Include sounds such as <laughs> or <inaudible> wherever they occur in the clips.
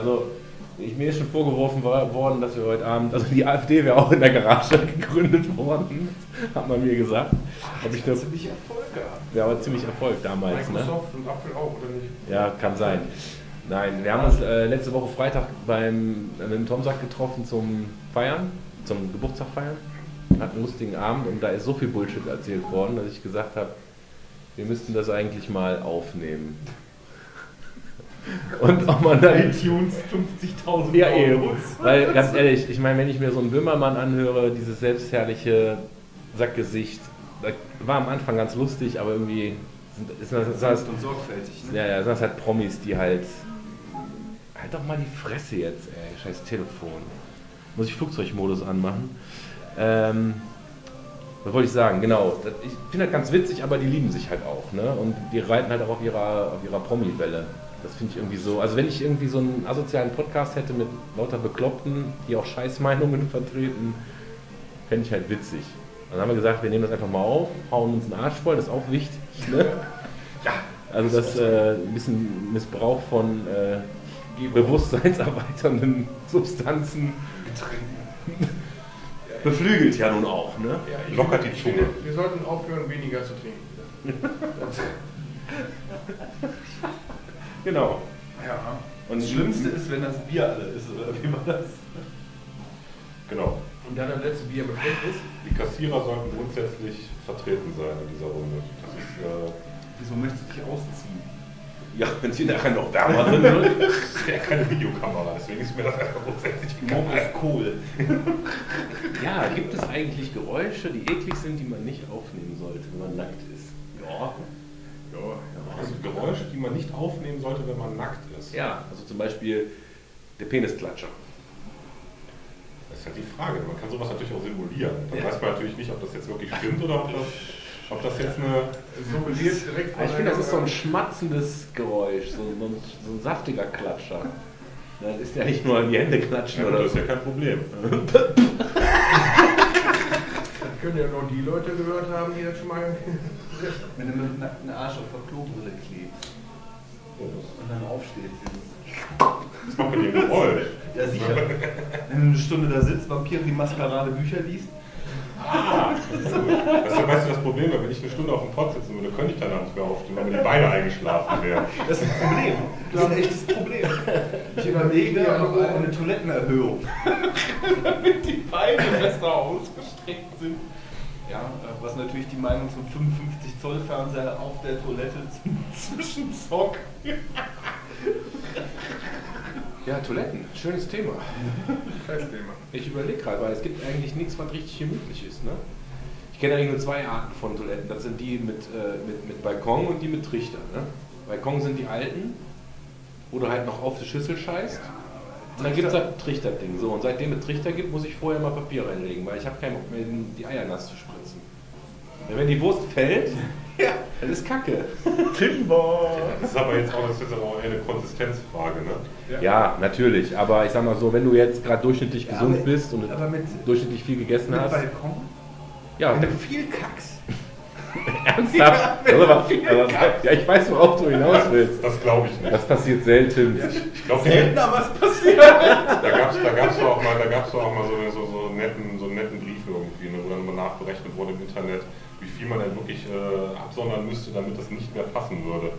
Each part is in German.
Also, ich, mir ist schon vorgeworfen worden, dass wir heute Abend, also die AfD wäre auch in der Garage <laughs> gegründet worden, hat man mir gesagt. Ob ich das ziemlich Erfolg gehabt. wäre aber ziemlich Erfolg damals, ne? Microsoft und Apple auch, oder nicht? Ja, kann sein. Nein, wir haben uns äh, letzte Woche Freitag beim, äh, mit dem Tomsack getroffen zum Feiern, zum Geburtstag feiern. Hatten einen lustigen Abend und da ist so viel Bullshit erzählt worden, dass ich gesagt habe, wir müssten das eigentlich mal aufnehmen. Und ob man dann. iTunes 50.000 Ja, eben. Weil ganz ehrlich, ich meine, wenn ich mir so einen Böhmermann anhöre, dieses selbstherrliche Sackgesicht, das war am Anfang ganz lustig, aber irgendwie sind, ist das, ist das, und sorgfältig. Ne? ja, ja, sind das halt Promis, die halt. Halt doch mal die Fresse jetzt, ey. Scheiß Telefon. Muss ich Flugzeugmodus anmachen. Ähm, was wollte ich sagen? Genau. Ich finde das ganz witzig, aber die lieben sich halt auch, ne? Und die reiten halt auch auf ihrer, auf ihrer Promi-Welle. Das finde ich irgendwie so. Also wenn ich irgendwie so einen asozialen Podcast hätte mit lauter Bekloppten, die auch Scheißmeinungen <laughs> vertreten, fände ich halt witzig. Und dann haben wir gesagt, wir nehmen das einfach mal auf, hauen uns einen Arsch voll, das ist auch wichtig. Ne? <laughs> Ja. Also das äh, ein bisschen Missbrauch von äh, bewusstseinserweiternden <laughs> Substanzen beflügelt ja nun auch. Ne? Ja, ich Lockert die Zunge. Wir sollten aufhören, weniger zu trinken. Genau. ja. Und Das Schlimmste ist, wenn das Bier alle ist, oder wie man das. Genau. Und dann das letzte Bier befleckt ist. Die Kassierer sollten grundsätzlich vertreten sein in dieser Runde. Das ist, äh, Wieso möchtest du dich ausziehen? Ja, wenn sie nachher noch wärmer drin wird. das ist ja keine Videokamera, deswegen ist mir das einfach grundsätzlich egal. Morbus Kohl. Ja, gibt es eigentlich Geräusche, die eklig sind, die man nicht aufnehmen sollte, wenn man nackt ist? Ja. Also Geräusche, die man nicht aufnehmen sollte, wenn man nackt ist. Ja, also zum Beispiel der Penisklatscher. Das ist halt die Frage. Man kann sowas natürlich auch simulieren. Dann Ja. weiß man natürlich nicht, ob das jetzt wirklich stimmt oder ob das, ob das jetzt eine. Simuliert direkt von Ich finde, das ist so ein schmatzendes Geräusch, so, ein, so ein saftiger Klatscher. Das ist ja nicht nur an die Hände klatschen Ja, oder das ist ja kein Problem. <laughs> Das können ja nur die Leute gehört haben, die das schon mal. Wenn du mit dem nackten Arsch auf der Klobrille klebst und dann aufstehst. Das macht mit dem Geräusch. Ja, sicher. Wenn du eine Stunde da sitzt, Vampire die Maskerade Bücher liest. Weißt du, weißt du das Problem, weil wenn ich eine Stunde auf dem Pott sitzen würde, könnte ich danach nicht mehr aufstehen, weil mir die Beine eingeschlafen wären. Das ist ein Problem. Das ist ein echtes Problem. Ich überlege Ja, noch aber- eine Toilettenerhöhung. <laughs> Damit die Beine besser ausgestreckt sind. Ja, was natürlich die Meinung zum 55 Zoll Fernseher auf der Toilette zum Zwischenzock. Ja, Toiletten, schönes Thema. Scheiß Thema. Ich überlege gerade, weil es gibt eigentlich nichts, was richtig gemütlich ist. Ne? Ich kenne eigentlich nur zwei Arten von Toiletten. Das sind die mit, äh, mit, mit Balkon und die mit Trichter. Ne? Balkon sind die alten, wo du halt noch auf die Schüssel scheißt. Und dann gibt es halt Trichterding. So, und seitdem es Trichter gibt, muss ich vorher mal Papier reinlegen, weil ich habe keinen Bock mehr, die Eier nass zu spritzen. Ja, wenn die Wurst fällt, <laughs> Ja. dann ist Kacke. Timber! Das ist aber jetzt auch, das ist aber auch eher eine Konsistenzfrage, ne? Ja, natürlich. Aber ich sag mal so, wenn du jetzt gerade durchschnittlich Ja, gesund aber- bist und aber mit- durchschnittlich viel gegessen Mit hast. Balkon? Ja, Wenn du viel kackst. <laughs> ernsthaft. Also, also, ja, ich weiß, worauf du hinaus willst. Das glaube ich nicht. Das passiert selten. Ich glaube, Seltener was passiert. da gab es da gab's doch auch mal, da gab's doch auch mal so, so, so, einen netten, so einen netten Brief irgendwie, ne, wo dann mal nachberechnet wurde im Internet, viel man denn wirklich äh, absondern müsste, damit das nicht mehr passen würde.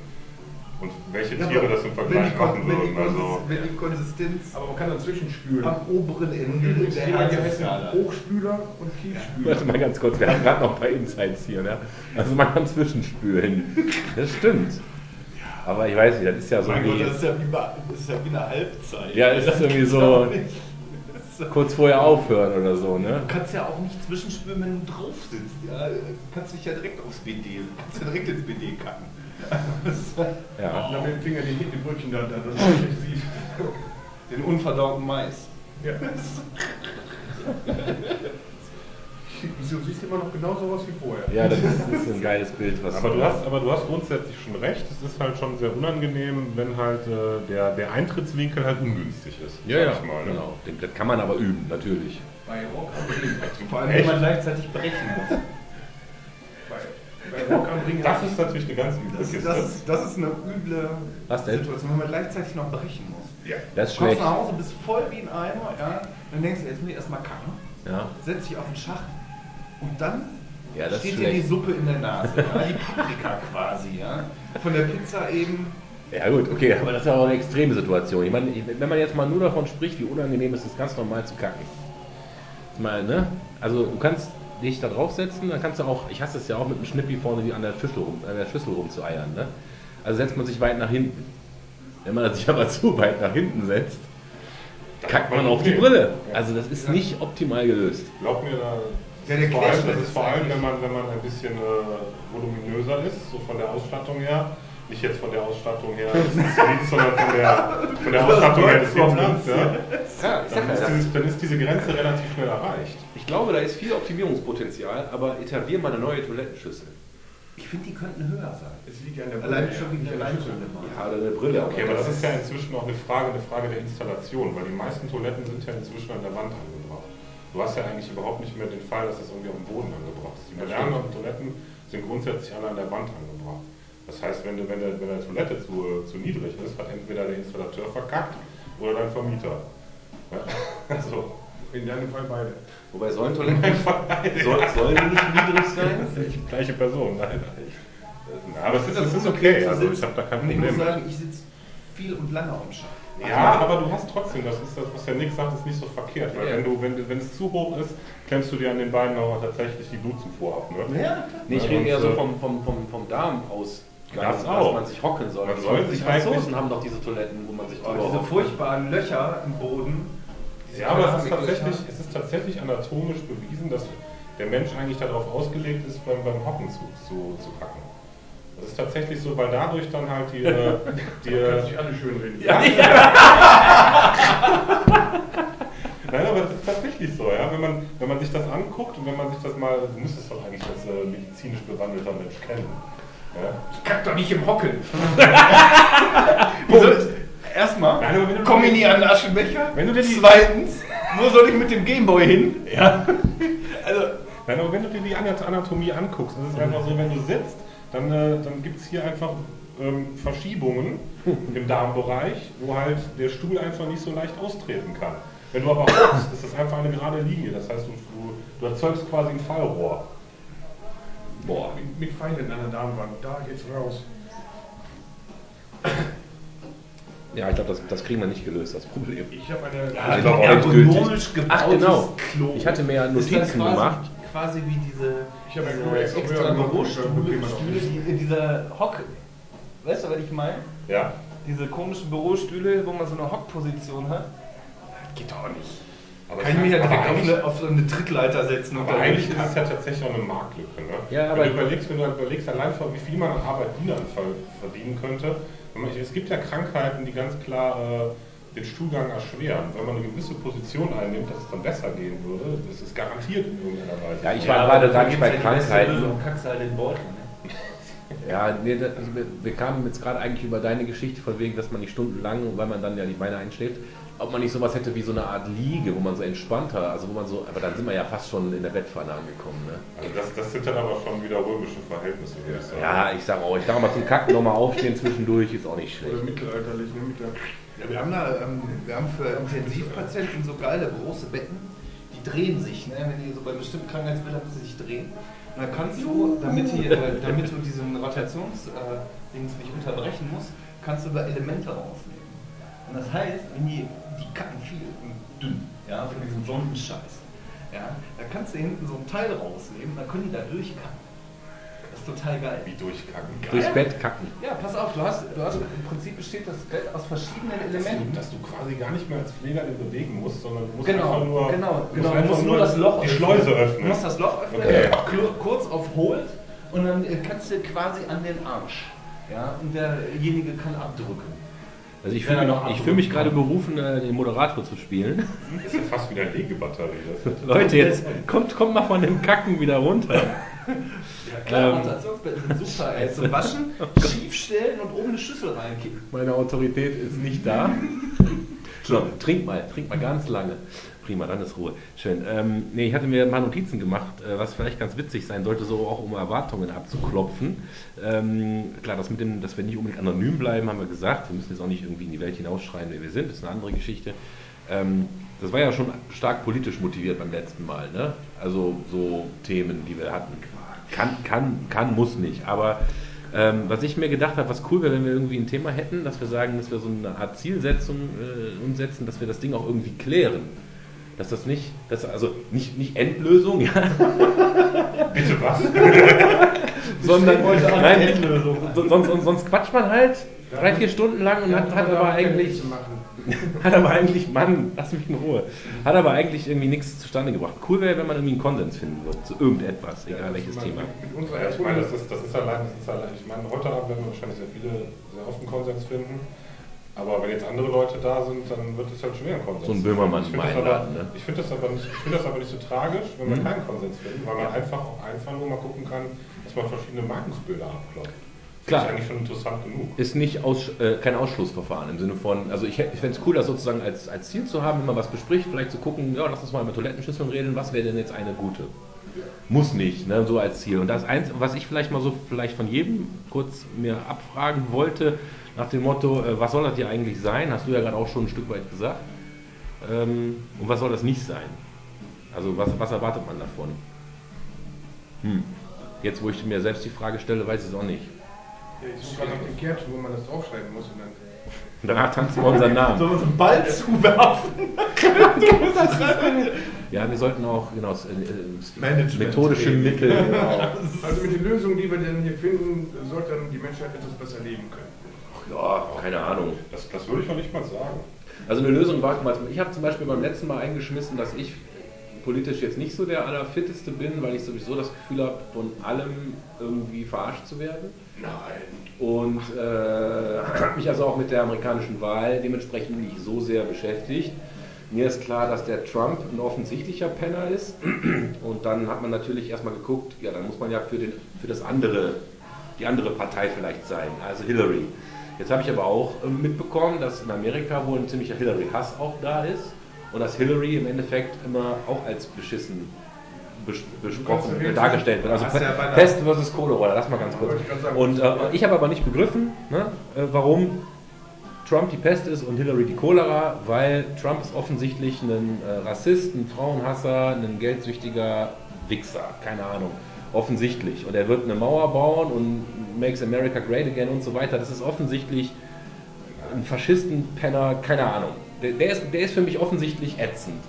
Und welche Tiere das im Vergleich machen wenn, die würden. Also, wenn die Konsistenz Aber man kann dazwischen spülen. am oberen Ende der Herzskala. Hochspüler und Tiefspüler. Warte mal ganz kurz, wir haben gerade noch ein paar Insights hier. Ne? Also man kann zwischenspülen. Das stimmt. Aber ich weiß nicht, das ist ja so Mein Gott, wie das ist ja wie, das ist ja wie eine Halbzeit. Ja, es ist irgendwie so- kurz vorher aufhören oder so. Ne? Du kannst ja auch nicht zwischenspülen, wenn du drauf sitzt. Ja, du kannst dich ja direkt aufs BD, kannst ja direkt ins BD kacken. Ist Ja. Und dann mit dem Finger die, die Brötchen da, da das man nicht sieht. Den unverdauten Mais. Ja. <laughs> Du siehst immer noch genauso aus wie vorher. ja, das ist, das ist ein geiles Bild. Was aber, du hast, aber du hast grundsätzlich schon recht, es ist halt schon sehr unangenehm, wenn halt äh, der, der Eintrittswinkel halt ungünstig ist. Ja, sag ja, ich mal, ne? genau. Das kann man aber üben, natürlich. Bei Rock unbedingt. Vor allem, Echt? wenn man gleichzeitig brechen muss. Bei, Rock anbringen. Das ist natürlich eine ganz üble Das, das, ist, das ist eine üble Was denn? Situation, wenn man gleichzeitig noch brechen muss. ja. Das ist Du kommst schlecht. nach Hause, bist voll wie ein Eimer, ja, dann denkst du, jetzt muss ich erstmal kacken, Ja. setz dich auf den Schacht und dann Ja, das ist steht dir die. Suppe in der Nase. Ja, die Paprika quasi, ja. Von der Pizza eben. Ja gut, okay, aber das ist ja auch eine extreme Situation. Ich meine, wenn man jetzt mal nur davon spricht, wie unangenehm es ist, ganz normal zu kacken. Mal, ne? Also du kannst dich da draufsetzen, dann kannst du auch, ich hasse es ja auch mit dem Schnippi vorne wie an der Schüssel rum, an der Schüssel rumzueiern, ne? Also setzt man sich weit nach hinten. Wenn man sich aber <laughs> zu weit nach hinten setzt, kackt man auf die Brille. Also das ist nicht optimal gelöst. Glaub mir, da Ja, der vor allem, ist vor allem, wenn man, wenn man ein bisschen äh, voluminöser ist, so von der Ausstattung her. Nicht jetzt von der Ausstattung her des Lieds, sondern von der, von der <laughs> Ausstattung her des Hitlers. Ja. Ja, Dann, ist dieses, dann ist diese Grenze relativ schnell erreicht. Ich glaube, da ist viel Optimierungspotenzial, aber etablier mal eine neue Toilettenschüssel. Ich finde, die könnten höher sein. Es liegt ja an der Allein Brille, schon wegen der der. Leinwand. Ja, oder eine Brille. Okay, aber das ist ja inzwischen auch eine Frage, eine Frage der Installation, weil die meisten Toiletten sind ja inzwischen an der Wand angebracht. Du hast ja eigentlich überhaupt nicht mehr den Fall, dass das irgendwie auf dem Boden angebracht ist. Die modernen Toiletten sind grundsätzlich alle an der Wand angebracht. Das heißt, wenn, du, wenn, der, wenn der Toilette zu, zu niedrig ist, hat entweder der Installateur verkackt oder dein Vermieter. <laughs> Also, In deinem Fall beide. Wobei sollen Toiletten soll, sollen die nicht niedrig sein? die gleiche Person, nein. Na, aber es ist, es ist okay, also ich habe da kein Und ich Problem muss sagen, ich sitze viel und lange am Schacht. Ja, aber du hast trotzdem, das ist das, was der Nick sagt, ist nicht so verkehrt. Weil Ja. wenn, du, wenn, wenn es zu hoch ist, klemmst du dir an den Beinen auch tatsächlich die Blutzufuhr ab. Ne? Ja, Nee, ich Ja, rede eher so äh, vom, vom, vom, vom Darm aus. Das dass auch. man sich hocken soll. Man Die- soll sich Franzosen haben doch diese Toiletten, wo man sich Oh, drüber diese furchtbaren Löcher im Boden. Ja, aber es ist, tatsächlich, es ist tatsächlich anatomisch bewiesen, dass der Mensch eigentlich darauf ausgelegt ist, beim, beim Hocken zu, zu, zu kacken. Das ist tatsächlich so, weil dadurch dann halt die, äh, <laughs> die Können äh, sich alle schön reden. <laughs> Nein, aber das ist tatsächlich so, ja. Wenn man, wenn man sich das anguckt und wenn man sich das mal, du müsstest doch eigentlich als äh, medizinisch bewandelter Mensch kennen. Ja? Ich kack doch nicht im Hocken. <laughs> Wieso? Erstmal, Nein, aber wenn du- komm ich nie an den Aschenbecher. Wenn du dir die- Zweitens, wo soll ich mit dem Gameboy hin? Ja. Also, Nein, aber wenn du dir die Anat- Anatomie anguckst, ist es einfach so, wenn du sitzt, dann, äh, dann gibt es hier einfach ähm, Verschiebungen <laughs> im Darmbereich, wo halt der Stuhl einfach nicht so leicht austreten kann. Wenn du aber hockst, ist das einfach eine gerade Linie. Das heißt, du, du, du erzeugst quasi ein Fallrohr. Boah. Mit, mit Feinden an der Darmwand, da geht's raus. Ja, ich glaube, das, das kriegen wir nicht gelöst, das Problem. Ich habe eine. Ja, auch endgültig. ergonomisch gebautes Ach, genau. Klo. Ich hatte mir ja Ist das Notizen quasi, gemacht. Quasi wie diese Ich habe ja extra die in dieser Hock... Weißt du, was ich meine? Ja? Diese komischen Bürostühle, wo man so eine Hockposition hat. Das geht doch nicht. Aber Kann ich mich ja direkt auf eine, auf so eine Trittleiter setzen und Aber eigentlich ist- es ja tatsächlich auch eine Marktlücke. Ne? Ja, aber- wenn, du überlegst, wenn du überlegst, allein wie viel man an Arbeitnehmern ver- verdienen könnte, es gibt ja Krankheiten, die ganz klar äh, den Stuhlgang erschweren. Wenn man eine gewisse Position einnimmt, dass es dann besser gehen würde, das ist garantiert in irgendeiner Weise. Ja, ich war gerade aber gar da nicht bei ja Krankheiten. Lösung, Kackst halt den Beutel. Ne? Ja, nee, das, wir, wir kamen jetzt gerade eigentlich über deine Geschichte von wegen, dass man nicht stundenlang, weil man dann ja die Beine einschläft, ob man nicht sowas hätte wie so eine Art Liege, wo man so entspannter, also wo man so, aber dann sind wir ja fast schon in der Bettpfanne angekommen, ne? Also das, das sind dann aber schon wieder römische Verhältnisse, würde ich sagen. Ja, ich sag auch, ich sag mal zum Kacken nochmal aufstehen zwischendurch ist auch nicht Oder schlecht. mittelalterlich, ne? Mit der Ja, wir haben da, ähm, wir haben für Intensivpatienten so geile große Betten, die drehen sich, ne? wenn die so bei bestimmten Krankheitsbildern sich drehen. Und dann kannst du, damit, die, äh, damit du diesen Rotationsdings äh, nicht unterbrechen musst, kannst du da Elemente rausnehmen. Und das heißt, wenn die, die kacken viel und dünn, ja, von diesem Sonnenscheiß, ja, da kannst du hinten so ein Teil rausnehmen, dann können die da durchkacken. Ist total geil. Wie durchkacken. Durchs Bett kacken. Ja, pass auf, du hast, du hast im Prinzip besteht das Bett aus verschiedenen Dass du, Elementen. dass du quasi gar nicht mehr als Pfleger den bewegen musst, sondern du musst Genau, einfach nur, genau, du genau. musst Du einfach musst nur das Loch die öffnen. Schleuse Du öffnen. musst das Loch öffnen, Okay. kurz auf Hold und dann äh, kannst du quasi an den Arsch. Ja, und derjenige kann abdrücken. Also ich fühle noch mich, ich fühl mich gerade berufen, äh, den Moderator zu spielen. Das ist ja fast wie eine Legebatterie. <laughs> Leute, jetzt kommt, kommt mal von dem Kacken wieder runter. <laughs> Ja klar, Ähm. Rotationsbetten sind super, ey. Zum <laughs> Waschen, schief stellen und oben eine Schüssel reinkippen. Meine Autorität ist nicht da. <laughs> So, trink mal, trink mal ganz lange. Prima, dann ist Ruhe. Schön. Ähm, nee, ich hatte mir ein paar Notizen gemacht, äh, was vielleicht ganz witzig sein sollte, so auch um Erwartungen abzuklopfen. Ähm, klar, das mit dem, dass wir nicht unbedingt anonym bleiben, haben wir gesagt. Wir müssen jetzt auch nicht irgendwie in die Welt hinausschreien, wer wir sind, das ist eine andere Geschichte. Ähm, das war ja schon stark politisch motiviert beim letzten Mal, ne? Also so Themen, die wir hatten. Kann, kann, kann, muss nicht. Aber ähm, was ich mir gedacht habe, was cool wäre, wenn wir irgendwie ein Thema hätten, dass wir sagen, dass wir so eine Art Zielsetzung äh, umsetzen, dass wir das Ding auch irgendwie klären. Dass das nicht, dass, also nicht, nicht Endlösung, ja, <laughs> Bitte was? <laughs> sondern nein, Endlösung. so- sonst, sonst, sonst quatscht man halt drei, vier Stunden lang und hat, hat aber eigentlich machen. <laughs> Hat aber eigentlich, Mann, lass mich in Ruhe. Hat aber eigentlich irgendwie nichts zustande gebracht. Cool wäre, wenn man irgendwie einen Konsens finden würde zu irgendetwas, egal welches Mit- Thema. Ja, ich meine, das ist, das ist allein, das ist allein, ich meine, heute Abend werden wir wahrscheinlich sehr viele, sehr oft einen Konsens finden. Aber wenn jetzt andere Leute da sind, dann wird es halt schwer ein Konsens. So einen Böhmermann ich finde mal das, aber- einladen, ne? ich finde das, aber nicht- ich finde das aber nicht so tragisch, wenn man Mhm. keinen Konsens findet, weil man einfach auch einfach nur mal gucken kann, dass man verschiedene Meinungsbilder abklopft. Klar. Das ist eigentlich schon interessant genug. Ist nicht aus, äh, kein Ausschlussverfahren im Sinne von, also ich, ich fände es cool, das sozusagen als, als Ziel zu haben, wenn man was bespricht, vielleicht zu gucken, ja, lass uns mal über Toilettenschüsseln reden, was wäre denn jetzt eine gute? Muss nicht, ne, so als Ziel. Und das eins, was ich vielleicht mal so vielleicht von jedem kurz mir abfragen wollte, nach dem Motto, äh, was soll das hier eigentlich sein? Hast du ja gerade auch schon ein Stück weit gesagt. Ähm, und was soll das nicht sein? Also was, was erwartet man davon? Hm. Jetzt, wo ich mir selbst die Frage stelle, weiß ich es auch nicht. Ja, ich suche gerade noch den Kehrt, wo man das draufschreiben muss. Und dann Danach tanzen wir unseren Namen. Sollen wir uns einen Ball zuwerfen? <laughs> Ja, wir sollten auch genau äh, Management methodische. Mittel. Genau. <laughs> Also mit den Lösungen, die wir denn hier finden, sollte dann die Menschheit etwas besser leben können. Ja, keine Ahnung. Das, das würde ich noch nicht mal sagen. Also eine Lösung war, ich habe zum Beispiel beim letzten Mal eingeschmissen, dass ich politisch jetzt nicht so der allerfitteste bin, weil ich sowieso das Gefühl habe, von allem irgendwie verarscht zu werden. Nein. Und äh, habe mich also auch mit der amerikanischen Wahl dementsprechend nicht so sehr beschäftigt. Mir ist klar, dass der Trump ein offensichtlicher Penner ist. Und dann hat man natürlich erstmal geguckt, ja, dann muss man ja für, den, für das andere, die andere Partei vielleicht sein, also Hillary. Jetzt habe ich aber auch äh, mitbekommen, dass in Amerika wohl ein ziemlicher Hillary-Hass auch da ist. Und dass Hillary im Endeffekt immer auch als beschissen bes besprochen, äh, dargestellt wird. Also ja Pest versus Cholera, lass mal ganz kurz. Und äh, ich habe aber nicht begriffen, ne, äh, warum Trump die Pest ist und Hillary die Cholera, weil Trump ist offensichtlich ein äh, Rassist, ein Frauenhasser, ein geldsüchtiger Wichser, keine Ahnung. Offensichtlich. Und er wird eine Mauer bauen und makes America great again und so weiter. Das ist offensichtlich ein Faschistenpenner, keine Ahnung. Der, der, ist, der ist für mich offensichtlich ätzend.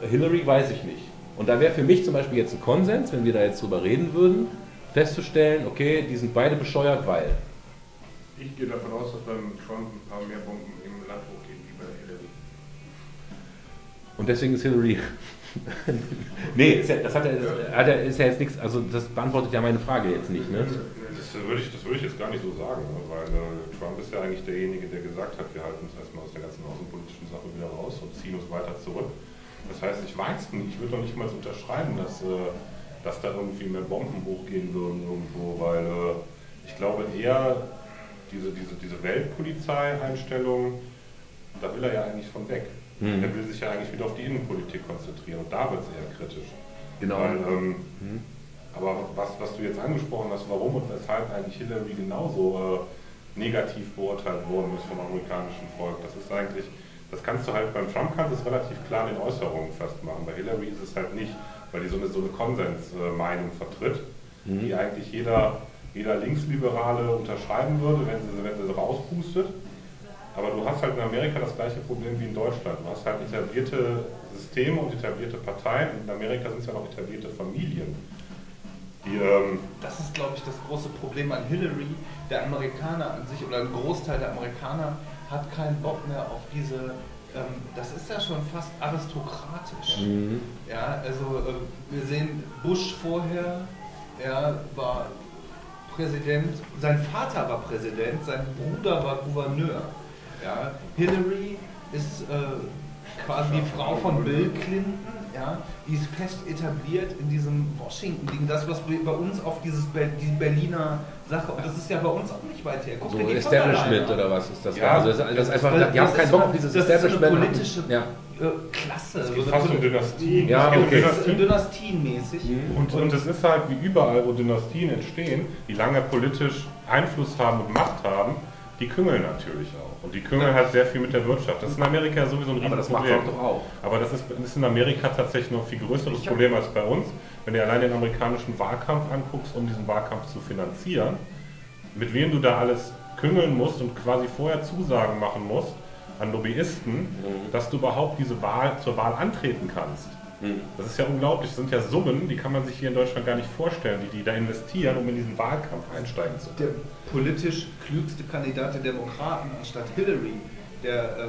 Hillary weiß ich nicht. Und da wäre für mich zum Beispiel jetzt ein Konsens, wenn wir da jetzt drüber reden würden, festzustellen, okay, die sind beide bescheuert, weil. Ich gehe davon aus, dass beim Trump ein paar mehr Bomben im Land hochgehen wie bei Hillary. Und deswegen ist Hillary. <laughs> nee, das hat ja, das hat ja, ist ja jetzt nichts, also das beantwortet ja meine Frage jetzt nicht, ne? Das würde ich, das würde ich jetzt gar nicht so sagen, ne? weil äh, Trump ist ja eigentlich derjenige, der gesagt hat, wir halten uns erstmal aus der ganzen außenpolitischen Sache wieder raus und ziehen uns weiter zurück. Das heißt, ich weiß nicht, ich würde doch nicht mal unterschreiben, dass, äh, dass da irgendwie mehr Bomben hochgehen würden irgendwo, weil äh, ich glaube eher, diese, diese, diese Weltpolizei-Einstellung, da will er ja eigentlich von weg. Mhm. Er will sich ja eigentlich wieder auf die Innenpolitik konzentrieren und da wird es eher kritisch. Genau. Weil, ähm, Mhm. Aber was, was du jetzt angesprochen hast, warum und weshalb eigentlich Hillary genauso äh, negativ beurteilt worden ist vom amerikanischen Volk, das ist eigentlich, das kannst du halt beim Trump kannst du es relativ klar in den Äußerungen festmachen. Bei Hillary ist es halt nicht, weil die so eine, so eine Konsensmeinung vertritt, Mhm. die eigentlich jeder, jeder Linksliberale unterschreiben würde, wenn sie, wenn sie sie rauspustet. Aber du hast halt in Amerika das gleiche Problem wie in Deutschland. Du hast halt etablierte Systeme und etablierte Parteien. Und in Amerika sind es ja noch etablierte Familien. Die, ähm, Das ist, glaube ich, das große Problem an Hillary. Der Amerikaner an sich oder ein Großteil der Amerikaner hat keinen Bock mehr auf diese. Ähm, das ist ja schon fast aristokratisch. Mhm. Ja, also äh, wir sehen Bush vorher, er war Präsident, sein Vater war Präsident, sein Bruder war Gouverneur. Ja, Hillary ist äh, quasi die Frau von Bill Clinton, ja, die ist fest etabliert in diesem Washington-Ding. Das, was wir bei uns auf dieses Ber die Berliner Sache, und das ist ja bei uns auch nicht weit her. Guck So die Establishment oder was ist das? Ja, also das, das ist einfach, Das- die haben das keinen ist Bock auf dieses das ist so eine Establishment. politische ja. äh, Klasse. Es so geht eine fast um Poli- Dynastie. Ja, Es geht um okay. Dynastien. Dynastienmäßig. Und, und es ist halt wie überall, wo Dynastien entstehen, die lange politisch Einfluss haben und Macht haben, die küngeln natürlich auch. Und die küngeln halt sehr viel mit der Wirtschaft. Das ist in Amerika sowieso ein Aber das macht Riesenproblem. Doch auch. Aber das ist, ist in Amerika tatsächlich noch ein viel größeres Problem als bei uns. Wenn du allein den amerikanischen Wahlkampf anguckst, um diesen Wahlkampf zu finanzieren, mit wem du da alles küngeln musst und quasi vorher Zusagen machen musst an Lobbyisten, dass du überhaupt diese Wahl zur Wahl antreten kannst. Das ist ja unglaublich. Das sind ja Summen, die kann man sich hier in Deutschland gar nicht vorstellen, die die da investieren, um in diesen Wahlkampf einsteigen zu Der können. politisch klügste Kandidat der Demokraten anstatt Hillary, der äh,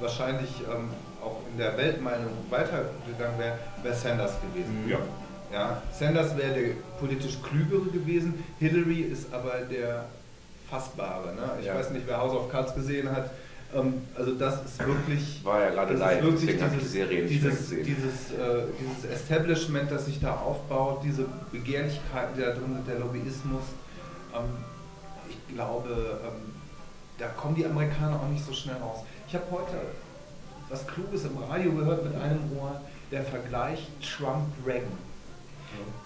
wahrscheinlich ähm, auch in der Weltmeinung weitergegangen wäre, wäre Sanders gewesen. Ja. Ja, Sanders wäre der politisch klügere gewesen, Hillary ist aber der fassbare. Ne? Ich Ja. weiß nicht, wer House of Cards gesehen hat. Ähm, also das ist wirklich... War ja gerade das ist wirklich ich die dieses, dieses, dieses, äh, dieses Establishment, das sich da aufbaut, diese Begehrlichkeiten, die da drin sind, der Lobbyismus. Ähm, ich glaube, ähm, da kommen die Amerikaner auch nicht so schnell raus. Ich habe heute was Kluges im Radio gehört mit einem Ohr, der Vergleich Trump-Reagan.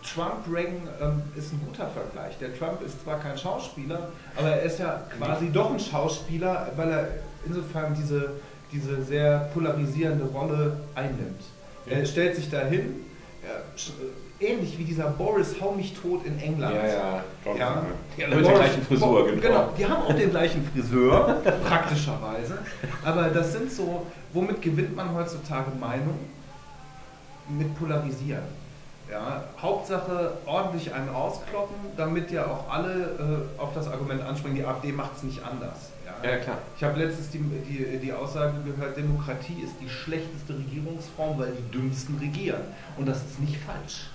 Trump-Reagan ähm, ist ein guter Vergleich. Der Trump ist zwar kein Schauspieler, aber er ist ja quasi doch ein Schauspieler, weil er insofern diese, diese sehr polarisierende Rolle einnimmt. Er stellt sich dahin, äh, ähnlich wie dieser Boris Hau mich tot in England. Ja, ja. Johnson, Ja. Ja, mit der gleichen Frisur, genau. Genau, die haben auch den gleichen Friseur, <laughs> praktischerweise. Aber das sind so, womit gewinnt man heutzutage Meinung? Mit Polarisieren. Ja, Hauptsache ordentlich einen rauskloppen, damit ja auch alle äh, auf das Argument anspringen, die AfD macht es nicht anders. Ja. Ja, klar. Ich habe letztens die, die, die Aussage gehört, Demokratie ist die schlechteste Regierungsform, weil die Dümmsten regieren. Und das ist nicht falsch.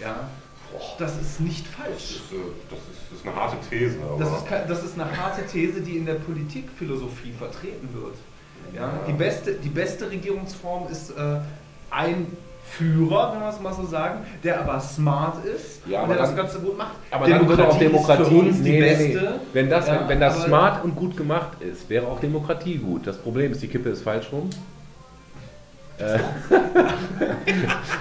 Ja, das ist nicht Das falsch. ist, äh, das, ist, das ist eine harte These. Aber Das ist, das ist eine harte These, die in der Politikphilosophie vertreten wird. Ja, die, beste, die beste Regierungsform ist äh, ein Führer, wenn wir es mal so sagen, der aber smart ist Ja, und der das dann- Ganze gut macht. Aber dann würde auch Demokratie, ist für uns die nee, nee, nee. beste. Wenn das, Ja, wenn, wenn das smart und gut gemacht ist, wäre auch Demokratie gut. Das Problem ist, die Kippe ist falsch rum. Äh, <laughs>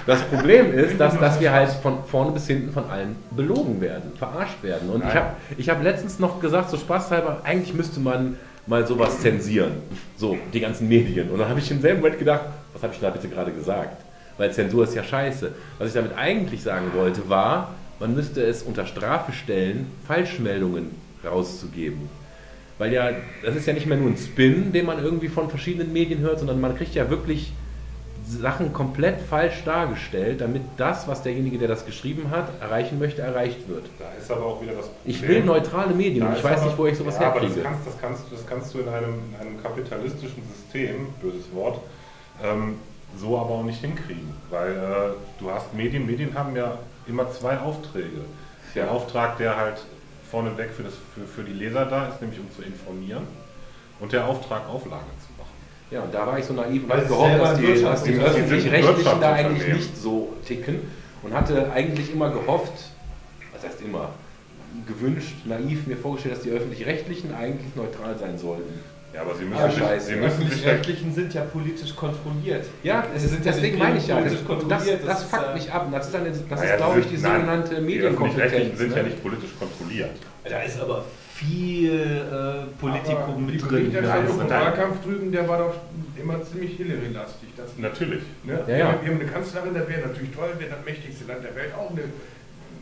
das Problem ist, dass, dass wir halt von vorne bis hinten von allen belogen werden, verarscht werden. Und ich Nein. habe ich hab letztens noch gesagt, so spaßhalber, eigentlich müsste man mal sowas zensieren. So, die ganzen Medien. Und dann habe ich im selben Moment gedacht, was habe ich da bitte gerade gesagt? Weil Zensur ist ja scheiße. Was ich damit eigentlich sagen wollte, war, man müsste es unter Strafe stellen, Falschmeldungen rauszugeben. Weil ja, das ist ja nicht mehr nur ein Spin, den man irgendwie von verschiedenen Medien hört, sondern man kriegt ja wirklich Sachen komplett falsch dargestellt, damit das, was derjenige, der das geschrieben hat, erreichen möchte, erreicht wird. Da ist aber auch wieder das Problem. Ich will neutrale Medien Da und ich weiß aber- nicht, wo ich sowas ja, aber herkriege. Das kannst, das, kannst, das kannst du in einem, einem kapitalistischen System, böses Wort, ähm, so aber auch nicht hinkriegen. Weil äh, du hast Medien, Medien haben ja immer zwei Aufträge. Der Auftrag, der halt vorneweg für, das, für, für die Leser da ist, nämlich um zu informieren. Und der Auftrag, Auflage zu machen. Ja, und da war ich so naiv und Weil habe gehofft, dass die, dass die öffentlich-rechtlichen da eigentlich nicht so ticken und hatte eigentlich immer gehofft, was heißt immer, gewünscht, naiv mir vorgestellt, dass die öffentlich-rechtlichen eigentlich neutral sein sollten. Ja, aber sie müssen Ja, sich, scheiße. sie Die müssen sich ja, öffentlich-rechtlichen sind ja politisch kontrolliert. Ja, sind ja deswegen meine ich ja, das, das, kontrolliert, das, fuckt äh, mich ab. Das ist, eine, das Naja, ist glaube ich, die nein, sogenannte Die öffentlich-rechtlichen Medienkompetenz. sind ja ne? nicht politisch kontrolliert. Da ist aber viel äh, Politikum Aber die mit drin. Nein. Wahlkampf drüben, der war doch immer ziemlich Hillary-lastig. Das- Natürlich. Ne? Ja, ja. Wir haben eine Kanzlerin, das wäre natürlich toll, wäre das mächtigste Land der Welt. Auch eine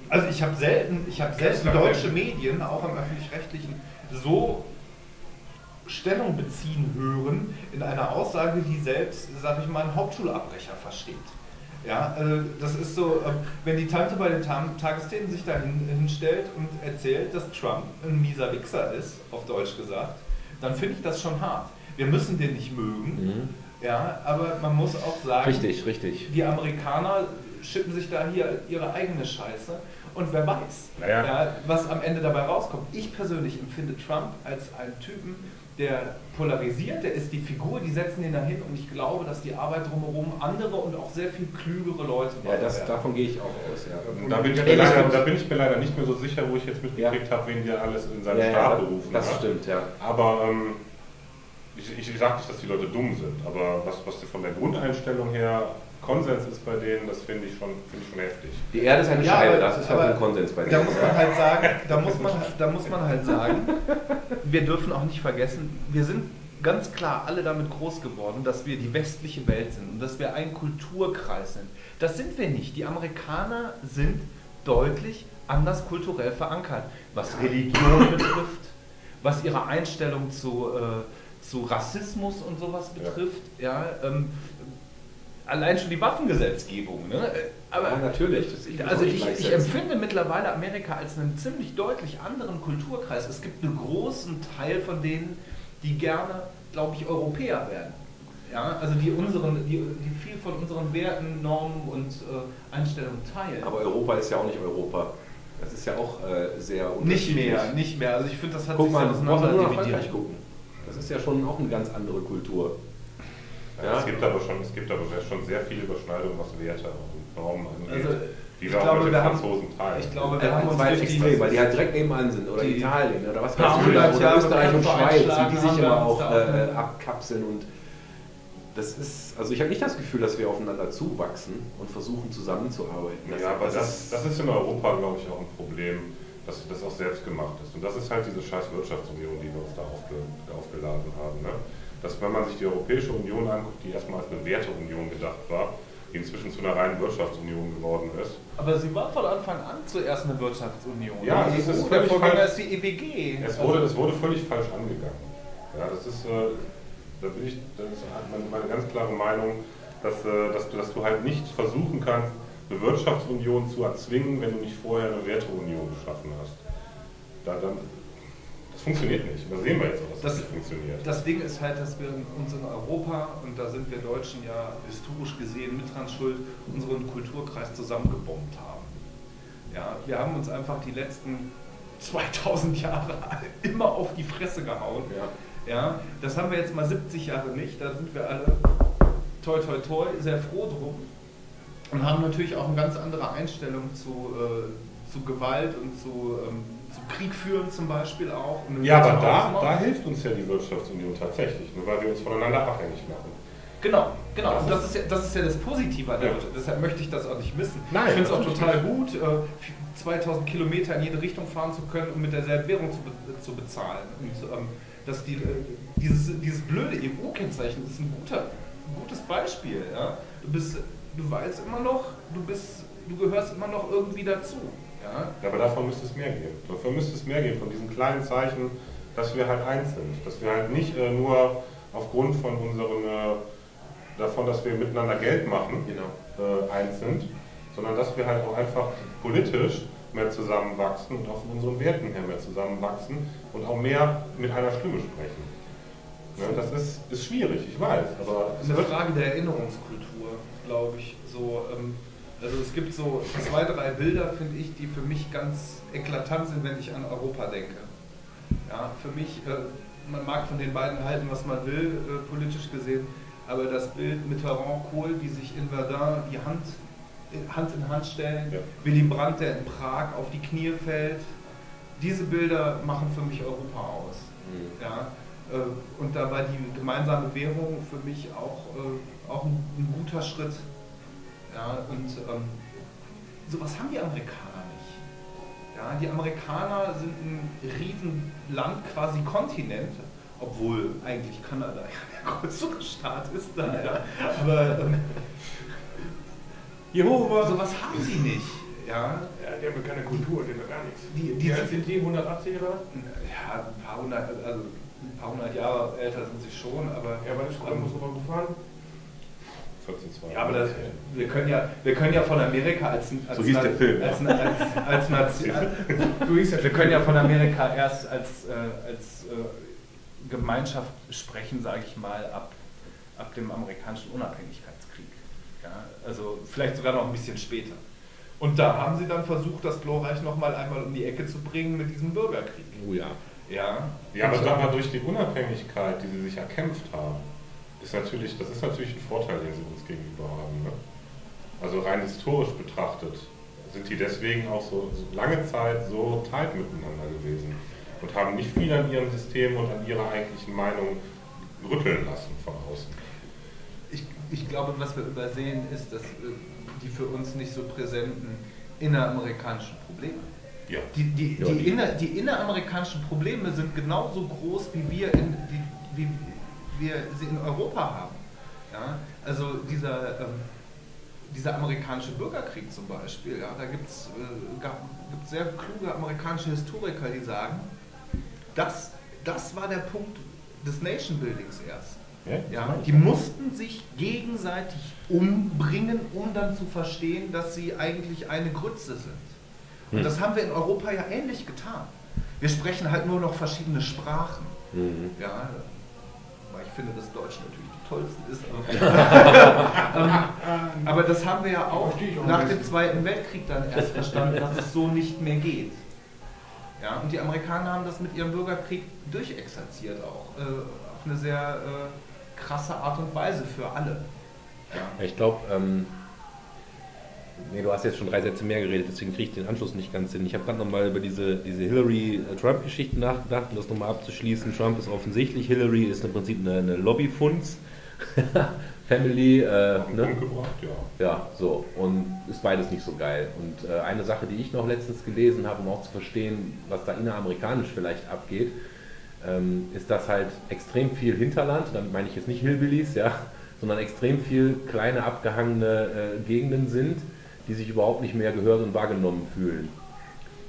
Also ich habe selten, ich habe selten deutsche Medien, auch im öffentlich-rechtlichen, so Stellung beziehen hören in einer Aussage, die selbst, sag ich mal, einen Hauptschulabbrecher versteht. Ja, also das ist so, ähm, wenn die Tante bei den Ta Tagesthemen sich da hin, hinstellt und erzählt, dass Trump ein mieser Wichser ist, auf Deutsch gesagt, dann finde ich das schon hart. Wir müssen den nicht mögen, Mhm. ja, aber man muss auch sagen, Richtig, richtig. die Amerikaner schippen sich da hier ihre eigene Scheiße und wer weiß, Naja. ja, was am Ende dabei rauskommt. Ich persönlich empfinde Trump als einen Typen, der polarisiert, der ist die Figur, die setzen den dahin und ich glaube, dass die Arbeit drumherum andere und auch sehr viel klügere Leute Ja, das, davon gehe ich auch aus, ja. Da bin, ich mir leider, da bin ich mir leider nicht mehr so sicher, wo ich jetzt mitgekriegt habe, wen wir alles in seinen Ja, Stab ja, berufen das hat. stimmt, ja. Aber ähm, ich, ich, ich sage nicht, dass die Leute dumm sind, aber was, was von der Grundeinstellung her Konsens ist bei denen, das finde ich, schon- finde ich schon heftig. Die Erde ist eine Ja, Scheibe, aber- das ist ja aber ein Konsens bei Da denen. muss man halt sagen, da muss man, da muss man halt sagen, wir dürfen auch nicht vergessen, wir sind ganz klar alle damit groß geworden, dass wir die westliche Welt sind und dass wir ein Kulturkreis sind. Das sind wir nicht. Die Amerikaner sind deutlich anders kulturell verankert, was Religion betrifft, was ihre Einstellung zu, äh, zu Rassismus und sowas Ja. betrifft. Ja, ähm, allein schon die Waffengesetzgebung. Ne? Aber Ja, natürlich. Also nicht ich, ich empfinde mittlerweile Amerika als einen ziemlich deutlich anderen Kulturkreis. Es gibt einen großen Teil von denen, die gerne, glaube ich, Europäer werden. Ja, also die, unseren, die, die viel von unseren Werten, Normen und äh, Einstellungen teilen. Aber Europa ist ja auch nicht Europa. Das ist ja auch äh, sehr nicht unterschiedlich. mehr, nicht mehr. Also ich finde, das hat Guck sich mal. Frankreich gucken. Das ist ja schon auch eine ganz andere Kultur. Ja, Ja. Es gibt aber schon, es gibt aber schon sehr viele Überschneidungen, was Werte und Normen angeht, Also, die ich wir auch glaube, mit den wir haben- Franzosen teilen. ich glaube, wir Wir haben uns zwei durch die- extrem, weil die halt direkt nebenan sind. Oder Italien oder was weiß ich. Oder, Österreich und Schweiz, wie die sich immer auch äh, abkapseln. Und das ist, also ich habe nicht das Gefühl, dass wir aufeinander zuwachsen und versuchen zusammenzuarbeiten. Ja, aber das, das ist in Europa, glaube ich, auch ein Problem, dass das auch selbst gemacht ist. Und das ist halt diese scheiß Wirtschaftsunion, die wir uns da aufge, aufgeladen haben. Ne? Dass wenn man sich die Europäische Union anguckt, die erstmal als eine Werteunion gedacht war, die inzwischen zu einer reinen Wirtschaftsunion geworden ist. Aber sie war von Anfang an zuerst eine Wirtschaftsunion. Ja, es ist der völlig falsch. ist die EWG. Es wurde, es wurde völlig falsch angegangen. Ja, das ist, äh, da bin ich, das ist meine, meine ganz klare Meinung, dass, äh, dass, du, dass du halt nicht versuchen kannst, eine Wirtschaftsunion zu erzwingen, wenn du nicht vorher eine Werteunion geschaffen hast. Da, dann, das funktioniert nicht. Da sehen wir jetzt auch, dass das, Das- nicht funktioniert. Das Ding ist halt, dass wir uns in Europa, und da sind wir Deutschen ja historisch gesehen mit dran schuld, unseren Kulturkreis zusammengebombt haben. Ja, wir haben uns einfach die letzten 2000 Jahre <laughs> immer auf die Fresse gehauen. Ja. Ja, das haben wir jetzt mal 70 Jahre nicht, da sind wir alle toi toi toi sehr froh drum und haben natürlich auch eine ganz andere Einstellung zu, äh, zu Gewalt und zu, ähm, zu Krieg führen zum Beispiel auch. Ja, aber da, da hilft uns ja die Wirtschaftsunion tatsächlich, nur weil wir uns voneinander abhängig machen. Genau, genau. Das Und das ist ja das, ist ja das Positive an der Ja. Wirtschaft. Deshalb möchte ich das auch nicht missen. Nein, ich finde es auch total gut, äh, 2000 Kilometer in jede Richtung fahren zu können und mit derselben Währung zu, be zu bezahlen. Und ähm, dass die, äh, dieses, dieses blöde EU-Kennzeichen ist ein, guter, gutes Beispiel. Ja? Du, bist, du weißt immer noch, du, bist, du gehörst immer noch irgendwie dazu. Ja? Ja, aber davon müsste es mehr geben. Davon müsste es mehr geben, von diesen kleinen Zeichen, dass wir halt eins sind. Dass wir halt nicht äh, nur aufgrund von unseren, äh, davon, dass wir miteinander Geld machen, Genau. äh, eins sind, sondern dass wir halt auch einfach politisch mehr zusammenwachsen und auch von unseren Werten her mehr zusammenwachsen und auch mehr mit einer Stimme sprechen. Ne, das ist, ist schwierig, ich weiß, aber Das ist eine Frage der Erinnerungskultur, glaube ich. So, ähm, also es gibt so zwei, drei Bilder, finde ich, die für mich ganz eklatant sind, wenn ich an Europa denke. Ja, für mich, äh, man mag von den beiden halten, was man will, äh, politisch gesehen, aber das Bild Mitterrand, Kohl, die sich in Verdun die Hand, in- Hand in Hand stellen, Ja. Willy Brandt, der in Prag auf die Knie fällt, diese Bilder machen für mich Europa aus. Mhm. Ja, äh, und da war die gemeinsame Währung für mich auch, äh, auch ein guter Schritt. Ja, und ähm, sowas haben die Amerikaner nicht. Ja, die Amerikaner sind ein Riesenland, quasi Kontinent, obwohl eigentlich Kanada <laughs> ja der größere Staat ist da. Ja. Aber ähm, Jehova! sowas haben sie nicht. Ja, Ja, die haben ja keine Kultur, die haben gar nichts. Die- die Wie sind- die 180 oder? ja ein, paar hundert, also ein paar hundert Jahre älter sind sie schon, aber Ja, wann ist Kolumbus rüber gefahren? 14, 2. Ja, aber das, wir, können ja, wir können ja von Amerika als, als So hieß der Film, als, als, als, Nation, <laughs> hieß ja, wir können ja von Amerika erst als, äh, als äh, Gemeinschaft sprechen, sage ich mal, ab, ab dem amerikanischen Unabhängigkeitskrieg. Ja, also vielleicht sogar noch ein bisschen später. Und da haben sie dann versucht, das Glorreich noch mal einmal um die Ecke zu bringen mit diesem Bürgerkrieg. Oh ja. Ja. Ja, aber, aber durch die Unabhängigkeit, die sie sich erkämpft haben, ist natürlich, das ist natürlich ein Vorteil, den sie uns gegenüber haben. Ne? Also rein historisch betrachtet sind die deswegen auch so, so lange Zeit so tight miteinander gewesen und haben nicht viel an ihrem System und an ihrer eigentlichen Meinung rütteln lassen von außen. Ich, ich glaube, was wir übersehen, ist, dass äh, die für uns nicht so präsenten inneramerikanischen Probleme. Ja. Die, die, Ja, die, die- inner, die inneramerikanischen Probleme sind genauso groß, wie wir, in, die, wie wir sie in Europa haben. Ja? Also dieser, ähm, dieser amerikanische Bürgerkrieg zum Beispiel, ja, da gibt es äh, gab- gibt's sehr kluge amerikanische Historiker, die sagen, das, das war der Punkt des Nation Buildings erst. Ja, die mussten sich gegenseitig umbringen, um dann zu verstehen, dass sie eigentlich eine Grütze sind. Und Hm. das haben wir in Europa ja ähnlich getan. Wir sprechen halt nur noch verschiedene Sprachen. Mhm. Ja, weil ich finde, dass Deutsch natürlich die tollste ist. Aber, ähm, <laughs> aber das haben wir ja auch nach dem. Zweiten Weltkrieg dann erst verstanden, dass es so nicht mehr geht. Ja, und die Amerikaner haben das mit ihrem Bürgerkrieg durchexerziert auch. Äh, auf eine sehr äh, krasse Art und Weise für alle. Ja. Ich glaube, ähm, nee, du hast jetzt schon drei Sätze mehr geredet, deswegen kriege ich den Anschluss nicht ganz hin. Ich habe gerade nochmal über diese, diese Hillary-Trump-Geschichte nachgedacht, um das nochmal abzuschließen. Trump ist offensichtlich, Hillary ist im Prinzip eine, eine Lobbyfunds. <laughs> Family, äh, ne? Ja. Ja, so. Und ist beides nicht so geil. Und äh, eine Sache, die ich noch letztens gelesen habe, um auch zu verstehen, was da inneramerikanisch vielleicht abgeht, ähm, ist, dass halt extrem viel Hinterland, damit meine ich jetzt nicht Hillbillies, ja, sondern extrem viel kleine abgehangene äh, Gegenden sind, die sich überhaupt nicht mehr gehört und wahrgenommen fühlen.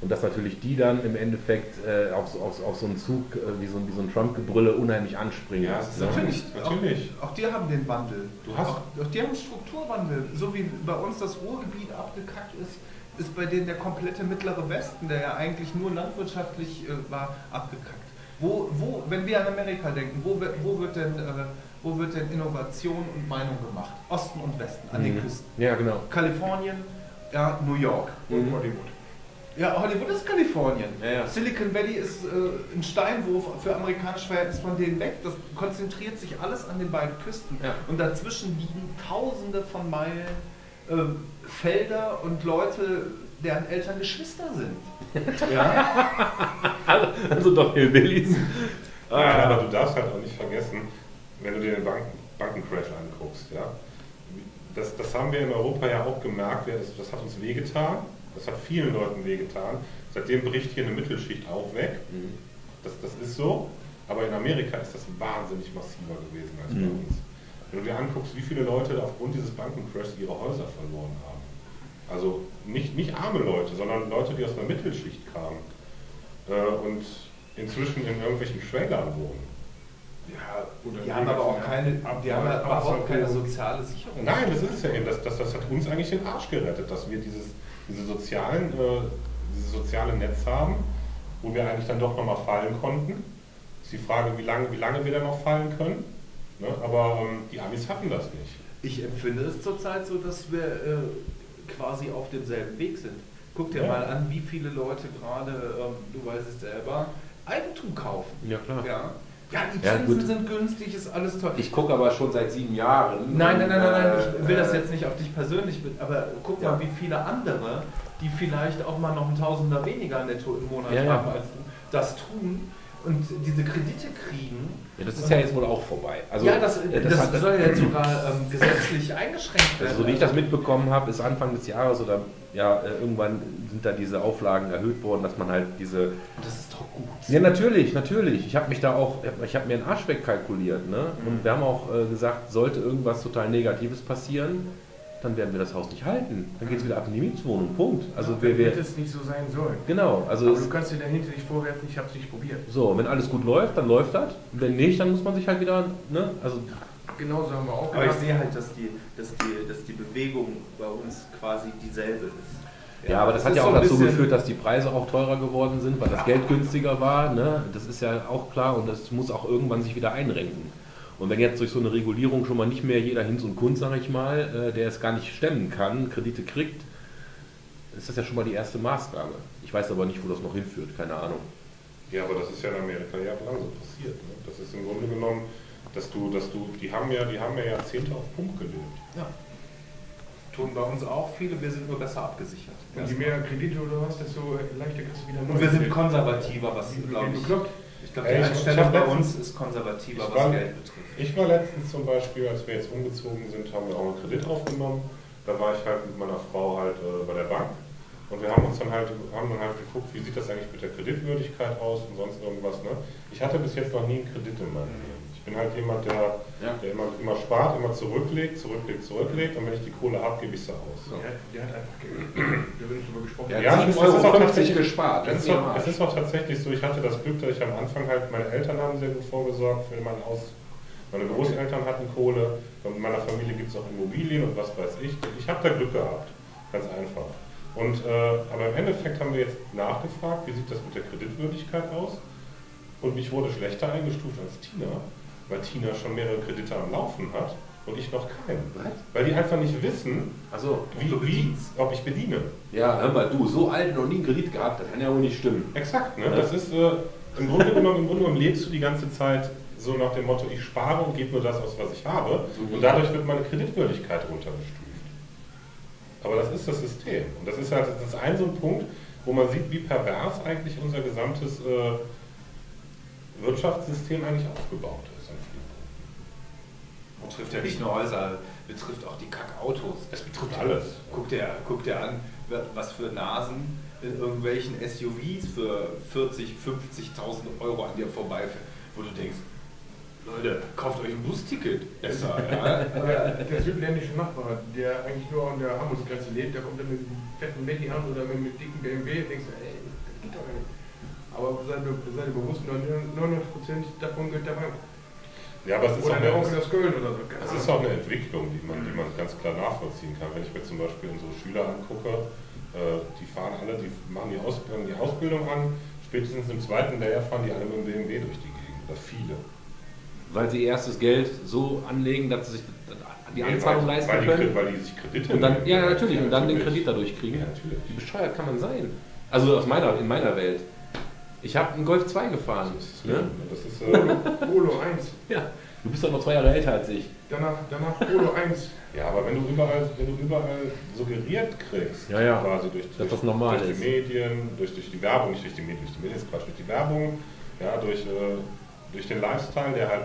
Und dass natürlich die dann im Endeffekt äh, auf, so, auf, auf so einen Zug äh, wie so, ein- wie so ein Trump-Gebrülle unheimlich anspringen. Ja, ne? Natürlich, Natürlich. Auch, auch die haben den Wandel. Du hast- auch, auch die haben einen Strukturwandel. So wie bei uns das Ruhrgebiet abgekackt ist, ist bei denen der komplette mittlere Westen, der ja eigentlich nur landwirtschaftlich äh, war, abgekackt. Wo, wo, wenn wir an Amerika denken, wo, wird- wo, wird denn, äh, wo wird denn Innovation und Meinung gemacht? Osten und Westen, an den Mhm. Küsten. Ja, genau. Kalifornien, ja, New York. Und Mhm. Hollywood. Ja, Hollywood ist Kalifornien. Ja, ja. Silicon Valley ist äh, ein Steinwurf für amerikanische Verhältnisse von denen weg. Das konzentriert sich alles an den beiden Küsten. Ja. Und dazwischen liegen tausende von Meilen äh, Felder und Leute, deren Eltern Geschwister sind. <laughs> ja? Also doch Hillbillies. Ja, aber du darfst halt auch nicht vergessen, wenn du dir den Banken, Bankencrash anguckst, ja. Das, das haben wir in Europa ja auch gemerkt, das, das hat uns wehgetan, das hat vielen Leuten wehgetan. Seitdem bricht hier eine Mittelschicht auch weg. Mhm. Das, das ist so, aber in Amerika ist das wahnsinnig massiver gewesen als bei Mhm. uns. Wenn du dir anguckst, wie viele Leute aufgrund dieses Bankencrashs ihre Häuser verloren haben. Also nicht, nicht arme Leute, sondern Leute, die aus einer Mittelschicht kamen äh, und inzwischen in irgendwelchen Schwängern wohnen. Ja, oder Die haben aber auch keine, die haben Ab- überhaupt keine soziale Sicherung. Nein, das ist es ja eben. Das, das, das hat uns eigentlich den Arsch gerettet, dass wir dieses, diese sozialen, äh, dieses soziale Netz haben, wo wir eigentlich dann doch nochmal fallen konnten. Ist die Frage, wie lange, wie lange wir dann noch fallen können. Ne? Aber ähm, die Amis hatten das nicht. Ich empfinde es zurzeit so, dass wir äh, quasi auf demselben Weg sind. Guck dir Ja. mal an, wie viele Leute gerade, ähm, du weißt es selber, Eigentum kaufen. Ja, klar. Ja, ja die Zinsen sind günstig, ist alles toll. Ich gucke aber schon seit sieben Jahren. nein, nein, nein, nein, nein, ich will das äh, jetzt nicht auf dich persönlich, aber guck Ja. mal, wie viele andere, die vielleicht auch mal noch einen Tausender weniger netto im Monat haben als du, das tun und diese Kredite kriegen. Ja, das ist ja jetzt wohl auch vorbei. Also, ja, das, äh, das, hat- soll ja jetzt sogar ähm, gesetzlich eingeschränkt werden. Also, so wie ich das mitbekommen habe, ist Anfang des Jahres oder ja, äh, irgendwann sind da diese Auflagen erhöht worden, dass man halt diese. Das ist doch gut. Ja, natürlich, natürlich. Ich habe mich da auch, ich habe mir einen Arsch wegkalkuliert. Ne? Und wir haben auch äh, gesagt, sollte irgendwas total Negatives passieren, dann werden wir das Haus nicht halten. Dann geht es wieder ab in die Mietswohnung. Punkt. Also, wir, Wenn wir, es nicht so sein soll. genau. Also, Aber du kannst dir dahinter nicht vorwerfen, ich habe es nicht probiert. so, wenn alles gut läuft, dann läuft das. Wenn nicht, dann muss man sich halt wieder, ne? Also, Genauso haben wir auch Aber ich gedacht. sehe halt, dass die, dass, die, dass die Bewegung bei uns quasi dieselbe ist. Ja, aber das hat ist ja so auch ein dazu geführt, dass die Preise auch teurer geworden sind, weil das Geld günstiger war. Ne? Das ist ja auch klar und das muss auch irgendwann sich wieder einrenken. Und wenn jetzt durch so eine Regulierung schon mal nicht mehr jeder Hinz und Kunst, sage ich mal, äh, der es gar nicht stemmen kann, Kredite kriegt, ist das ja schon mal die erste Maßnahme. Ich weiß aber nicht, wo das noch hinführt, keine Ahnung. Ja, aber das ist ja in Amerika jahrelang so passiert. Ne? Das ist im Grunde genommen, dass du, dass du, die haben ja, die haben ja Jahrzehnte auf Pump gelebt. Ja. Tun bei uns auch viele, wir sind nur besser abgesichert. Und je mehr Kredite oder was, desto leichter kriegst du wieder Und wir sind konservativer, was glaube ich. bekloppt. Ich glaube, die ich- Einstellung bei uns ist konservativer, was war- Geld betrifft. Ich war letztens zum Beispiel, als wir jetzt umgezogen sind, haben wir auch einen Kredit aufgenommen. Da war ich halt mit meiner Frau halt äh, bei der Bank und wir haben uns dann halt, haben dann halt geguckt, wie sieht das eigentlich mit der Kreditwürdigkeit aus und sonst irgendwas. Ne? Ich hatte bis jetzt noch nie einen Kredit in meinem Leben. Ich bin halt jemand, der, Ja. der immer, immer spart, immer zurücklegt, zurücklegt, zurücklegt und wenn ich die Kohle habe, gebe ich sie aus. Der, hat- der hat einfach Geld. Da wird nicht drüber gesprochen. Ja, Ja, es ist- es ist 7,50 auch tatsächlich- gespart. Es ist, auch, es ist auch tatsächlich so, ich hatte das Glück, dass ich am Anfang halt, meine Eltern haben sehr gut vorgesorgt für mein Haus. Meine Großeltern hatten Kohle, und in meiner Familie gibt es auch Immobilien und was weiß ich. Ich habe da Glück gehabt, ganz einfach. Und, äh, aber im Endeffekt haben wir jetzt nachgefragt, wie sieht das mit der Kreditwürdigkeit aus? Und mich wurde schlechter eingestuft als Tina, weil Tina schon mehrere Kredite am Laufen hat und ich noch keinen. Was? Weil die einfach nicht wissen, Achso. wie, wie, ob ich bediene. Ja, hör mal, du, so alt noch nie einen Kredit gehabt, das kann ja wohl nicht stimmen. Exakt, ne? Das ist äh, im, Grunde genommen, im Grunde genommen lebst du die ganze Zeit so nach dem Motto, ich spare und gebe nur das aus, was ich habe. Und dadurch wird meine Kreditwürdigkeit runtergestuft. Aber das ist das System. Und das ist halt das ist ein so ein Punkt, wo man sieht, wie pervers eigentlich unser gesamtes äh, Wirtschaftssystem eigentlich aufgebaut ist. an vielen Punkten. Betrifft ja nicht nur Häuser, betrifft auch die Kackautos. Es betrifft alles. Guck dir, guck dir an, was für Nasen in irgendwelchen SUVs für 40, 50.000 Euro an dir vorbeifahren, wo du denkst, Leute, kauft euch ein Busticket. Besser, ja? Aber der südländische Nachbar, der eigentlich nur an der Armutsgrenze lebt, der kommt dann mit einem fetten Betty an oder mit einem dicken BMW, denkst du, ey, das geht doch nicht. Aber sei, dir- sei dir bewusst, 99% davon gehört der Bank. Ja, aber es ist, Oder auch eine, aus Köln oder so. es ist auch eine Entwicklung, die man, die man ganz klar nachvollziehen kann. Wenn ich mir zum Beispiel unsere Schüler angucke, äh, die fahren alle, die machen die Ausbildung, die Ausbildung an, spätestens im zweiten Lehrjahr fahren die alle mit dem BMW durch die Gegend, oder viele. Weil sie erstes Geld so anlegen, dass sie sich die Nee, Anzahlung weil, leisten weil die, können. Weil die sich Kredite Und dann, nehmen. ja, natürlich, und dann den. Kredit dadurch kriegen. Ja, natürlich. Wie bescheuert kann man sein? Also aus meiner, in meiner Welt. Ich habe einen Golf 2 gefahren. Das ist, Ne? das ist, äh, Polo, Polo <laughs> 1. Ja. Du bist doch noch zwei Jahre älter als ich. Danach, danach Polo 1. ja, aber wenn du überall, wenn du überall suggeriert kriegst, Ja, ja. quasi durch, durch, das normal durch die Medien, durch, durch die Werbung, nicht durch die Medien, durch die Medien ist Quatsch, durch die Werbung, ja, durch, äh, durch den Lifestyle, der halt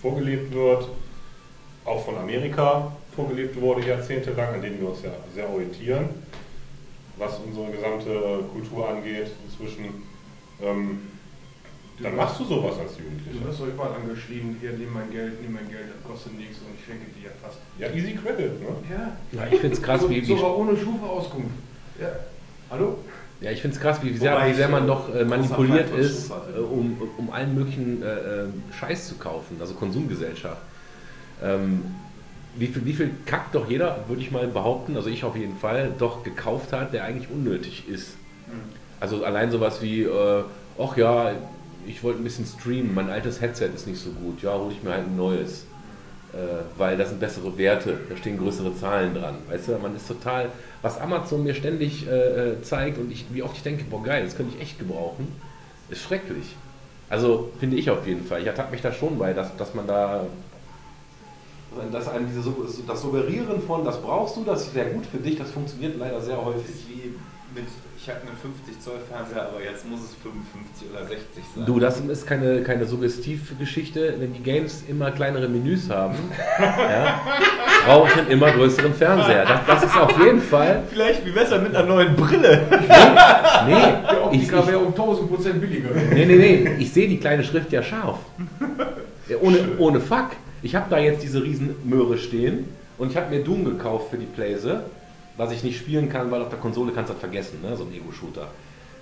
vorgelebt wird, auch von Amerika vorgelebt wurde jahrzehntelang, an dem wir uns ja sehr orientieren, was unsere gesamte Kultur angeht inzwischen. Ähm, dann machst du sowas als Du Jugendlicher. wirst doch überall angeschrien, hier, nimm mein Geld, nimm mein Geld, das kostet nichts und ich schenke dir fast. Ja, easy credit, ne? Ja. Ja, ich finde es krass, so, wie, Sogar ohne Schufa-Auskunft. Ja. Hallo? ja, ich find's krass, wie sehr, wie sehr man doch äh, manipuliert ist, äh, um, um allen möglichen äh, äh, Scheiß zu kaufen, also Konsumgesellschaft. Ähm, wie, viel, wie viel Kack doch jeder, würde ich mal behaupten, also ich auf jeden Fall, doch gekauft hat, der eigentlich unnötig ist. Also allein sowas wie, äh, ach ja, ich wollte ein bisschen streamen, mein altes Headset ist nicht so gut, ja, hole ich mir halt ein neues. Äh, weil da sind bessere Werte, da stehen größere Zahlen dran. Weißt du, man ist total, was Amazon mir ständig äh, äh, zeigt und ich, wie oft ich denke, boah geil, das könnte ich echt gebrauchen, ist schrecklich. Also finde ich auf jeden Fall. Ich ertappe mich da schon bei, dass, dass man da, dass einem diese, das Suggerieren von, das brauchst du, das ist sehr gut für dich, das funktioniert leider sehr Das häufig. ist wie mit, ich habe einen 50 Zoll Fernseher, aber jetzt muss es 55 oder 60 sein. Du, das ist keine, keine Suggestivgeschichte. Wenn die Games immer kleinere Menüs haben, <laughs> ja, brauche ich einen immer größeren Fernseher. Das, das ist auf jeden Fall. Vielleicht wie besser mit einer neuen Brille. Nee, <laughs> Der ich, ich, Optiker wäre um 1000 Prozent billiger. nee, nee, nee. Ich sehe die kleine Schrift ja scharf. Ohne, ohne Fuck. Ich habe da jetzt diese Riesenmöhre stehen und ich habe mir Doom gekauft für die Playse, was ich nicht spielen kann, weil auf der Konsole kannst du das vergessen, ne? so ein Ego-Shooter.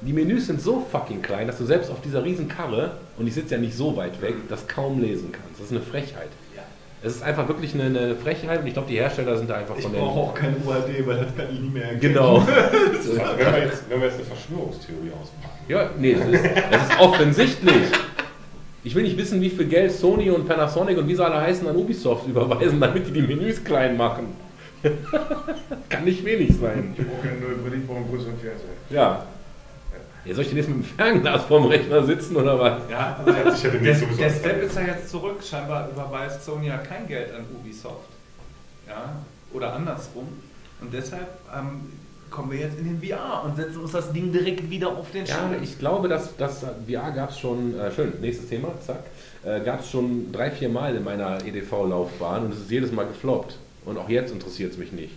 Die Menüs sind so fucking klein, dass du selbst auf dieser riesen Karre, und ich sitze ja nicht so weit weg, das kaum lesen kannst. Das ist eine Frechheit. Ja. Es ist einfach wirklich eine, eine Frechheit und ich glaube, die Hersteller sind da einfach Ich von brauche den... auch kein UHD, weil das kann ich nicht mehr erkennen. Genau. <laughs> Wenn, wir jetzt, wenn wir jetzt eine Verschwörungstheorie auspacken, Ja, nee, das ist, das ist offensichtlich. Ich will nicht wissen, wie viel Geld Sony und Panasonic und wie sie alle heißen an Ubisoft überweisen, damit die die Menüs klein machen. <laughs> Kann nicht wenig sein. Ich brauche keine neue Brille, ich brauche einen größeren Fernseher. Ja. Ja, soll ich denn jetzt mit dem Fernglas vorm Rechner sitzen oder was? Ja, Der hat sich ja der, sowieso der angefangen. Step ist ja jetzt zurück. Scheinbar überweist Sony ja kein Geld an Ubisoft. Ja, oder andersrum. Und deshalb ähm, kommen wir jetzt in den VR und setzen uns das Ding direkt wieder auf den Ja, Schirm. ich glaube, dass das VR gab es schon, äh, schön, nächstes Thema, zack, äh, gab es schon drei, vier Mal in meiner EDV-Laufbahn und es ist jedes Mal gefloppt. Und auch jetzt interessiert es mich nicht.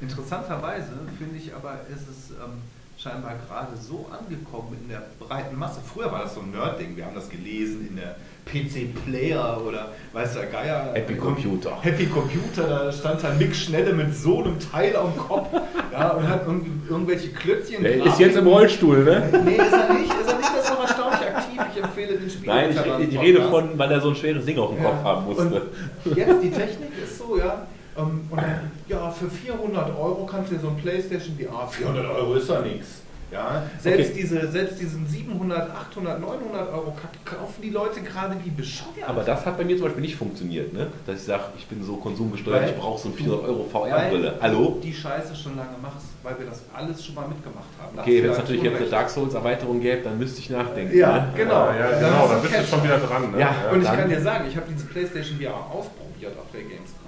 Interessanterweise finde ich aber, ist es ähm, scheinbar gerade so angekommen in der breiten Masse. Früher war das so ein Nerd-Ding, wir haben das gelesen in der PC Player oder weiß der Geier. Happy Computer. Happy Computer, da stand da Nick Schnelle mit so einem Teil am Kopf <laughs> ja, und hat irgendwelche Klötzchen. Der ist jetzt im Rollstuhl, ne? Nee, ist er nicht. Ist er nicht, das ist noch erstaunlich aktiv. Ich empfehle den Spiel. Nein, ich, ich rede von, weil er so ein schweres Ding auf dem Kopf haben musste. Und jetzt die Technik ist so, ja. Ähm, Und dann, ja, für 400 Euro kannst du dir so ein PlayStation VR. 400 Euro ist ja nichts. Ja, selbst, Okay. diese, selbst diesen 700, 800, 900 Euro kaufen die Leute gerade wie bescheuert. Aber das hat bei mir zum Beispiel nicht funktioniert, ne? Dass ich sage, ich bin so konsumgesteuert, Weil- ich brauche so eine 400 Euro VR-Brille. Hallo? die Scheiße schon lange machst, weil wir das alles schon mal mitgemacht haben. Da Okay, wenn es natürlich jetzt eine. Dark Souls-Erweiterung gäbe, dann müsste ich nachdenken. Ja, ne? genau. Ja, ja, Dann genau, hast du da bist du schon wieder dran. Ne? Ja. Und ich dann- kann dir sagen, ich habe diese PlayStation VR ausprobiert auf der Gamescom.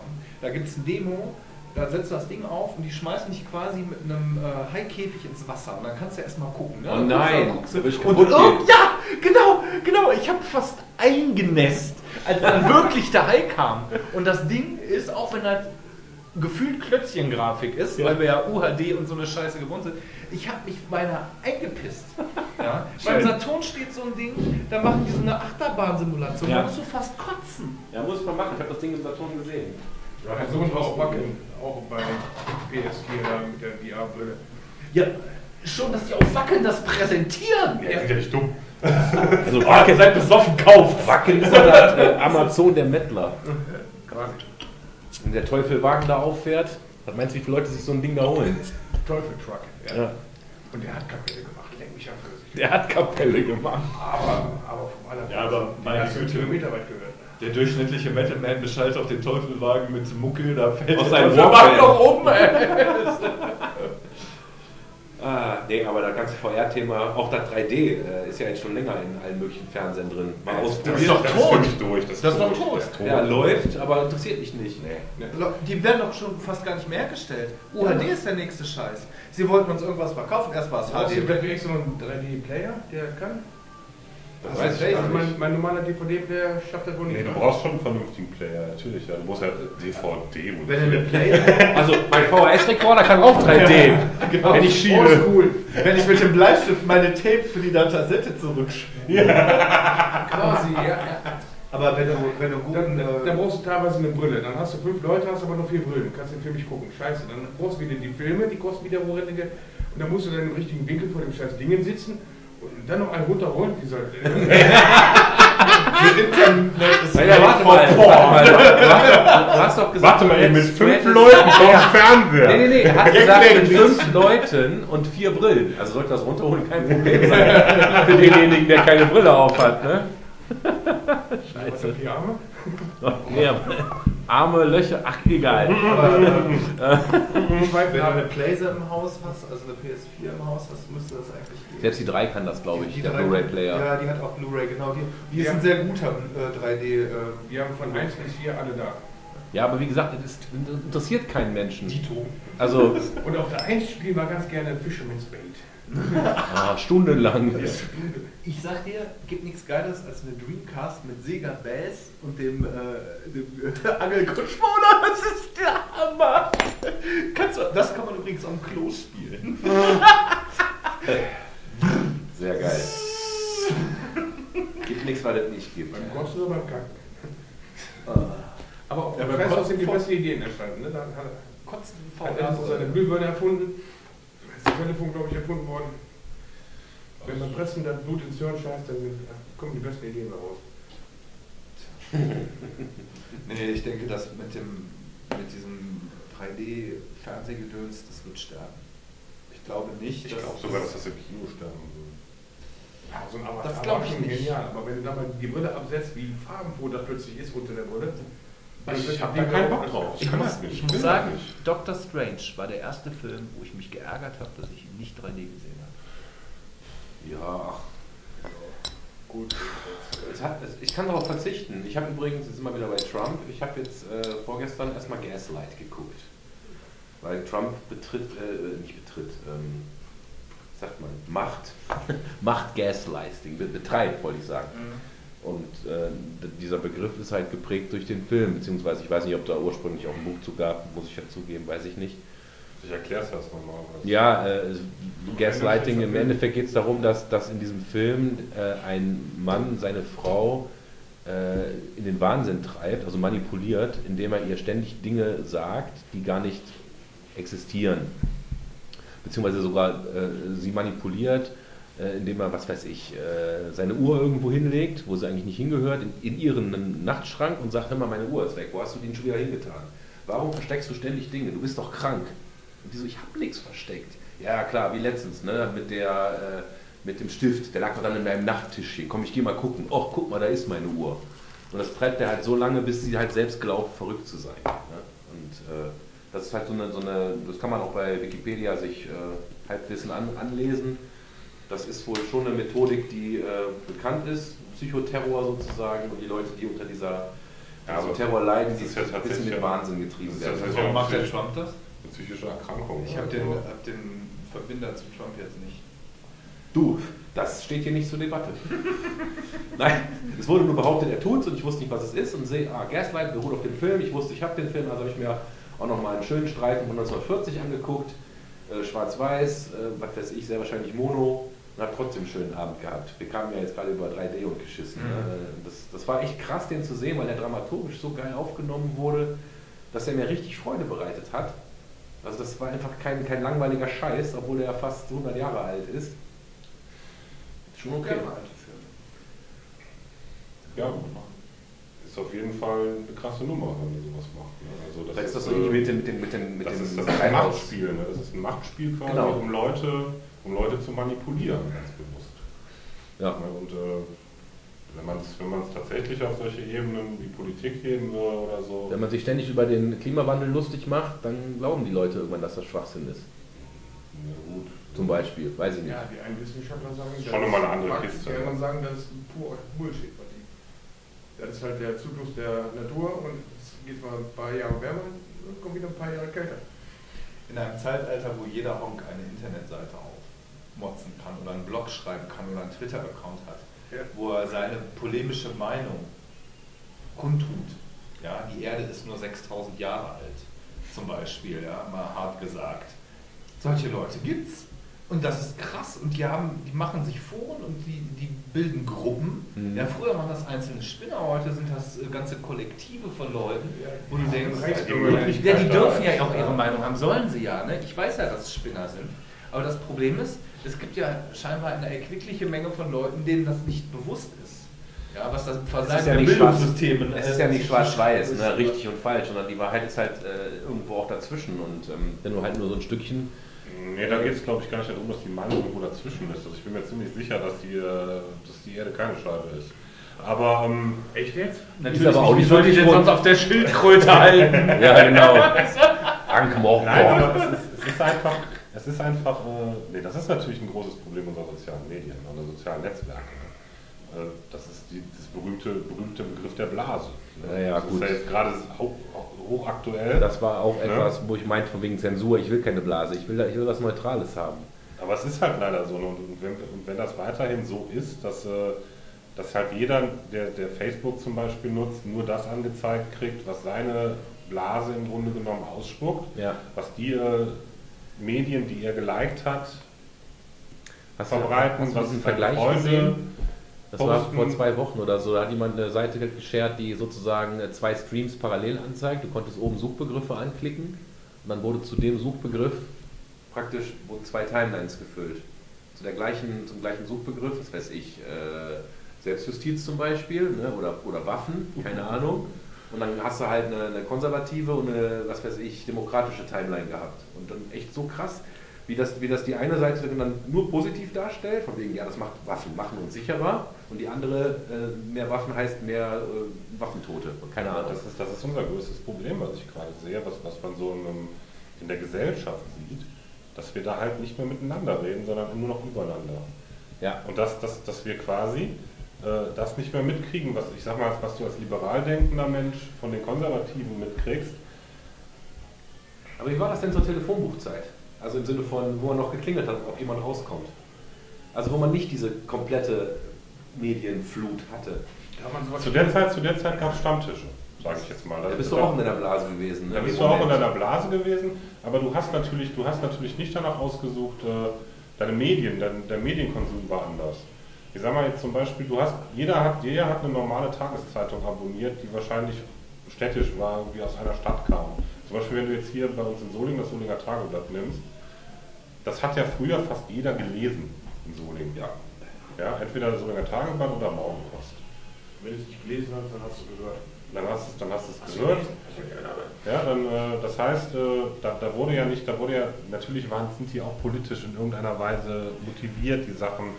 Da gibt es ein Demo, da setzt du das Ding auf und die schmeißen dich quasi mit einem äh, Haikäfig ins Wasser. Und dann kannst du erstmal gucken. Ne? Oh guckst du, nein, guckst du, ich und, oh, ja, genau, genau. Ich habe fast eingenässt, als dann <laughs> wirklich der Hai kam. Und das Ding ist, auch wenn das gefühlt Klötzchen-Grafik ist, Ja. weil wir ja UHD und so eine Scheiße gewohnt sind, ich habe mich beinahe eingepisst. Ja? <laughs> Beim. Saturn steht so ein Ding, da machen die so eine Achterbahn-Simulation, Ja. da musst du fast kotzen. Ja, muss man machen. Ich habe das Ding im Saturn gesehen. Ja, mein Sohn auch auch bei PS4 da mit der VR-Brille. Ja, schon, dass die auf Wackeln das präsentieren. Ja, sind ja nicht dumm. Also <laughs> Wacken, seid besoffen, kauft! Wacken ist ja das äh, Amazon der Mettler. Quasi. Wenn der Teufelwagen da auffährt, was meinst du, wie viele Leute sich so ein Ding da holen? Teufeltruck. Ja. Ja. Und der hat Kapelle gemacht, leck mich am Pfirsich. Der hat Kapelle gemacht. Aber, aber vom aller Ja, aber meine Güte. Kilometer weit gehört. Der durchschnittliche Metalman beschallt auf den Teufelwagen mit Muckel, da fällt Aus der seinem Walkman. noch oben, ey. <laughs> Ah, nee, aber das ganze VR-Thema, auch das 3D, äh, ist ja jetzt schon länger in allen möglichen Fernsehen drin. Mal Das ist, doch das tot. ist durch. Das, Das ist doch tot. Tot. Ja, läuft, aber interessiert mich nicht. Nee. Die werden doch schon fast gar nicht mehr hergestellt. UHD ist der nächste Scheiß. Sie wollten uns irgendwas verkaufen, erst war es Hast du HD. vielleicht so einen 3D-Player, der kann? Das weiß ich gar mein, mein normaler DVD-Player schafft das wohl nicht. Nee, du brauchst schon einen vernünftigen Player, natürlich. Ja. Du brauchst ja DVD. wo Wenn du du- eine Player, Also mein VHS-Rekorder kann auch 3D. genau, Wenn ich schiebe. Oldschool. wenn ich mit dem Bleistift meine Tape für die Datasette zurückspiele. Quasi, ja. Aber wenn du, wenn du Dann, guten, dann, äh, dann brauchst du teilweise eine Brille. Dann hast du fünf Leute, hast aber nur vier Brillen. Kannst den Film nicht gucken. Scheiße, dann brauchst du wieder die Filme, die kosten wieder horrende Geld. Und dann musst du dann im richtigen Winkel vor dem scheiß Dingen sitzen und dann noch einen runterrollen. Dieser, <laughs> Ja, ja, warte mal. Warte mal. Du hast doch gesagt, Warte mal, mit fünf Leuten vom. Fernseher. Nee, nee, nee, er hat gesagt, mit fünf Leuten und vier Brillen. Also sollte das runterholen kein Problem sein. <laughs> Für denjenigen, der keine Brille auf hat, ne? Scheiße. Vier Arme. <laughs> Arme, Löcher, ach egal. Ich weiß, wenn du eine aber Playser im Haus hast, also eine PS4 im Haus hast, müsste das eigentlich gehen. Selbst die 3 kann das, glaube ich, Die der Blu-ray-Player. Ja, die hat auch Blu-ray, genau. Die, die ist Ja. ein sehr guter äh, 3D. Äh, wir haben von 1 bis 4 alle da. Ja, aber wie gesagt, das ist, interessiert keinen Menschen. Dito. Also <laughs> Und auf der 1 spielen wir ganz gerne Fisherman's Bait. Ah, stundenlang. Ich sag dir, gibt nichts Geiles als eine Dreamcast mit Sega Bass und dem, äh, dem <laughs> Angelcontroller. Das ist der Hammer. Kannst du, das kann man übrigens am Klo spielen. <laughs> Sehr geil. Gibt nichts, weil es nicht gibt. Beim Kosten oder beim Kacken. Aber auf Ja, dem aus Kosten sind die besten Ideen entstanden. Ne? Da hat, Kotzen hat er so seine Glühbirne erfunden. Das Telefon, glaube ich, erfunden worden. Wenn man Pressen das Blut ins Hirn scheißt, dann sind, kommen die besten Ideen raus. <laughs> Nee, ich denke, das mit dem mit diesem 3D-Fernsehgedöns, das wird sterben. Ich glaube nicht. Ich glaube sogar, dass das im Kino sterben würde. Ja, so ein Avatar Das glaub war ich schon nicht. genial. Aber wenn du da mal die Brille absetzt, wie farbenfroh das plötzlich ist unter der Brille. Ich das habe da keinen Bock drauf. Ich kann muss, das nicht. ich muss sagen, nicht. Doctor Strange war der erste Film, wo ich mich geärgert habe, dass ich ihn nicht 3D gesehen habe. Ja, ach, Gut. es hat, es, ich kann darauf verzichten. Ich habe übrigens, jetzt sind wir wieder bei Trump, ich habe jetzt äh, vorgestern erstmal Gaslight geguckt. Weil Trump betritt, äh, nicht betritt, ähm, sagt man, macht, <laughs> macht Gaslighting, be- betreibt, wollte ich sagen. Und äh, dieser Begriff ist halt geprägt durch den Film, beziehungsweise ich weiß nicht, ob da ursprünglich auch ein Buch zu gab, muss ich ja zugeben, weiß ich nicht. Ich erkläre es erst nochmal. Ja, äh, Gaslighting, im Endeffekt geht es darum, dass, dass in diesem Film äh, ein Mann seine Frau äh, in den Wahnsinn treibt, also manipuliert, indem er ihr ständig Dinge sagt, die gar nicht existieren. Beziehungsweise sogar äh, sie manipuliert, indem er, was weiß ich, äh, seine Uhr irgendwo hinlegt, wo sie eigentlich nicht hingehört, in, ihren Nachtschrank und sagt, hör mal, meine Uhr ist weg, wo hast du denn schon wieder hingetan? Warum versteckst du ständig Dinge? Du bist doch krank. Und die so, ich habe nichts versteckt. Ja, klar, wie letztens, ne, mit der, äh, mit dem Stift, der lag doch dann in meinem Nachttischchen. Komm, ich gehe mal gucken. Och, guck mal, da ist meine Uhr. Und das treibt er halt so lange, bis sie halt selbst glaubt, verrückt zu sein. Ne? Und äh, das ist halt so eine, so eine, das kann man auch bei Wikipedia sich äh, Halbwissen an, anlesen. Das ist wohl schon eine Methodik, die äh, bekannt ist, Psychoterror sozusagen, und die Leute, die unter dieser Ja, diesem aber Terror leiden, das die ja ein bisschen mit Wahnsinn getrieben das ist werden. tatsächlich- Warum Ja, macht der Trump das? Eine psychische Erkrankung. Ich habe Also, den, hab den Verbinder zu Trump jetzt nicht. Du, das steht hier nicht zur Debatte. <laughs> Nein, es wurde nur behauptet, er tut's und ich wusste nicht, was es ist und sehe, ah, Gaslight beruht auf dem Film. Ich wusste, ich habe den Film, also habe ich mir auch nochmal einen schönen Streifen von 1940 angeguckt. Äh, Schwarz-Weiß, äh, was weiß ich, sehr wahrscheinlich Mono und habe trotzdem einen schönen Abend gehabt. Wir kamen ja jetzt gerade über 3D und geschissen. Mhm. Ne? Das, das war echt krass, den zu sehen, weil der dramaturgisch so geil aufgenommen wurde, dass er mir richtig Freude bereitet hat. Also das war einfach kein, kein langweiliger Scheiß, obwohl er fast 100 Jahre alt ist. Schon okay. Gerne alte Filme. Ja, ist auf jeden Fall eine krasse Nummer, wenn du sowas machst. Ne? Also das Vielleicht ist das so äh, mit dem, mit dem, mit dem, mit das dem ist das. Machtspiel, ne? Das ist ein Machtspiel quasi, Genau. um, Leute, um Leute zu manipulieren, ganz bewusst. Ja. Und äh, wenn man es wenn man's tatsächlich auf solche Ebenen wie Politik heben würde oder so, Wenn man sich ständig über den Klimawandel lustig macht, dann glauben die Leute irgendwann, dass das Schwachsinn ist. ja, gut. Zum Beispiel, weiß ich nicht. Ja, die einen Wissenschaftler sagen, Schon nochmal eine andere Kiste. Die anderen sagen, das ist pur Bullshit. was die- Das ist halt der Zyklus der Natur und es geht mal ein paar Jahre wärmer und kommt wieder ein paar Jahre kälter. In einem Zeitalter, wo jeder Honk eine Internetseite aufmotzen kann oder einen Blog schreiben kann oder einen Twitter-Account hat, Ja. wo er seine polemische Meinung kundtut. Ja, die Erde ist nur 6000 Jahre alt, zum Beispiel, ja, mal hart gesagt. Solche Leute gibt's. Und das ist krass. Und die haben, die machen sich Foren und die, die bilden Gruppen. Mhm. Ja, früher waren das einzelne Spinner, heute sind das äh, ganze Kollektive von Leuten, wo du denkst, Reichtum. ja, die dürfen ja auch ihre Meinung haben, sollen sie ja. Ne? Ich weiß ja, dass es Spinner sind. Aber das Problem ist, es gibt ja scheinbar eine erquickliche Menge von Leuten, denen das nicht bewusst ist. Ja, was das Es Versagen ist ja der Bildungssystemen es ist ja nicht schwarz-weiß, ne, richtig und falsch, sondern die Wahrheit ist halt äh, irgendwo auch dazwischen. Und ähm, wenn du halt nur so ein Stückchen Nee, da geht es glaube ich gar nicht darum, dass die Meinung irgendwo dazwischen ist. Also ich bin mir ziemlich sicher, dass die, äh, dass die Erde keine Scheibe ist. Aber ähm, Echt jetzt? Natürlich Ist aber auch nicht. Wie sollte ich denn sonst auf der Schildkröte halten? <laughs> Ja, genau. Ankh Nein, aber es ist, es ist einfach, es ist einfach, äh, nee, das ist natürlich ein großes Problem unserer sozialen Medien oder sozialen Netzwerke. Äh, das ist die, das berühmte, berühmte Begriff der Blase. Ja, ja, das gut. ist ja jetzt gerade hoch, hochaktuell. Das war auch Ne? etwas, wo ich meinte, von wegen Zensur, ich will keine Blase, ich will, ich will was Neutrales haben. Aber es ist halt leider so. Und wenn, und wenn das weiterhin so ist, dass, äh, dass halt jeder, der, der Facebook zum Beispiel nutzt, nur das angezeigt kriegt, was seine Blase im Grunde genommen ausspuckt, Ja. was die äh, Medien, die er geliked hat, Hast du, verbreiten, hast du was diesen seine Vergleich Freunde gesehen? Das war posten. vor zwei Wochen oder so. Da hat jemand eine Seite geshared, die sozusagen äh, zwei Streams parallel anzeigt. Du konntest oben Suchbegriffe anklicken und dann wurde zu dem Suchbegriff praktisch wurden zwei Timelines gefüllt. Zu der gleichen, zum gleichen Suchbegriff, das weiß ich, äh, Selbstjustiz zum Beispiel ne, oder, oder Waffen, keine Ahnung. Und dann hast du halt eine, eine konservative und eine, was weiß ich, demokratische Timeline gehabt. Und dann echt so krass, wie das, wie das die eine Seite dann nur positiv darstellt, von wegen, ja, das macht Waffen, machen uns sicherer. Und die andere, äh, mehr Waffen heißt mehr äh, Waffentote. Keine Ahnung. Das ist, das ist unser größtes Problem, was ich gerade sehe, was, was man so in, einem, in der Gesellschaft sieht, dass wir da halt nicht mehr miteinander reden, sondern nur noch übereinander. Ja. Und dass, dass, dass wir quasi das nicht mehr mitkriegen, was ich sag mal, was du als liberal denkender Mensch von den Konservativen mitkriegst. Aber wie war das denn zur Telefonbuchzeit? Also im Sinne von, wo man noch geklingelt hat, ob jemand rauskommt. Also wo man nicht diese komplette Medienflut hatte. Zu der Zeit, zu der Zeit gab es Stammtische, sage ich jetzt mal. Da bist du auch in deiner Blase gewesen. Ne? Da bist du auch in deiner Blase gewesen, aber du hast natürlich, du hast natürlich nicht danach ausgesucht, äh, deine Medien, dein, der Medienkonsum war anders. Ich sag mal jetzt zum Beispiel, du hast, jeder hat, jeder hat eine normale Tageszeitung abonniert, die wahrscheinlich städtisch war, irgendwie aus einer Stadt kam. Zum Beispiel, wenn du jetzt hier bei uns in Solingen das Solinger Tageblatt nimmst, das hat ja früher fast jeder gelesen in Solingen. Ja. Ja, entweder das Solinger Tageblatt oder Morgenpost. Wenn du es nicht gelesen hast, dann hast du gehört. Dann hast, du- dann hast du es gehört. Ja, dann, äh, das heißt, äh, da, da wurde ja nicht, da wurde ja, natürlich waren, sind die auch politisch in irgendeiner Weise motiviert, die Sachen.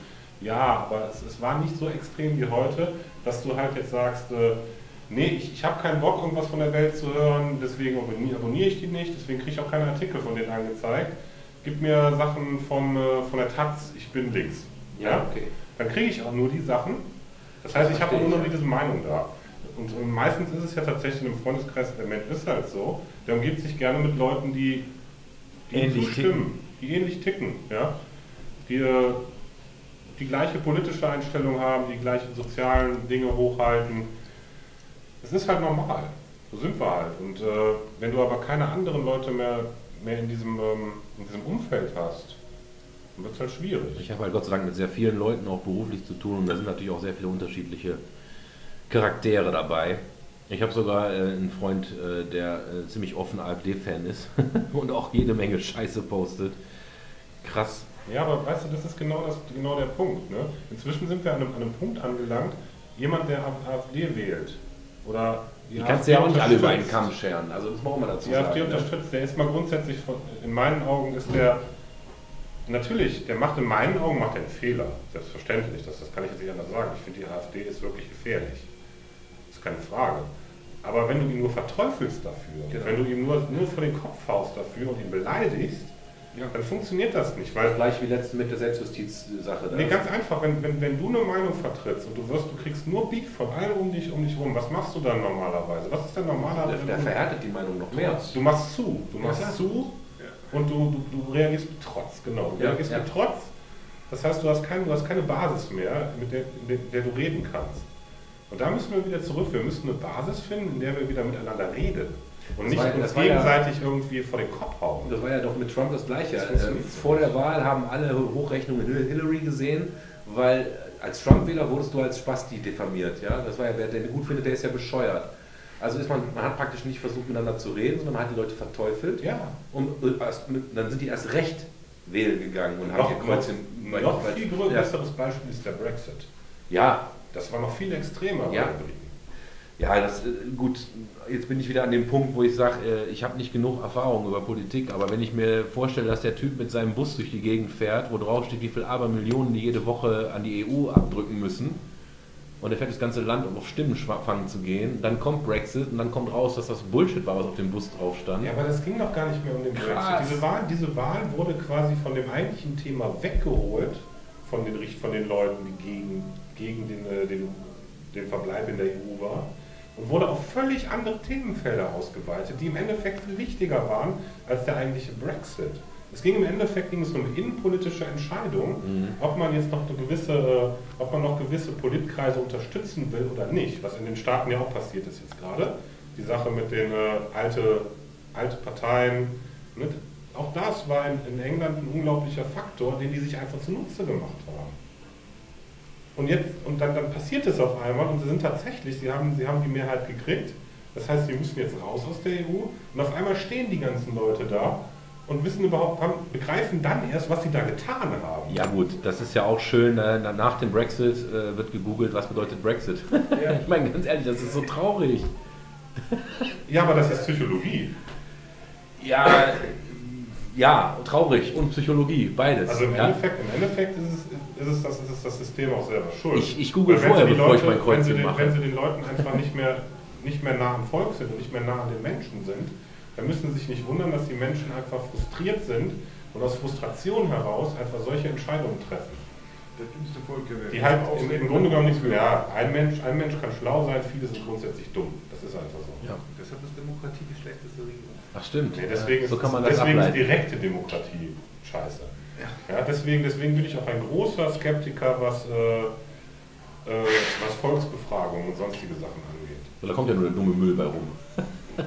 Ja, aber es, es war nicht so extrem wie heute, dass du halt jetzt sagst, äh, nee, ich, ich habe keinen Bock, irgendwas von der Welt zu hören, deswegen abonniere, abonniere ich die nicht, deswegen kriege ich auch keine Artikel von denen angezeigt. Gib mir Sachen vom, äh, von der Taz, ich bin links. Ja, okay. Dann kriege ich auch nur die Sachen. Das heißt, ich habe nur noch diese Meinung da. Und meistens ist es ja tatsächlich im Freundeskreis, der Mensch ist halt so, der umgibt sich gerne mit Leuten, die, die Ähnlich zustimmen, die ähnlich ticken, ja. Die äh, die gleiche politische Einstellung haben, die gleichen sozialen Dinge hochhalten. Es ist halt normal. So sind wir halt. Und äh, wenn du aber keine anderen Leute mehr, mehr in, diesem, ähm, in diesem Umfeld hast, dann wird es halt schwierig. Ich habe halt Gott sei Dank mit sehr vielen Leuten auch beruflich zu tun und da sind natürlich auch sehr viele unterschiedliche Charaktere dabei. Ich habe sogar äh, einen Freund, äh, der äh, ziemlich offen AfD-Fan ist <laughs> und auch jede Menge Scheiße postet. Krass. Ja, aber weißt du, das ist genau, das, genau der Punkt. Ne? Inzwischen sind wir an einem, an einem Punkt angelangt, jemand, der AfD wählt oder Die kannst du ja auch nicht alle über einen Kamm scheren. Also das muss man dazu Die AfD ne? unterstützt, der ist mal grundsätzlich, von, in meinen Augen ist der, natürlich, der macht in meinen Augen macht einen Fehler, selbstverständlich, das, das kann ich jetzt nicht anders sagen. Ich finde, die AfD ist wirklich gefährlich. Das ist keine Frage. Aber wenn du ihn nur verteufelst dafür, Genau. wenn du ihm nur, nur vor den Kopf haust dafür und ihn beleidigst, Ja. dann funktioniert das nicht. Weil Gleich wie letztens mit der Selbstjustiz-Sache. Nee, ganz einfach, wenn, wenn, wenn du eine Meinung vertrittst und du wirst, du kriegst nur Beef von allen um dich, um dich rum, was machst du dann normalerweise? Was ist denn normalerweise? der, der verhärtet die Meinung noch mehr. Du machst zu, du Ja, machst klar. zu und du, du, du reagierst mit Trotz, genau. Du Ja, reagierst ja. mit Trotz. Das heißt, du hast, kein, du hast keine Basis mehr, mit der, mit der du reden kannst. Und da müssen wir wieder zurück. Wir müssen eine Basis finden, in der wir wieder miteinander reden. Und nicht war- uns das war ja- gegenseitig irgendwie vor den Kopf hauen. Das war ja doch mit Trump das Gleiche. Das Äh, so Vor der. Wahl haben alle Hochrechnungen Hil- Hillary gesehen, weil äh, als Trump-Wähler wurdest du als Spasti diffamiert. Ja? Das war ja, wer den gut findet, der ist ja bescheuert. Also ist man, man hat praktisch nicht versucht, miteinander zu reden, sondern man hat die Leute verteufelt. Ja. Und äh, erst mit, dann sind die erst recht wählen gegangen und haben Noch, ihr noch, Kreuzchen bei- noch viel größer, ja. besseres Beispiel ist der Brexit. ja, Das war noch viel extremer Ja. bei den Briten. Ja, das, äh, gut, jetzt bin ich wieder an dem Punkt, wo ich sage, äh, ich habe nicht genug Erfahrung über Politik, aber wenn ich mir vorstelle, dass der Typ mit seinem Bus durch die Gegend fährt, wo drauf steht, wie viel Abermillionen die jede Woche an die EU abdrücken müssen, und er fährt das ganze Land, um auf Stimmen fangen zu gehen, dann kommt Brexit und dann kommt raus, dass das Bullshit war, was auf dem Bus drauf stand. Ja, aber das ging doch gar nicht mehr um den Krass. Brexit. Diese Wahl, diese Wahl wurde quasi von dem eigentlichen Thema weggeholt, von den, von den Leuten, die gegen, gegen den, äh, den, den Verbleib in der EU war, und wurde auf völlig andere Themenfelder ausgeweitet, die im Endeffekt viel wichtiger waren als der eigentliche Brexit. Es ging im Endeffekt ging es um eine innenpolitische Entscheidung, Mhm. ob man jetzt noch eine gewisse, äh, ob man noch gewisse Politkreise unterstützen will oder nicht, was in den Staaten ja auch passiert ist jetzt gerade. Die Sache mit den äh, alte, alte Parteien. Ne? Auch das war in, in England ein unglaublicher Faktor, den die sich einfach zunutze gemacht haben. Und jetzt, und dann, dann passiert es auf einmal und sie sind tatsächlich, sie haben, sie haben die Mehrheit gekriegt. Das heißt, sie müssen jetzt raus aus der EU und auf einmal stehen die ganzen Leute da und wissen überhaupt, haben, begreifen dann erst, was sie da getan haben. Ja gut, das ist ja auch schön. äh, na- Nach dem Brexit äh, wird gegoogelt, was bedeutet Brexit. Ja. <laughs> ich meine, ganz ehrlich, das ist so traurig. Ja, aber das ist Psychologie. Ja, ja, traurig und Psychologie, beides. Also im ja. Endeffekt, im Endeffekt ist, es, ist, es das, ist es das System auch selber schuld. Ich- ich google vorher, bevor ich Leute, mein Kreuzchen wenn sie, den, mache. wenn sie den Leuten einfach nicht mehr, nicht mehr nah am Volk sind und nicht mehr nah an den Menschen sind, dann müssen sie sich nicht wundern, dass die Menschen einfach frustriert sind und aus Frustration heraus einfach solche Entscheidungen treffen. Das dümmste Volk der Welt. Die halt im, im Grunde genommen nichts mehr. Ja, ein Mensch, ein Mensch kann schlau sein, viele sind grundsätzlich dumm. Das ist einfach so. Ja. Deshalb ist Demokratie die schlechteste Regierung. Ach stimmt. Nee, deswegen so ist, kann man das deswegen ist direkte Demokratie scheiße. Ja. deswegen, deswegen bin ich auch ein großer Skeptiker, was, äh, äh, was Volksbefragungen und sonstige Sachen angeht. So, da kommt ja nur der dumme Müll bei rum.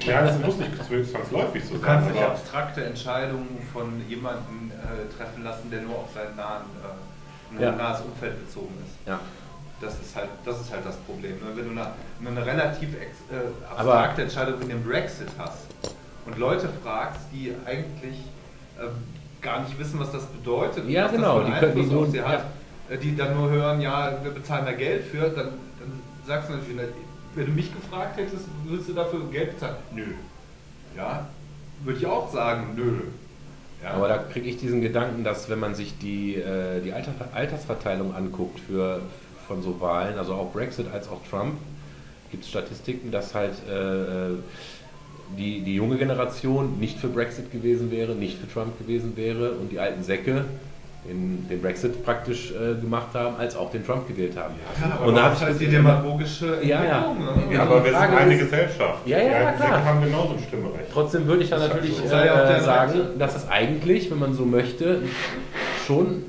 Ja, das muss nicht zwangsläufig so Du sein. kannst nicht aber- abstrakte Entscheidungen von jemandem äh, treffen lassen, der nur auf sein nahen, äh, Ja. nahes Umfeld bezogen ist. Ja. Das ist halt das, ist halt das Problem. ne? Wenn du eine, eine relativ ex, äh, Aber- abstrakte Entscheidung wie den Brexit hast und Leute fragst, die eigentlich ähm, gar nicht wissen, was das bedeutet, Ja, was genau, die können- die nur- sie hat, äh, die dann nur hören, ja, wir bezahlen da Geld für, dann, dann sagst du natürlich, wenn du mich gefragt hättest, würdest du dafür Geld bezahlen? Nö. Ja, würde ich auch sagen, nö. Ja. Aber da kriege ich diesen Gedanken, dass wenn man sich die, äh, die Alter, Altersverteilung anguckt für, von so Wahlen, also auch Brexit als auch Trump, gibt es Statistiken, dass halt äh, die, die junge Generation nicht für Brexit gewesen wäre, nicht für Trump gewesen wäre und die alten Säcke den, den Brexit praktisch äh, gemacht haben, als auch den Trump gewählt haben. Ja, aber Und da hab das ich heißt die das- demagogische Ja, ja. Entwicklung, ne? Ja, aber wir sind eine ist- Gesellschaft. Ja, ja, Die ja, alten klar. Säcke haben genauso ein Stimmrecht. Trotzdem würde ich dann Das natürlich so. Äh, sagen, dass es eigentlich, wenn man so möchte, schon,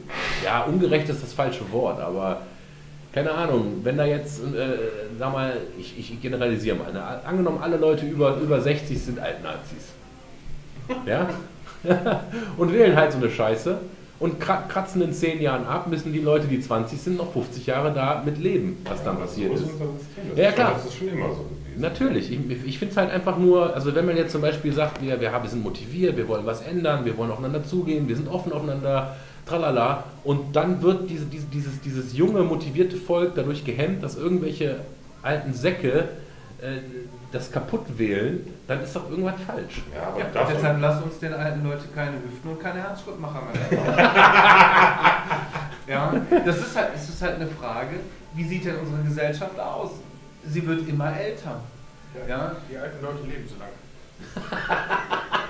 ja, ungerecht ist das falsche Wort, aber keine Ahnung, wenn da jetzt, äh, sag mal, ich, ich generalisiere mal, ne? angenommen alle Leute über, über 60 sind Altnazis. Ja? <laughs> und wählen halt so eine Scheiße und kra- kratzen in 10 Jahren ab, müssen die Leute, die 20 sind, noch 50 Jahre da mit leben, was dann Aber passiert ist. Ja, ist schon- klar. Das ist schon immer so gewesen. Natürlich. Ich, ich finde es halt einfach nur, also wenn man jetzt zum Beispiel sagt, wir, wir, haben- wir sind motiviert, wir wollen was ändern, wir wollen aufeinander zugehen, wir sind offen aufeinander, tralala, und dann wird diese, diese, dieses, dieses junge, motivierte Volk dadurch gehemmt, dass irgendwelche alten Säcke äh, das kaputt wählen, dann ist doch irgendwas falsch. Ja, aber Ja, deshalb lass uns den alten Leuten keine Hüften und keine Herzschrittmacher mehr. <laughs> ja, das ist halt, es ist halt eine Frage, wie sieht denn unsere Gesellschaft aus? Sie wird immer älter. Ja. Die alten Leute leben so lange. <laughs>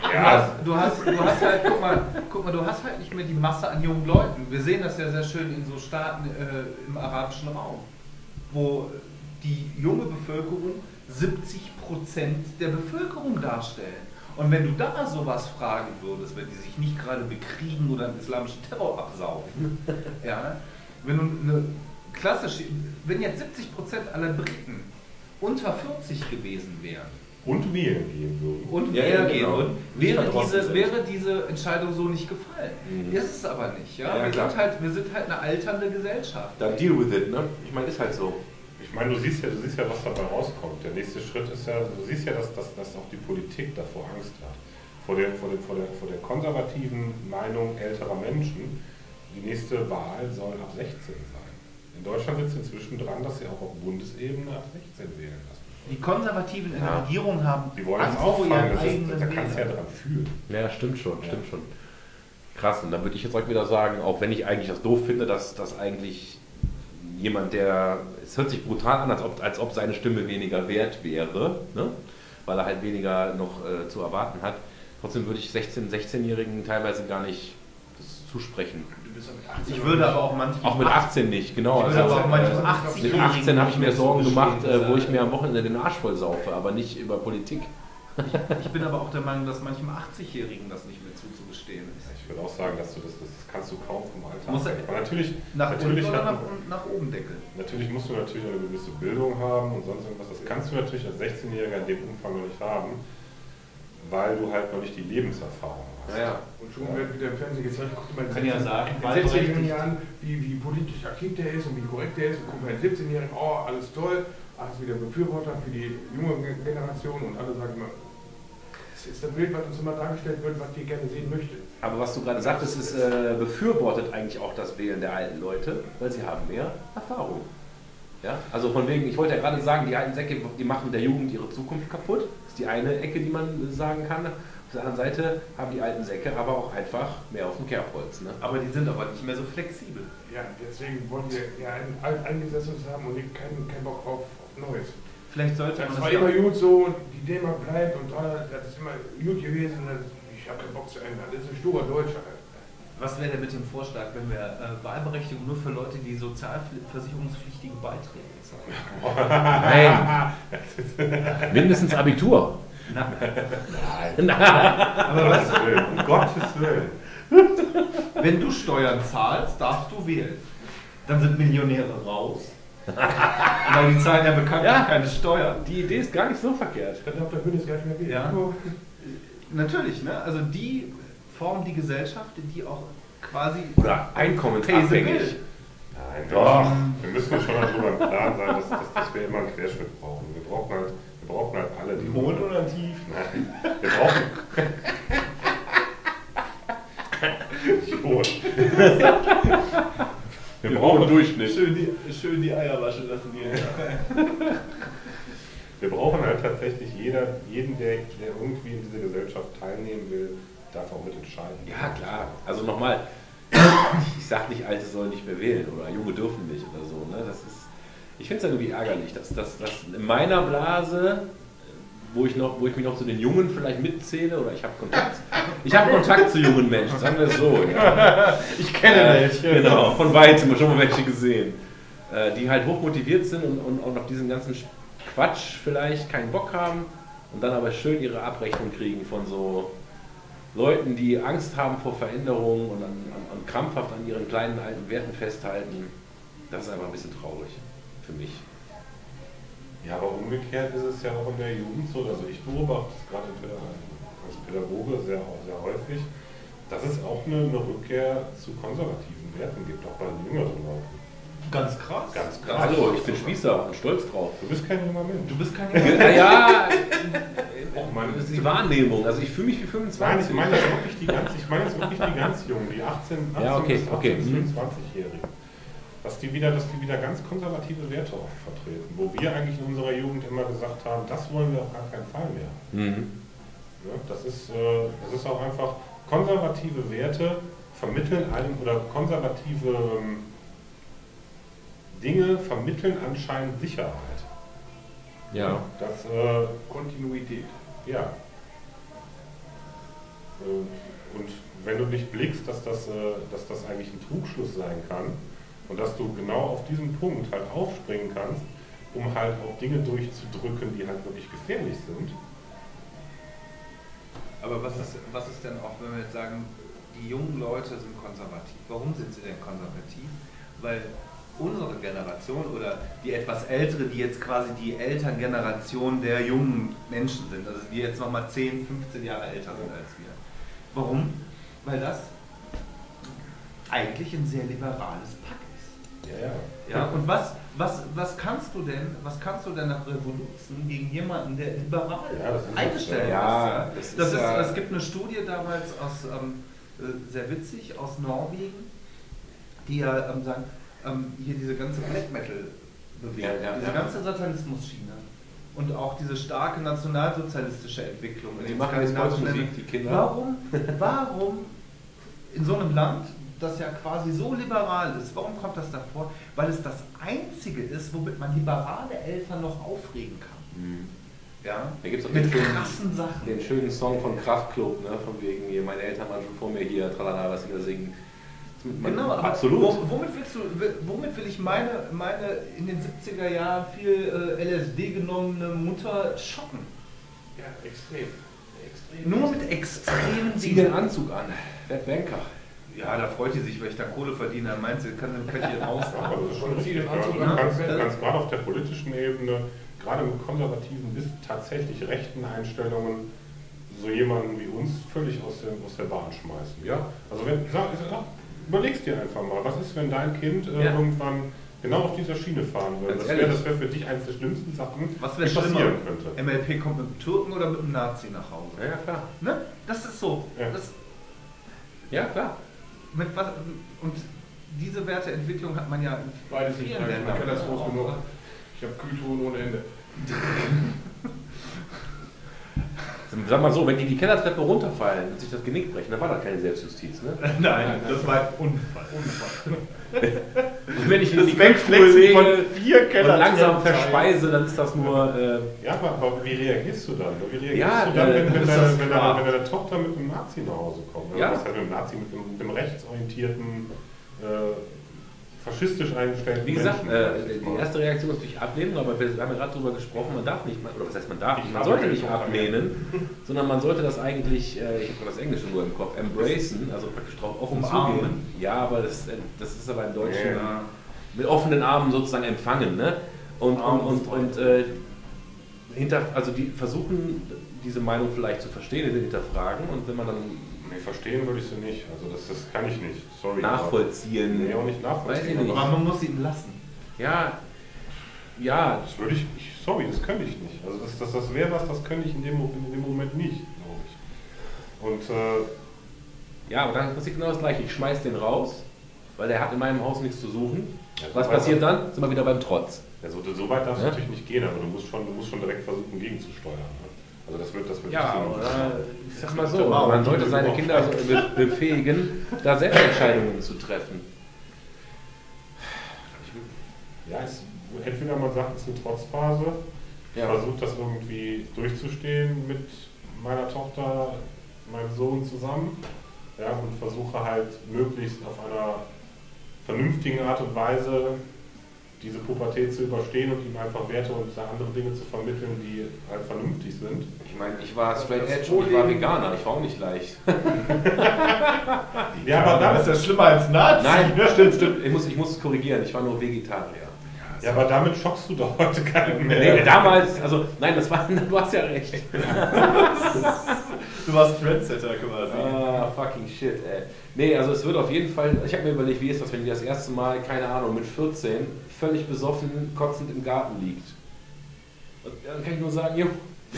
Du, ja, hast, du, hast, du hast halt, guck mal, guck mal, du hast halt nicht mehr die Masse an jungen Leuten. Wir sehen das ja sehr schön in so Staaten äh, im arabischen Raum, wo die junge Bevölkerung 70 Prozent der Bevölkerung darstellen. Und wenn du da sowas fragen würdest, wenn die sich nicht gerade bekriegen oder einen islamischen Terror absaufen, <laughs> ja, wenn du eine klassische, wenn jetzt 70 Prozent aller Briten unter 40 gewesen wären, und wählen gehen würden. und Ja, wählen ja, gehen genau. würden, Nicht wäre diese, sind. wäre diese Entscheidung so nicht gefallen. Mhm. Ist es aber nicht. Ja? Ja, wir, klar. sind halt, wir sind halt eine alternde Gesellschaft. Dann deal with it, ne? Ich meine, ist halt so. Ich meine, du siehst ja, du siehst ja, was dabei rauskommt. Der nächste Schritt ist ja, du siehst ja, dass, dass, dass auch die Politik davor Angst hat. Vor der, vor, der, vor, der, vor der konservativen Meinung älterer Menschen, die nächste Wahl soll ab 16 sein. In Deutschland sitzt inzwischen dran, dass sie auch auf Bundesebene ab 16 wählen lassen. Die Konservativen in Ja. der Regierung haben Die wollen es Angst vor auffangen, ihren das ist, eigenen da kannst du ja dran fühlen. Ja, stimmt schon, stimmt schon. Krass, und da würde ich jetzt auch wieder sagen, auch wenn ich eigentlich das doof finde, dass, dass eigentlich jemand, der, es hört sich brutal an, als ob, als ob seine Stimme weniger wert wäre, ne? weil er halt weniger noch äh, zu erwarten hat. Trotzdem würde ich 16-, 16-Jährigen teilweise gar nicht das zusprechen. Du bist ja mit 18 Ich würde aber auch manchmal. Auch mit 18 nicht, genau. Ich würde aber Also, auch manchmal äh, 80 mit 18 habe ich mir Sorgen gemacht, äh, wo ich mir am Wochenende den Arsch voll saufe, aber nicht über Politik. Ich bin aber auch der Meinung, dass manchem 80-Jährigen das nicht mehr zuzugestehen ist. Ich würde auch sagen, dass du das, das kannst du kaum vom Alter Muss er-. Aber natürlich, Nach natürlich, unten oder hat, nach, nach oben deckeln? natürlich musst du natürlich eine gewisse Bildung haben und sonst irgendwas. Das kannst du natürlich als 16-Jähriger in dem Umfang noch nicht haben, weil du halt noch nicht die Lebenserfahrung hast. Ja, Und schon wird wieder im Fernsehen gezeigt, guck mal Kann ja sagen, in 16-Jährigen wahlberechtigt. Jahren, wie, wie politisch aktiv der ist und wie korrekt der ist. Und guck mal, in 17-Jährigen, oh, alles toll, alles wieder Befürworter für die junge Generation und alle sagen immer, das ist das Bild, was uns immer dargestellt wird, was wir gerne sehen möchten. Aber was du gerade sagtest, ist äh, befürwortet eigentlich auch das Wählen der alten Leute, weil sie haben mehr Erfahrung. Ja? Also von wegen, ich wollte ja gerade sagen, die alten Säcke, die machen der Jugend ihre Zukunft kaputt. Das ist die eine Ecke, die man sagen kann. Auf der anderen Seite haben die alten Säcke aber auch einfach mehr auf dem Kerbholz. Ne? Aber die sind aber nicht mehr so flexibel. Ja, deswegen wollen wir ja ein alteingesessenes haben und nicht keinen keinen Bock auf, auf Neues. Vielleicht sollte man Das das war ja immer gut so und die Dänemark bleibt und da, das ist immer gut gewesen. Das, ich habe keinen Bock zu ändern. Das ist ein sturer Deutscher. Was wäre denn mit dem Vorschlag, wenn wir äh, Wahlberechtigung nur für Leute, die sozialversicherungspflichtige Beiträge zahlen? Nein. <laughs> Mindestens Abitur. Na, Na. aber was, um Gottes Willen. wenn du Steuern zahlst, darfst du wählen. Dann sind Millionäre raus. <laughs> Weil die zahlen ja bekanntlich Ja. keine Steuern. Die Idee ist gar nicht so verkehrt. Dann darf der Bundeswehr mehr wählen. Ja. Natürlich, ne? Also die formen die Gesellschaft, die auch quasi Oder einkommensabhängig. Nein, Doch. wir müssen uns schon darüber im Klaren sein, dass, dass, dass wir immer einen Querschnitt brauchen. Wir brauchen halt, wir brauchen halt alle die Hohen oder tief? Nein, wir brauchen. <laughs> Idiot. <laughs> Wir brauchen Durchschnitt. Schön die, schön die Eier waschen lassen hier. <laughs> Wir brauchen halt tatsächlich jeder, jeden, der, der irgendwie in dieser Gesellschaft teilnehmen will, darf auch mitentscheiden. Ja, klar. Also nochmal, ich sag nicht, Alte sollen nicht mehr wählen oder Junge dürfen nicht oder so. Ne? Das ist, ich finde es irgendwie ärgerlich, dass, dass, dass in meiner Blase, wo ich, noch, wo ich mich noch zu den Jungen vielleicht mitzähle oder ich habe Kontakt, ich habe Kontakt zu jungen Menschen, sagen wir es so. Ja. <laughs> Ich kenne Äh, welche. Genau, von weitem schon mal welche gesehen. Äh, die halt hochmotiviert sind und, und, und auf diesen ganzen Quatsch vielleicht keinen Bock haben und dann aber schön ihre Abrechnung kriegen von so Leuten, die Angst haben vor Veränderungen und, an, an, und krampfhaft an ihren kleinen alten Werten festhalten. Das ist einfach ein bisschen traurig für mich. Ja, aber umgekehrt ist es ja auch in der Jugend so, also ich beobachte es gerade als Pädagoge sehr, sehr häufig, dass es auch eine, eine Rückkehr zu konservativen Werten gibt, auch bei den jüngeren Leuten. Ganz krass. Ganz krass. Hallo, ich bin Spießer und stolz drauf. Du bist kein junger Mensch. Du bist kein <laughs> Naja, Oh Mann. das ist die Wahrnehmung. Also ich fühle mich wie 25. Nein, ich meine jetzt wirklich die ganz, ich meine jetzt wirklich die ganz Jungen, die 18, 18 Ja, okay, bis 18 okay, bis mhm. 25-Jährigen. Dass die, wieder, dass die wieder ganz konservative Werte auch vertreten, wo wir eigentlich in unserer Jugend immer gesagt haben, das wollen wir auf gar keinen Fall mehr. Mhm. Ja, das, ist, äh, das ist auch einfach, konservative Werte vermitteln einem, oder konservative ähm, Dinge vermitteln anscheinend Sicherheit. Ja. Das, äh, Kontinuität. ja. Äh, Und wenn du nicht blickst, dass das, äh, dass das eigentlich ein Trugschluss sein kann und dass du genau auf diesem Punkt halt aufspringen kannst, um halt auch Dinge durchzudrücken, die halt wirklich gefährlich sind. Aber was ist, was ist denn auch, wenn wir jetzt sagen, die jungen Leute sind konservativ? Warum sind sie denn konservativ? Weil unsere Generation oder die etwas ältere, die jetzt quasi die Elterngeneration der jungen Menschen sind, also die jetzt nochmal 10, 15 Jahre älter sind als wir. Warum? Weil das eigentlich ein sehr liberales Pack ist. Ja, ja. Ja, und was, was, was kannst du denn, was kannst du denn nach Revolution gegen jemanden, der liberal Ja, eingestellt es, ist? ja. Das das ist ja- es gibt eine Studie damals aus, ähm, äh, sehr witzig, aus Norwegen, die ja ähm, sagen, ähm, hier diese ganze Black Metal Bewegung, Ja, ja, diese ja. ganze Satanismus-Schiene und auch diese starke nationalsozialistische Entwicklung. in Die machen jetzt Ländern. die Kinder. Warum, warum in so einem Land, das ja quasi so liberal ist, warum kommt das davor? Weil es das Einzige ist, womit man liberale Eltern noch aufregen kann. Mhm. Ja? Da gibt es auch Mit den schönen, krassen Sachen. den schönen Song von Kraftklub, ne? von wegen, hier, meine Eltern waren schon vor mir hier, tralala, was sie da singen. Man, Genau, aber absolut. Wo, womit, willst du, womit will ich meine, meine in den 70er Jahren viel äh, LSD genommene Mutter schocken? Ja, extrem. Extrem. Nur mit extremen Zieh den Anzug an, werd Banker. Ja, da freut die sich, weil ich da Kohle verdiene. Dann meint sie, kann sie ein Päckchen aus. Ja, aber das ist schon Und richtig. zieh den Also, kannst, Ja. kannst gerade auf der politischen Ebene, gerade mit konservativen bis tatsächlich rechten Einstellungen, so jemanden wie uns völlig aus der, aus der Bahn schmeißen. Ja? Also wenn, sag, sag, überlegst dir einfach mal, was ist, wenn dein Kind äh, Ja. irgendwann genau auf dieser Schiene fahren würde? Ganz Das wäre wär für dich eines der schlimmsten Sachen, Was die schlimmer? passieren könnte. MLP kommt mit dem Türken oder mit dem Nazi nach Hause? Ja, ja, klar. Ne? Das ist so. Ja. Das, Ja, klar. Mit was, und diese Werteentwicklung hat man ja in Beides nicht. Ländern. Man kann das groß genug. Ich habe Kühltruhen ohne Ende. <laughs> Sag mal so, wenn die die Kellertreppe runterfallen und sich das Genick brechen, dann war das keine Selbstjustiz. Ne? <laughs> Nein, das war ein Unfall. Unfall. <laughs> Und wenn ich in die Das Wegflexen Kühltruhe von vier und Keller langsam verspeise, dann ist das nur... Äh, Ja, aber, wie reagierst du dann? Wie reagierst Ja, du dann, äh, wenn, wenn, ist deine, das wenn, deine, wenn deine Tochter mit einem Nazi nach Hause kommt? Oder Ja. Was heißt mit einem Nazi, mit dem, mit dem rechtsorientierten, äh, faschistisch eingestellten Wie gesagt, äh, die erste Reaktion ist natürlich ablehnen, aber wir haben ja gerade darüber gesprochen, man darf nicht, oder was heißt man darf Ich nicht, man sollte nicht ablehnen, sondern man sollte das eigentlich, äh, ich habe das Englische nur im Kopf, embracen, also praktisch drauf offen Umarmen. zugehen. Ja, aber das, äh, das ist aber im Deutschen Ja. mit offenen Armen sozusagen empfangen, ne? Und, und, und, und äh, hinter, also die versuchen diese Meinung vielleicht zu verstehen, hinterfragen und wenn man dann Nee, verstehen würde ich sie nicht. Also das, das kann ich nicht. Sorry. nachvollziehen, Aber, nee, auch nicht Weiß nachvollziehen. ich nicht. Aber man muss ihn lassen. ja, ja, Das würde ich, ich, sorry, das könnte ich nicht. Also das, das, das wäre was, das könnte ich in dem, in dem Moment nicht, glaube ich. Und äh, Ja, aber dann passiert genau das gleiche. Ich schmeiß den raus, weil der hat in meinem Haus nichts zu suchen. Ja, so Was passiert dann? Sind wir wieder beim Trotz. ja, so, so weit darf es Ja? natürlich nicht gehen, aber du musst schon, du musst schon direkt versuchen, gegenzusteuern. Also das wird, das wird Ja, oder ich sag mal so, man sollte seine Kinder befähigen, da Selbstentscheidungen zu treffen. Ja, es, entweder man sagt, es ist eine Trotzphase, Ja. versucht das irgendwie durchzustehen mit meiner Tochter, meinem Sohn zusammen ja, und versuche halt möglichst auf einer vernünftigen Art und Weise diese Pubertät zu überstehen und ihm einfach Werte und andere Dinge zu vermitteln, die halt vernünftig sind. Ich meine, ich war straight Das edge und ich war Veganer, ich war auch nicht leicht. <laughs> <laughs> Ja, aber das damit, ist ja schlimmer als Nazi. Nein, stimmt, stimmt. Ich muss, ich muss es korrigigen, ich war nur Vegetarier. ja, aber damit schockst du doch heute keinen mehr. Nee, damals, also nein, das war, <laughs> du hast ja recht. Du warst Trendsetter quasi. Ah, fucking shit, ey. Nee, also es wird auf jeden Fall, ich habe mir überlegt, wie ist das, wenn die das erste Mal, keine Ahnung, mit 14 völlig besoffen, kotzend im Garten liegt. Und Dann kann ich nur sagen, jo,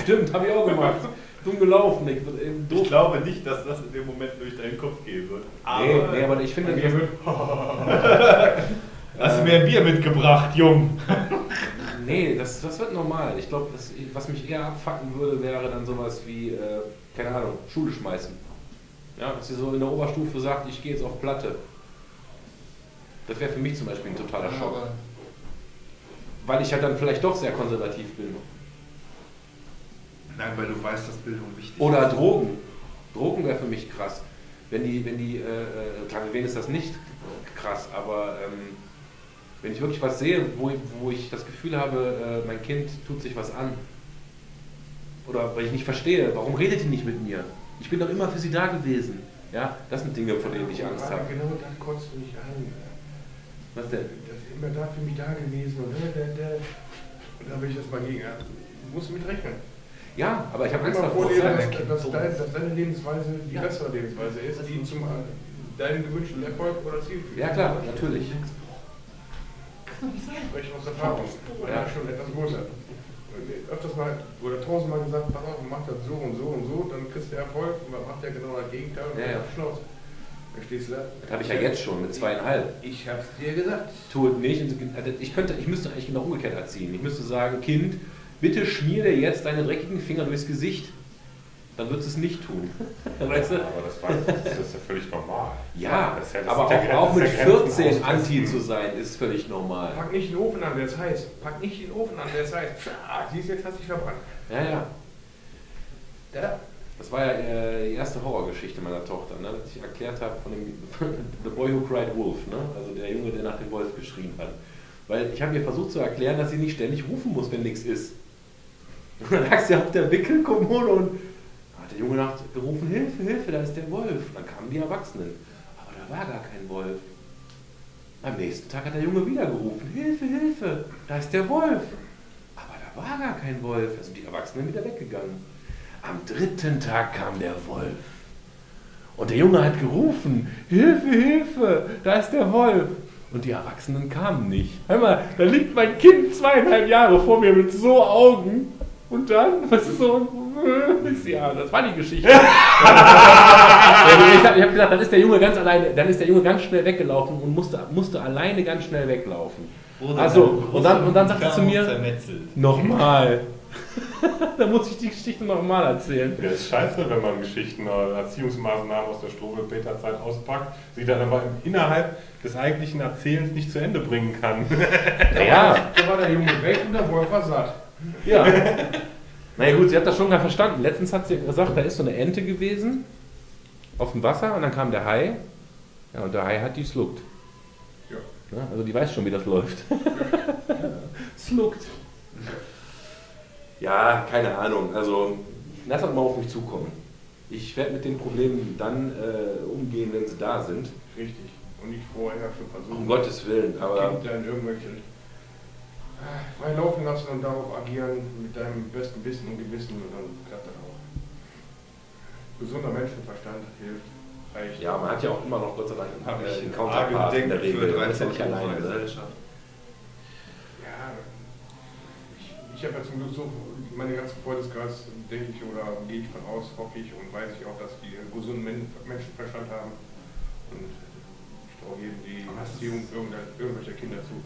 stimmt, habe ich auch gemacht. Dumm gelaufen, ich, Ich doof. glaube nicht, dass das in dem Moment durch deinen Kopf gehen wird. Nee, nee, aber ich finde, Mir das, wird <laughs> Hast du mir ein Bier mitgebracht, Jung? <laughs> nee, das, das wird normal. Ich glaube, das- was mich eher abfacken würde, wäre dann sowas wie, äh, keine Ahnung, Schule schmeißen. Ja, dass sie so in der Oberstufe sagt, ich gehe jetzt auf Platte. Das wäre für mich zum Beispiel ein totaler Schock. Weil ich halt dann vielleicht doch sehr konservativ bin. Nein, weil du weißt, dass Bildung wichtig Oder ist. Drogen. Drogen wäre für mich krass. Wenn die, wenn die, äh, äh, klar, für wen ist das nicht krass, aber ähm, wenn ich wirklich was sehe, wo, wo ich das Gefühl habe, äh, mein Kind tut sich was an. Oder weil ich nicht verstehe, warum redet die nicht mit mir? Ich bin doch immer für sie da gewesen. Ja, das sind Dinge, vor denen ich Angst habe. Genau das kotzt du nicht an. Was denn? Immer da für mich da gewesen. Und, äh, der, der, und da will ich das mal gegen. Ja, du musst mit rechnen. Ja, aber ich habe Angst Immer davor. Ja, dass, dass, dein, dass deine Lebensweise die Ja. bessere Lebensweise ist, die zum deinen gewünschten Erfolg oder Ziel führt. Ja klar, natürlich. Sprechen aus Erfahrung. Ja. Ja, schon etwas größer. Öfters mal oder tausendmal gesagt, pass auf, mach das so und so und so, dann kriegst du Erfolg und dann macht der genau das Gegenteil und Ja, ja. dann Schnauze. Dann stehst du da. Das habe ich ja jetzt schon mit zweieinhalb. Ich hab's dir gesagt. es nicht. Ich, könnte, ich müsste eigentlich genau umgekehrt erziehen. Ich müsste sagen, Kind, bitte schmier dir jetzt deine dreckigen Finger durchs Gesicht. Dann wird es nicht tun. <laughs> Weißt du? Aber das, war, das ist ja völlig normal. Ja, ja- aber auch, auch mit ist der Grenzen 14 austesten. Anti zu sein, ist völlig normal. Pack nicht den Ofen an, der ist heiß. Pack nicht den Ofen an, der ist heiß. Pfah, siehst jetzt hast du dich verbrannt. Ja, ja. Da. Das war ja äh, die erste Horrorgeschichte meiner Tochter, ne? dass ich erklärt habe von dem <laughs> The Boy Who Cried Wolf, ne? also der Junge, der nach dem Wolf geschrien hat. Weil ich habe ihr versucht zu erklären, dass sie nicht ständig rufen muss, wenn nichts ist. <laughs> Und dann lag sie auf der Wickelkommode und hat der Junge nach gerufen, Hilfe, Hilfe, da ist der Wolf. Dann kamen die Erwachsenen. Aber da war gar kein Wolf. Am nächsten Tag hat der Junge wieder gerufen, Hilfe, Hilfe, da ist der Wolf. Aber da war gar kein Wolf. Da sind die Erwachsenen wieder weggegangen. Am dritten Tag kam der Wolf. Und der Junge hat gerufen, Hilfe, Hilfe, da ist der Wolf. Und die Erwachsenen kamen nicht. Hör mal, da liegt mein Kind zweieinhalb Jahre vor mir mit so Augen. Und dann, was ist so, ja, das war die Geschichte. ich habe hab gedacht, dann ist der Junge ganz alleine, dann ist der Junge ganz schnell weggelaufen und musste, musste alleine ganz schnell weglaufen. Wurde Also, und dann- und dann sagt er zu mir-. Nochmal. <laughs> da muss ich die Geschichte nochmal erzählen. Ja, ist scheiße, wenn man Geschichten, äh, Erziehungsmaßnahmen aus der Strobel-Peter-Zeit auspackt, sie dann aber innerhalb des eigentlichen Erzählens nicht zu Ende bringen kann. <laughs> Naja, Da war der Junge weg und der Wolf war satt. ja. Naja gut, sie hat das schon gar verstanden. Letztens hat sie gesagt, da ist so eine Ente gewesen auf dem Wasser und dann kam der Hai. Ja, und der Hai hat die sluckt. Ja. Ja, also die weiß schon, wie das läuft. <laughs> sluckt. Ja, keine Ahnung. Also lass das mal auf mich zukommen. Ich werde mit den Problemen dann äh, umgehen, wenn sie da sind. Richtig. Und nicht vorher schon versuchen. Um Gottes Willen. Aber Kind dann irgendwelche ah, frei laufen lassen und darauf agieren mit deinem besten Wissen und Gewissen und dann klappt das auch. Gesunder Menschenverstand hilft, reicht. ja, man hat ja auch immer noch Gott sei Dank einen arge Counterpart in der Regel. Man ist ja nicht 13 alleine. Ne? Gesellschaft. Ich, habe ja zum Glück so, meine ganzen Freundeskreis, denke ich, oder gehe ich von aus, hoffe ich und weiß ich auch, dass die einen gesunden Men Menschenverstand haben. Und ich traue jedem die das Erziehung irgendwelcher Kinder zu.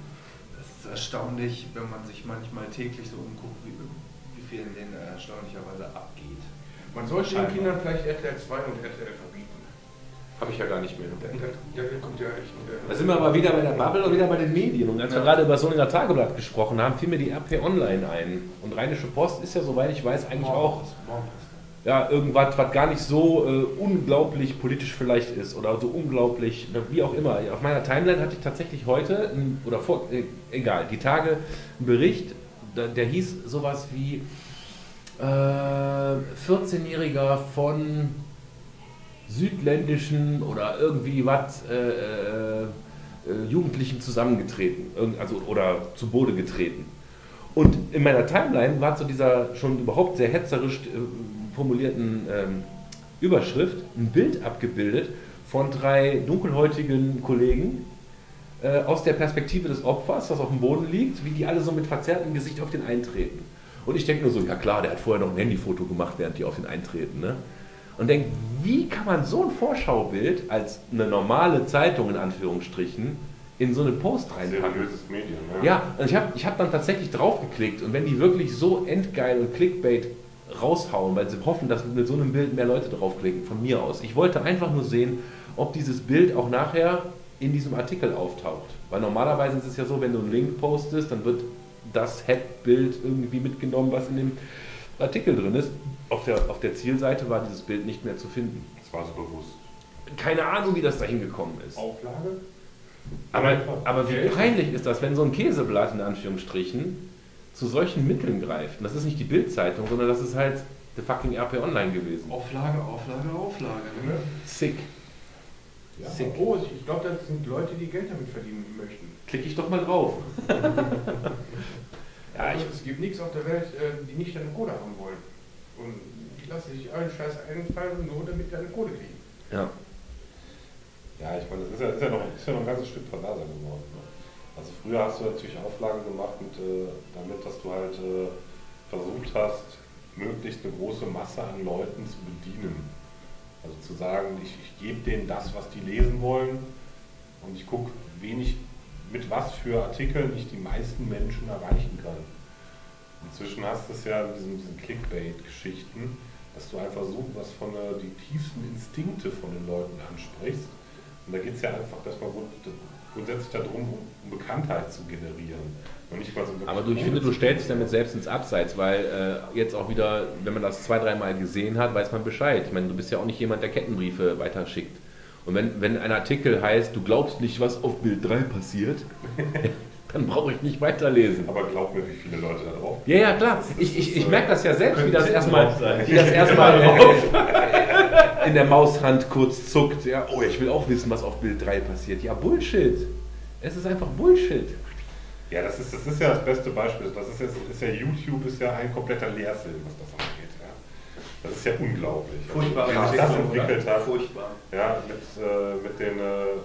Es ist erstaunlich, wenn man sich manchmal täglich so umguckt, wie, wie viel in denen erstaunlicherweise abgeht. Man sollte den. Kindern vielleicht RTL 2 und RTL. Habe ich ja gar nicht mehr. Der, der, der kommt ja echt. Da sind wir aber wieder bei der Bubble und wieder bei den Medien. Und als wir Ja. gerade über Solinger Tageblatt gesprochen haben, fiel mir die RP Online ein. Und Rheinische Post ist ja, soweit ich weiß, eigentlich auch ja, irgendwas, was gar nicht so äh, unglaublich politisch vielleicht ist oder so unglaublich, wie auch immer. Auf meiner Timeline hatte ich tatsächlich heute, oder vor, äh, egal, die Tage, einen Bericht, der, der hieß sowas wie äh, 14-Jähriger von südländischen oder irgendwie was äh, äh, äh, Jugendlichen zusammengetreten, also oder zu Boden getreten. Und in meiner Timeline war zu dieser schon überhaupt sehr hetzerisch äh, formulierten ähm, Überschrift ein Bild abgebildet von drei dunkelhäutigen Kollegen äh, aus der Perspektive des Opfers, das auf dem Boden liegt, wie die alle so mit verzerrtem Gesicht auf den eintreten. Und ich denke nur so, ja klar, der hat vorher noch ein Handyfoto gemacht, während die auf den eintreten. Ne? Und denke, wie kann man so ein Vorschaubild als eine normale Zeitung in Anführungsstrichen in so einen Post reinpacken? Seriöses Medium, ne? Ja, und ich habe ich hab dann tatsächlich draufgeklickt und wenn die wirklich so endgeil und Clickbait raushauen, weil sie hoffen, dass mit so einem Bild mehr Leute draufklicken, von mir aus. Ich wollte einfach nur sehen, ob dieses Bild auch nachher in diesem Artikel auftaucht. Weil normalerweise ist es ja so, wenn du einen Link postest, dann wird das Head-Bild irgendwie mitgenommen, was in dem Artikel drin ist. Auf der, auf der Zielseite war dieses Bild nicht mehr zu finden. Das war so bewusst. Keine Ahnung, wie das da hingekommen ist. Auflage? Aber, aber wie peinlich ist das, wenn so ein Käseblatt in Anführungsstrichen zu solchen Mitteln greift? Und das ist nicht die Bildzeitung, sondern das ist halt der fucking RP Online gewesen. Auflage, Auflage, Auflage. Ne? Sick. Ja, Sick. oh, ich glaube, das sind Leute, die Geld damit verdienen möchten. Klicke ich doch mal drauf. <laughs> ja, also, ich, es gibt nichts auf der Welt, äh, die nicht deine Kohle haben wollen. Und die lassen sich allen Scheiß einfallen, nur damit sie deine Kohle kriegen. ja. Ja, ich meine, das ist ja, ist ja, noch, ist ja noch ein ganzes Stück Verlaser geworden. Ne? Also früher hast du natürlich Auflagen gemacht mit, äh, damit, dass du halt äh, versucht hast, möglichst eine große Masse an Leuten zu bedienen. Also zu sagen, ich, ich gebe denen das, was die lesen wollen und ich gucke, wenig, mit was für Artikeln ich die meisten Menschen erreichen kann. Inzwischen hast du es ja in diesen, diesen Clickbait-Geschichten, dass du einfach so was von äh, die tiefsten Instinkte von den Leuten ansprichst. Und da geht es ja einfach, dass man grund, grundsätzlich darum, um Bekanntheit zu generieren. Und nicht mal so Aber du, ich finde, du stellst dich damit selbst ins Abseits, weil äh, jetzt auch wieder, wenn man das zwei, dreimal gesehen hat, weiß man Bescheid. Ich meine, du bist ja auch nicht jemand, der Kettenbriefe weiterschickt. Und wenn, wenn ein Artikel heißt, du glaubst nicht, was auf Bild 3 passiert, <laughs> dann brauche ich nicht weiterlesen. Aber glaub mir, wie viele Leute da drauf Ja, ja, klar. Ich, ich, ich merke das ja selbst, wie das erstmal erstmal <laughs> in der Maushand kurz zuckt. Ja, oh, ich will auch wissen, was auf Bild 3 passiert. Ja, Bullshit. Es ist einfach Bullshit. Ja, das ist, das ist ja das beste Beispiel. Das ist, jetzt, ist ja YouTube ist ja ein kompletter Leerfilm, was das angeht. Ja. Das ist ja unglaublich. Furchtbare Wie sich das entwickelt hat. Furchtbar. Ja, mit, äh, mit, den, äh,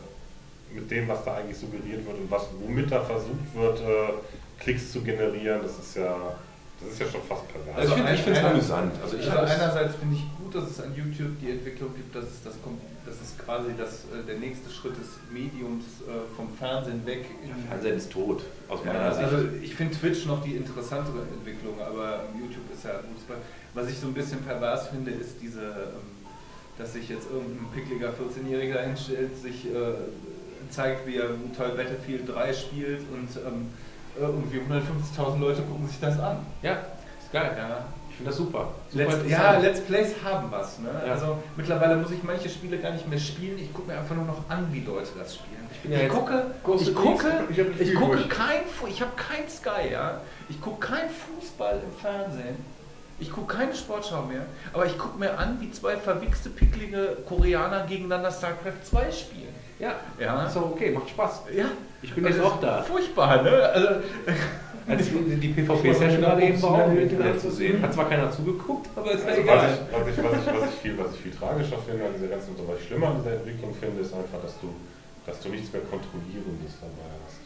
mit dem, was da eigentlich suggeriert wird und was, womit da versucht wird, äh, Klicks zu generieren, das ist ja Das ist ja schon fast pervers. Also ich finde es amüsant. Also ich Also einerseits finde ich gut, dass es an YouTube die Entwicklung gibt, dass es, das, kommt, dass es quasi das, äh, der nächste Schritt des Mediums äh, vom Fernsehen weg in Fernsehen ist tot, aus Ja, meiner Sicht. also ich finde Twitch noch die interessantere Entwicklung, aber YouTube ist ja gut. Was ich so ein bisschen pervers finde, ist diese, ähm, dass sich jetzt irgendein pickliger 14-Jähriger hinstellt, sich äh, zeigt, wie er toll Battlefield 3 spielt und ähm, irgendwie 150.000 Leute gucken sich das an. ja, ist geil. Ja. Ich finde das super. super Let's, ja, Let's Plays haben was. Ne? Ja. Also mittlerweile muss ich manche Spiele gar nicht mehr spielen. Ich gucke mir einfach nur noch an, wie Leute das spielen. Ich, bin ja jetzt- gucke, ich gucke. Ich ich gucke kein, ich habe kein Sky, ja. Ich gucke kein Fußball im Fernsehen. Ich gucke keine Sportschau mehr. Aber ich gucke mir an, wie zwei verwichste, picklige Koreaner gegeneinander StarCraft 2 spielen. Ja, Ja. ist doch okay, macht Spaß. Ja. Ich bin Das jetzt auch da. Furchtbar, ne? Also, Als <laughs> die, die PvP-Session gerade eben war auch im Internet zu sehen. Hat zwar keiner zugeguckt, aber ist Also was, egal. ich, was, ich, was, ich, was, ich viel, was ich viel tragischer finde an dieser ganzen, was ich schlimmer an dieser Entwicklung finde, ist einfach, dass du, dass du nichts mehr Kontrollierendes dabei hast.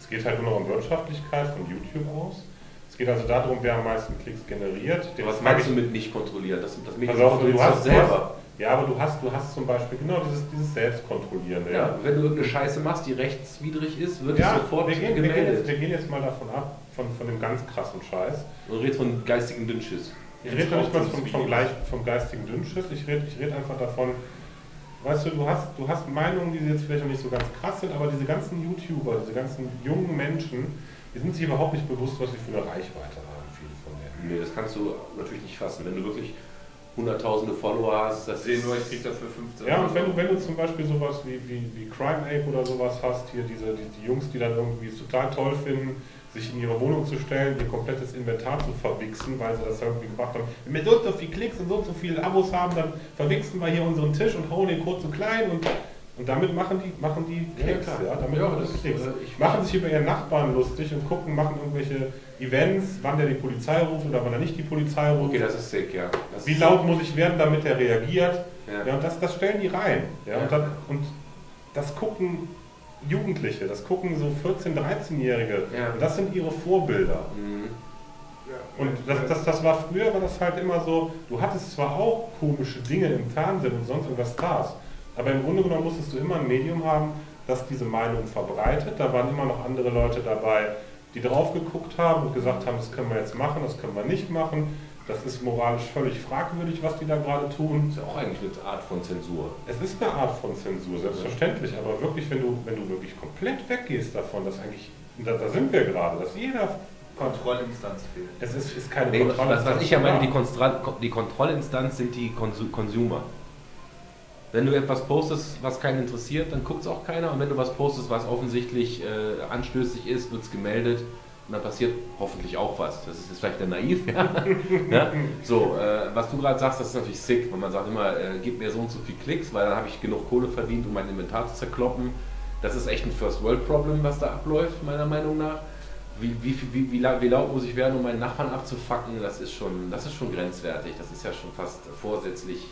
Es geht halt nur noch um Wirtschaftlichkeit von YouTube aus. Es geht also darum, wer am meisten Klicks generiert. Was meinst du mit nicht kontrolliert? Das, das Medium Pass auf, du kontrolliert hast, selber. Ja, aber du hast, du hast zum Beispiel genau dieses, dieses Selbstkontrollierende. Ja, wenn du irgendeine Scheiße machst, die rechtswidrig ist, wird Ja, es sofort wir gehen, wir, gehen jetzt, gemeldet. wir gehen jetzt mal davon ab, von, von dem ganz krassen Scheiß. Und redest von geistigen Dünnschiss. Ich rede doch nicht mal vom, vom, gleich, vom geistigen Dünnschiss, ich rede ich red einfach davon, weißt du, du hast, du hast Meinungen, die jetzt vielleicht noch nicht so ganz krass sind, aber diese ganzen YouTuber, diese ganzen jungen Menschen, die sind sich überhaupt nicht bewusst, was sie für eine Reichweite haben, viele von denen. Nee, das kannst du natürlich nicht fassen. Wenn du wirklich hunderttausende Follower hast, das sehen nur, ich krieg dafür 15 Ja, und wenn du, wenn du zum Beispiel sowas wie, wie, wie Crime Ape oder sowas hast, hier diese die, die Jungs, die dann irgendwie es total toll finden, sich in ihre Wohnung zu stellen, ihr komplettes Inventar zu verwichsen, weil sie das irgendwie gemacht haben. Wenn wir so und so viele Klicks und so und so viele Abos haben, dann verwichsen wir hier unseren Tisch und hauen den kurz und klein und, und damit machen die, machen die Ja, Klicks. klar. Ja, damit Ja, machen die Klicks. machen sich über ihren Nachbarn lustig und gucken, machen irgendwelche Events, wann der die Polizei ruft oder wann er nicht die Polizei ruft. Okay, das ist sick, ja. Das Wie laut muss ich werden, damit er reagiert? Ja. Ja, und das, das stellen die rein. Ja, Ja. Und, dann, und das gucken Jugendliche, das gucken so 14-, 13-Jährige. Ja. Und das sind ihre Vorbilder. Mhm. Ja. Und das, das, das war früher, war das halt immer so, du hattest zwar auch komische Dinge im Fernsehen und sonst irgendwas Stars, aber im Grunde genommen musstest du immer ein Medium haben, das diese Meinung verbreitet. Da waren immer noch andere Leute dabei, die drauf geguckt haben und gesagt haben, das können wir jetzt machen, das können wir nicht machen. Das ist moralisch völlig fragwürdig, was die da gerade tun. ist ja auch eigentlich eine Art von Zensur. Es ist eine Art von Zensur, selbstverständlich, aber wirklich, wenn du, wenn du wirklich komplett weggehst davon, dass eigentlich, da, da sind wir gerade, dass jeder, Kontrollinstanz fehlt. es ist, ist keine Nee, was, Kontrolle. was ich ja meine, die, Kontrollinstanz sind die Konsu Consumer. Wenn du etwas postest, was keinen interessiert, dann guckt es auch keiner. Und wenn du was postest, was offensichtlich äh, anstößig ist, wird es gemeldet. Und dann passiert hoffentlich auch was. Das ist jetzt vielleicht der naiv, <laughs> ja. ja? So, äh, was du gerade sagst, das ist natürlich sick. Und man sagt immer, äh, gib mir so und so viel Klicks, weil dann habe ich genug Kohle verdient, um mein Inventar zu zerkloppen. Das ist echt ein First-World-Problem, was da abläuft, meiner Meinung nach. Wie, wie, wie, wie, laut, wie laut muss ich werden, um meinen Nachbarn abzufacken, das ist schon, das ist schon grenzwertig. Das ist ja schon fast vorsätzlich.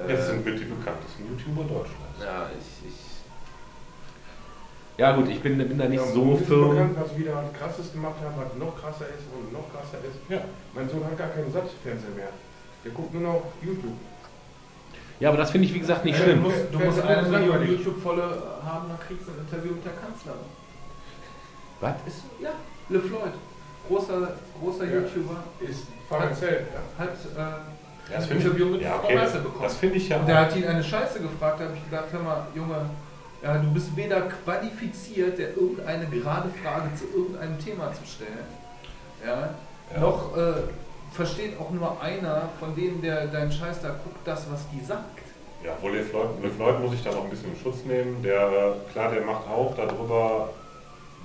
Äh, Jetzt sind wir die bekanntesten YouTuber Deutschlands. ja, ich, ich. Ja gut, ich bin, bin da nicht Ja, so firm. bekannt, was wieder halt krasses gemacht haben, was noch krasser ist und noch krasser ist. Ja. Mein Sohn hat gar keinen Satzfernseher mehr. Der guckt nur noch YouTube. Ja, aber das finde ich wie gesagt nicht Du schlimm. musst, du musst eine Million. YouTube-Volle haben, dann kriegst du ein Interview mit der Kanzlerin. Was? Ist, ja, Le Floyd, großer, großer Ja. YouTuber, Ist Fahrrad Zelt, ja. hat äh, Ja, das ein finde Interview ich, mit ja, Frau okay, Merkel das, bekommen. das finde ich ja Und der hat ihn eine Scheiße gefragt, da habe ich gedacht, hör mal, Junge, ja, du bist weder qualifiziert, der irgendeine gerade Frage zu irgendeinem Thema zu stellen, ja, Ja. noch äh, versteht auch nur einer von denen, der deinen Scheiß da guckt, das, was die sagt. Ja, wohl Le Floyd, Le Floyd muss ich da noch ein bisschen in Schutz nehmen. Der, klar, der macht auch darüber,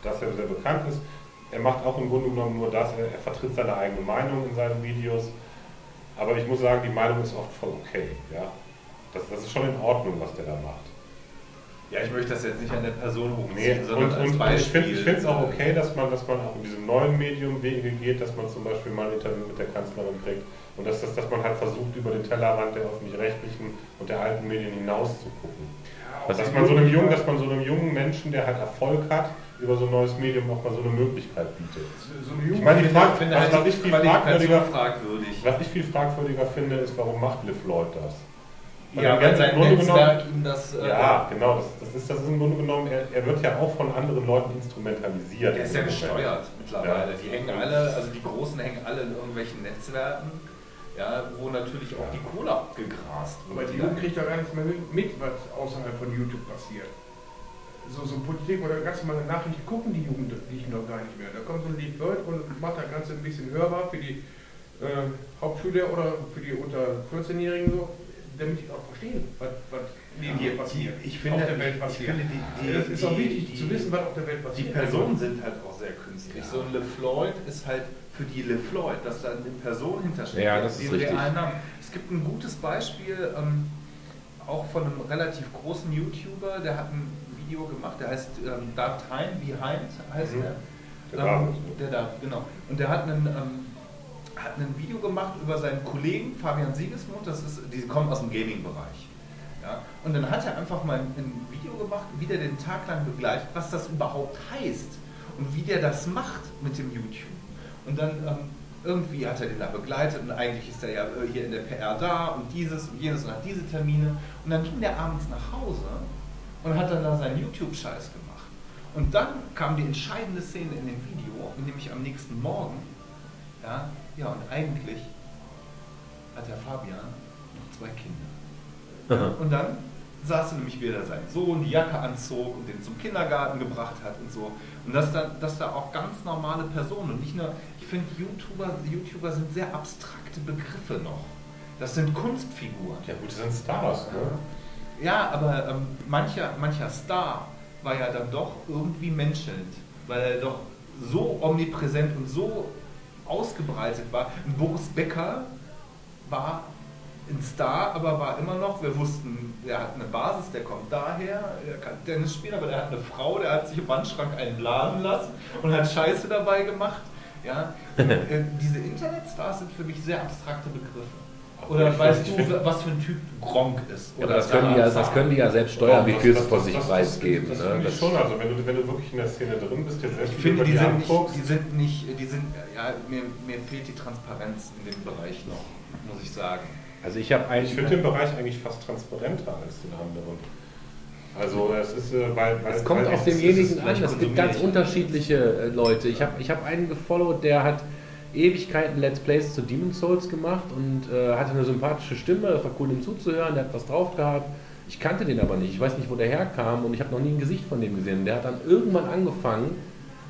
dass er sehr bekannt ist. Er macht auch im Grunde genommen nur das, er, er vertritt seine eigene Meinung in seinen Videos. Aber ich muss sagen, die Meinung ist oft voll okay. Ja? Das, das ist schon in Ordnung, was der da macht. Ja, ich möchte das jetzt nicht an der Person Nee, und, und, und ich finde es auch okay, dass man, dass man auch in diesem neuen Medium Wege geht, dass man zum Beispiel mal ein Interview mit der Kanzlerin kriegt und dass, dass, dass man halt versucht, über den Tellerrand der öffentlich-rechtlichen und der alten Medien hinaus zu gucken. Ja, Dass man, so einem jungen, dass man so einem jungen Menschen, der halt Erfolg hat, über so ein neues Medium auch mal so eine Möglichkeit bietet. So eine Ich meine, die Frage, Ich finde was, halt was die ich viel fragwürdiger, fragwürdig. was ich viel fragwürdiger finde, ist, warum macht Liv Lloyd das? Ja, Weil weil im sein Netzwerk ihm das. äh, Ja, genau. Das, das, ist, das ist im Grunde genommen, er, er wird ja auch von anderen Leuten instrumentalisiert. Der ist ja gesteuert mittlerweile. Die hängen alle, also die Großen hängen alle in irgendwelchen Netzwerken, ja, wo natürlich auch die Kohle abgegrast Aber wird. die Jugend kriegt doch gar nichts mehr mit, was außerhalb von YouTube passiert. So, so Politik oder ganz normale Nachrichten gucken die Jugendlichen doch gar nicht mehr. Da kommt so ein Lied Leute und macht das Ganze ein bisschen hörbar für die äh, Hauptschüler oder für die unter 14-Jährigen so, damit die auch verstehen, was, was neben hier passiert. Ich finde, auf der Welt ich passiert. finde die, die, es ist auch die- wichtig die, zu wissen, was auf der Welt Die passiert. Personen sind halt auch sehr künstlich. Ja. So ein LeFloid ist halt für die LeFloid, dass da eine Person hintersteht, Ja, die das ist richtig. realen Namen. Es gibt ein gutes Beispiel, ähm, auch von einem relativ großen YouTuber, der hat ein Video gemacht, der heißt ähm, Dark Time Behind, heißt Mhm. er. Der Ähm, David. der da, genau. Und der hat einen, ähm, hat ein Video gemacht über seinen Kollegen Fabian Siegesmund, das ist, die kommen aus dem Gaming-Bereich. Ja? Und dann hat er einfach mal ein, ein Video gemacht, wie der den Tag lang begleitet, was das überhaupt heißt und wie der das macht mit dem YouTube. Und dann ähm, irgendwie hat er den da begleitet und eigentlich ist er ja äh, hier in der PR da und dieses und jenes und hat diese Termine. Und dann ging der abends nach Hause und hat dann da seinen YouTube-Scheiß gemacht. Und dann kam die entscheidende Szene in dem Video, nämlich am nächsten Morgen. Ja, ja und eigentlich hat der Fabian noch zwei Kinder. Und dann saß er nämlich wieder sein Sohn, die Jacke anzog und den zum Kindergarten gebracht hat und so. Und dass da, dass da auch ganz normale Personen und nicht nur, ich finde YouTuber, YouTuber sind sehr abstrakte Begriffe noch. Das sind Kunstfiguren. Ja gut, das sind Stars, ne? Ja, aber ähm, mancher, mancher Star war ja dann doch irgendwie menschelnd, weil er doch so omnipräsent und so ausgebreitet war. Ein Boris Becker war ein Star, aber war immer noch, wir wussten, der hat eine Basis, der kommt daher, er kann Tennis spielen, aber der hat eine Frau, der hat sich im Wandschrank einen blasen lassen und hat Scheiße dabei gemacht. Ja? <laughs> Äh, diese Internetstars sind für mich sehr abstrakte Begriffe. Oder Ich weißt du, was für ein Typ Gronk ist? Ja, Oder aber das können, die ja, das können die ja selbst steuern, wie Das- viel das- sie von das- sich das- preisgeben. Das, das finde ich Das- schon. Also wenn du, wenn du wirklich in der Szene drin bist, dir selbst Ich finde, die die sind nicht, die sind nicht, die sind, ja, mir, mir fehlt die Transparenz in dem Bereich noch, muss ich sagen. Also ich habe einen. Ich finde den Bereich eigentlich fast transparenter als den anderen. Also es ist, äh, weil, weil Es kommt weil auf es- es demjenigen ist- an. Es gibt ganz ich. unterschiedliche äh, Leute. Ich habe ich hab einen gefollowt, der hat Ewigkeiten Let's Plays zu Demon's Souls gemacht und äh, hatte eine sympathische Stimme. Es war cool, ihm zuzuhören. Der hat was drauf gehabt. Ich kannte den aber nicht. Ich weiß nicht, wo der herkam und ich habe noch nie ein Gesicht von dem gesehen. Der hat dann irgendwann angefangen,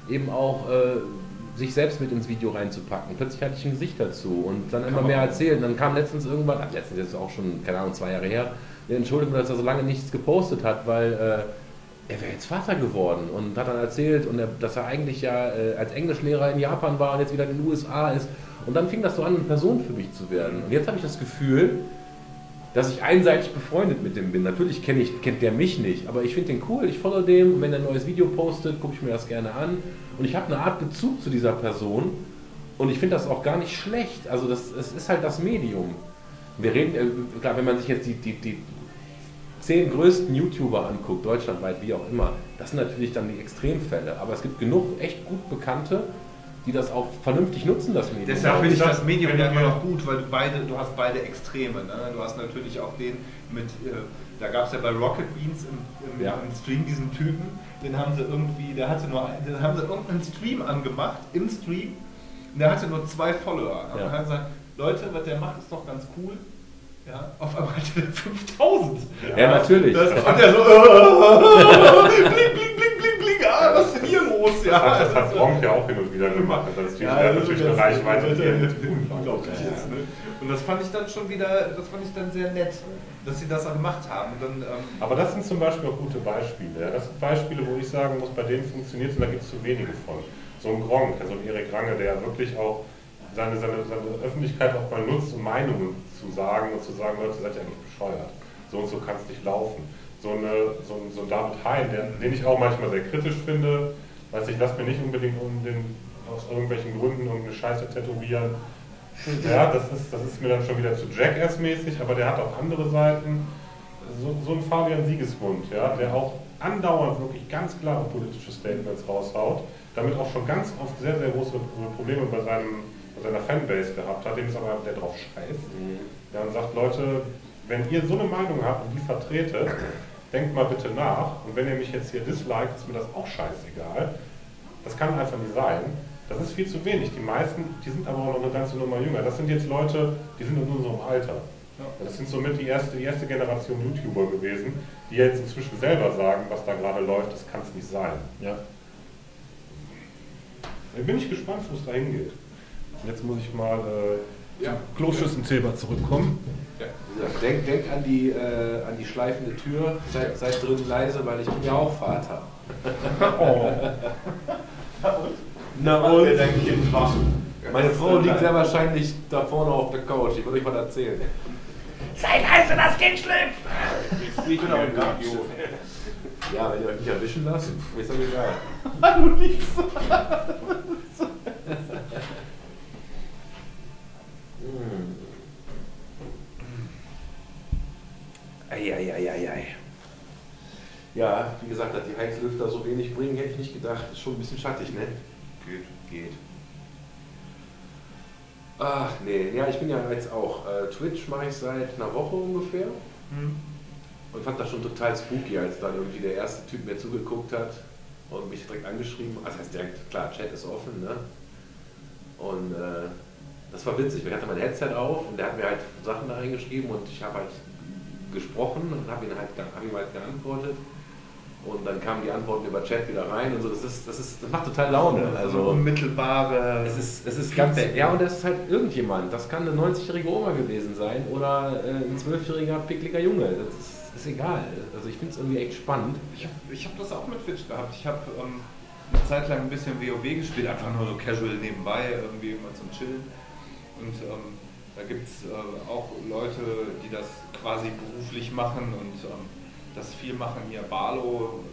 eben auch äh, sich selbst mit ins Video reinzupacken. Plötzlich hatte ich ein Gesicht dazu und dann immer mehr erzählt. Und dann kam letztens irgendwann, ach, letztens jetzt auch schon, keine Ahnung, zwei Jahre her, Entschuldigung, dass er so lange nichts gepostet hat, weil äh, er wäre jetzt Vater geworden und hat dann erzählt, und er, dass er eigentlich ja äh, als Englischlehrer in Japan war und jetzt wieder in den USA ist. Und dann fing das so an, eine Person für mich zu werden. Und jetzt habe ich das Gefühl, dass ich einseitig befreundet mit dem bin. Natürlich kenn ich, kennt der mich nicht, aber ich finde den cool, ich folge dem und wenn er ein neues Video postet, gucke ich mir das gerne an. Und ich habe eine Art Bezug zu dieser Person und ich finde das auch gar nicht schlecht. Also das, es ist halt das Medium. Wir reden, äh, klar, wenn man sich jetzt die, die, die zehn größten YouTuber anguckt, deutschlandweit, wie auch immer, das sind natürlich dann die Extremfälle. Aber es gibt genug echt gut Bekannte, die das auch vernünftig nutzen, das Medium. Deshalb finde ich das Medium ja immer noch gut, weil du beide, du hast beide Extreme. Ne? Du hast natürlich auch den mit, äh, da gab es ja bei Rocket Beans im, im, Ja. im Stream diesen Typen, den haben sie irgendwie, der hatte nur, ein- den haben sie irgendeinen Stream angemacht, im Stream, und der hatte nur zwei Follower. Und Ja. dann haben sie gesagt, Leute, was der macht, ist doch ganz cool. Ja, auf einmal hatte der 5000. Ja, natürlich. Das, und der so, <laughs> äh, bling, bling, bling, bling, bling, ah, was ist denn hier los? Ja, Das hat, das hat Gronk ja auch hin und wieder gemacht. Das ist ja, hat also natürlich eine Reichweite, die er unglaublich ist. Ne? Und das fand ich dann schon wieder, das fand ich dann sehr nett, dass sie das auch gemacht haben. Dann, ähm, Aber das sind zum Beispiel auch gute Beispiele. Ja. Das sind Beispiele, wo ich sagen muss, bei denen funktioniert es und da gibt es zu wenige von. So ein Gronk, also ein Erik Range, der wirklich auch seine, seine, seine Öffentlichkeit auch mal nutzt, um Meinungen zu sagen und zu sagen, Leute, seid ihr eigentlich bescheuert. So und so kann es nicht laufen. So, eine, so, ein, so ein David Hein, den ich auch manchmal sehr kritisch finde, weiß ich, lass mir nicht unbedingt um den, aus irgendwelchen Gründen irgendeine Scheiße tätowieren. Ja, das ist, das ist mir dann schon wieder zu Jackass-mäßig, aber der hat auch andere Seiten. So, so ein Fabian Siegesmund, ja, der auch andauernd wirklich ganz klare politische Statements raushaut, damit auch schon ganz oft sehr, sehr große Probleme bei, seinem, seiner Fanbase gehabt hat, dem ist aber der drauf scheißt. Ja, und sagt, Leute, wenn ihr so eine Meinung habt und die vertretet, denkt mal bitte nach. Und wenn ihr mich jetzt hier disliked, ist mir das auch scheißegal. Das kann einfach nicht sein. Das ist viel zu wenig. Die meisten, die sind aber auch noch eine ganze Nummer jünger. Das sind jetzt Leute, die sind in unserem Alter. Das sind somit die erste, die erste Generation YouTuber gewesen, die jetzt inzwischen selber sagen, was da gerade läuft, das kann es nicht sein. Ja. Dann bin ich gespannt, wo es da hingeht. Jetzt muss ich mal äh, Ja. zum Kloschüssenthema zurückkommen. Denk, denk an, die, äh, an die schleifende Tür, seid, seid drin leise, weil ich bin ja auch Vater. <laughs> Oh. Na dein Kind wach? Meine Frau liegt sehr wahrscheinlich da vorne auf der Couch. Ich würde euch mal erzählen. Sei leise, das Kind schläft! Ich bin auch im Garten. Ja, wenn ihr euch nicht erwischen lasst, ist doch egal. <laughs> Hallo, nichts. <laughs> Eieieiei. Ja, wie gesagt, dass die Heizlüfter so wenig bringen, hätte ich nicht gedacht. Ist schon ein bisschen schattig, ne? Geht. Geht. Ach nee, ja, ich bin ja jetzt auch. Äh, Twitch mache ich seit einer Woche ungefähr und fand das schon total spooky, als dann irgendwie der erste Typ mir zugeguckt hat und mich direkt angeschrieben. Also heißt direkt, klar, Chat ist offen, ne? Und äh, das war witzig. Ich hatte mein Headset auf und der hat mir halt Sachen da reingeschrieben und ich habe halt gesprochen und habe ihn halt hab ihm halt geantwortet. Und dann kamen die Antworten über Chat wieder rein und so. Das ist, das ist, das macht total Laune. Also unmittelbare. es ist, es ist ganz, ja und das ist halt irgendjemand. Das kann eine 90-jährige Oma gewesen sein oder äh, ein 12-jähriger pickliger Junge. Das ist, ist egal. Also ich finde es irgendwie echt spannend. Ich habe ich hab das auch mit Twitch gehabt. Ich habe ähm, eine Zeit lang ein bisschen WoW gespielt, einfach nur so casual nebenbei, irgendwie immer zum Chillen. Und ähm, da gibt es äh, auch Leute, die das quasi beruflich machen und ähm, das viel machen. Hier Barlo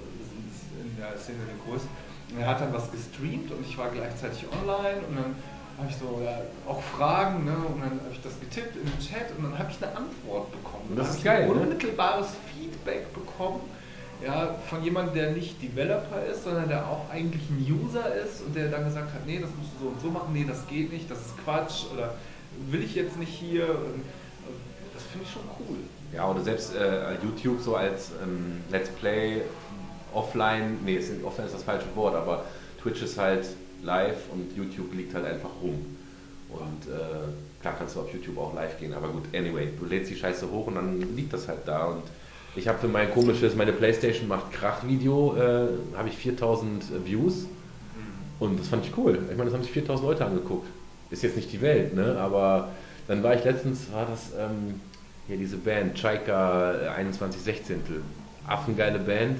ist in der Szene der Größte. Und er hat dann was gestreamt und ich war gleichzeitig online und dann habe ich so ja, auch Fragen ne? und dann habe ich das getippt in den Chat und dann habe ich eine Antwort bekommen. Das ist geil, ein ne? unmittelbares Feedback bekommen ja, von jemandem, der nicht Developer ist, sondern der auch eigentlich ein User ist und der dann gesagt hat, nee, das musst du so und so machen, nee, das geht nicht, das ist Quatsch oder will ich jetzt nicht hier. Äh, das finde ich schon cool. Ja, oder selbst äh, YouTube so als ähm, Let's Play offline, nee, ist, offline ist das falsche Wort, aber Twitch ist halt live und YouTube liegt halt einfach rum. Und äh, klar kannst du auf YouTube auch live gehen, aber gut, anyway, du lädst die Scheiße hoch und dann liegt das halt da. Und ich habe für mein komisches, meine Playstation macht Krach-Video, äh, habe ich 4000 Views und das fand ich cool. Ich meine, das haben sich 4000 Leute angeguckt. Ist jetzt nicht die Welt, ne? aber dann war ich letztens, war das ähm, hier diese Band, Chaika äh, 2116. Affengeile Band.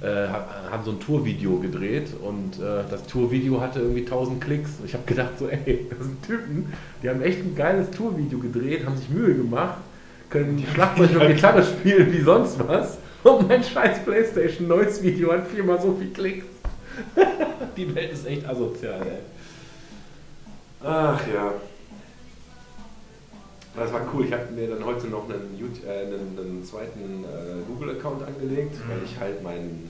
Äh, ha- haben so ein Tourvideo gedreht und äh, das Tourvideo hatte irgendwie 1000 Klicks. Und ich habe gedacht, so, ey, <laughs> das sind Typen, die haben echt ein geiles Tourvideo gedreht, haben sich Mühe gemacht, können Schlagzeug und Gitarre spielen wie sonst was. Und mein scheiß PlayStation neues Video hat viermal so viel Klicks. <laughs> die Welt ist echt asozial, ey. Ach ja. Das war cool. Ich habe mir dann heute noch einen, YouTube, äh, einen, einen zweiten äh, Google-Account angelegt, weil ich halt meinen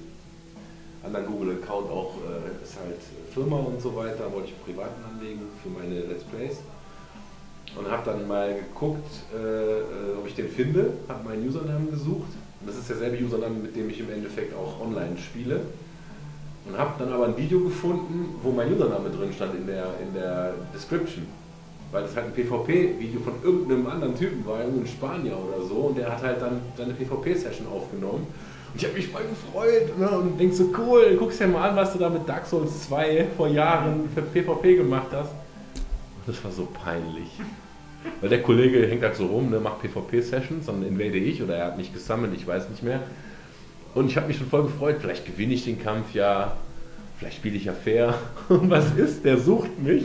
anderen Google-Account auch, äh, ist halt Firma und so weiter, wollte ich privaten anlegen für meine Let's Plays. Und habe dann mal geguckt, äh, äh, ob ich den finde, habe meinen Usernamen gesucht. Und das ist derselbe Username, mit dem ich im Endeffekt auch online spiele. Und habe dann aber ein Video gefunden, wo mein Username drin stand in der, in der Description. Weil das halt ein PvP-Video von irgendeinem anderen Typen war, irgendein Spanier oder so. Und der hat halt dann seine PvP-Session aufgenommen. Und ich habe mich voll gefreut ne? und denkst so, cool, guckst dir mal an, was du da mit Dark Souls 2 vor Jahren für PvP gemacht hast. Das war so peinlich. Weil der Kollege hängt halt so rum, ne, macht PvP-Sessions, dann invade ich oder er hat mich gesammelt, ich weiß nicht mehr. Und ich habe mich schon voll gefreut, vielleicht gewinne ich den Kampf ja, vielleicht spiele ich ja fair. <laughs> Und was ist? Der sucht mich,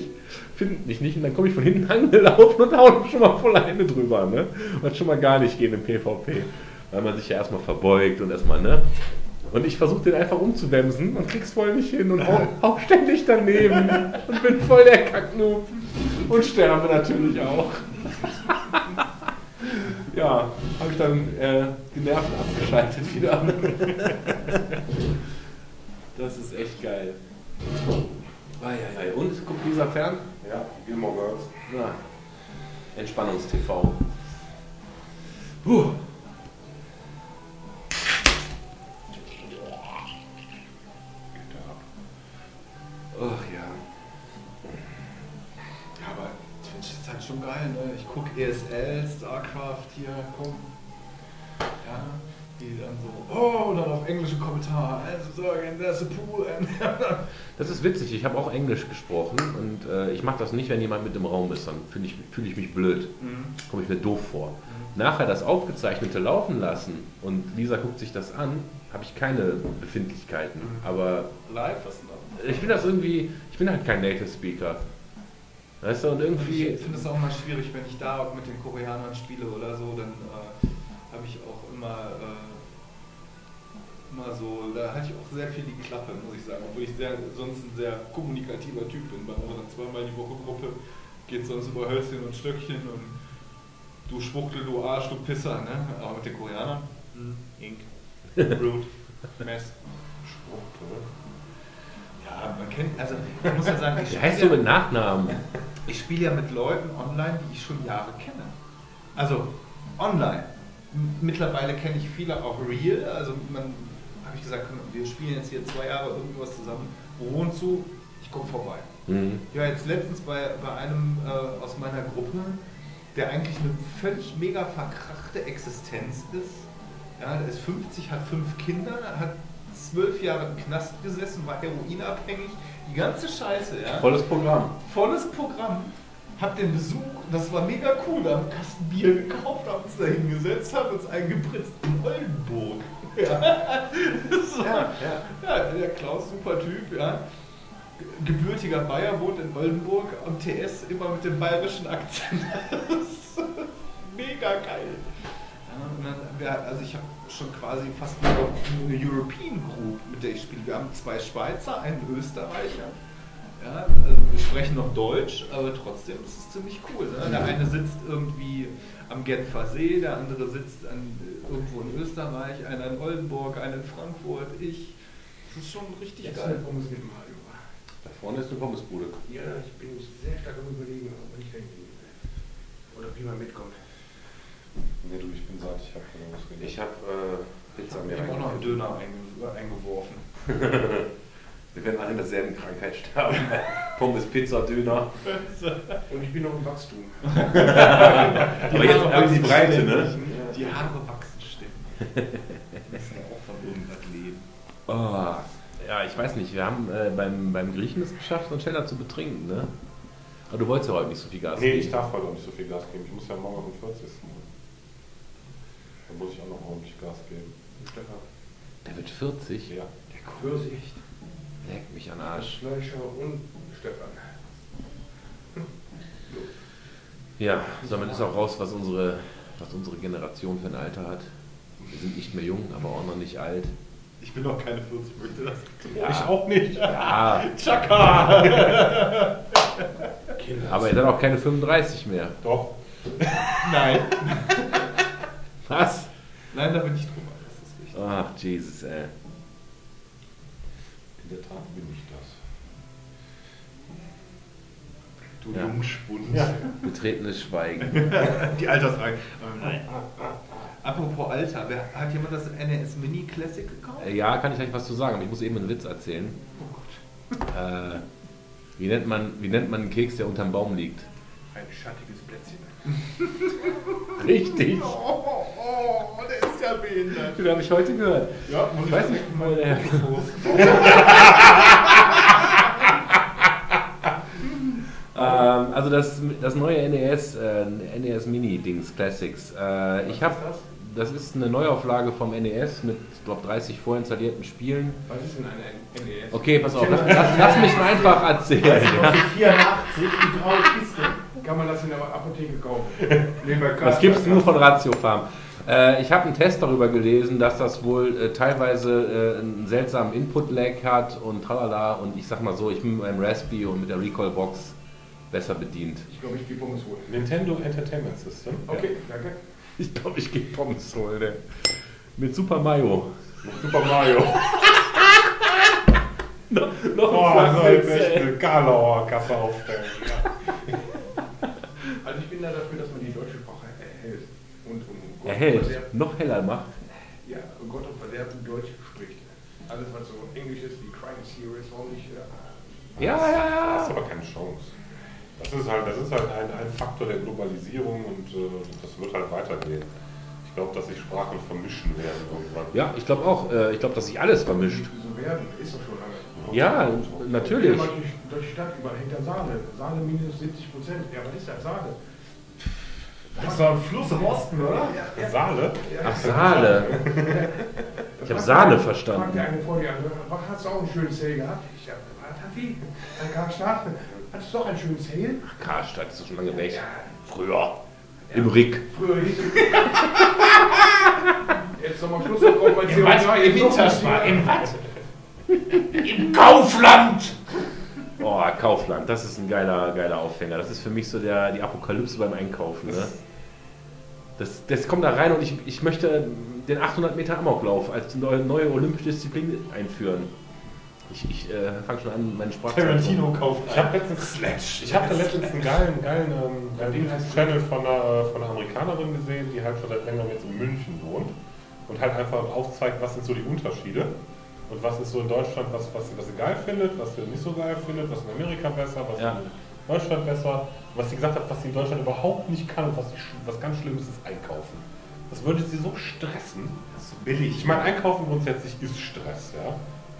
findet mich nicht und dann komme ich von hinten <laughs> angelaufen und haue schon mal voll eine drüber. Ne? Und schon mal gar nicht gehen im PvP, weil man sich ja erstmal verbeugt und erstmal, ne? Und ich versuche den einfach umzuwemsen und krieg's voll nicht hin und hau, hau ständig daneben <laughs> und bin voll der Kacknoob. Und sterbe natürlich auch. <laughs> Ja, habe ich dann äh, die Nerven abgeschaltet wieder. <laughs> das ist echt geil. Eieiei. Und guckt dieser fern? Ja, Gilmore Girls. Na, Entspannungstv. Puh. Ach ja. Ja, aber Twitch ist halt schon geil, ne? Ich gucke ESL, StarCraft hier, komm. Ja, die dann so, oh, dann auf englische Kommentare, also sagen, there's a pool <laughs> Das ist witzig, ich habe auch Englisch gesprochen und äh, ich mache das nicht, wenn jemand mit im Raum ist, dann fühle ich, fühl ich mich blöd. Komme ich mir doof vor. Nachher das Aufgezeichnete laufen lassen und Lisa guckt sich das an, habe ich keine Befindlichkeiten. Aber live, was? Ich bin das irgendwie, ich bin halt kein Native Speaker. Weißt du, und irgendwie. Ich finde es auch mal schwierig, wenn ich da auch mit den Koreanern spiele oder so, dann äh, habe ich auch immer, äh, immer so, da halte ich auch sehr viel die Klappe, muss ich sagen. Obwohl ich sehr, sonst ein sehr kommunikativer Typ bin. Bei unserer zweimal die Woche Gruppe geht sonst über Hölzchen und Stöckchen und du Schwuchtel, du Arsch, du Pisser, ne? Aber mit den Koreanern, hm, Ink, <laughs> Brute, Mess. Ja, man kennt, also ich muss ja sagen, ich Wie heißt spiele du mit Nachnamen? ich spiele ja mit Leuten online, die ich schon Jahre kenne. Also online. Mittlerweile kenne ich viele auch real. Also man habe ich gesagt, wir spielen jetzt hier zwei Jahre irgendwas zusammen. Wo wohnst du? Ich komme vorbei. Mhm. Ich war jetzt letztens bei, bei einem äh, aus meiner Gruppe, der eigentlich eine völlig mega verkrachte Existenz ist. Ja, der ist 50, hat fünf Kinder, hat zwölf Jahre im Knast gesessen, war heroinabhängig. Die ganze Scheiße, ja Volles Programm. volles Programm. Hab den Besuch, das war mega cool. Da haben wir einen Kasten Bier gekauft, haben uns da hingesetzt, haben uns eingepritzt in Oldenburg. <laughs> Ja. Das war, ja. der Klaus, super Typ, ja. Gebürtiger Bayer, wohnt in Oldenburg, am TS immer mit dem bayerischen Akzent. <laughs> Das ist mega geil. Also ich habe schon quasi fast eine, eine European Group, mit der ich spiele. Wir haben zwei Schweizer, einen Österreicher. Ja, also wir sprechen noch Deutsch, aber trotzdem ist es ziemlich cool. Ne? Der eine sitzt irgendwie am Genfer See, der andere sitzt an, irgendwo in Österreich, einer in Oldenburg, einer in Frankfurt, ich. Das ist schon richtig Jetzt geil. Pommes mit Mario. Da vorne ist eine Pommesbude. Ja, ich bin sehr stark am überlegen, ob ich will. Oder wie man mitkommt. Nee, du, ich bin satt, ich habe keine Lust mehr. Ich habe äh, Pizza Ich mir habe auch noch einen. Döner einge eingeworfen. <laughs> Wir werden alle in derselben Krankheit sterben. <laughs> Pommes, Pizza, Döner. Und ich bin noch im Wachstum. <laughs> Aber jetzt auch in die Breite, ne? Die Haare wachsen ständig. Müssen ja auch von irgendwas leben. Oh, ja, ich weiß nicht. Wir haben äh, beim, beim Griechen es geschafft, uns schneller zu betrinken, ne? Aber du wolltest ja heute nicht so viel Gas Nee, geben. ich darf heute auch nicht so viel Gas geben. Ich muss ja morgen auf den 40. Da muss ich auch noch ordentlich Gas geben. Stefan. Der wird 40. Ja. Vorsicht. Leck mich an den Arsch. Fleischer und Stefan. Ja, sondern ist auch raus, was unsere, was unsere Generation für ein Alter hat. Wir sind nicht mehr jung, aber auch noch nicht alt. Ich bin noch keine 40, möchte das. Ja. Ich auch nicht. Ja, <laughs> Chaka! <laughs> Aber ihr seid auch keine 35 mehr. Doch. <laughs> Nein. Was? Nein, da bin ich drüber. Das ist richtig. Ach, Jesus, ey. In der Tat bin ich das. Du Ja. Jungspund. Betretenes Schweigen. <laughs> Die Altersfrage. Nein. Apropos Alter, wer, hat jemand das NES Mini Classic gekauft? Äh, Ja, kann ich gleich was zu sagen, aber ich muss eben einen Witz erzählen. Oh Gott. Äh, wie, nennt man, wie nennt man einen Keks, der unterm Baum liegt? Ein schattiges Plätzchen. <laughs> Richtig. Oh, oh, oh, der ist ja behindert. Den habe ich heute gehört. Ja, muss Ich weiß nicht, wo der herkommt. Also das, das neue NES, äh, NES Mini Dings Classics. Äh, ich habe, das ist eine Neuauflage vom NES mit, glaube 30 vorinstallierten Spielen. Was ist denn eine NES? Okay, pass auf, lass, lass, lass mich einfach erzählen. Ja. 84, die graue Kiste. Kann man das in der Apotheke kaufen? <laughs> Nee, bei Das gibt es nur von Ratio Farm. Äh, ich habe einen Test darüber gelesen, dass das wohl äh, teilweise äh, einen seltsamen Input-Lag hat und tralala. Und ich sag mal so, ich bin mit meinem Raspberry und mit der Recall-Box besser bedient. Ich glaube, ich gehe Pommes holen. Nintendo Entertainment System. Okay, danke. Ich glaube, ich gehe Pommes holen. ey. Mit Super Mayo. Super Mario. <laughs> noch noch ein so echt ey. eine Karlauer Kasse aufstellen. Ja. Bin da dafür, dass man die deutsche Sprache erhält. Und um Gott und Erhält. Verderben, Noch heller macht. ja, um Gott und Verderben Deutsch spricht. Alles was so Englisch ist, wie Crime Series, nicht? Äh, Ja, ja, Da ja. hast du aber keine Chance. Das ist halt, das ist halt ein, ein Faktor der Globalisierung und äh, das wird halt weitergehen. Ich glaube, dass sich Sprachen vermischen werden irgendwann. Ja, ich glaube auch. Äh, ich glaube, dass sich alles vermischt. so werden, ist doch schon lange. Ja, natürlich. Ja, durch die Stadt überall hinter Saale. Saale minus 70 Prozent. Ja, was ist das? Saale? Das doch ein Fluss im Osten, oder? Saale? Ach, Saale. Ich habe Fragt verstanden. der eine vor dir an, was hast du auch ein schönes Sale gehabt? Ich sag, was hat die? Ein Karstadt. Hattest du doch ein schönes Sale? Karstadt ist doch schon lange weg. Früher. Im Rick. Früher hieß es. <laughs> Jetzt nochmal Schluss drauf bei Im was? CO2. Im Winterspar. Im was? <laughs> Im Kaufland! Oh, Kaufland, das ist ein geiler, geiler Aufhänger. Das ist für mich so der, die Apokalypse beim Einkaufen. Ne? Das, das kommt da rein und ich, ich möchte den 800 Meter Amoklauf als neue, neue olympische Disziplin einführen. Ich, ich äh, fange schon an, meine Sprache Tarantino kauft Ich habe letztens, ich hab da letztens einen geilen, geilen, ähm, geilen Channel von einer, von einer Amerikanerin gesehen, die halt schon seit längerem jetzt in München wohnt und halt einfach aufzeigt, was sind so die Unterschiede und was ist so in Deutschland, was, was, sie- was sie geil findet, was sie nicht so geil findet, was in Amerika besser, was Ja. in Deutschland besser, was sie gesagt hat, was sie in Deutschland überhaupt nicht kann und was, sie, was ganz schlimm ist, ist einkaufen. Das würde sie so stressen. Das ist so billig. Ich meine, Einkaufen grundsätzlich ist Stress, ja.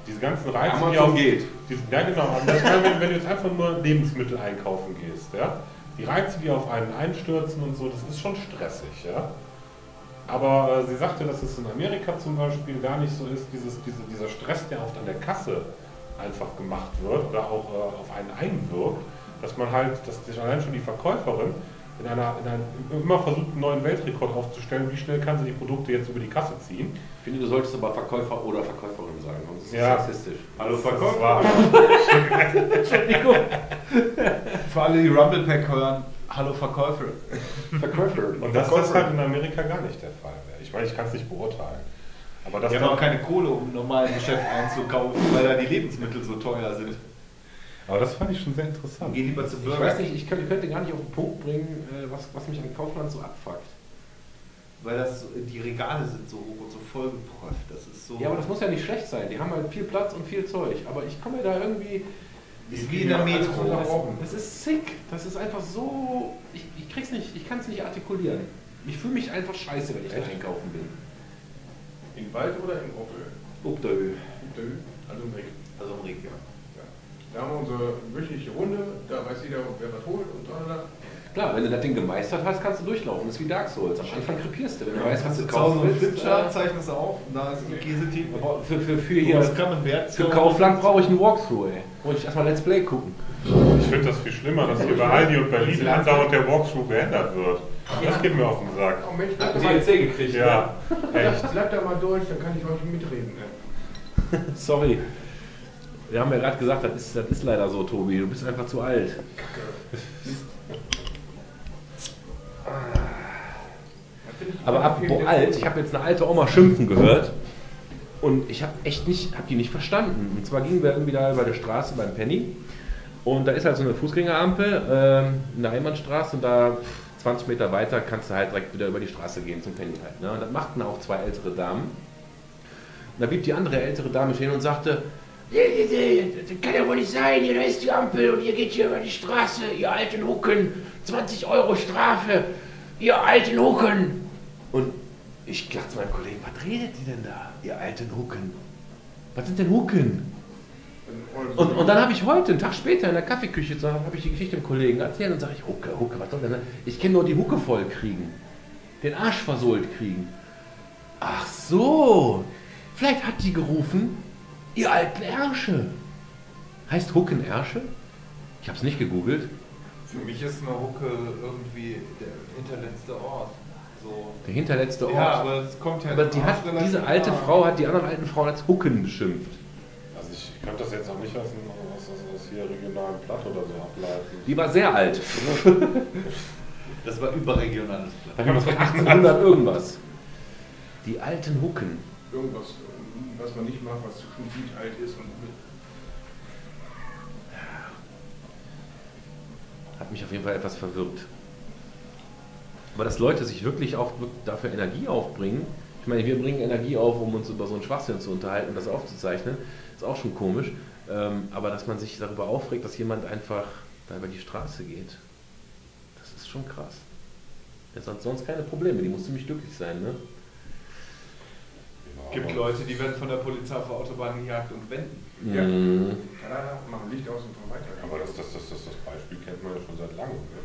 Diese ganzen Reize, die Amazon auf, geht. diese, ja, genau. Ich meine, wenn, wenn du jetzt einfach nur Lebensmittel einkaufen gehst, ja, die Reize, die auf einen einstürzen und so, das ist schon stressig, ja. Aber äh, sie sagte, dass es in Amerika zum Beispiel gar nicht so ist, dieses, diese, dieser Stress, der oft an der Kasse einfach gemacht wird oder auch äh, auf einen einwirkt, dass man halt, dass sich allein schon die Verkäuferin in einer, in einem, immer versucht, einen neuen Weltrekord aufzustellen, wie schnell kann sie die Produkte jetzt über die Kasse ziehen. Ich finde, du solltest aber Verkäufer oder Verkäuferin sagen, sonst ist es Ja. sexistisch. Hallo Verkäufer. Entschuldigung. <laughs> Für alle, die Rumble Pack hören, hallo Verkäufer. Verkäuferin. Und das halt in Amerika gar nicht der Fall wäre. Ich meine, ich kann es nicht beurteilen. Aber das Die haben auch keine Kohle, um im normalen Geschäft einzukaufen, weil da die Lebensmittel so teuer sind. Aber das fand ich schon sehr interessant. Geh lieber zu Ich Burger. weiß nicht, ich könnte, könnte gar nicht auf den Punkt bringen, äh, was, was mich an Kaufland so abfuckt. Weil das, so- die Regale sind so hoch und so vollgepräuft. Das ist so. Ja, aber das muss ja nicht schlecht sein. Die haben halt viel Platz und viel Zeug. Aber ich komme mir da irgendwie. ist wie in der Metro. unterbrochen. Das ist sick. Das ist einfach so. Ich, ich krieg's nicht, ich kann es nicht artikulieren. Ich fühle mich einfach scheiße, wenn ich da einkaufen bin. In Wald oder in Opel? Updö. Opel, also im Ring. Also im Ring, ja. Da haben wir unsere wöchentliche Runde, da weiß jeder, wer was holt und da. Klar, wenn du das Ding gemeistert hast, kannst du durchlaufen. Das ist wie Dark Souls. Am Anfang krepierst du, wenn du weißt, was du kaufen einen willst. Flipchart, zeichnest du auf, da ist ein Käsetief. für, für, für, Hier, für Kaufland brauche ich einen Walkthrough, ey. Wollte ich erstmal Let's Play gucken. Ich finde das viel schlimmer, dass hier bei Aldi und Berlin andauernd der Walkthrough geändert wird. Das geht mir auf den Sack. Oh Mensch, Habt mal, DLC gekriegt? Ja, echt. bleib da mal durch, dann kann ich euch mitreden. Ne? Sorry. Wir haben ja gerade gesagt, das ist, das ist leider so, Tobi. Du bist einfach zu alt. Aber apropos alt, ich habe jetzt eine alte Oma schimpfen gehört und ich habe echt nicht, habe die nicht verstanden. Und zwar gingen wir irgendwie da über der Straße beim Penny und da ist halt so eine Fußgängerampel ähm, in der Einbahnstraße und da pff, 20 Meter weiter kannst du halt direkt wieder über die Straße gehen zum Penny halt. Ne? Und das machten auch zwei ältere Damen. Und da blieb die andere ältere Dame stehen und sagte, Das kann ja wohl nicht sein, hier ist die Ampel und ihr geht hier über die Straße, ihr alten Hucken. 20 Euro Strafe, ihr alten Hucken. Und ich dachte zu meinem Kollegen, was redet die denn da, ihr alten Hucken? Was sind denn Hucken? Und, und dann habe ich heute, einen Tag später in der Kaffeeküche, habe ich die Geschichte dem Kollegen erzählt und sage ich, Hucke, Hucke, was soll denn das? Ich kenne nur die Hucke voll kriegen. Den Arsch versohlt kriegen. Ach so, vielleicht hat die gerufen, ihr alten Ärsche. Heißt Hucken Ärsche? Ich habe es nicht gegoogelt. Für mich ist eine Hucke irgendwie der hinterletzte Ort. So. Der hinterletzte Ort. Ja, aber es kommt ja Aber die hat, diese alte Frau hat die anderen alten Frauen als Hucken beschimpft. Also ich könnte das jetzt auch nicht aus, dem- aus, aus, hier regionalen Platt oder so ableiten. Die war sehr alt. <laughs> Das war überregionales Da kam was von 1800 irgendwas. Die alten Hucken. Irgendwas, was man nicht macht, was schon viel alt ist und Hat mich auf jeden Fall etwas verwirrt. Aber dass Leute sich wirklich auch dafür Energie aufbringen, ich meine, wir bringen Energie auf, um uns über so einen Schwachsinn zu unterhalten und das aufzuzeichnen, ist auch schon komisch. Ähm, aber dass man sich darüber aufregt, dass jemand einfach da über die Straße geht, das ist schon krass. Er hat sonst keine Probleme, die muss ziemlich glücklich sein, ne? Es gibt Leute, die werden von der Polizei auf der Autobahn gejagt und wenden. Ja. Mhm. tada, machen Licht aus und fahren weiter. Aber das, das, das, das, das Beispiel kennt man ja schon seit langem. Ne?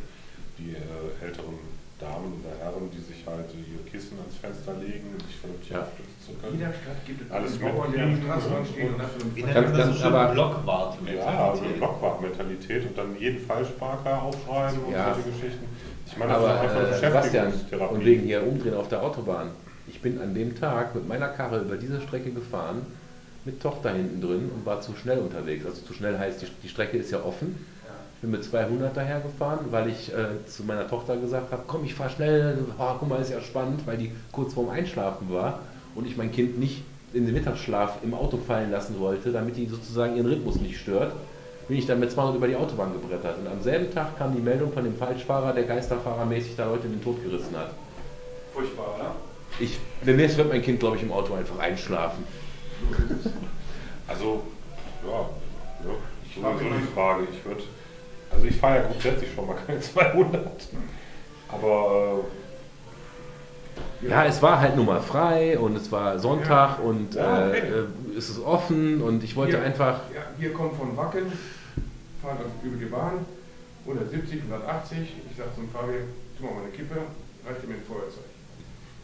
Die äh, älteren Damen oder Herren, die sich halt ihr Kissen ans Fenster legen und sich vernünftig Ja. abstützen zu In können. jeder Stadt gibt es Alles Bauern, der am. Straßenrand steht und man Ganz- das so aber- Blockwart. Ja, also Blockwartmentalität und dann jeden Falschparker aufschreiben und Ja. solche Geschichten. Ich meine, das Aber ist einfach äh, Sebastian, Beschäftigungstherapie. und wegen hier umdrehen auf der Autobahn. Ich bin an dem Tag mit meiner Karre über diese Strecke gefahren, mit Tochter hinten drin und war zu schnell unterwegs. Also zu schnell heißt, die, die Strecke ist ja offen. Ich bin mit 200 daher gefahren, weil ich äh, zu meiner Tochter gesagt habe, komm, ich fahr schnell, oh, guck mal, ist ja spannend, weil die kurz vorm Einschlafen war und ich mein Kind nicht in den Mittagsschlaf im Auto fallen lassen wollte, damit die sozusagen ihren Rhythmus nicht stört, bin ich dann mit 200 über die Autobahn gebrettert. Und am selben Tag kam die Meldung von dem Falschfahrer, der geisterfahrermäßig da Leute in den Tod gerissen hat. Furchtbar, oder? Ich, demnächst wird mein Kind, glaube ich, im Auto einfach einschlafen. Also, ja, ja ich so die Frage. Ich würde, also ich fahre ja grundsätzlich schon mal keine <laughs> 200. Aber Ja, es war halt nun mal frei und es war Sonntag und Ja, äh, okay. äh, es ist offen und ich wollte Hier. einfach. Ja, wir kommen von Wacken, fahren dann über die Bahn, 170, 180. Ich sag zum Fabian, tu mal eine Kippe, reicht dir mit dem Feuerzeug.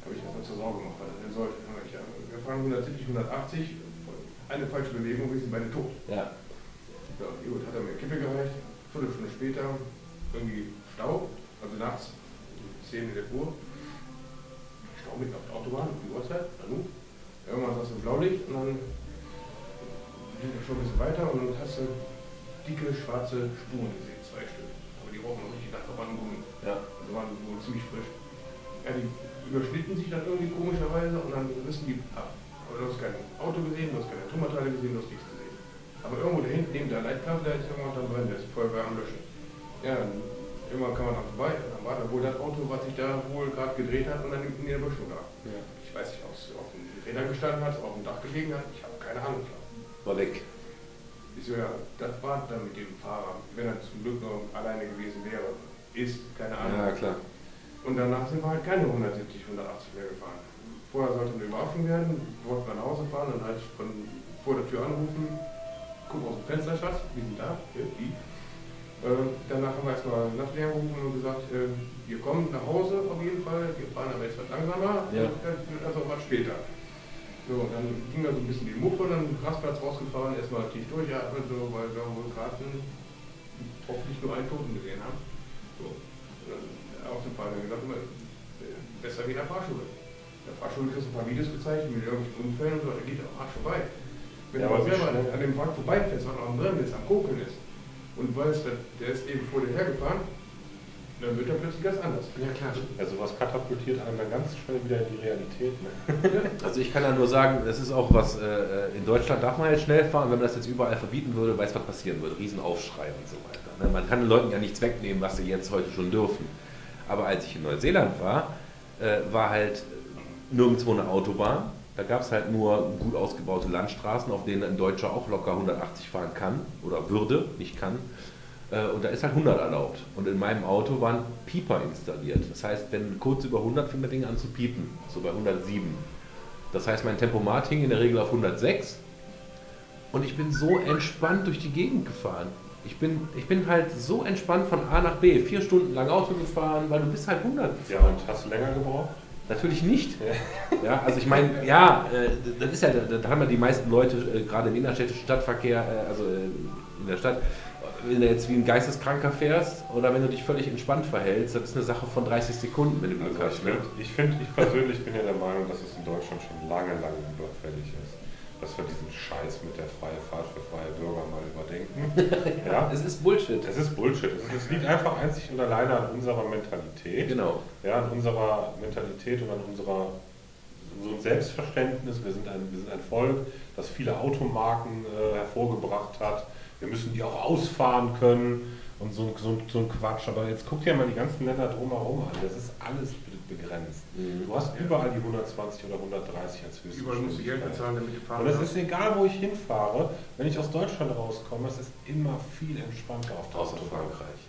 Habe ich erstmal zur Sorge gemacht, weil er sollte. Wir fahren 170, 180, eine falsche Bewegung, wir sind beide tot. Ja, Ja, gut, hat er mir Kippe gereicht. Viertelstunde später irgendwie Stau, also nachts 10, 11 Uhr. Stau mitten auf der Autobahn, die Uhrzeit, na nun. Irgendwann sagst du Blaulicht und dann ging es schon ein bisschen weiter und dann hast du dicke schwarze Spuren gesehen, zwei Stück. Aber die rochen noch richtig nach Verbandungen. ja. Die waren wohl ziemlich frisch. Ja, die überschnitten sich dann irgendwie komischerweise und dann rissen die ab. Aber du hast kein Auto gesehen, du hast keine Trümmerteile gesehen, du hast nichts gesehen. Aber irgendwo da hinten neben der Leitkabel, da ist irgendwann dann brennt, da ist Feuerwehr am Löschen. Ja, dann irgendwann kam man dann vorbei, dann war da wohl das Auto, was sich da wohl gerade gedreht hat und dann in der Böschung lag. Ja. Ich weiß nicht, ob es auf den Rädern gestanden hat, auf dem Dach gelegen hat, ich habe keine Ahnung. War weg. Ich so, ja, das war dann mit dem Fahrer, wenn er zum Glück noch alleine gewesen wäre. Ist, keine Ahnung. Ja, klar. Und danach sind wir halt keine 170, 180 mehr gefahren. Vorher sollte eine Überraschung werden, wollten wir nach Hause fahren, dann halt von vor der Tür anrufen, gucken aus dem Fenster, Schatz, wir sind da, die. Äh, danach haben wir erstmal Nachtlehrer gerufen und gesagt, äh, wir kommen nach Hause auf jeden Fall, wir fahren aber etwas langsamer, Ja. äh, also was später. So, und dann ging da so ein bisschen die Muffe, dann Rastplatz rausgefahren, erstmal tief durchatmen, so, weil wir wohl gerade hoffentlich nur einen Toten gesehen haben. So. Auf dem Fall dann gesagt, immer, äh, besser wie in der Fahrschule. In der Fahrschule kriegst du ein paar Videos gezeigt mit irgendwelchen Unfällen und so, da geht der Arsch vorbei. Wenn Ja, du aber selber so- an dem Wagen vorbeifährst, was noch am Brennen ist, am Kokeln ist, und weißt, der, der ist eben vor dir hergefahren, dann wird er plötzlich ganz anders. Ja, klar. also was katapultiert einen dann ganz schnell wieder in die Realität. Ne? Also ich kann da nur sagen, das ist auch was, äh, in Deutschland darf man jetzt schnell fahren, wenn man das jetzt überall verbieten würde, weiß was passieren würde, Riesenaufschrei und so weiter. ne? Man kann den Leuten ja nichts wegnehmen, was sie jetzt heute schon dürfen. Aber als ich in Neuseeland war, äh, war halt nirgendwo eine Autobahn. Da gab es halt nur gut ausgebaute Landstraßen, auf denen ein Deutscher auch locker 180 fahren kann oder würde, nicht kann. Äh, Und da ist halt 100 erlaubt. Und in meinem Auto waren Pieper installiert. Das heißt, wenn kurz über 100 fing das Ding an zu piepen, so bei 107. Das heißt, mein Tempomat hing in der Regel auf 106 und ich bin so entspannt durch die Gegend gefahren. Ich bin, ich bin halt so entspannt von A nach B, vier Stunden lang Auto gefahren, weil du bist halt 100 Ja, und hast du länger gebraucht? Natürlich nicht. Ja, <laughs> also ich meine, ja, äh, das ist ja, da, haben ja die meisten Leute, äh, gerade im innerstädtischen Stadtverkehr, äh, also äh, in der Stadt, wenn du jetzt wie ein Geisteskranker fährst oder wenn du dich völlig entspannt verhältst, das ist eine Sache von 30 Sekunden, wenn du Glück Also hast. ich Ne? finde, ich, find, ich persönlich bin ja der Meinung, dass es in Deutschland schon lange, lange überfällig ist. Dass wir diesen Scheiß mit der freien Fahrt für freie Bürger mal überdenken. <laughs> ja, <laughs> Es ist Bullshit. es ist Bullshit. Es, es liegt einfach einzig und alleine an unserer Mentalität. Genau. Ja, an unserer Mentalität und an unserer, unserem Selbstverständnis. Wir sind, ein, wir sind ein Volk, das viele Automarken äh, hervorgebracht hat. Wir müssen die auch ausfahren können und so, so, so ein Quatsch. Aber jetzt guck dir mal die ganzen Länder drumherum an. Das ist alles be- begrenzt. Du hast überall die 120 oder 130 als höchste Überall musst du Geld bezahlen, damit du fahren Und es ist egal, wo ich hinfahre, wenn ich aus Deutschland rauskomme, es ist immer viel entspannter auf der Außer Autobahn. Frankreich.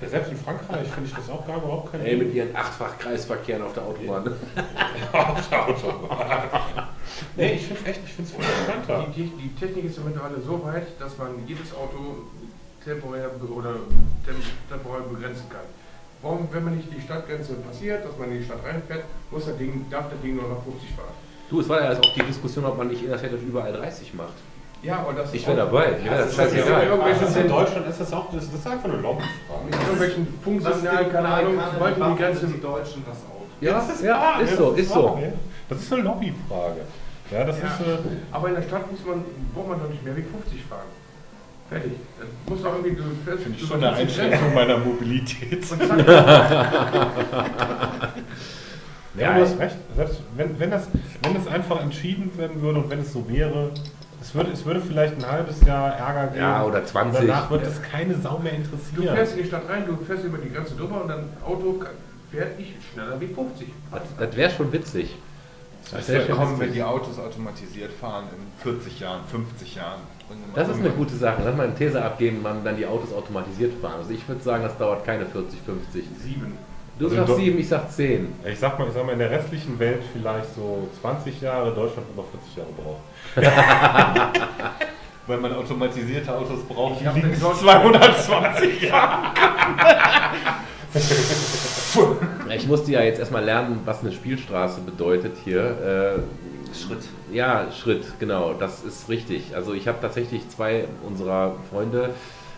Ja, selbst in Frankreich finde ich das auch gar überhaupt kein Ey, mit ihren achtfach Kreisverkehren auf der Autobahn. auf der Autobahn. nee, ich finde es echt, ich finde es viel entspannter. Die, die, die Technik ist mittlerweile so weit, dass man jedes Auto temporär oder tem temporär begrenzen kann. Warum, wenn man nicht die Stadtgrenze passiert, dass man in die Stadt reinfährt, muss das Ding, darf das Ding nur noch 50 fahren. Du, es war ja also auch die Diskussion, ob man nicht innerstädtisch überall 30 macht. Ja, und das Ich wäre auch- dabei. Wäre das ist ja scheißegal. ist in Deutschland ist das auch, das, das ist einfach eine Lobbyfrage. Mit irgendwelchen Funksignalen, keine Ahnung, sobald die Grenze. die Deutschen das Auto. Ja, das ist ja, ist ja, so, das ist so. ja. Das ist eine Lobbyfrage. Ja, das Ja. ist. Äh, Aber in der Stadt muss man, braucht man doch nicht mehr wie 50 fahren. Fertig. Das muss doch irgendwie, du fährst Finde ich schon eine Einschränkung meiner Mobilität. <laughs> ja, du hast recht. Selbst wenn, wenn, das, wenn das einfach entschieden werden würde und wenn es so wäre, es würde, es würde vielleicht ein halbes Jahr Ärger geben. Ja, oder 20. Und danach wird es keine Sau mehr Du interessieren. fährst in die Stadt rein, du fährst über die Grenze drüber und dein Auto fährt nicht schneller wie 50. Das, das wäre schon witzig. Das wird schon kommen, wenn die Autos automatisiert fahren in 40 Jahren, 50 Jahren. Das ist eine gute Sache. Lass mal eine These abgeben, wann dann die Autos automatisiert fahren. Also ich würde sagen, das dauert keine 40, 50. Sieben. Du Also sagst 7, ich sag 10. Ich sag mal, ich sag mal, in der restlichen Welt vielleicht so 20 Jahre, Deutschland über 40 Jahre braucht. <laughs> Weil man automatisierte Autos braucht, die in liegen Deutschland- 220 <laughs> Jahre. <laughs> Ich musste ja jetzt erstmal lernen, was eine Spielstraße bedeutet hier. Äh, Schritt. Ja, Schritt, genau, das ist richtig. Also ich habe tatsächlich zwei unserer Freunde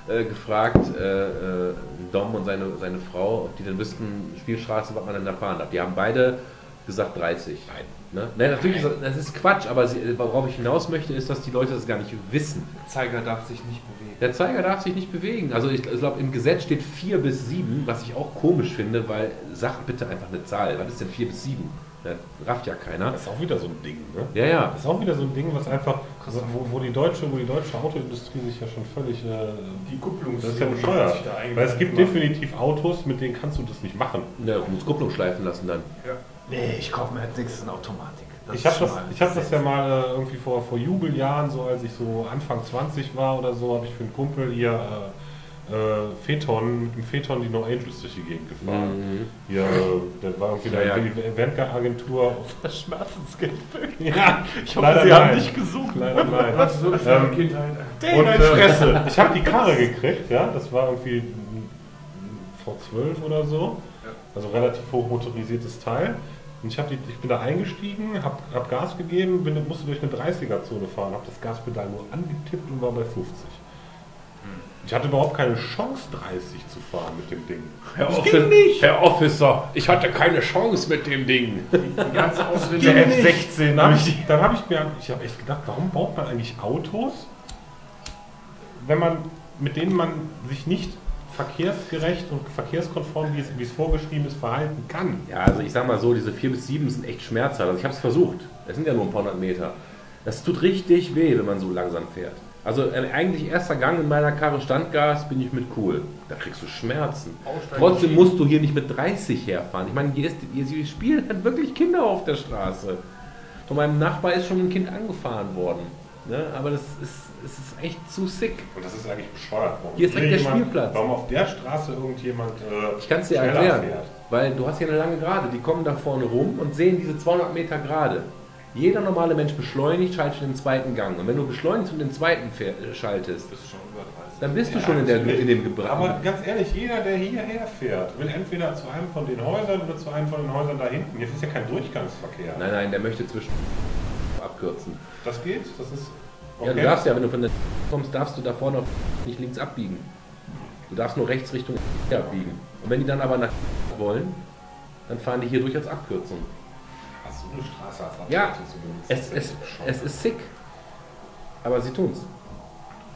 äh, gefragt, äh, äh, Dom und seine, seine Frau, ob die denn wüssten, Spielstraße, was man denn da fahren darf. Die haben beide gesagt 30. Nein. Ne? Nein, natürlich, ist das, das ist Quatsch, aber sie, worauf ich hinaus möchte, ist, dass die Leute das gar nicht wissen. Zeiger darf sich nicht bewegen. Der Zeiger darf sich nicht bewegen. Also ich, ich glaube, im Gesetz steht 4 bis 7, was ich auch komisch finde, weil sag bitte einfach eine Zahl. Was ist denn 4 bis 7? Das rafft ja keiner. Das ist auch wieder so ein Ding, ne? Ja, ja. Das ist auch wieder so ein Ding, was einfach, wo, wo, die deutsche, wo die deutsche Autoindustrie sich ja schon völlig. Äh, Die Kupplung das ist ja bescheuert. Weil es gibt definitiv Autos, mit denen kannst du das nicht machen. Ja, du musst Kupplung schleifen lassen dann. Nee, ich kaufe mir als nächstes eine Automatik. Ich habe das, ich hab das ja mal äh, irgendwie vor, vor Jubeljahren, so als ich so Anfang 20 war oder so, habe ich für einen Kumpel hier äh, äh, Phaeton, mit dem Phaeton die No Angels durch die Gegend gefahren. Mhm. Hier, äh, der war irgendwie Ja, ja. eine Eventagentur. <laughs> Das Schmerzensgeld. Ja, <laughs> Ich hoffe, Sie haben nein. nicht gesucht. Leider nein. <laughs> Das ist so Ähm, Kindheit. Und äh, ich habe die Karre gekriegt, ja, das war irgendwie ein V12 oder so, also relativ hoch motorisiertes Teil. Und ich, hab die, ich bin da eingestiegen, habe hab Gas gegeben, bin, musste durch eine 30er-Zone fahren, habe das Gaspedal nur angetippt und war bei 50. Ich hatte überhaupt keine Chance, 30 zu fahren mit dem Ding. Herr, Offi Herr Officer, ich hatte keine Chance mit dem Ding. Die ganze. <laughs> Der F16 Dann habe habe ich, dann hab ich mir, ich habe echt gedacht, warum baut man eigentlich Autos, wenn man, mit denen man sich nicht verkehrsgerecht und verkehrskonform, wie es, wie es vorgeschrieben ist, verhalten kann. Ja, also ich sag mal so, diese 4 bis 7 sind echt schmerzhaft. Also ich habe es versucht. Es sind ja nur ein paar hundert Meter. Das tut richtig weh, wenn man so langsam fährt. Also äh, eigentlich erster Gang in meiner Karre Standgas bin ich mit cool. Da kriegst du Schmerzen. Aussteigen. Trotzdem musst du hier nicht mit 30 herfahren. Ich meine, hier, ist, hier sie spielen halt wirklich Kinder auf der Straße. Von meinem Nachbar ist schon ein Kind angefahren worden. Ne? Aber das ist, es ist echt zu sick. Und das ist eigentlich bescheuert. Warum Hier ist direkt der jemand- Spielplatz. Warum auf der Straße irgendjemand äh, Ich kann es dir erklären, fährt. weil du hast hier eine lange Gerade. Die kommen da vorne rum und sehen diese 200 Meter Gerade. Jeder normale Mensch beschleunigt, schaltet in den zweiten Gang. Und wenn du beschleunigst und den zweiten äh, schaltest, Bist du schon über 30. dann bist du Ja, schon in, der, in dem Gebracht. Aber ganz ehrlich, jeder, der hierher fährt, will entweder zu einem von den Häusern oder zu einem von den Häusern da hinten. Jetzt ist ja kein Durchgangsverkehr. Nein, nein, der möchte zwischen abkürzen. Das geht, das ist. Ja, du darfst ja, wenn du von der kommst, darfst du da vorne nicht links abbiegen. Du darfst nur rechts Richtung abbiegen. Und wenn die dann aber nach wollen, dann fahren die hier durch als Abkürzung. Ach, so eine Straße als Ja, Abkürzung Es, es, es ist sick. Aber sie tun's.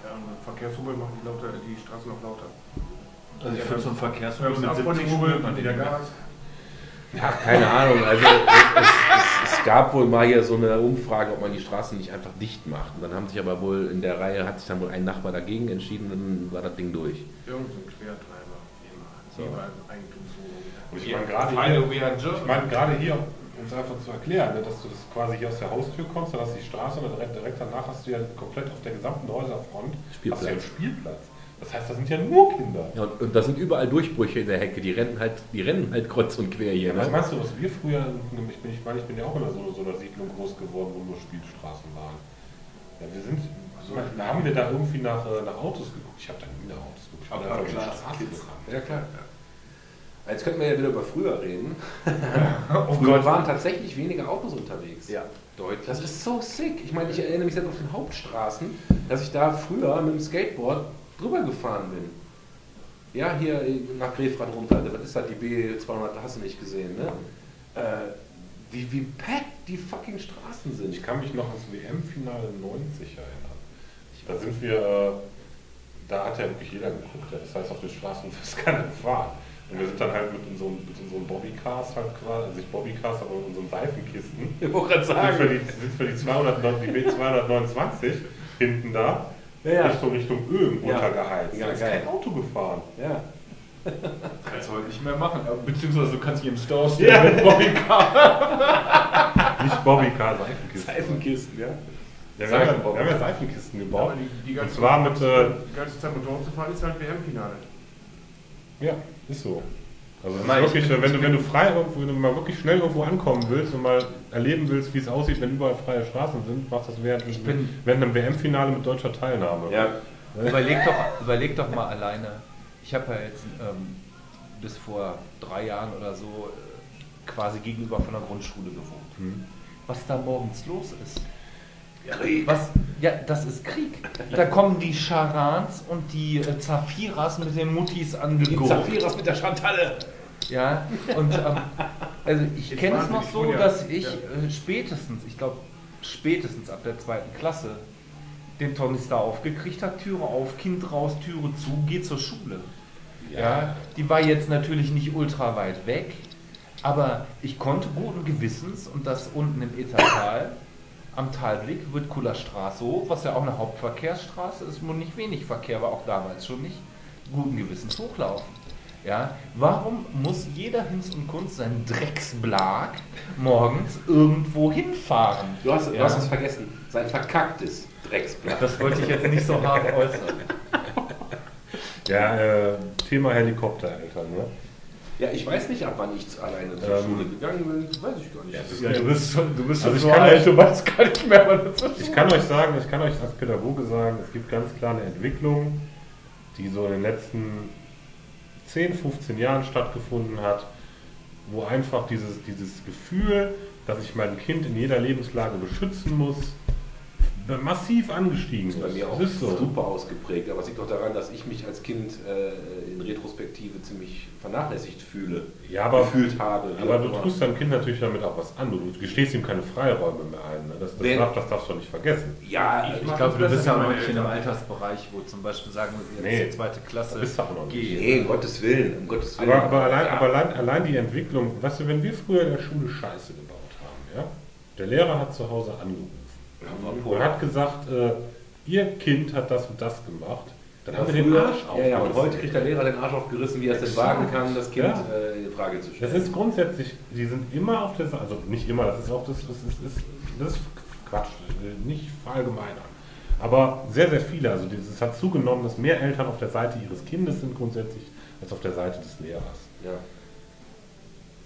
Ja, und Verkehrshubbel machen die, lauter, die Straßen noch lauter. Also ich finde so ein haben mit es 70 Abholhubbel, Spuren, wieder Gas. Ja, keine Ahnung. Also es, es, es gab wohl mal hier so eine Umfrage, ob man die Straßen nicht einfach dicht macht. Und dann haben sich aber wohl in der Reihe hat sich dann wohl ein Nachbar dagegen entschieden und dann war das Ding durch. Irgend so ein Quertreiber. Immer. So. Und ich meine gerade hier, ich gerade hier, um es einfach zu erklären, ne, dass du das quasi hier aus der Haustür kommst, dann hast du die Straße und direkt, direkt danach hast du ja komplett auf der gesamten Häuserfront Spielplatz. hast du ja einen Spielplatz. Das heißt, da sind ja nur Kinder. Ja, und, und da sind überall Durchbrüche in der Hecke. Die rennen halt, die rennen halt kreuz und quer hier. Was Ne? meinst du, was wir früher, ich, bin, ich meine, ich bin ja auch in so, so einer Siedlung groß geworden, wo nur Spielstraßen waren. Ja, wir sind, so, da haben wir da irgendwie nach, äh, nach Autos geguckt. Ich habe da nie nach Autos geguckt. Aber die klar. Ja klar. Jetzt könnten wir ja wieder über früher reden. <laughs> Oh früher Gott. waren tatsächlich weniger Autos unterwegs. Ja, deutlich. Das ist so sick. Ich meine, ich erinnere mich selbst auf den Hauptstraßen, dass ich da früher mit dem Skateboard drüber gefahren bin. Ja, hier nach Grefrath runter. Was ist das? Die B200 hast du nicht gesehen, ne? Äh, wie, wie packed die fucking Straßen sind. Ich kann mich noch ans WM-Finale 90 erinnern. Da sind wir, da hat ja wirklich jeder geguckt. Das heißt, auf den Straßen ist keiner gefahren. Und wir sind dann halt mit unseren, mit unseren Bobbycars halt quasi, also nicht Bobbycars, aber mit unseren Seifenkisten, Ich wollte gerade sind sagen. für die, sind für die, 200, die B229 hinten da Ja, ja. Richtung, Richtung Öhm Ja. runtergeheizt. Ja, da ist geil. kein Auto gefahren. Ja. <laughs> kannst du heute nicht mehr machen. Beziehungsweise du kannst hier im Stau stehen mit Bobbycar. <laughs> Nicht Bobbycar, Seifenkisten. Seifenkisten, ja. Ja, wir, haben ja, wir haben ja Seifenkisten gebaut. Aber die, die Und ganze zwar mit, äh, die ganze Zeit Motorrad zu fahren ist halt WM-Finale. Ja, ist so. Also ich wirklich, bin- wenn, du, wenn du frei irgendwo, wenn du mal wirklich schnell irgendwo ankommen willst und mal erleben willst, wie es aussieht, wenn überall freie Straßen sind, machst du das während, Ich bin- während einem WM-Finale mit deutscher Teilnahme. Ja. Überleg doch, überleg doch mal alleine. Ich habe ja jetzt ähm, bis vor drei Jahren oder so äh, quasi gegenüber von der Grundschule gewohnt. Hm. Was da morgens los ist. Was, ja, das ist Krieg. Da kommen die Charans und die äh, Zafiras mit den Muttis Die angegurkt. Zafiras mit der Chantalle. Ja, und ähm, also ich kenne es noch die so, ja. dass ich Ja. äh, spätestens, ich glaube spätestens ab der zweiten Klasse, den Tornister aufgekriegt habe, Türe auf, Kind raus, Türe zu, geh zur Schule. Ja. die war jetzt natürlich nicht ultra weit weg, aber ich konnte guten Gewissens und das unten im Ettertal am Talblick wird Kuller Straße hoch, was ja auch eine Hauptverkehrsstraße ist, wo nicht wenig Verkehr war, auch damals schon nicht, guten Gewissens hochlaufen. Ja, warum muss jeder Hinz und Kunst seinen Drecksblag morgens irgendwo hinfahren? Du hast, du Ja. hast es vergessen. Sein verkacktes Drecksblatt. Das wollte ich jetzt nicht so hart äußern. <laughs> Ja, äh, Thema Helikoptereltern, ne? Ja, ich weiß nicht, ab wann ich alleine zur Ähm, Schule gegangen bin. Weiß ich gar nicht. ist Ja, du bist schon, du bist Also schon ich so alt, euch- du weißt gar nicht mehr, wann du Ich kann euch sagen, ich kann euch als Pädagoge sagen, es gibt ganz klar eine Entwicklung, die so in den letzten 10, 15 Jahren stattgefunden hat, wo einfach dieses, dieses Gefühl, dass ich mein Kind in jeder Lebenslage beschützen muss, massiv angestiegen Das ist. bei mir auch Das ist so. super ausgeprägt. Aber es liegt doch daran, dass ich mich als Kind äh, in Retrospektive ziemlich vernachlässigt fühle. Ja, aber, gefühlt habe. aber du immer. tust deinem Kind natürlich damit auch was an. Du gestehst ihm keine Freiräume mehr ein. Ne? Das, das, darf, das darfst du nicht vergessen. Ja, Ich ich, mach- Ich glaube, du Das bist ist ja auch noch nicht in einem. Altersbereich, wo zum Beispiel sagen wir jetzt Nee. die zweite Klasse bist du auch noch nicht. nee, um Gottes Willen, um Gottes Willen. Aber, aber, allein, Ja. aber allein, allein die Entwicklung, weißt du, wenn wir früher in der Schule Scheiße gebaut haben, ja, der Lehrer hat zu Hause angerufen und hat gesagt, äh, ihr Kind hat das und das gemacht, dann haben wir den Arsch ja, ja, und aufgerissen. heute kriegt der Lehrer den Arsch aufgerissen, wie er es denn wagen kann, das Kind Ja. äh, in Frage zu Das stellen. ist grundsätzlich, die sind immer auf der Seite, also nicht immer, das ist auch das, das ist, ist, das ist Quatsch, nicht verallgemeinern. Aber sehr, sehr viele, also es hat zugenommen, dass mehr Eltern auf der Seite ihres Kindes sind grundsätzlich, als auf der Seite des Lehrers. ja.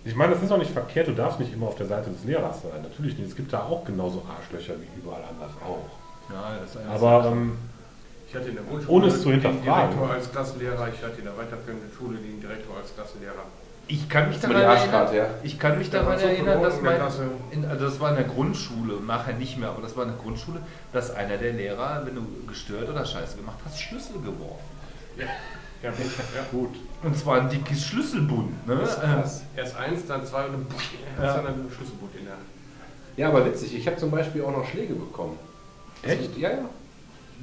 Ich meine, das ist auch nicht verkehrt, du darfst nicht immer auf der Seite des Lehrers sein. Natürlich nicht. Es gibt da auch genauso Arschlöcher wie überall anders auch. Ja, das ist eine Aber ähm, Ich hatte in der Grundschule Ohne es zu den hinterfragen. Direktor als Klassenlehrer, ich hatte in der weiterführenden Schule den Direktor als Klassenlehrer. ich kann mich daran erinnern, ja. ich kann mich daran erinnern, dass mein, in, also das war in der Grundschule, nachher nicht mehr, aber das war in der Grundschule, dass einer der Lehrer, wenn du gestört oder Scheiße gemacht hast, Schlüssel geworfen. Ja, ja, ja. gut. Und zwar ein dickes Schlüsselbund. Ne? Ist Ähm. Erst eins, dann zwei und dann <laughs> Ja. dann ein Schlüsselboot in der Hand. Ja, aber witzig, ich habe zum Beispiel auch noch Schläge bekommen. Echt? Ja, ja.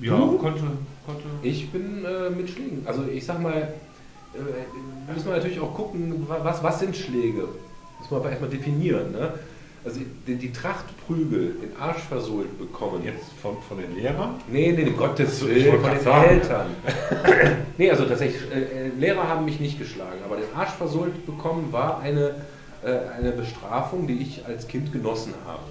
Ja, Du? konnte, konnte. Ich bin äh, mit Schlägen. Also ich sag mal, äh, müssen wir natürlich auch gucken, wa- was, was sind Schläge? Muss man aber erstmal definieren. Ne? Also die, die Trachtprügel in Arsch versohlt bekommen. Jetzt von, von den Lehrern? Nee, nee, um Gottes Ich Willen, von den sagen. Eltern. <laughs> nee, also tatsächlich, äh, äh, Lehrer haben mich nicht geschlagen, aber den Arsch versohlt bekommen war eine, äh, eine Bestrafung, die ich als Kind genossen habe.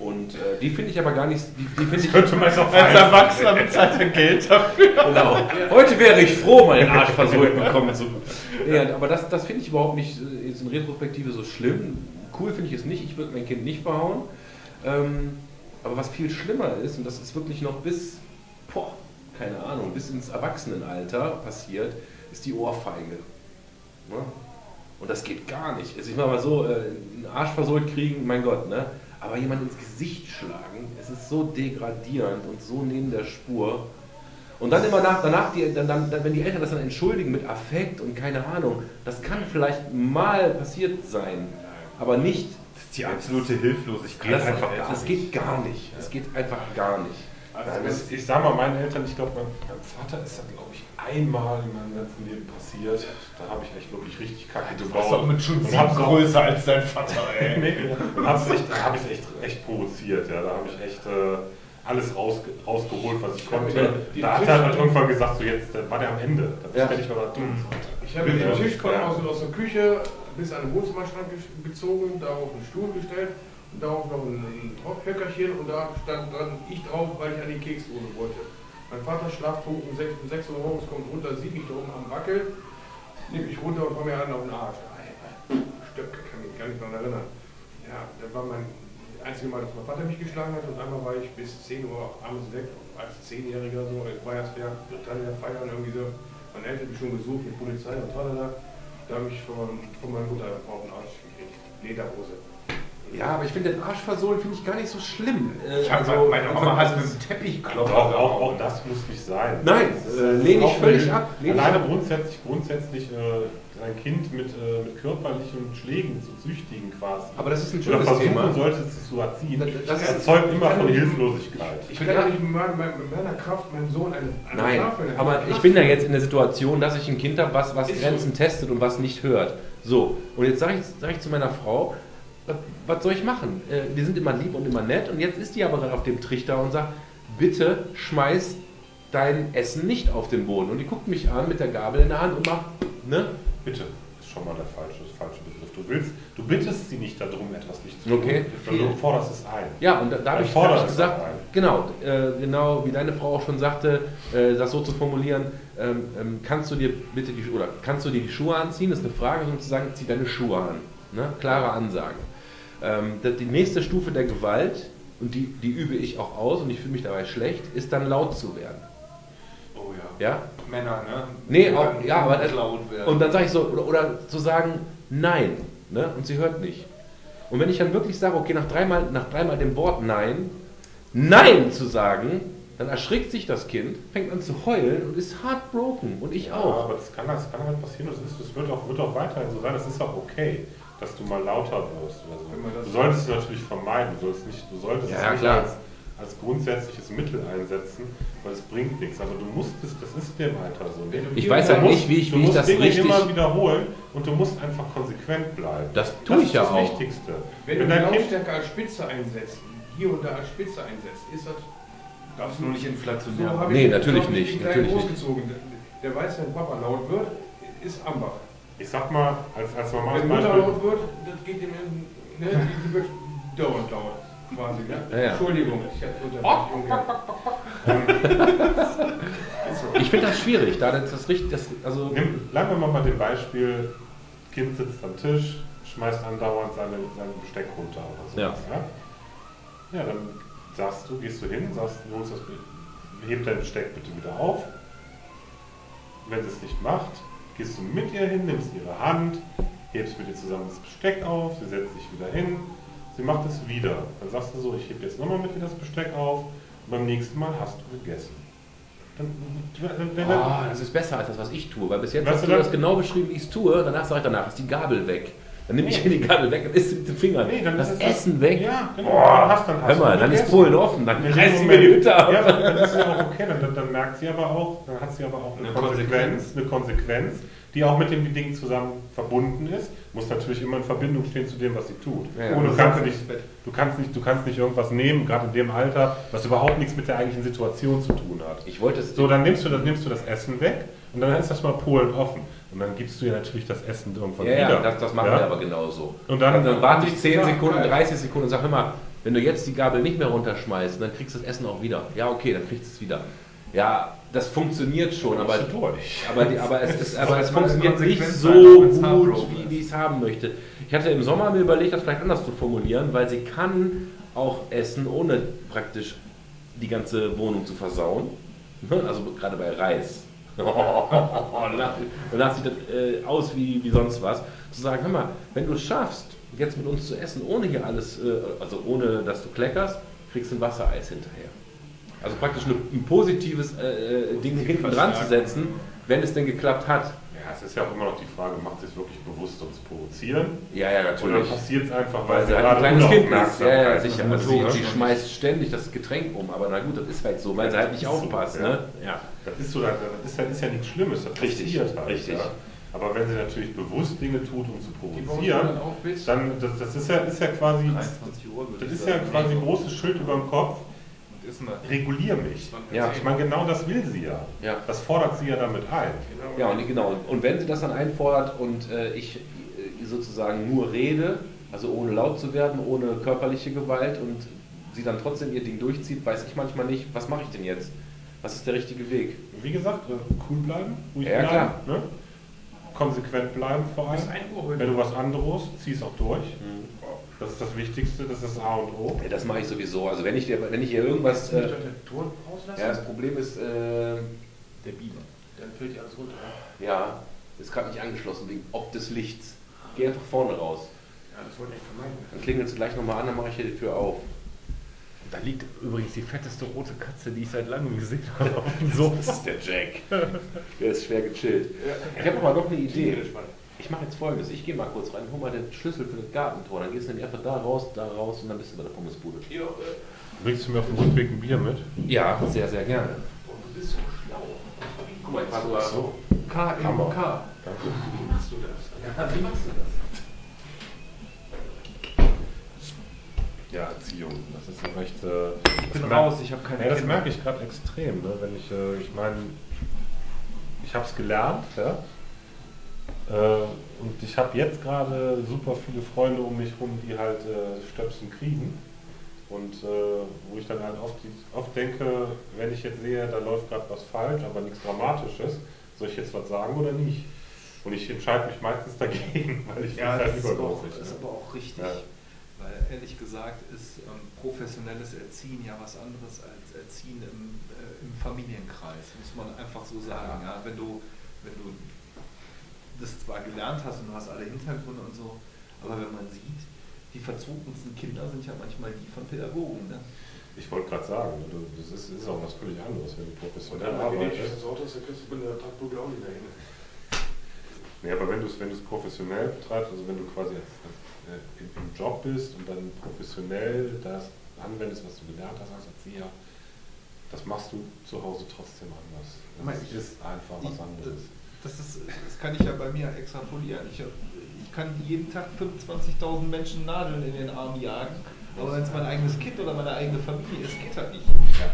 Und äh, die finde ich aber gar nicht, die, die finde ich... Könnte man auch Als Erwachsener bezahlt <laughs> er Geld dafür. Genau. Heute wäre ich froh, mal den Arsch versohlt bekommen zu. <laughs> Ja, aber das, das finde ich überhaupt nicht äh, jetzt in Retrospektive so schlimm. Cool finde ich es nicht. Ich würde mein Kind nicht verhauen. Ähm, aber was viel schlimmer ist, und das ist wirklich noch bis, boah, keine Ahnung, bis ins Erwachsenenalter passiert, ist die Ohrfeige. Ne? Und das geht gar nicht. Also ich mache mal so, äh, einen Arsch versohlt kriegen, mein Gott, ne? Aber jemand ins Gesicht schlagen, es ist so degradierend und so neben der Spur. Und dann immer nach, danach, die, dann, dann, wenn die Eltern das dann entschuldigen mit Affekt und keine Ahnung, das kann vielleicht mal passiert sein, aber nicht. Die absolute Hilflosigkeit. Das, einfach gar das geht gar nicht. Das geht einfach gar nicht. Nein, das, ich sag mal, meinen Eltern, ich glaube, mein, meinem Vater ist das, glaube ich, einmal in meinem ganzen Leben passiert. Da habe ich echt wirklich richtig kacke Du warst doch mit schon auch- größer als dein Vater, <laughs> ey. Nee, und hab's echt, da habe ich echt, echt provoziert. Ja. Da habe ich echt äh, alles rausge rausgeholt, was ich konnte. die Da hat er halt irgendwann gesagt, so jetzt da war der am Ende. Das Ja. werde ich aber tun. Ich habe den Ja. Tisch Ja. aus, aus der Küche bis an den Wohnzimmerschrank gezogen, darauf einen Stuhl gestellt und darauf noch ein Höckerchen und da stand dann ich drauf, weil ich an die Keksdose wollte. Mein Vater Schlaftrunk um 6, um 6 Uhr morgens kommt runter, sieht mich da oben am Wackel, nimmt mich runter und hau mir einen auf den Arsch. Stöcke, kann mich gar nicht daran erinnern. Ja, das war mein einzige Mal, dass mein Vater mich geschlagen hat und einmal war ich bis 10 Uhr abends weg, als Zehnjähriger so, ich war erst wieder Britannia feiern irgendwie so. Meine Eltern mich schon besucht mit Polizei und tralala. Da habe ich von, von meiner Mutter auf den Arsch gekriegt. Lederhose. Ja, aber ich finde den Arsch versohlen finde ich gar nicht so schlimm. Äh, Ich hab, also, meine Oma hat mit dem Teppichklopfer. Auch, auch, auch das muss nicht sein. Nein, äh, lehne ich völlig ab, Alleine ab. grundsätzlich, grundsätzlich äh, ein Kind mit, äh, mit körperlichen Schlägen zu züchtigen quasi. Aber das ist ein Oder schönes versuchen Thema. sollte es zu erziehen. Das- Das, erzeugt immer von Hilflosigkeit. Ich kann ja nicht mit meiner, mit meiner Kraft meinen Sohn eine, eine Nein, Tafel aber ich bin ja jetzt in der Situation, dass ich ein Kind habe, was, was Ist so. Grenzen testet und was nicht hört. So, und jetzt sage ich, sag ich zu meiner Frau, was, was soll ich machen? Äh, wir sind immer lieb und immer nett und jetzt ist die aber gerade auf dem Trichter und sagt, bitte schmeiß dein Essen nicht auf den Boden. Und die guckt mich an mit der Gabel in der Hand und macht, ne? Bitte, ist schon mal der falsche, falsche Begriff. Du willst, du bittest sie nicht darum, etwas nicht zu tun, Okay. sondern du forderst es ein. Ja, und da, da habe ich, gesagt, genau, äh, genau wie deine Frau auch schon sagte, äh, das so zu formulieren, ähm, ähm, kannst du dir bitte die oder kannst du dir die Schuhe anziehen? Das ist eine Frage, sondern zu sagen, zieh deine Schuhe an. Ne? Klare Ansage. Ähm, die nächste Stufe der Gewalt, und die, die übe ich auch aus und ich fühle mich dabei schlecht, ist dann laut zu werden. Ja. Männer, ne? Nee, Die auch, ja, aber laut werden. und dann sage ich so, oder, oder zu sagen, nein, ne? und sie hört nicht. Und wenn ich dann wirklich sage, okay, nach dreimal, nach dreimal dem Wort nein, nein zu sagen, dann erschrickt sich das Kind, fängt an zu heulen und ist heartbroken. Und ich Ja, auch. aber das kann, das kann halt passieren, das, ist, das wird, auch, wird auch weiterhin so sein, das ist auch okay, dass du mal lauter wirst oder so. das- Du solltest es natürlich vermeiden, du solltest, nicht, du solltest Ja, es nicht klar. als, als grundsätzliches Mittel einsetzen, weil es bringt nichts, aber du musst es, das ist dem Alter so. Ne? Ich weiß ja Du musst- nicht, wie ich, du wie ich musst das Dinge richtig. immer wiederholen und du musst einfach konsequent bleiben. Das tue ich ist ja das auch. Wichtigste. Wenn, du dein Kind Lautstärke als Spitze einsetzt, hier und da als Spitze einsetzt, ist das. Darfst nur nicht So inflationär. habe Nee, ich natürlich ich, nicht, natürlich nicht. Der, der weiß, wenn Papa laut wird, ist Ambach. Ich sag mal, als, als normales Wenn Mutter laut wird, das geht ihm in. Ne, die, die wird dauernd laut. Quasi, ne? Ja, ja. Entschuldigung, ich habe so. Ich finde das schwierig, da das, das richtig, das, also Nimm, bleiben wir mal bei dem Beispiel, Kind sitzt am Tisch, schmeißt andauernd seine, sein Besteck runter oder so. Ja. Ja? ja, dann sagst du, gehst du hin, sagst, du holst das, heb dein Besteck bitte wieder auf. Wenn sie es nicht macht, gehst du mit ihr hin, nimmst ihre Hand, hebst mit ihr zusammen das Besteck auf, sie setzt sich wieder hin, sie macht es wieder. Dann sagst du so, ich heb jetzt nochmal mit ihr das Besteck auf und beim nächsten Mal hast du gegessen. Dann, wenn, wenn, Ah, das ist besser als das, was ich tue. Weil bis jetzt hast du dann- das genau beschrieben, wie ich es tue. Danach sage ich, danach ist die Gabel weg. Dann nimm ich hier die Gabel weg und isst sie mit den Fingern. Nee, dann das ist es- Essen weg. Ja, genau. Boah, Dann hast- dann hast hör mal, dann ist. Polen offen. Dann reißt sie mir die Hütte ab. Ja, dann ist ja auch okay, dann, dann, dann merkt sie aber auch, dann hat sie aber auch eine, Eine Konsequenz, Konsequenz. eine Konsequenz, die auch mit dem Ding zusammen verbunden ist. Muss natürlich immer in Verbindung stehen zu dem, was sie tut. Ja, ja. Und du kannst nicht, du kannst nicht, du kannst nicht irgendwas nehmen, gerade in dem Alter, was überhaupt nichts mit der eigentlichen Situation zu tun hat. Ich wollte es. So, dann nimmst du, das, nimmst du das Essen weg und dann ist das mal Polen offen. Und dann gibst du ihr natürlich das Essen irgendwann ja, wieder. ja, das, das machen Ja? wir aber genauso. Und dann- dann warte ich 10 Ja, Sekunden, geil. 30 Sekunden und sag, hör mal, wenn du jetzt die Gabel nicht mehr runterschmeißt, dann kriegst du das Essen auch wieder. Ja, okay, dann kriegst du es wieder. Ja, das funktioniert schon, aber, aber, die, aber es, ist, aber es funktioniert nicht so gut, wie, ich es haben möchte. Ich hatte im Sommer mir überlegt, das vielleicht anders zu formulieren, weil sie kann auch essen, ohne praktisch die ganze Wohnung zu versauen. Ne? Also gerade bei Reis. <laughs> Danach, danach sieht das äh, aus wie, wie sonst was. Zu sagen, hör mal, wenn du es schaffst, jetzt mit uns zu essen, ohne hier alles, äh, also ohne dass du kleckerst, kriegst du ein Wassereis hinterher. Also praktisch eine, ein positives äh, äh, Ding hinten dran zu setzen, wenn es denn geklappt hat. Ja, es ist ja auch immer noch die Frage, macht sie es wirklich bewusst, um zu provozieren? Ja, ja, Oder natürlich. passiert es einfach, weil, Weil sie halt ein kleines Kind ist. Ja, ja, sicher. Also sie, hat, sie ne? schmeißt ständig das Getränk um, aber na gut, das ist halt so, weil sie halt nicht Das ist so, aufpasst. ja. Ne? Ja. Das ist so, das ist ja, ist ja nichts Schlimmes, das Richtig, passiert halt. richtig. Ja. Aber wenn sie natürlich bewusst Dinge tut, um zu provozieren, dann das, das ist ja, ist ja quasi, 23 Uhr würde das ist ja quasi ein großes Schild über dem Kopf, regulier mich. Ja. Ich meine, genau das will sie ja. Ja. Das fordert sie ja damit ein. Ja, und genau. Und wenn sie das dann einfordert und äh, ich äh, sozusagen nur rede, also ohne laut zu werden, ohne körperliche Gewalt und sie dann trotzdem ihr Ding durchzieht, weiß ich manchmal nicht, was mache ich denn jetzt? Was ist der richtige Weg? Wie gesagt, äh, cool bleiben, ruhig Ja, bleiben, klar. Ne? konsequent bleiben vor allem. Bis 1 Uhr heute. Wenn du was anderes, zieh es auch durch. Das ist das Wichtigste, das ist das A und O. Ja, das mache ich sowieso. Also wenn ich, dir, wenn ich hier irgendwas... Nicht Äh, Ton rauslassen? ja, das Problem ist, äh, der Biber. Dann fällt dir alles runter. ja, ist gerade nicht angeschlossen wegen ob des Lichts. Geh einfach vorne raus. Ja, das wollte ich vermeiden. Dann klingelt es gleich nochmal an, dann mache ich hier die Tür auf. Da liegt übrigens die fetteste rote Katze, die ich seit langem gesehen habe. <laughs> auf dem Sofa. Das ist der Jack. Der ist schwer gechillt. Ich habe aber noch eine Idee. Ich mache jetzt folgendes. Ich gehe mal kurz rein, hol mal den Schlüssel für das Gartentor. Dann gehst du nämlich einfach da raus, da raus und dann bist du bei der Pommesbude. Bringst du mir auf dem Rückweg ein Bier mit? Ja, sehr, sehr gerne. Du bist so schlau. Guck mal, ich war sogar So. K. M, K. Danke. Wie machst du das? Ja, wie machst du das? Ja, Erziehung. Das ist ein recht. Äh, Ich bin raus, ich habe keine Ja, das Kinder. merke ich gerade extrem, ne? wenn ich, äh, ich meine, ich habe es gelernt, ja? Äh, und ich habe jetzt gerade super viele Freunde um mich rum, die halt äh, Stöpsen kriegen und äh, wo ich dann halt oft, oft denke, wenn ich jetzt sehe, da läuft gerade was falsch, aber nichts Dramatisches, soll ich jetzt was sagen oder nicht? Und ich entscheide mich meistens dagegen, <laughs> weil ich Ja, find's das ist aber, auch, übergriffig, ist ne? aber auch richtig. Ja. Weil ehrlich gesagt ist ähm, professionelles Erziehen ja was anderes als Erziehen im, äh, im Familienkreis, muss man einfach so sagen. Ja. Wenn, du, wenn du das zwar gelernt hast und du hast alle Hintergründe und so, aber wenn man sieht, die verzogensten Kinder sind ja manchmal die von Pädagogen. Ne? Ich wollte gerade sagen, du- das ist, ist auch was völlig anderes, wenn du professionell dann, wenn du arbeitest. das Auto hast, dann kriegst du bei der Tagbügel auch nicht mehr hin. Nee, aber wenn du es wenn du's professionell betreibst, also wenn du quasi als, als, äh, im, im Job bist und dann professionell das anwendest, was du gelernt hast als Erzieher, das machst du zu Hause trotzdem anders. Das ich- ist einfach was anderes. Das, ist, das kann ich ja bei mir extrapolieren. Ich, ich kann jeden Tag 25.000 Menschen Nadeln in den Arm jagen, aber wenn es mein eigenes Kind oder meine eigene Familie ist, geht halt nicht.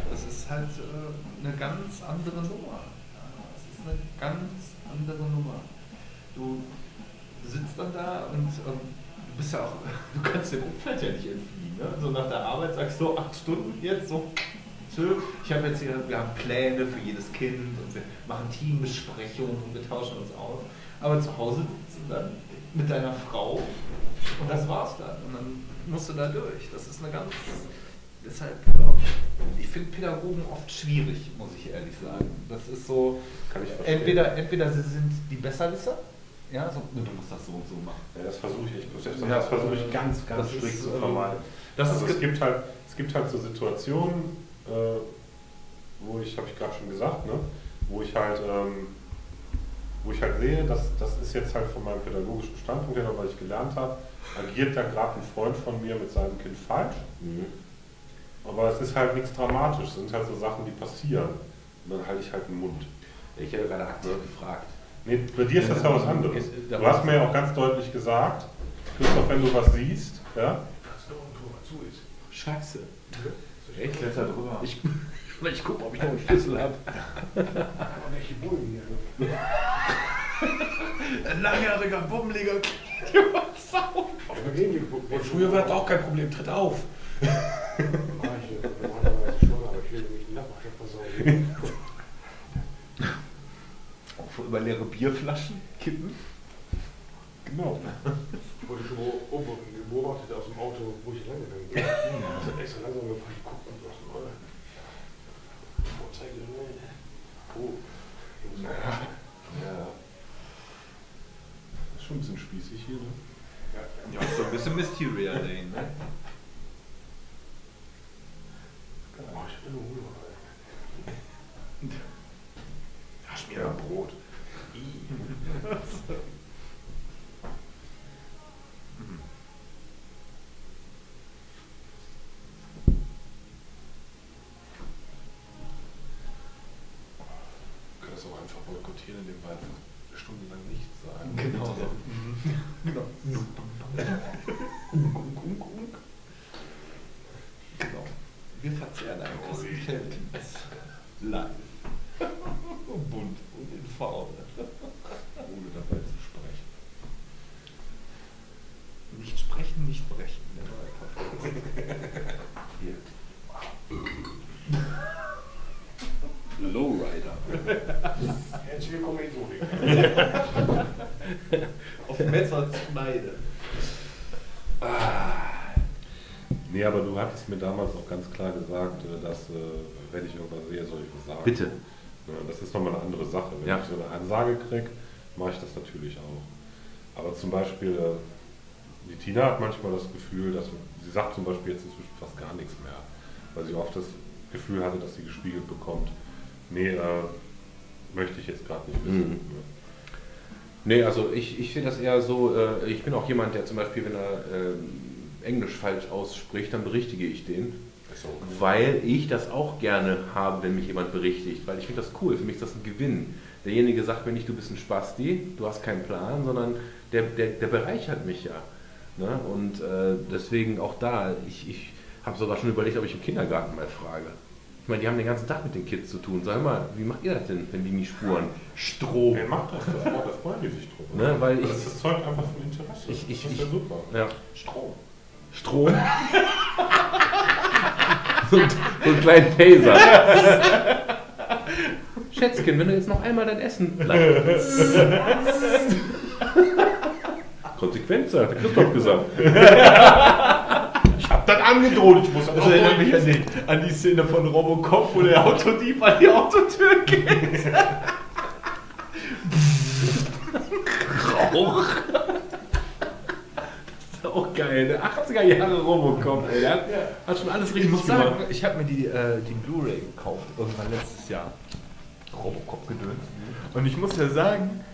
Das ist halt äh, eine ganz andere Nummer. Das ist eine ganz andere Nummer. Du sitzt dann da und ähm, du bist ja auch, <laughs> du kannst dem Umfeld ja nicht entfliehen. Ne? So nach der Arbeit sagst du acht Stunden jetzt so. Tschö, Ich habe jetzt hier, wir haben Pläne für jedes Kind und wir machen Teambesprechungen und wir tauschen uns aus. Aber zu Hause sitzt du dann mit deiner Frau und das war's dann. Und dann musst du da durch. Das ist eine ganz. Deshalb, ich finde Pädagogen oft schwierig, muss ich ehrlich sagen. Das ist so, Kann ich verstehen. entweder, entweder sie sind die Besserwisser, ja, so, du musst das so und so machen. Ja, das versuche ich, ich das, Ja, das versuche ich ganz, ganz das strikt ist, zu vermeiden. das also ist es gibt halt, es gibt halt so Situationen, äh, wo ich, habe ich gerade schon gesagt, ne, wo ich halt ähm, wo ich halt sehe, dass das ist jetzt halt von meinem pädagogischen Standpunkt her, weil ich gelernt habe, agiert da gerade ein Freund von mir mit seinem Kind falsch. Mhm. Aber es ist halt nichts Dramatisches, es sind halt so Sachen, die passieren. Und dann halte ich halt den Mund. Ich hätte gerade aktiv gefragt. Nee, bei dir ist das ja was anderes. Du hast mir ja auch ganz deutlich gesagt, Christoph, wenn du was siehst, ja, Kannst du auch ein Tor zu ist. Scheiße. Ich kletter drüber. Ich, <laughs> ich gucke, ob ich noch einen Schlüssel habe. Aber <laughs> welche Bullen hier? Ein langjähriger, bummeliger wo- wo- Früher war das auch kein Problem. Tritt auf. <laughs> Auch über leere Bierflaschen kippen. Genau. <laughs> Ich wurde schon beobachtet, beobachtet aus dem Auto, wo ich lang gegangen bin. Ich hab extra langsam gefahren, ich guck und dachte, oh, Vorzeige, ne? Oh, Jungs, Ja. Das ist schon ein bisschen spießig hier, ne? ja, Ja, so ein bisschen Mysteria Lane, ne? Oh, ich bin nur Hunger. <laughs> Hasch mir ein Brot. <laughs> Auch einfach boykottieren, indem wir einfach stundenlang nichts sagen. Genau. <laughs> Genau. Genau. Wir verzehren ein Christenkenntnis. Live. Bunt und in Farbe. Ohne dabei zu sprechen. Nicht sprechen, nicht brechen. Der neue Podcast. Hier. Lowrider. <laughs> Willkommen in Solik. <laughs> Auf Messer schneide. Nee, aber du hattest mir damals auch ganz klar gesagt, äh, dass, äh, wenn ich irgendwas sehe, soll ich was sagen. Bitte. Das ist nochmal eine andere Sache. Wenn Ja. ich so eine Ansage kriege, mache ich das natürlich auch. Aber zum Beispiel, äh, die Tina hat manchmal das Gefühl, dass sie sagt zum Beispiel jetzt inzwischen fast gar nichts mehr, weil sie oft das Gefühl hatte, dass sie gespiegelt bekommt, nee, äh, möchte ich jetzt gerade nicht wissen. Mhm. Nee, also ich, ich sehe das eher so, äh, ich bin auch jemand, der zum Beispiel, wenn er ähm, Englisch falsch ausspricht, dann berichtige ich den. So. Weil ich das auch gerne habe, wenn mich jemand berichtigt. Weil ich finde das cool, für mich ist das ein Gewinn. Derjenige sagt mir nicht, du bist ein Spasti, du hast keinen Plan, sondern der, der, der bereichert mich ja. Ne? Und äh, deswegen auch da, ich, ich habe sogar schon überlegt, ob ich im Kindergarten mal frage. Ich meine, die haben den ganzen Tag mit den Kids zu tun. Sag mal, wie macht ihr das denn, wenn die nie spuren? Strom. Wer macht das? Das, das freuen die sich drüber. Ne, weil ich- das, das zeugt einfach von Interesse. Ich- ich- das ist ja ich- super. Ja. Strom. Strom. <laughs> so, ein- so einen kleinen Taser. <laughs> Schätzchen, wenn du jetzt noch einmal dein Essen <laughs> bleibst. Konsequenz, hat der Christoph gesagt. Ich das angedroht, ich muss das erinnert mich an die, an die Szene von Robocop, wo der Autodieb an die Autotür geht. Rauch. Das ist auch geil. Der 80er Jahre Robocop, ey. Der hat, hat schon alles Ich richtig muss gemacht. sagen, ich habe mir die, äh, die Blu-ray gekauft, irgendwann letztes Jahr. Robocop gedöns. Und ich muss ja sagen,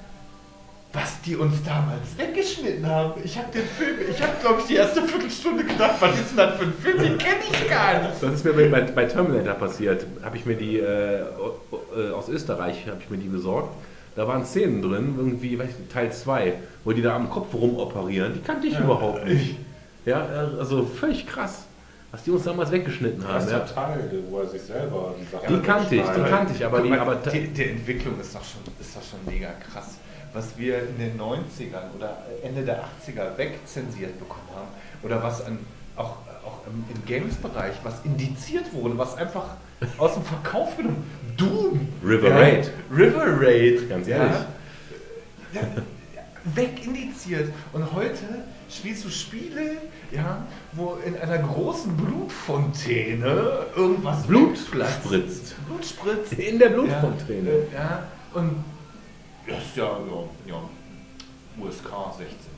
was die uns damals weggeschnitten haben. Ich habe den Film, ich habe glaube ich die erste Viertelstunde gedacht, was ist denn das für ein Film? Den kenne ich gar nicht. Das ist mir bei, bei, Terminator passiert. Habe ich mir die äh, äh, aus Österreich habe ich mir die besorgt. Da waren Szenen drin, irgendwie, weiß ich, Teil 2, wo die da am Kopf rumoperieren. Die kannte ich überhaupt nicht. Ja, also völlig krass, was die uns damals weggeschnitten haben. erster Ja. Teil, wo er sich selber die Sachen Die kannte ich, die kannte ich, aber die, aber die, die Entwicklung ist doch, schon, ist doch schon mega krass. Was wir in den 90ern oder Ende der 80er wegzensiert bekommen haben oder was an, auch, auch im, Games-Bereich, was indiziert wurde, was einfach aus dem Verkauf genommen Doom! River ja, Raid. River Raid! Ganz ehrlich. Ja, wegindiziert. Und heute spielst du Spiele, ja, wo in einer großen Blutfontäne irgendwas Blut spritzt. Blut spritzt. In der Blutfontäne. Ja, ja, und das ist ja, ja, ja USK 16.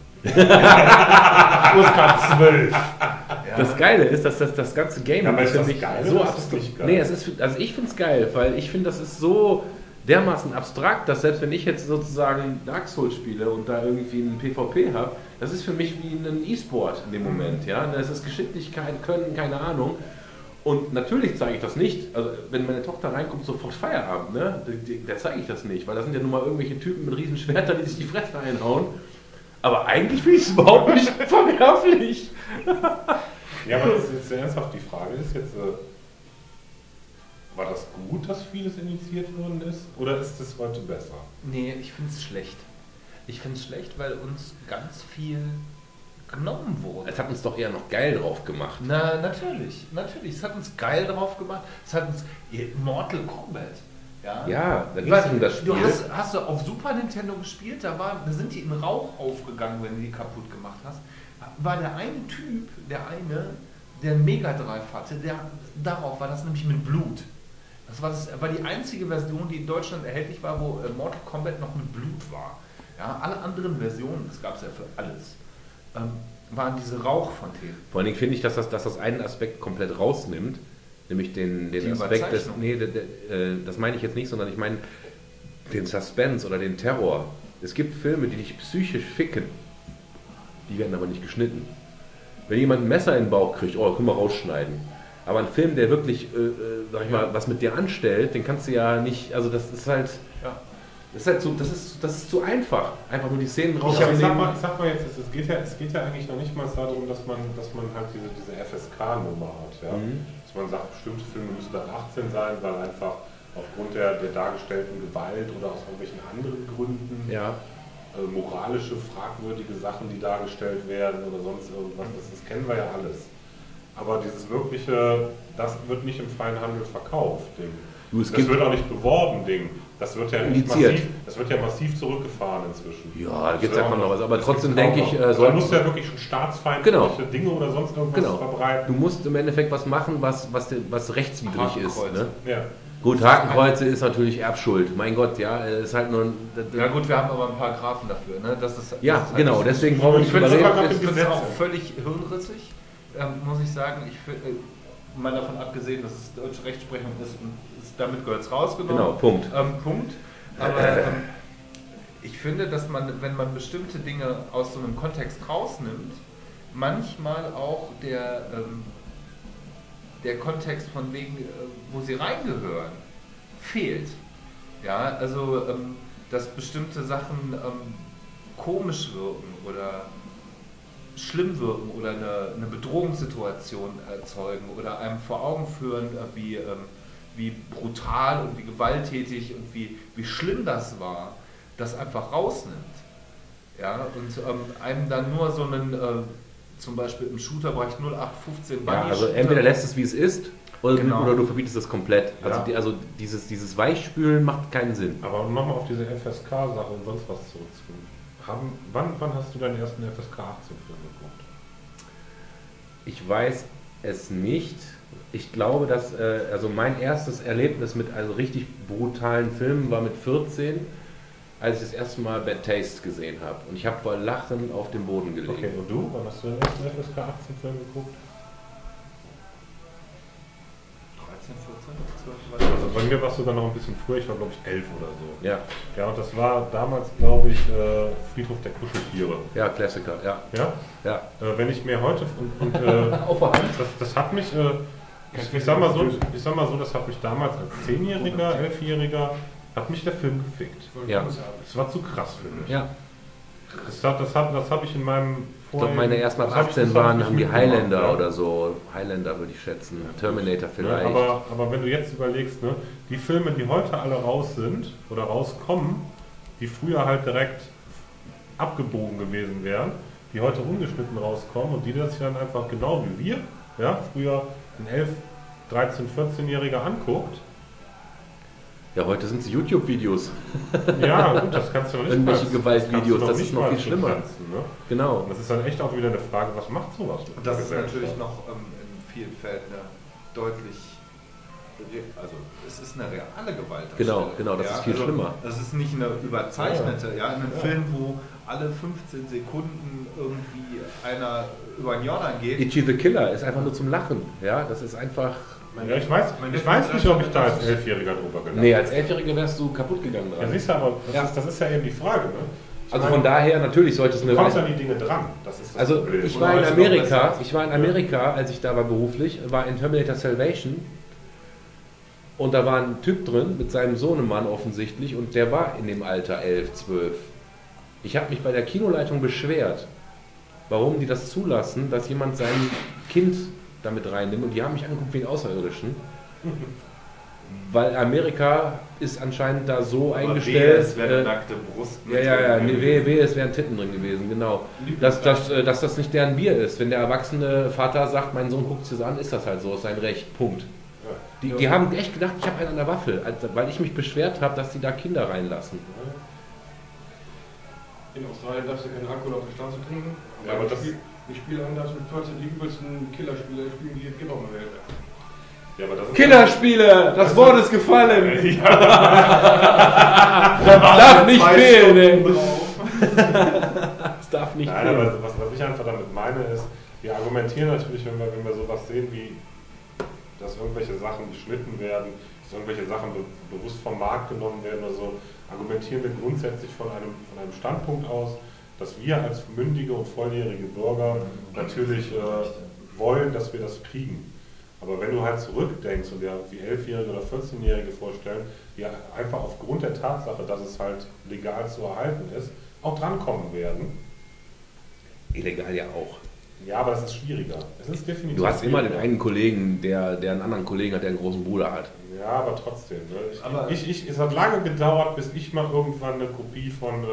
USK 12. Ja. Das Geile ist, dass das, das ganze Game Ja, aber ist für mich geil so abstrakt. nicht geil? Nee, es ist, also ich finde es geil, weil ich finde, das ist so dermaßen abstrakt, dass selbst wenn ich jetzt sozusagen Dark Souls spiele und da irgendwie ein PvP habe, das ist für mich wie ein E-Sport in dem Moment. Ja? Das ist Geschicklichkeit, Können, keine Ahnung. Und natürlich zeige ich das nicht. Also, wenn meine Tochter reinkommt, sofort Feierabend, ne? Da, zeige ich das nicht, weil das sind ja nun mal irgendwelche Typen mit riesen Schwertern, die sich die Fresse einhauen. Aber eigentlich finde ich es überhaupt nicht <laughs> verwerflich. Ja, aber das ist jetzt ernsthaft die Frage ist jetzt, äh, war das gut, dass vieles initiiert worden ist? Oder ist es heute besser? Nee, ich finde es schlecht. Ich finde es schlecht, weil uns ganz viel genommen wurde. Es hat uns doch eher noch geil drauf gemacht. Na, natürlich, natürlich. Es hat uns geil drauf gemacht. Es hat uns Mortal Kombat. Ja, Ja, da ging es um das Spiel. Du hast, hast du auf Super Nintendo gespielt, da, war, da sind die in Rauch aufgegangen, wenn du die kaputt gemacht hast. War der eine Typ, der eine, der einen Mega Drive hatte, der, darauf war das nämlich mit Blut. Das war, das war die einzige Version, die in Deutschland erhältlich war, wo äh, Mortal Kombat noch mit Blut war. Ja, alle anderen Versionen, das gab es ja für alles, ähm, waren diese Rauchfontänen. Vor allen Dingen finde ich, dass das, dass das einen Aspekt komplett rausnimmt, nämlich den, den Die Aspekt des. Nee, de, de, äh, das meine ich jetzt nicht, sondern ich meine den Suspense oder den Terror. Es gibt Filme, die dich psychisch ficken. Die werden aber nicht geschnitten. Wenn jemand ein Messer in den Bauch kriegt, oh, können wir rausschneiden. Aber ein Film, der wirklich, äh, äh, sag ich mal, was mit dir anstellt, den kannst du ja nicht, also das ist halt, Ja. Das ist halt so, das ist, das ist zu einfach. Einfach nur die Szenen hab, ich, sag rauszunehmen. mal, ich sag mal jetzt, es, es, geht ja, es geht ja eigentlich noch nicht mal darum, dass man, dass man halt diese, diese FSK-Nummer hat. Ja? Mhm. Dass man sagt, bestimmte Filme müssen dann 18 sein, weil einfach aufgrund der, der dargestellten Gewalt oder aus irgendwelchen anderen Gründen Ja, äh, moralische, fragwürdige Sachen, die dargestellt werden oder sonst irgendwas, das, das kennen wir ja alles. Aber dieses wirkliche, das wird nicht im freien Handel verkauft, Ding. Du, es das gibt- wird auch nicht beworben, Ding. Das wird ja massiv, das wird ja massiv zurückgefahren inzwischen. Ja, da gibt's Das ja wird noch was, aber trotzdem denke ich, äh, Also da musst du ja wirklich schon staatsfeindliche Genau. Dinge oder sonst irgendwas genau. verbreiten. Du musst im Endeffekt was machen, was, was, was rechtswidrig ist. Hakenkreuze. Ne? Ja. Gut, Hakenkreuze ist natürlich Erbschuld. Mein Gott, ja, äh, ist halt nur ein. Ja gut, wir haben aber ein paar Grafen dafür. Ne? Das ist, Ja, das ist halt genau, nicht- deswegen brauchen wir Ich nicht finde es drüber aber reden. ich find's Gesetze. auch völlig hirnrissig, ähm, muss ich sagen. Ich find, äh, mal davon abgesehen, dass es deutsche Rechtsprechung ist und ist, damit gehört es rausgenommen. Genau, Punkt. Ähm, Punkt. Aber <laughs> ähm, ich finde, dass man, wenn man bestimmte Dinge aus so einem Kontext rausnimmt, manchmal auch der, ähm, der Kontext von wegen, äh, wo sie reingehören, fehlt. Ja, also ähm, dass bestimmte Sachen ähm, komisch wirken oder schlimm wirken oder eine, eine Bedrohungssituation erzeugen oder einem vor Augen führen, äh, wie, ähm, wie brutal und wie gewalttätig und wie, wie schlimm das war, das einfach rausnimmt. Ja, und ähm, einem dann nur so einen, äh, zum Beispiel im Shooterbereich 0815 Ja, also Bunny-Shooter- entweder lässt es wie es ist oder, Genau. oder du verbietest es komplett. Also, Ja. die, also dieses, dieses Weichspülen macht keinen Sinn. Aber um nochmal auf diese FSK-Sache und sonst was zurückzukommen. Haben, wann, wann hast du deinen ersten FSK 18-Film geguckt? Ich weiß es nicht. Ich glaube, dass äh, also mein erstes Erlebnis mit also richtig brutalen Filmen war mit 14, als ich das erste Mal Bad Taste gesehen habe. Und ich habe vor Lachen auf dem Boden gelegen. Okay, und du? Wann hast du deinen ersten FSK 18-Film geguckt? 13, 14, 12, Also bei mir war es sogar noch ein bisschen früher, ich war glaube ich elf oder so. Ja, Ja, und das war damals, glaube ich, äh, Friedhof der Kuscheltiere. ja, Klassiker, ja. Ja? ja. Äh, wenn ich mir heute und, und äh, <laughs> Auf der Hand. das, das hat mich, äh, ich, ich, sag mal so, ich sag mal so, das hat mich damals als Zehnjähriger, Elfjähriger, hat mich der Film gefickt. Ja. Das war zu krass für mich. Ja. Das, hat, das, hat, das habe ich in meinem Ich glaube, meine ersten ab das hab ich- 18 das hab waren, haben die Highlander ja. oder so. Highlander würde ich schätzen. Terminator Ne, vielleicht. aber, aber wenn du jetzt überlegst, ne, die Filme, die heute alle raus sind oder rauskommen, die früher halt direkt abgebogen gewesen wären, die heute ungeschnitten rauskommen und die das dann einfach genau wie wir, ja, früher ein 11, 13, 14-Jähriger anguckt, ja, heute sind es YouTube-Videos. <laughs> ja gut, das kannst du noch nicht Irgendwelche Gewaltvideos, noch das ist noch viel schlimmer. begrenzen, Ne? Genau. Und das ist dann echt auch wieder eine Frage, was macht sowas mit Das ist natürlich noch ähm, in vielen Fällen eine deutlich, also es ist eine reale Gewalt. Genau, genau, das ist viel schlimmer. Das ist nicht eine überzeichnete, ja, in einem Ja. Film, wo alle 15 Sekunden irgendwie einer über den Jordan geht. Itchy the Killer ist einfach nur zum Lachen. Ja, das ist einfach. Ja, ich weiß, ich weiß nicht, ob ich da als Elfjähriger drüber gelandet Nee, als Elfjähriger wärst du kaputt gegangen Ja, dran. siehst du, aber das, Ja. Ist, das ist ja eben die Frage. Ne? Ich Also meine, von daher, natürlich sollte es Du eine... kommst an die Dinge dran. Das ist das Also Problem. ich war in du Amerika, ich war in Amerika, als ich da war beruflich, war in Terminator Salvation und da war ein Typ drin mit seinem Sohnemann offensichtlich und der war in dem Alter 11, 12. Ich habe mich bei der Kinoleitung beschwert, warum die das zulassen, dass jemand sein Kind damit reinnimmt und die haben mich angeguckt wie einen Außerirdischen. Weil Amerika ist anscheinend da so eingestellt. Es wäre äh, nackte Brust. ja, ja, ja, nee, wehe, wehe, es wären Titten drin gewesen, genau. Dass, dass, äh, dass das nicht deren Bier ist. Wenn der erwachsene Vater sagt, mein Sohn guckt sich das an, ist das halt so, ist sein Recht, Punkt. Die, die haben echt gedacht, ich habe einen an der Waffel, weil ich mich beschwert habe, dass die da Kinder reinlassen. In Australien darfst du keinen Alkohol auf der Straße trinken. Ja, aber das- Die Spiele an, darfst du mit 14 die übelsten Killerspiele spielen, die es gibt auf der Welt. Ja, aber das Killerspiele, das Wort ist gefallen. <laughs> Das darf nicht fehlen, ey. <laughs> Das darf nicht Nein, fehlen. aber was, was ich einfach damit meine ist, wir argumentieren natürlich, wenn wir, wenn wir sowas sehen wie, dass irgendwelche Sachen geschnitten werden, dass irgendwelche Sachen be bewusst vom Markt genommen werden oder so, argumentieren wir grundsätzlich von einem, von einem Standpunkt aus, dass wir als mündige und volljährige Bürger natürlich äh, wollen, dass wir das kriegen. Aber wenn du halt zurückdenkst und dir wie Elfjährige oder 14-Jährige vorstellen, die einfach aufgrund der Tatsache, dass es halt legal zu erhalten ist, auch drankommen werden, Illegal ja auch. Ja, aber es ist schwieriger. Es ist definitiv Du hast immer den einen Kollegen, der, der einen anderen Kollegen hat, der einen großen Bruder hat. Ja, aber trotzdem. Ne? Ich, Aber- ich, ich, es hat lange gedauert, bis ich mal irgendwann eine Kopie von äh,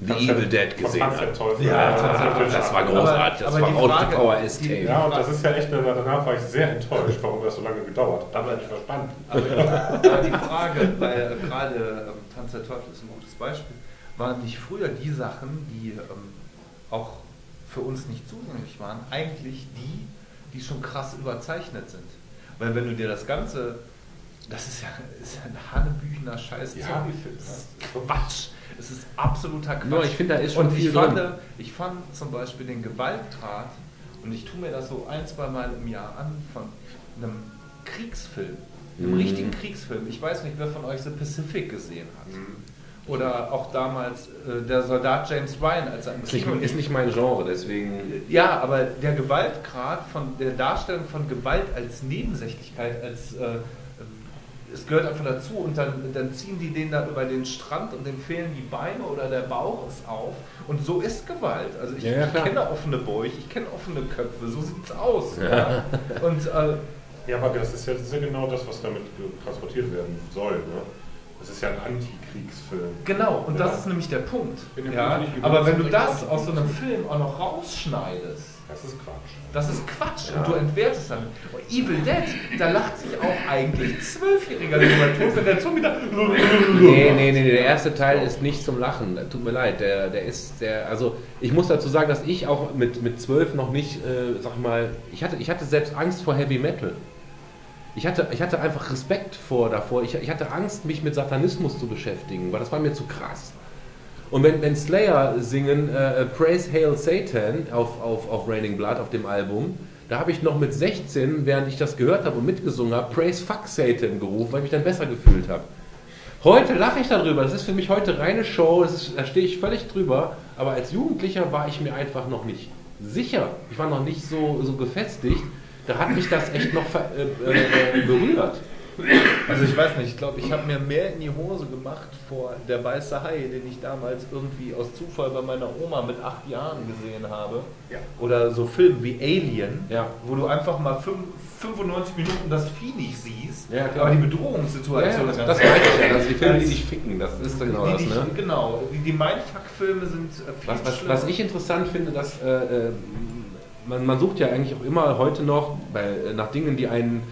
The Evil Dead von gesehen habe. Ja, äh, das, war großartig. Das aber war die auch Frage- VHS-Tape. die- Ja, und das ist ja echt, danach war ich sehr enttäuscht, warum das so lange gedauert hat. Aber nicht verstanden. Aber, aber die Frage, weil äh, gerade ähm, Tanz der Teufel ist ein gutes Beispiel, waren nicht früher die Sachen, die ähm, auch für uns nicht zugänglich waren, eigentlich die, die schon krass überzeichnet sind. Weil wenn du dir das Ganze, das ist ja, <laughs> ist ja ein Hanebüchener Scheiß Ja. Zombiefilm. Das ist Quatsch. Es ist absoluter Quatsch. Ja, ich finde, da ist schon und viel ich fand, drin. ich fand zum Beispiel den Gewaltgrad, und ich tue mir das so ein, zwei Mal im Jahr an, von einem Kriegsfilm, einem Mhm. richtigen Kriegsfilm. Ich weiß nicht, wer von euch The Pacific gesehen hat. Oder auch damals äh, der Soldat James Ryan, als im Ist nicht, ist nicht mein Genre, deswegen. ja, aber der Gewaltgrad von der Darstellung von Gewalt als Nebensächlichkeit, als äh, es gehört einfach dazu und dann, dann ziehen die den da über den Strand und dem fehlen die Beine oder der Bauch ist auf und so ist Gewalt. Also ich, Ja, ja, ich kenne offene Bäuche, ich kenne offene Köpfe, so sieht's aus. Ja. Und äh, Ja, aber das ist ja, das ist ja genau das, was damit transportiert werden soll. Ne? Das ist ja ein Antikriegsfilm. Genau, und das Ja. ist nämlich der Punkt. Ja, aber wenn du das aus so einem Film auch noch rausschneidest, Das ist Quatsch. das ist Quatsch und du entwertest damit. Und Evil Dead, da lacht sich auch eigentlich Zwölfjähriger darüber tot, wenn der Zombie da. Nee, nee, nee, der erste Teil ist nicht zum Lachen. Tut mir leid, der, der ist, der, also ich muss dazu sagen, dass ich auch mit, mit 12 noch nicht, äh, sag ich mal, ich hatte, ich hatte selbst Angst vor Heavy Metal. Ich hatte, ich hatte einfach Respekt vor davor. Ich, ich hatte Angst, mich mit Satanismus zu beschäftigen, weil das war mir zu krass. Und wenn, wenn Slayer singen äh, Praise Hail Satan auf, auf, auf Raining Blood, auf dem Album, da habe ich noch mit 16, während ich das gehört habe und mitgesungen habe, Praise Fuck Satan gerufen, weil ich mich dann besser gefühlt habe. Heute lache ich darüber. Das ist für mich heute reine Show. Ist, da stehe ich völlig drüber. Aber als Jugendlicher war ich mir einfach noch nicht sicher. Ich war noch nicht so, so gefestigt. Da hat mich das echt noch ver, äh, äh, berührt. Also ich weiß nicht, ich glaube, ich habe mir mehr in die Hose gemacht vor der weiße Hai, den ich damals irgendwie aus Zufall bei meiner Oma mit acht Jahren gesehen habe. Ja. Oder so Filme wie Alien, Ja. wo du einfach mal fünf, 95 Minuten das Vieh nicht siehst, Ja, aber die Ja, Bedrohungssituation das, ist das ganz meine ich ja. Das sind die Filme, die dich ficken. Das ist genau die, das, ne? Genau, die, die Mindfuck-Filme sind äh, viel Was, was, was ich interessant finde, dass äh, äh, man, man sucht ja eigentlich auch immer heute noch bei, äh, nach Dingen, die einen,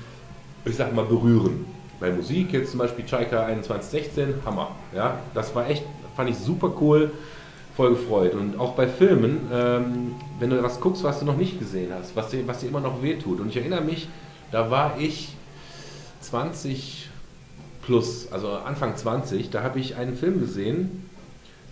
ich sag mal, berühren. Bei Musik jetzt zum Beispiel Chaika 2116, Hammer. Ja, das war echt, fand ich super cool, voll gefreut. Und auch bei Filmen, ähm, wenn du was guckst, was du noch nicht gesehen hast, was dir, was dir immer noch wehtut. Und ich erinnere mich, da war ich 20 plus, also Anfang 20, da habe ich einen Film gesehen,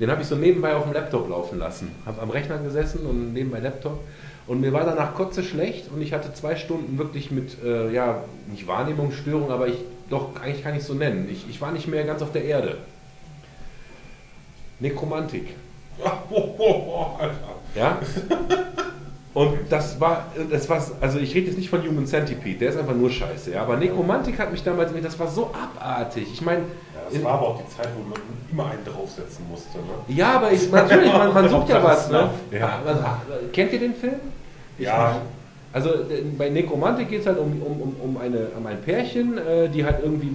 den habe ich so nebenbei auf dem Laptop laufen lassen. Habe am Rechner gesessen und nebenbei Laptop. Und mir war danach kotze schlecht und ich hatte zwei Stunden wirklich mit, äh, ja, nicht Wahrnehmungsstörung, aber ich, doch, eigentlich kann ich es so nennen. Ich, ich war nicht mehr ganz auf der Erde. Nekromantik. <laughs> Ja? Und das war, das war, also ich rede jetzt nicht von Human Centipede, der ist einfach nur scheiße, ja. Aber Nekromantik hat mich damals, das war so abartig. Ich meine, Ja, das war aber auch die Zeit, wo man immer einen draufsetzen musste. Ne? ja, aber ich, natürlich, man, man sucht ja <laughs> was, ne? Ja. Also, kennt ihr den Film? Ja, Also äh, bei Nekromantik geht es halt um, um, um, eine, um ein Pärchen, äh, die halt irgendwie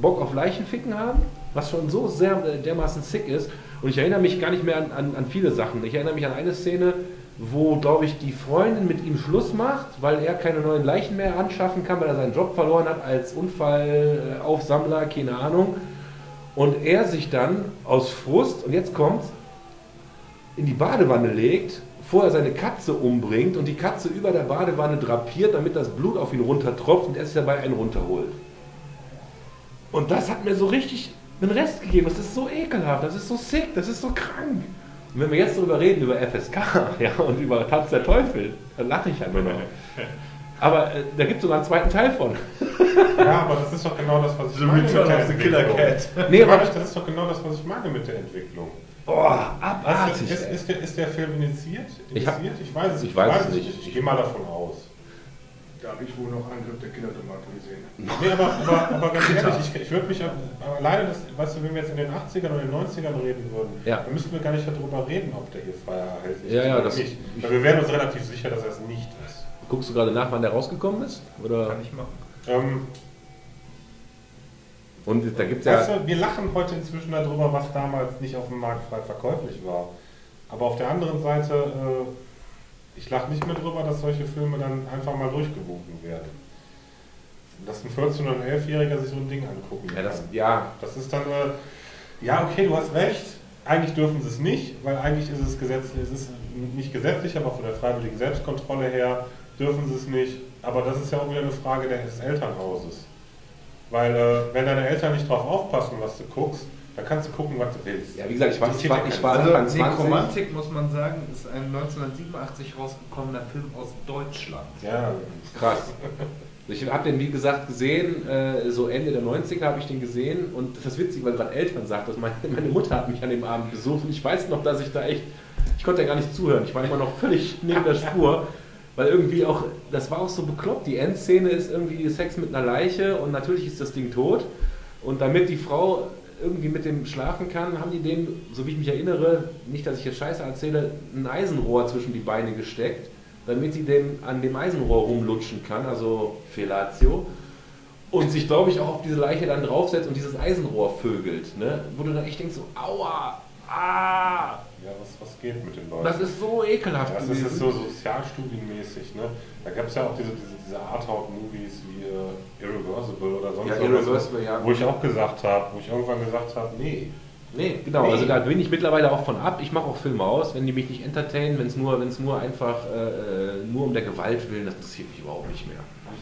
Bock auf Leichenficken haben, was schon so sehr äh, dermaßen sick ist. Und ich erinnere mich gar nicht mehr an, an, an viele Sachen. Ich erinnere mich an eine Szene, wo, glaube ich, die Freundin mit ihm Schluss macht, weil er keine neuen Leichen mehr anschaffen kann, weil er seinen Job verloren hat als Unfallaufsammler, keine Ahnung. Und er sich dann aus Frust, und jetzt kommt's, in die Badewanne legt, vorher seine Katze umbringt und die Katze über der Badewanne drapiert, damit das Blut auf ihn runtertropft und er sich dabei einen runterholt. Und das hat mir so richtig den Rest gegeben. Das ist so ekelhaft, das ist so sick, das ist so krank. Und wenn wir jetzt darüber reden, über FSK <laughs> ja, und über Tanz der Teufel, dann lache ich einfach noch. Aber äh, da gibt es sogar einen zweiten Teil von. <laughs> ja, aber das ist doch genau das, was ich The meine mit Return der of the Killer Entwicklung. Cat. Nee, aber das ist doch genau das, was ich meine mit der Entwicklung. Boah, abartig. ist, ist, der, ist der Film initiiert? Ich hab- initiiert? ich weiß es ich weiß es nicht. Ich, ich gehe mal davon aus. Da habe ich wohl noch Angriff der Kindertomate gesehen. Nee, aber, aber, aber ganz ehrlich, ich, ich würde mich alleine, das, weißt du, wenn wir jetzt in den 80ern oder den 90ern reden würden, Ja. dann müssten wir gar nicht darüber reden, ob der hier frei erhältlich Ja, ist ja, oder das- nicht. Weil wir wären uns relativ sicher, dass er es nicht ist. Guckst du gerade nach, wann der rausgekommen ist? Oder? Kann ich machen. Ähm, Und da gibt es weißt ja. du, wir lachen heute inzwischen darüber, was damals nicht auf dem Markt frei verkäuflich war. Aber auf der anderen Seite, äh, ich lache nicht mehr darüber, dass solche Filme dann einfach mal durchgewunken werden. Dass ein 14- oder ein 11-Jähriger sich so ein Ding angucken Ja, das, kann. ja, Das ist dann, äh, ja, okay, du hast recht. Eigentlich dürfen sie es nicht, weil eigentlich ist es gesetzlich, es ist nicht gesetzlich, aber von der freiwilligen Selbstkontrolle her dürfen sie es nicht. Aber das ist ja auch wieder eine Frage des Elternhauses. Weil, äh, wenn deine Eltern nicht drauf aufpassen, was du guckst, dann kannst du gucken, was du willst. ja, wie gesagt, ich war, ich war, ich war Also Anfang 20. Nekromantik, muss man sagen, ist ein 1987 rausgekommener Film aus Deutschland. Ja, Krass. Ich habe den, wie gesagt, gesehen, äh, so Ende der 90er habe ich den gesehen und das ist witzig, weil gerade Eltern sagt, dass meine, meine Mutter hat mich an dem Abend besucht und ich weiß noch, dass ich da echt, ich konnte ja gar nicht zuhören, ich war immer noch völlig neben der Spur, weil irgendwie auch, das war auch so bekloppt, die Endszene ist irgendwie Sex mit einer Leiche und natürlich ist das Ding tot und damit die Frau irgendwie mit dem schlafen kann, haben die dem, so wie ich mich erinnere, nicht, dass ich jetzt Scheiße erzähle, ein Eisenrohr zwischen die Beine gesteckt, damit sie dem, an dem Eisenrohr rumlutschen kann, also Fellatio. Und sich, glaube ich, auch auf diese Leiche dann draufsetzt und dieses Eisenrohr vögelt. Ne? Wo du dann echt denkst, so, aua, ah, ja was, was geht mit den Leuten? das ist so ekelhaft Ja, das ist gewesen. so sozialstudienmäßig, ne? Da gab es ja auch diese, diese, diese Arthouse-Movies wie äh, Irreversible oder sonst Ja, irgendwas, Irreversible, ja. Wo ich auch gesagt habe, wo ich irgendwann gesagt habe, nee. Nee, genau, Nee. also da bin ich mittlerweile auch von ab. Ich mache auch Filme aus, wenn die mich nicht entertainen, wenn es nur, wenn's nur einfach äh, nur um der Gewalt willen, das interessiert mich überhaupt nicht mehr.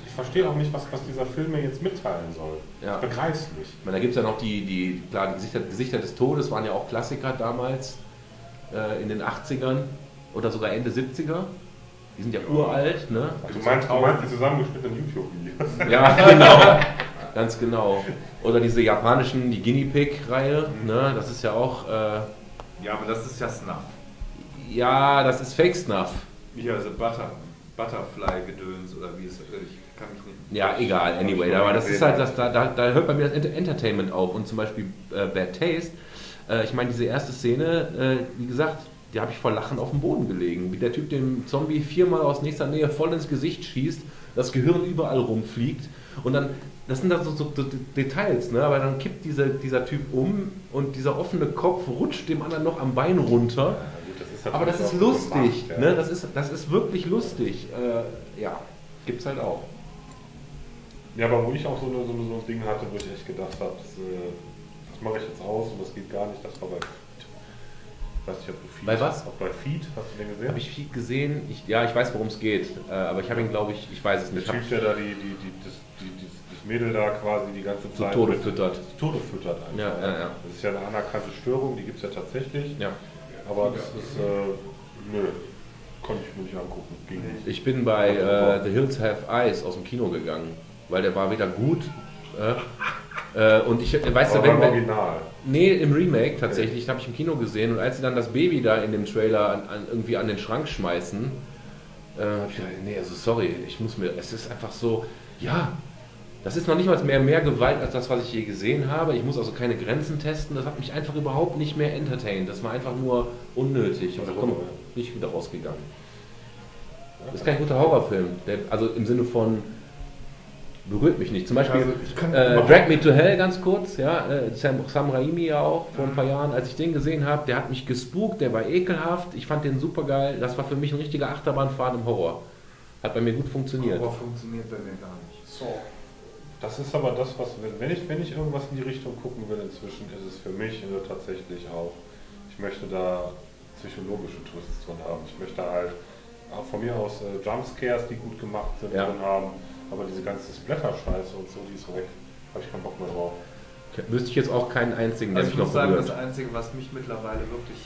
Ich verstehe auch nicht, was, was dieser Film mir jetzt mitteilen soll. Ja. Ich begreife es nicht. Ich meine, da gibt es ja noch die, die, klar, die Gesichter, Gesichter des Todes waren ja auch Klassiker damals, äh, in den 80ern oder sogar Ende 70er. Die sind ja uralt, ne? Du meinst, du meinst die zusammengeschnittenen YouTube-Videos? <laughs> Ja, genau. Ganz genau. Oder diese japanischen, die Guinea Pig-Reihe, ne? Das ist ja auch, äh, Ja, aber das ist ja Snuff. ja, das ist Fake Snuff. Hier, also Butter, Butterfly-Gedöns oder wie es, äh, ich kann mich nicht. Ja, egal, anyway. Aber das ist halt, das, da, da, da hört bei mir das Enter- Entertainment auf. Und zum Beispiel äh, Bad Taste, äh, ich meine, diese erste Szene, äh, wie gesagt, die habe ich vor Lachen auf dem Boden gelegen. Wie der Typ dem Zombie viermal aus nächster Nähe voll ins Gesicht schießt, das Gehirn überall rumfliegt. Und dann, das sind dann so, so, so Details, ne? aber dann kippt diese, dieser Typ um und dieser offene Kopf rutscht dem anderen noch am Bein runter. gut, das ist Aber das ist lustig, gemacht, ja. ne? das, ist, das ist wirklich lustig. Äh, ja, gibt's halt auch. Ja, aber wo ich auch so, eine, so, so ein Ding hatte, wo ich echt gedacht habe, äh, das mache ich jetzt aus und das geht gar nicht, das war bei Feed. Ich weiß nicht, ob du Feed Bei was? Auch bei Feed, hast du den gesehen? Habe ich viel gesehen? Ich, ja, ich weiß, worum es geht. Äh, aber ich habe ihn, glaube ich, ich weiß es Der nicht. Ich hab Typ, der da die, die, die, das, die, die, das Mädel da quasi die ganze zu Zeit Tode mit- füttert. zu Tode füttert einfach. Ja, ja, ja. Das ist ja eine anerkannte Störung, die gibt es ja tatsächlich. Ja. Aber das ist, äh, nö. Konnte ich mir nicht angucken. Ging nicht. Ich bin bei äh, The Hills Have Eyes aus dem Kino gegangen, weil der war wieder gut. Äh, äh, und ich äh, du, Aber wenn, Original. Nee, im Remake tatsächlich, habe ich im Kino gesehen und als sie dann das Baby da in dem Trailer an, an, irgendwie an den Schrank schmeißen, äh, habe ich gedacht, nee, also sorry, ich muss mir, es ist einfach so, ja, das ist noch nicht mal mehr, mehr Gewalt als das, was ich je gesehen habe. Ich muss also keine Grenzen testen, das hat mich einfach überhaupt nicht mehr entertained. Das war einfach nur unnötig komme ich nicht wieder rausgegangen. Das ist kein guter Horrorfilm, der, also im Sinne von berührt mich nicht. Zum Beispiel Also ich kann äh, Drag Me to Hell ganz kurz, ja, äh, Sam, Sam Raimi ja auch vor ein paar Jahren, als ich den gesehen habe, der hat mich gespukt, der war ekelhaft, ich fand den super geil, das war für mich ein richtiger Achterbahnfahrt im Horror. Hat bei mir gut funktioniert. Aber funktioniert bei mir gar nicht. So. Das ist aber das, was, wenn- ich, wenn ich irgendwas in die Richtung gucken will inzwischen, ist es für mich äh, tatsächlich auch, ich möchte da psychologische Twists drin haben. Ich möchte halt auch von mir aus äh, Jumpscares, die gut gemacht sind, Ja. drin haben, aber diese ganze Splatter-Scheiße und so, die ist weg. Habe ich keinen Bock mehr drauf. Wüsste ich jetzt auch keinen einzigen, der Also ich mich muss noch sagen, das berührt. Einzige, was mich mittlerweile wirklich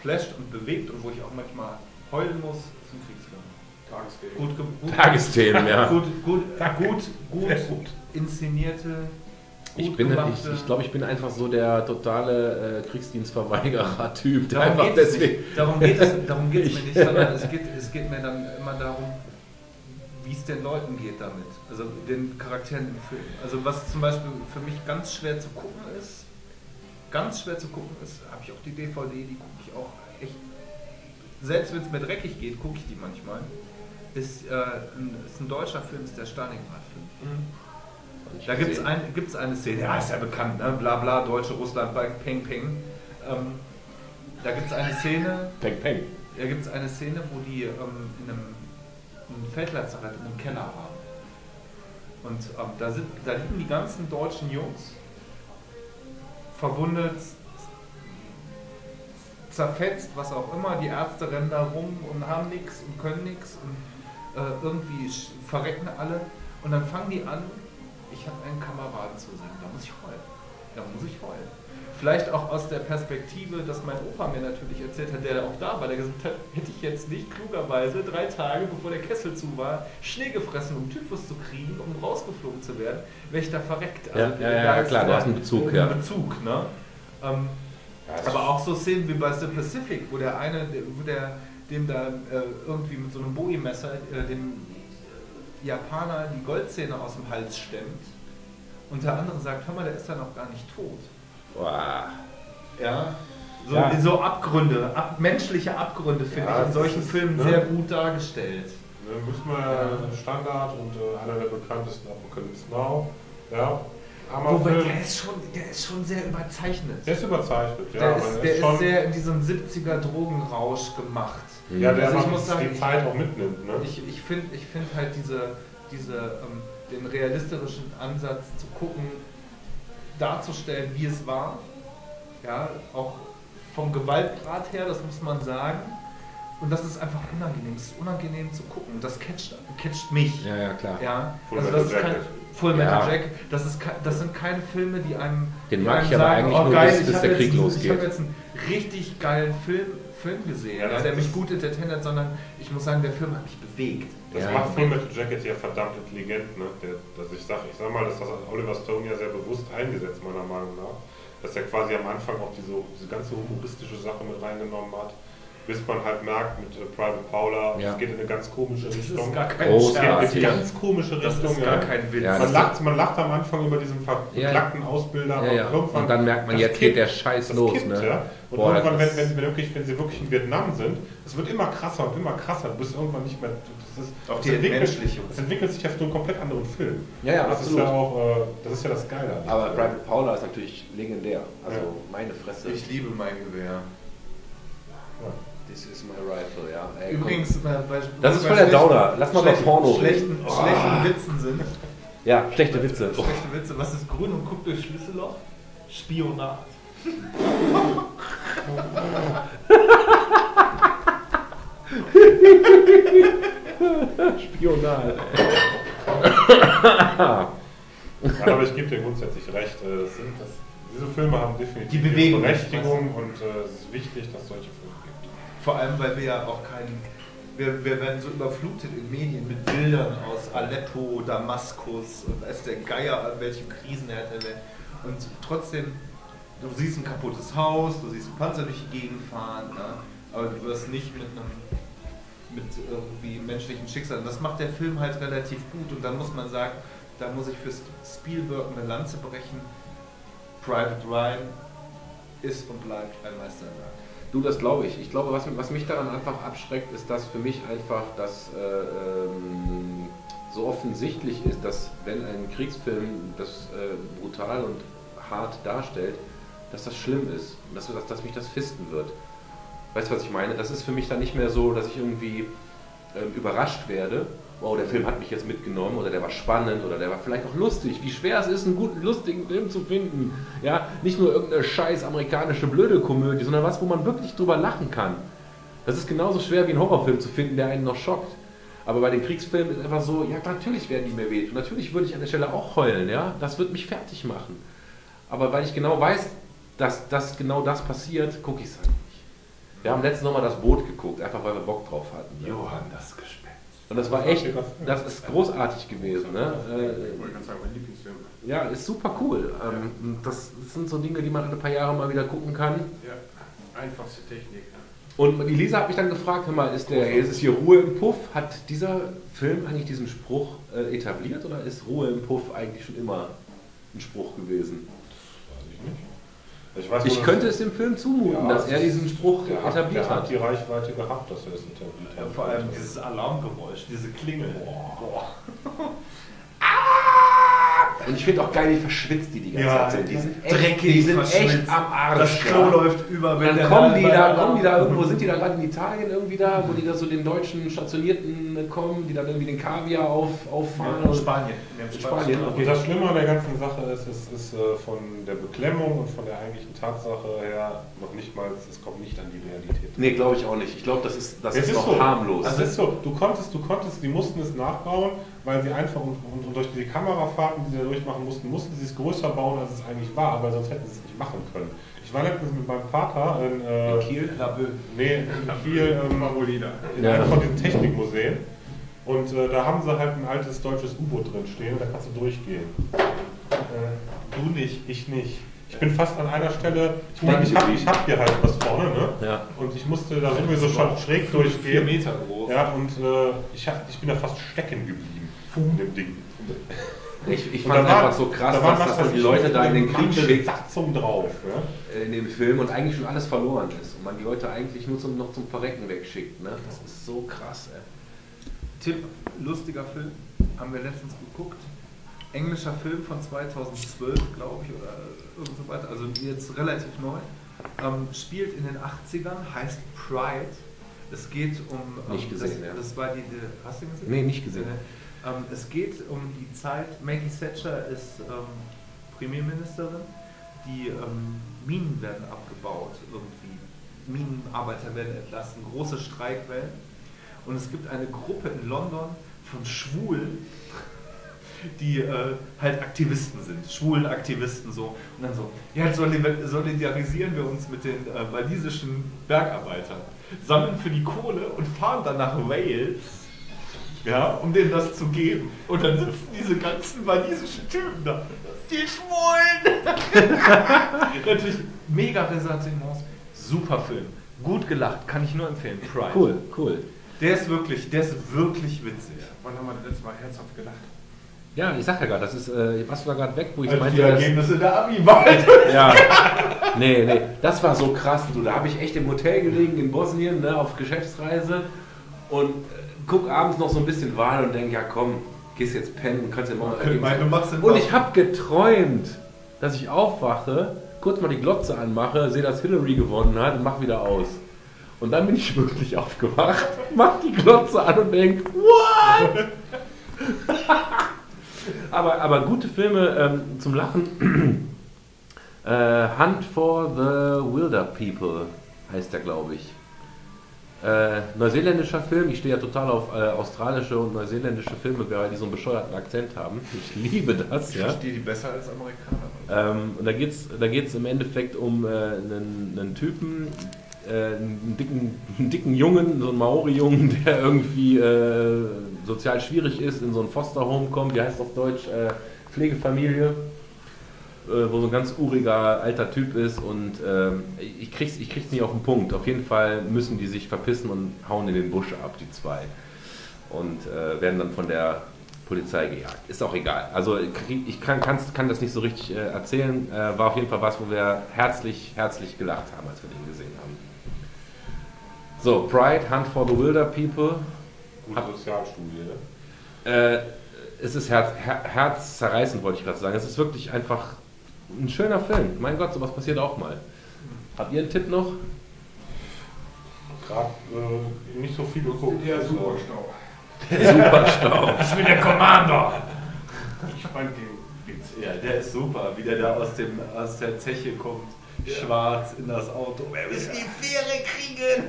flasht und bewegt und wo ich auch manchmal heulen muss, sind Kriegsfilme. Tagesthemen. Gut, gut, Tagesthemen, <laughs> ja. gut, gut, gut, gut, inszenierte, gut Ich bin, gemachte. ich, ich glaube, ich bin einfach so der totale äh, Kriegsdienstverweigerer-Typ. Darum geht, es nicht. darum geht es, darum geht es <laughs> mir Ich- nicht, sondern es geht, es geht mir dann immer darum, wie es den Leuten geht damit. Also den Charakteren im Film. Also was zum Beispiel für mich ganz schwer zu gucken ist, ganz schwer zu gucken ist, habe ich auch die DVD, die gucke ich auch echt, selbst wenn es mir dreckig geht, gucke ich die manchmal, ist, äh, ein, ist ein deutscher Film, ist der Stalingrad-Film. Da gibt es ein, gibt's eine Szene, ja, ist ja bekannt, ne? bla bla, Deutsche, Russland, Peng Peng. Ähm, da gibt es eine Szene, Peng, peng. da gibt es eine Szene, wo die ähm, in einem, einem Feldlazarett in einem Keller waren. Und ähm, da, sind, da liegen die ganzen deutschen Jungs verwundet, zerfetzt, was auch immer. Die Ärzte rennen da rum und haben nichts und können nichts und äh, irgendwie verrecken alle. Und dann fangen die an, ich habe einen Kameraden zu sein, da muss ich heulen. Da muss ich heulen. Vielleicht auch aus der Perspektive, dass mein Opa mir natürlich erzählt hat, der auch da war, der gesagt hat, hätte ich jetzt nicht klugerweise drei Tage, bevor der Kessel zu war, Schnee gefressen, um Typhus zu kriegen, um rausgeflogen zu werden, wäre ich da verreckt. Ja, ja, ja, da ist klar, du der- hast einen Bezug, einen ja. Bezug, ne? Ähm, Ja, aber auch so Szenen wie bei The Pacific, wo der eine, wo der dem da äh, irgendwie mit so einem Bowie-Messer äh, dem Japaner die Goldzähne aus dem Hals stemmt und der andere sagt, hör mal, der ist ja noch gar nicht tot. Boah. Ja. So, Ja. so Abgründe, ab, menschliche Abgründe finde Ja, ich in solchen ist, Filmen ne? sehr gut dargestellt. Ne, müssen wir Standard und äh, einer der bekanntesten Apocalypse Now. Ja, Wobei der ist schon, der ist schon sehr überzeichnet. Der ist überzeichnet, ja. Der ist, er der schon, ist sehr in diesem 70er Drogenrausch gemacht. ja, der Also ich muss sagen, die Zeit auch mitnimmt. Ne? Ich, ich finde ich find halt diese, diese, ähm, den realistischen Ansatz zu gucken, darzustellen, wie es war. Ja, auch vom Gewaltgrad her, das muss man sagen. Und das ist einfach unangenehm. Es ist unangenehm zu gucken. Und das catcht, catcht mich. Ja, ja, klar. Ja, Full also Metal das ist kein Jacket. Full Metal Ja. Jacket. Das, ist, das sind keine Filme, die einem. Den die mag einem ich aber eigentlich nur, bis- bis hab der Krieg einen- losgeht. Ich habe jetzt einen richtig geilen Film, Film gesehen, Ja, der mich gut entertaint hat, sondern ich muss sagen, der Film hat mich bewegt. Das Ja. macht Full Metal Jacket ja verdammt intelligent, ne? Der, dass ich sag, ich sag mal, dass das hat Oliver Stone ja sehr bewusst eingesetzt, meiner Meinung nach. Dass er quasi am Anfang auch diese, diese ganze humoristische Sache mit reingenommen hat, bis man halt merkt mit äh, Private Paula, Ja. es geht in eine ganz komische Das Richtung. ist gar kein es geht in Scherz. eine ganz komische Das Richtung. ist gar ja. kein Witz. Ja, man, das- lacht, man lacht am Anfang über diesen Ja. verklackten Ausbilder Ja, ja. und irgendwann. Und dann merkt man, das jetzt geht der Scheiß das los, Kippt, ne? Ja. Und Boah, irgendwann, wenn, das- wenn, sie wirklich, wenn sie wirklich in Vietnam sind, es wird immer krasser und immer krasser. Du bist irgendwann nicht mehr. Das ist, Auch das die entwickelt, Entmenschlichung. das entwickelt sich ja zu einem komplett anderen Film. Ja, ja, das absolut. ist ja auch, äh, das ist ja das Geile. Aber. Private Paula ist natürlich legendär. Also Ja. meine Fresse. Ich liebe mein Gewehr. Ja. This is my rifle, ja. Ey. Übrigens, äh, bei, Das ist bei voll der schlechten- Downer. Lass mal schlechten- Porno reden. schlechten, Oh. schlechten Witzen sind. Ja, schlechte Witze. Oh. Schlechte Witze. Was ist grün und guckt durch Schlüsselloch? Spionat. Spional. Ja, aber ich gebe dir grundsätzlich recht. Das sind, das, diese Filme haben definitiv Die Berechtigung und äh, es ist wichtig, dass solche Filme. Vor allem, weil wir ja auch keinen. wir, wir werden so überflutet in Medien mit Bildern aus Aleppo, Damaskus und weiß der Geier, an welchen Krisenherd der Welt. Und trotzdem, du siehst ein kaputtes Haus, du siehst einen Panzer durch die Gegend fahren, ne? aber du wirst nicht mit einem mit irgendwie menschlichen Schicksalen. Das macht der Film halt relativ gut und dann muss man sagen, da muss ich für Spielberg eine Lanze brechen. Private Ryan ist und bleibt ein Meisterwerk. Du, das glaube ich. Ich glaube, was, was mich daran einfach abschreckt, ist, dass für mich einfach das äh, ähm, so offensichtlich ist, dass wenn ein Kriegsfilm das äh, brutal und hart darstellt, dass das schlimm ist dass, dass, dass mich das fisten wird. Weißt du, was ich meine? Das ist für mich dann nicht mehr so, dass ich irgendwie ähm, überrascht werde. Wow, der Film hat mich jetzt mitgenommen oder der war spannend oder der war vielleicht auch lustig. Wie schwer es ist, einen guten, lustigen Film zu finden. Ja, nicht nur irgendeine scheiß amerikanische blöde Komödie, sondern was, wo man wirklich drüber lachen kann. Das ist genauso schwer wie einen Horrorfilm zu finden, der einen noch schockt. Aber bei den Kriegsfilmen ist einfach so, ja, natürlich werden die mir weh. Und natürlich würde ich an der Stelle auch heulen, ja. Das wird mich fertig machen. Aber weil ich genau weiß, dass, dass genau das passiert, gucke ich es halt nicht. Wir haben letztens nochmal das Boot geguckt, einfach weil wir Bock drauf hatten. Ne? Johann, das Gespenst. Und das war echt, das ist großartig gewesen. Ne? Ich wollte ganz sagen, mein Lieblingsfilm. Äh, ja, ist super cool. Ähm, das sind so Dinge, die man alle paar Jahre mal wieder gucken kann. Ja, einfachste Technik. Und die Lisa hat mich dann gefragt, hör mal, ist, der, ist es hier Ruhe im Puff? Hat dieser Film eigentlich diesen Spruch äh, etabliert oder ist Ruhe im Puff eigentlich schon immer ein Spruch gewesen? Ich weiß Ich könnte es dem Film zumuten, Ja, dass er es- diesen Spruch der hat, etabliert der hat hat. die Reichweite gehabt, dass er es etabliert Ja, hat. vor allem dieses Alarmgeräusch, diese Klingel. Boah. <laughs> Und ich finde auch geil, wie verschwitzt die die ganze Ja, Zeit sind. Die sind echt, die sind echt verschwitzt. am Arsch. Das Klo ja. läuft über, wenn dann kommen die, da, kommen die da irgendwo, sind die da gerade in Italien irgendwie da, wo die da so den deutschen Stationierten kommen, die dann irgendwie den Kaviar auf, auffahren. in und- Spanien. In Spanien, Und das Schlimme an der ganzen Sache ist, es ist äh, von der Beklemmung und von der eigentlichen Tatsache her noch nicht mal, es kommt nicht an die Realität. Nee, glaube ich auch nicht. Ich glaube, das ist, das Es ist, ist noch so. harmlos. Also es ist so, du konntest, du konntest, die mussten es nachbauen, weil sie einfach und, und, durch die Kamerafahrten, die sie da durchmachen mussten, mussten sie es größer bauen, als es eigentlich war, weil sonst hätten sie es nicht machen können. Ich war letztens mit meinem Vater in, äh, In Kiel? Labö. Nee, in Kiel, ähm, Marolina. in Ja. einem von diesen Technikmuseen. Und äh, da haben sie halt ein altes deutsches U-Boot drin stehen da kannst du durchgehen. Äh, Du nicht. ich nicht. Ich bin fast an einer Stelle, ich meine, ich habe ich hab hier halt was vorne, ne? ja. Und ich musste da sowieso schon schräg Vier durchgehen. Meter groß. Ja, und äh, ich, hab, ich bin da fast stecken geblieben in dem Ding. Ich, ich fand da war- einfach so krass, da dass was das weiß die Leute da in den Krieg schickt Besatzung drauf. Ja? in dem Film und eigentlich schon alles verloren ist. Und man die Leute eigentlich nur zum, noch zum Verrecken wegschickt. Ne? Das ist so krass, ey. Tipp, lustiger Film, haben wir letztens geguckt. Englischer Film von 2012, glaube ich, oder irgend so weiter, also jetzt relativ neu. Ähm, spielt in den 80ern, heißt Pride. Es geht um. Ähm, Nicht gesehen, das, ja. das war die, die. Hast du ihn gesehen? Nee, nicht gesehen. Nee. Ähm, es geht um die Zeit. Maggie Thatcher ist ähm, Premierministerin. Die ähm, Minen werden abgebaut, irgendwie. Minenarbeiter werden entlassen, große Streikwellen. Und es gibt eine Gruppe in London von Schwulen, die äh, halt Aktivisten sind, schwulen Aktivisten so. Und dann so, ja, solidarisieren wir uns mit den äh, walisischen Bergarbeitern, sammeln für die Kohle und fahren dann nach Wales, ja, um denen das zu geben. Und dann sitzen diese ganzen walisischen Typen da. Die Schwulen! <laughs> Natürlich mega Ressentiments, super Film. Gut gelacht, kann ich nur empfehlen. Pride. Cool, cool. Der ist wirklich, der ist wirklich witzig. Wann haben wir das letzte Mal herzhaft gelacht? Ja, ich sag ja gerade, das ist, äh, was war gerade weg, wo ich Als meinte, die das, Ergebnisse der Abi-Wahl. <laughs> Ja. Nee, nee, das war so krass. Du, da habe ich echt im Hotel gelegen in Bosnien, ne, auf Geschäftsreise und guck abends noch so ein bisschen Wahl und denk, ja komm, gehst jetzt pennen und kannst ja morgen Okay, meine, du machst Und ich habe geträumt, dass ich aufwache, kurz mal die Glotze anmache, sehe, dass Hillary gewonnen hat und mach wieder aus. Und dann bin ich <laughs> wirklich aufgewacht, mach die Glotze an und denk, what? <laughs> aber, aber gute Filme ähm, zum Lachen. <clears throat> Äh, Hunt for the Wilder People heißt der, glaube ich. Äh, neuseeländischer Film. Ich stehe ja total auf äh, australische und neuseeländische Filme, weil die so einen bescheuerten Akzent haben. <laughs> Ich liebe das, Ich ja. verstehe die besser als Amerikaner. Ähm, und da geht es da geht's im Endeffekt um äh, einen, einen Typen, äh, einen, dicken, <laughs> einen dicken Jungen, so einen Maori-Jungen, <laughs> der irgendwie äh, sozial schwierig ist, in so ein Foster-Home kommt, wie heißt das auf Deutsch, äh, Pflegefamilie, äh, wo so ein ganz uriger alter Typ ist und ähm, ich krieg's, ich krieg's nicht auf den Punkt. Auf jeden Fall müssen die sich verpissen und hauen in den Busch ab, die zwei. Und äh, werden dann von der Polizei gejagt. Ist auch egal. Also ich kann, kann's- kann das nicht so richtig äh, erzählen. Äh, war auf jeden Fall was, wo wir herzlich, herzlich gelacht haben, als wir den gesehen haben. So, Pride, Hunt for the Wilder People. Gute Sozialstudie, ne? Äh, es ist herz, her, herzzerreißend, wollte ich gerade sagen. Es ist wirklich einfach ein schöner Film. Mein Gott, sowas passiert auch mal. Habt ihr einen Tipp noch? Gerade äh, nicht so viel geguckt. Ja, super Stau. Super Stau. <laughs> Ich bin der Commander. Ich fand den Witz. Ja, der ist super, wie der da aus, dem, aus der Zeche kommt, schwarz in das Auto. Wir müssen die Fähre kriegen!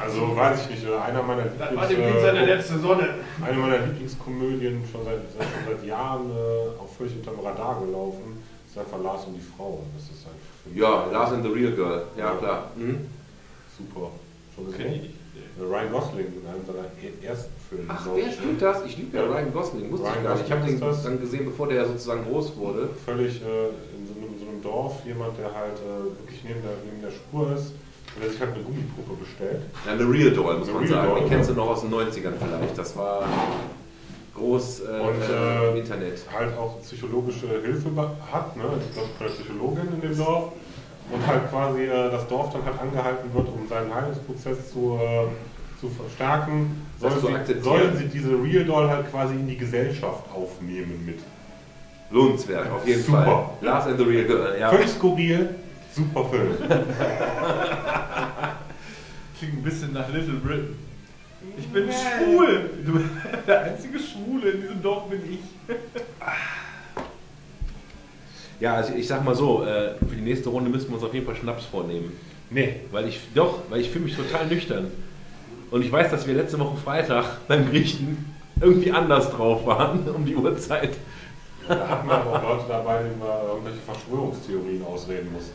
Also weiß ich nicht, einer meiner das war Lieblings, dem Kind seine letzte Sonne. eine meiner Lieblingskomödien schon seit, seit, schon seit Jahren äh, auch völlig unterm Radar gelaufen, ist einfach Lars und die Frau. Das ist halt Ja, Lars and the Real Girl. Ja, klar. Mhm. super. Schon gesehen? Äh, Ryan Gosling in einem seiner ersten Filme. Ach, wer ich, spielt ne? das? Ich liebe ja Ja. Ryan Gosling. Wusste Ryan ich gar nicht. Ich habe den dann gesehen, bevor der sozusagen groß wurde. Völlig äh, in Dorf jemand, der halt äh, wirklich neben der, neben der Spur ist und der sich halt eine Gummipuppe bestellt. Ja, eine Real Doll, muss The man Real sagen. Doll, Die kennst ja. du noch aus den 90ern vielleicht. Das war groß äh, Und, äh, äh, im Internet. halt auch psychologische Hilfe hat, ne? Ich glaube, der Psychologin in dem Dorf. Und halt quasi äh, das Dorf dann halt angehalten wird, um seinen Heilungsprozess zu, äh, zu verstärken, sollen sie, sollen sie diese Real Doll halt quasi in die Gesellschaft aufnehmen mit. Lohnenswert, auf jeden Super. Fall. Lars and the Real Girl. Ja. Völlig skurril, super Film. <laughs> Klingt ein bisschen nach Little Britain. Ich bin schwul! Du, <laughs> der einzige Schwule in diesem Dorf bin ich. <laughs> Ja, also ich sag mal so, äh, für die nächste Runde müssen wir uns auf jeden Fall Schnaps vornehmen. Nee. Weil ich, doch, weil ich fühle mich total nüchtern. Und ich weiß, dass wir letzte Woche Freitag beim Griechen irgendwie anders drauf waren, um die Uhrzeit. Da hatten wir auch Leute dabei, denen man irgendwelche Verschwörungstheorien ausreden muss.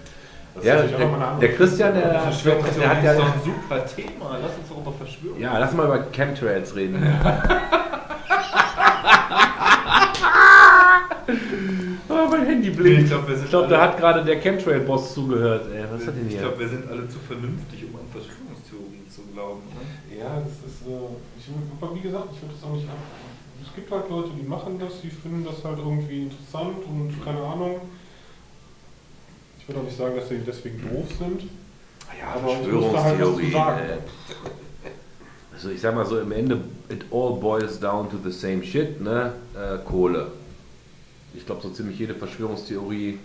Das Ja, natürlich auch nochmal eine der, andere der Christian, der, der hat ist doch ja... ein super Thema. Lass uns doch über Verschwörung. Ja, lass mal über Chemtrails reden. oh, <laughs> mein Handy blinkt. Ich glaube, sind Ich glaube, da alle- hat gerade der Chemtrail-Boss zugehört. Ey, was hat denn Ich hier? glaube, wir sind alle zu vernünftig, um an Verschwörungstheorien zu glauben. Ne? Ja, das ist, äh, ich, aber wie gesagt, ich würde das auch nicht ab. Es gibt halt Leute, die machen das, die finden das halt irgendwie interessant und keine Ahnung. Ich würde auch nicht sagen, dass sie deswegen doof sind. Ja, aber halt was zu Verschwörungstheorie. sagen. äh, Also ich sag mal so, im Ende, it all boils down to the same shit, ne? Äh, Kohle. Ich glaube, so ziemlich jede Verschwörungstheorie,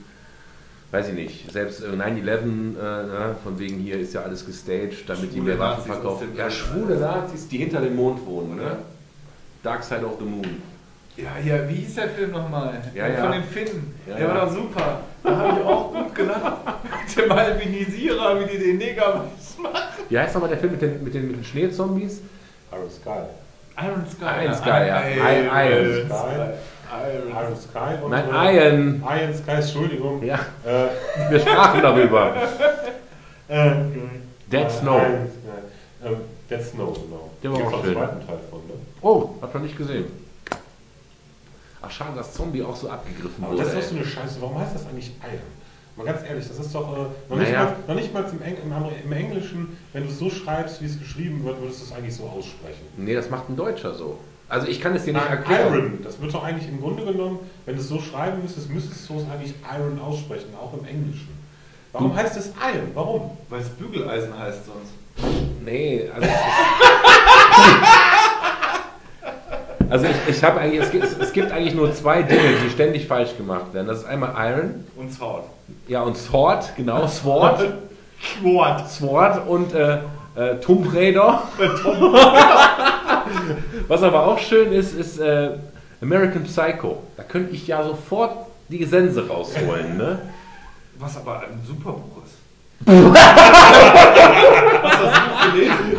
weiß ich nicht, selbst äh, 9-11, äh, ne? von wegen hier ist ja alles gestaged, damit die Schwule mehr Waffen verkaufen. Ja, schwule Nazis, die hinter dem Mond wohnen, ne? Dark Side of the Moon. Ja, ja, wie hieß der Film nochmal? Ja, Der ja. Von den Finnen. Ja, der ja. war doch super. Da habe ich auch gut gelacht. <laughs> Mit dem Albinisierer, wie die den Neger was machen. Wie heißt nochmal der Film mit den, mit den, mit den Schneezombies? Iron Sky. Iron Sky. Iron Sky, ja. Iron Iron Sky. Iron Iron Sky und Nein, äh, Iron. Iron Sky, Entschuldigung. Ja, Äh, <laughs> wir sprachen darüber. <laughs> äh, Dead äh, Snow. Iron. Ähm, Dead Snow, genau. Der war auch schön. zweiten Teil von, ne? Oh, hab noch nicht gesehen. Ach, schade, dass Zombie auch so abgegriffen Aber wurde. das ist doch so eine Scheiße. Warum heißt das eigentlich Iron? Mal ganz ehrlich, das ist doch äh, noch, nicht Naja. mal, noch nicht mal im, Eng im, Englischen, wenn du es so schreibst, wie es geschrieben wird, würdest du es eigentlich so aussprechen. Nee, das macht ein Deutscher so. Also ich kann es dir nicht Nein, erklären. Iron, das wird doch eigentlich im Grunde genommen, wenn du es so schreiben müsstest, müsstest du es eigentlich Iron aussprechen, auch im Englischen. Warum heißt es Iron? Warum? Weil es Bügeleisen heißt sonst. Nee, also es ist <laughs> Also ich, ich habe eigentlich, es gibt, es gibt eigentlich nur zwei Dinge, die ständig falsch gemacht werden. Das ist einmal Iron, Und Sword. ja und Sword, genau, Sword, Sword. Sword und äh, äh, Tomb Raider. <laughs> Was aber auch schön ist, ist äh, American Psycho. Da könnte ich ja sofort die Sense rausholen, ne? Was aber ein super Buch ist. <laughs> Hast du das Buch gelesen?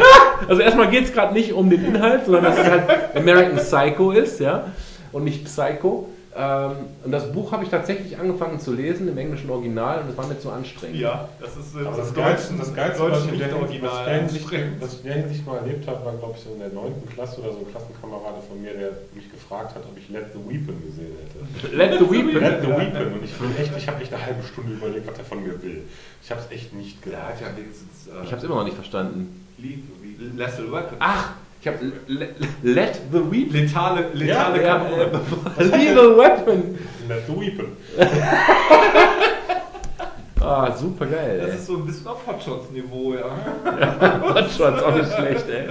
Also erstmal geht es gerade nicht um den Inhalt, sondern dass es halt American Psycho ist, ja, und nicht Psycho. Ähm, und das Buch habe ich tatsächlich angefangen zu lesen im englischen Original und es war mir zu anstrengend. Ja, das ist äh, das, Deutsche- Geilste, das Geilste was, ich in der, was, ich in der Nicht-Original. Hinsicht, mal erlebt habe, war, glaube ich, so in der 9. Klasse oder so ein Klassenkamerade von mir, der mich gefragt hat, ob ich Let the Weapon gesehen hätte. Let the Weepin. Let the Weapon. Und ich bin echt, ich habe echt eine halbe Stunde überlegt, was er von mir will. Ich habe es echt nicht gedacht. ja. Äh, Ich habe es immer noch nicht verstanden. Lied, wie Lethal Weapon. Ach, ich habe Let the Weepin. letale, letale Ja, äh, <laughs> Lethal Weapon. Let the Weapon. <laughs> Ah, super geil. Das ey. ist so ein bisschen auf Hotshots-Niveau, ja. <laughs> Das schon auch nicht schlecht, ey.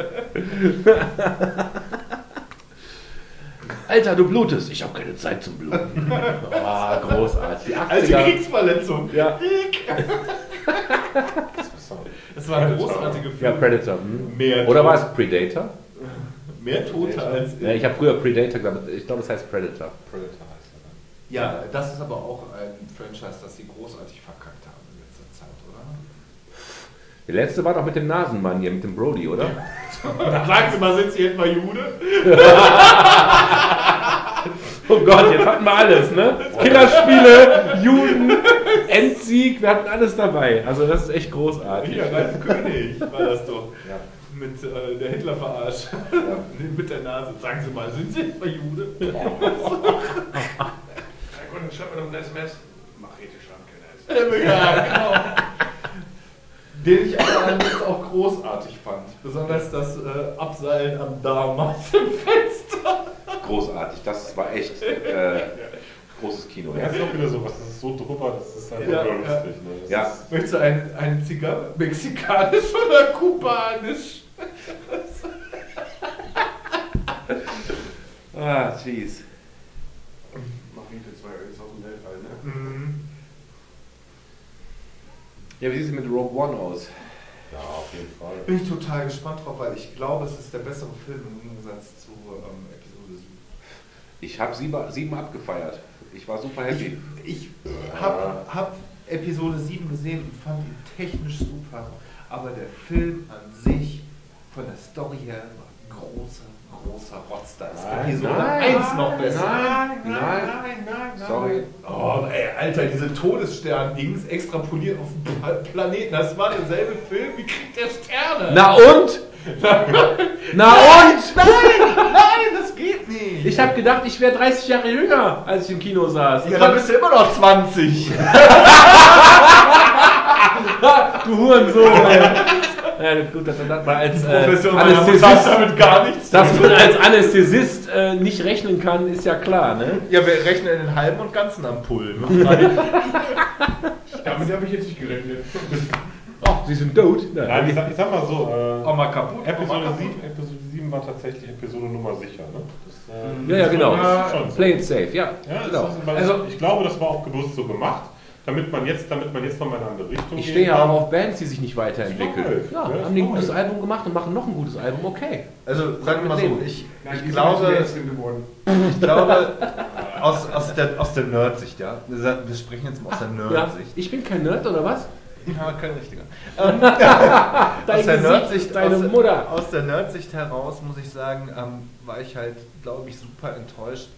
Alter, du blutest. Ich habe keine Zeit zum Bluten. Ah, großartig. Die Alte 80er. Kriegsverletzung. Ja, Das war ein großartiger Film. ja Predator. Hm. Mehr Oder war es Predator? Mehr Tote als. Ja, ich habe früher Predator gesagt. Ich glaube, es heißt Predator. Predator heißt er dann. Ja, das ist aber auch ein Franchise, das sie großartig verkackt haben in letzter Zeit, oder? Der letzte war doch mit dem Nasenmann hier, mit dem Brody, oder? <laughs> Sagen Sie mal, sind Sie etwa Jude? <laughs> Oh Gott, jetzt hatten wir alles, ne? <laughs> Killerspiele, Juden, Endsieg, wir hatten alles dabei. Also das ist echt großartig. Ja, Ralf König war das doch. Ja. Mit äh, der Hitler verarscht. <laughs> mit der Nase. Sagen Sie mal, sind Sie etwa Jude? <laughs> Ja, gut, dann schreibt man doch ein SMS. Mach ethisch an, keine Ja, genau. Den ich aber allerdings auch großartig fand. Besonders das äh, Abseilen am Darm aus dem Fenster. Großartig, das war echt äh, <laughs> großes Kino. Ja, das ist auch wieder so was, das ist so drüber, das ist einfach Ja, lustig. Ne? Ja. Ist, Möchtest du eine, eine Zigarre? Mexikanisch oder kubanisch? <laughs> Ah, jeez. Mach wie für zwei ist aus dem Weltall, ne? Ja, wie sieht es mit Rogue One aus? ja, auf jeden Fall. Bin ich total gespannt drauf, weil ich glaube, es ist der bessere Film im Gegensatz zu ähm, Episode 7. Ich habe sieben, sieben abgefeiert. Ich war super happy. Ich habe hab Episode 7 gesehen und fand ihn technisch super, aber der Film an sich, von der Story her, war großer, großer Rotz. Da ist Nein, Episode nein, 1 noch besser. Nein, nein, nein, Sorry. Oh, ey, Alter, diese Todesstern-Dings extrapoliert auf den Pla- Planeten. Das war derselbe Film wie Krieg der Sterne. Na und? Na und? nein, nein, das geht nicht. Ich habe gedacht, ich wäre 30 Jahre jünger, als ich im Kino saß. ja, dann bist du immer noch 20. <laughs> du Hurensohn, ey. Ja, gut, dass man das mal als äh, Anästhesist, damit gar nichts. dass man als Anästhesist äh, nicht rechnen kann, ist ja klar, ne? Ja, wir rechnen in den halben und ganzen Ampullen. <laughs> Damit habe ich jetzt nicht gerechnet. Ach, sie sind tot. Nein, ich sag, ich sag mal so, äh, Auch mal kaputt. mal Episode, kaputt. 7, Episode 7 war tatsächlich Episode Nummer sicher. Ne? Das, äh, Ja, ja, genau. Schon so. Play it safe, ja. Ja, genau. ist, also, ich glaube, das war auch bewusst so gemacht, damit man jetzt, damit man jetzt nochmal in eine andere Richtung Ich stehe ja auch auf Bands, die sich nicht weiterentwickeln. Ja. Ja, haben die ein gutes. Album gemacht und machen noch ein gutes Album, okay. Also sagen wir mal so, ich, Nein, ich glaube, ich glaube aus, aus der, aus der Nerd-Sicht, ja. Wir sprechen jetzt mal aus der Ja, Nerd-Sicht. ich bin kein Nerd, oder was? Ja, kein richtiger. <laughs> Dein aus der Gesicht, Nerd-Sicht, deine aus, Mutter. Aus der Nerd-Sicht heraus muss ich sagen, ähm, war ich halt, glaube ich, super enttäuscht.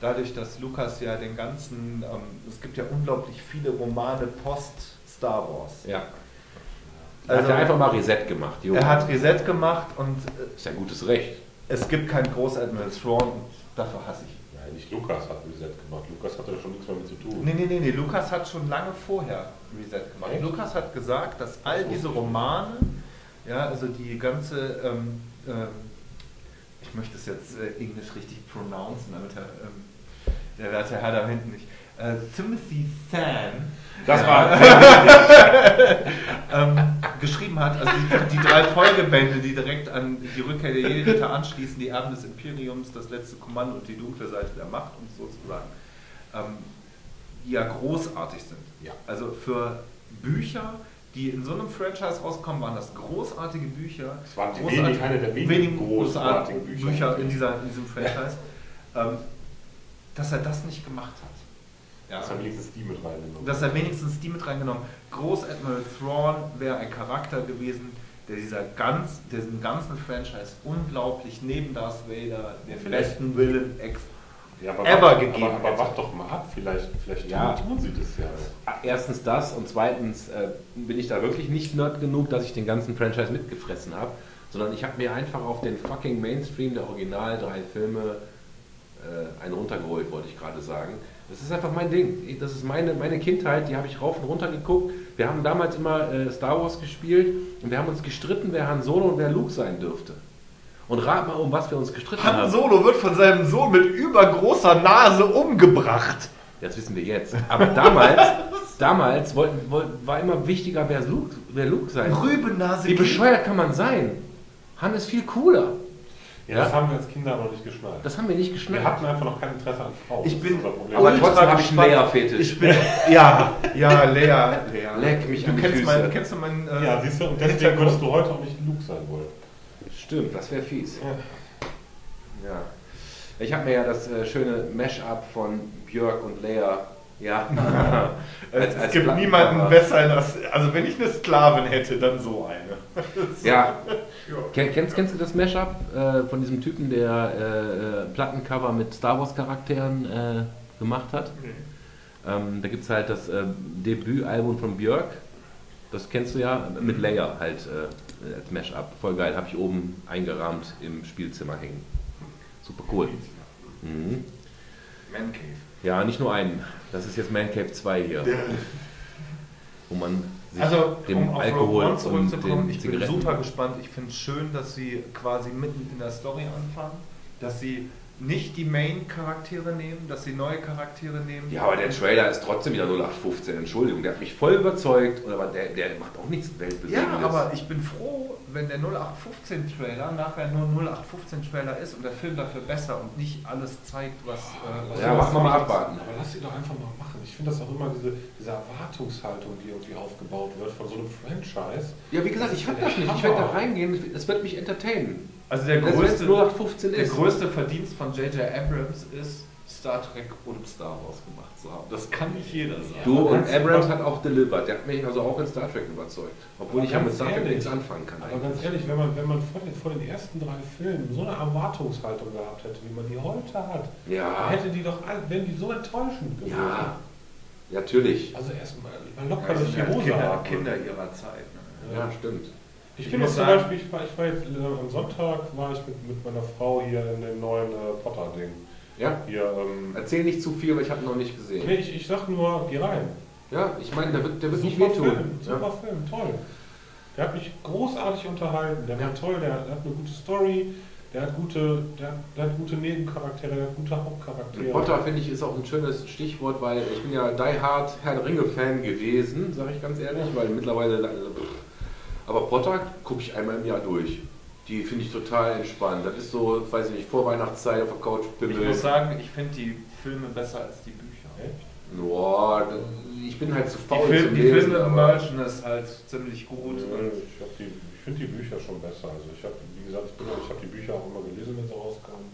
Dadurch, dass Lukas ja den ganzen, ähm, es gibt ja unglaublich viele Romane post-Star Wars. Ja. Er Also- hat ja einfach mal Reset gemacht, Junge. Er hat Reset gemacht und äh, Ist ja gutes Recht. es gibt keinen Groß-Admiral Thrawn und dafür hasse ich ihn. Nein, nicht Lukas hat Reset gemacht. Lukas hatte da schon nichts mehr mit zu tun. Nee, nee, nee, nee, Lukas hat schon lange vorher Reset gemacht. Echt? Lukas hat gesagt, dass all diese Romane, ja, also die ganze, ähm, ähm, ich möchte es jetzt äh, englisch richtig pronouncen, damit der, ähm, der werte Herr da hinten nicht, äh, Timothy Zahn Das war. <laughs> ähm, geschrieben hat, also die, die drei Folgebände, die direkt an die Rückkehr der Jedi-Ritter anschließen, die Erben des Imperiums, das letzte Kommando und die dunkle Seite der Macht und sozusagen, ähm, die ja großartig sind. Ja. Also für Bücher, die in so einem Franchise rauskommen, waren das großartige Bücher. Es waren die Großartig- wenig- eine der wenigen wenigen großartigen Bücher. Bücher in, dieser, in diesem Franchise. Ähm, dass er das nicht gemacht hat. Ja. Das hat wenigstens die mit reingenommen. Dass er wenigstens die mit reingenommen. Groß Admiral Thrawn wäre ein Charakter gewesen, der dieser ganz, diesen ganzen Franchise unglaublich neben Darth Vader, den besten Willen ex Ja, aber ever wart- gegeben Aber, aber hätte. wart doch mal ab, vielleicht, vielleicht Ja. tun sie das ja auch. Erstens das und zweitens äh, bin ich da wirklich nicht nerd genug, dass ich den ganzen Franchise mitgefressen habe, sondern ich habe mir einfach auf den fucking Mainstream der Original drei Filme äh, einen runtergeholt, wollte ich gerade sagen. Das ist einfach mein Ding. Das ist meine, meine Kindheit, die habe ich rauf und runter geguckt. Wir haben damals immer äh, Star Wars gespielt und wir haben uns gestritten, wer Han Solo und wer Luke sein dürfte. Und rat mal, um was wir uns gestritten Han haben. Solo wird von seinem Sohn mit übergroßer Nase umgebracht. Das wissen wir jetzt. Aber damals, <laughs> damals wollten, wollten, war immer wichtiger, wer Luke, wer Luke sein Rübennase. Wie bescheuert kann man sein? Han ist viel cooler. Ja, das haben wir als Kinder noch nicht geschnallt. Das haben wir nicht Wir geschnallt. hatten einfach noch kein Interesse an Frauen. Ich bin- aber trotzdem habe ich einen. Leia-Fetisch. Ich bin, ja, ja, Lea, Lea. Leck mich du an die kennst Füße. Mein, kennst du meinen äh, ja, siehst du, und deswegen würdest du heute auch nicht Luke sein wollen. Stimmt, das wäre fies. Ja. Ja. Ich habe mir ja das äh, schöne Mash-up von Björk und Lea. Ja. <laughs> es als gibt Plattencover. niemanden besser in das. Also wenn ich eine Sklavin hätte, dann so eine. <laughs> Ja. Ken- Kennst, kennst du das Mashup äh, von diesem Typen, der äh, äh, Plattencover mit Star Wars Charakteren äh, gemacht hat? Ähm, da gibt es halt das äh, Debütalbum von Björk. Das kennst du ja, mit Leia halt als Mashup. Voll geil, habe ich oben eingerahmt im Spielzimmer hängen. Super cool. Mhm. Man Cave. Ja, nicht nur einen. Das ist jetzt Man Cave 2 hier. Wo man sich Also, dem um Alkohol und den ich bin Zigaretten super gespannt. Ich finde es schön, dass sie quasi mitten in der Story anfangen, dass sie nicht die Main-Charaktere nehmen, dass sie neue Charaktere nehmen. Ja, aber der Trailer ist trotzdem wieder 0815, Entschuldigung. Der hat mich voll überzeugt, aber der, der macht auch nichts Weltbewegendes. Ja, aber ich bin froh, wenn der 0815-Trailer nachher nur ein 0815-Trailer ist und der Film dafür besser und nicht alles zeigt, was. Äh, was Ja, machen wir mal abwarten. Aber lass sie doch einfach mal machen. Ich finde das auch immer diese, diese Erwartungshaltung, die irgendwie aufgebaut wird von so einem Franchise. Ja, wie gesagt, ich hab das nicht. Ich werde da reingehen, es wird mich entertainen. Also der wenn größte, 0815 der ist. größte Verdienst von J.J. Abrams ist, Star Trek und Star Wars gemacht zu haben. Das kann nicht jeder sagen. Du und Abrams hat auch delivered. Der hat mich also auch in Star Trek überzeugt. Obwohl Aber ich ja mit Star Trek ehrlich, nichts anfangen kann. Aber ganz ehrlich, wenn man, wenn man vor, den, vor den ersten drei Filmen so eine Erwartungshaltung gehabt hätte, wie man die heute hat, Ja. hätte die doch wären die so enttäuschend gewesen. Ja, natürlich. Also erstmal mal Ja, locker das durch die Hose Kinder. Kinder ihrer Zeit. Ne? Ja, stimmt. Ich Ich finde muss zum Beispiel, ich war, ich war jetzt äh, am Sonntag war ich mit, mit meiner Frau hier in dem neuen äh, Potter-Ding. Ja. Hier, ähm, Erzähl nicht zu viel, weil ich habe noch nicht gesehen. nee, ich, ich sag nur, geh rein. Ja, ich meine, der wird, der wird nicht Super wehtun. Film, super Ja. Film, toll. Der hat mich großartig unterhalten, der war Ja. toll, der, hat eine gute Story, der hat gute, der, der hat gute Nebencharaktere, der hat gute Hauptcharaktere. Potter finde ich ist auch ein schönes Stichwort, weil ich bin ja Die Hard Herr der Ringe Fan gewesen, sage ich ganz ehrlich, weil mittlerweile also, aber Potter gucke ich einmal im Jahr durch. Die finde ich total entspannt. Das ist so, weiß ich nicht, vor Weihnachtszeit auf der Couch Ich pimmeln. muss sagen, ich finde die Filme besser als die Bücher. Echt? Boah, ich bin halt zu Die, faul Film, zum die Lesen. Filme ist halt ziemlich gut. Ja, ich hab die- ich finde die Bücher schon besser. Also ich habe, wie gesagt, ich, bin- ich habe die Bücher auch immer gelesen, wenn sie rauskamen.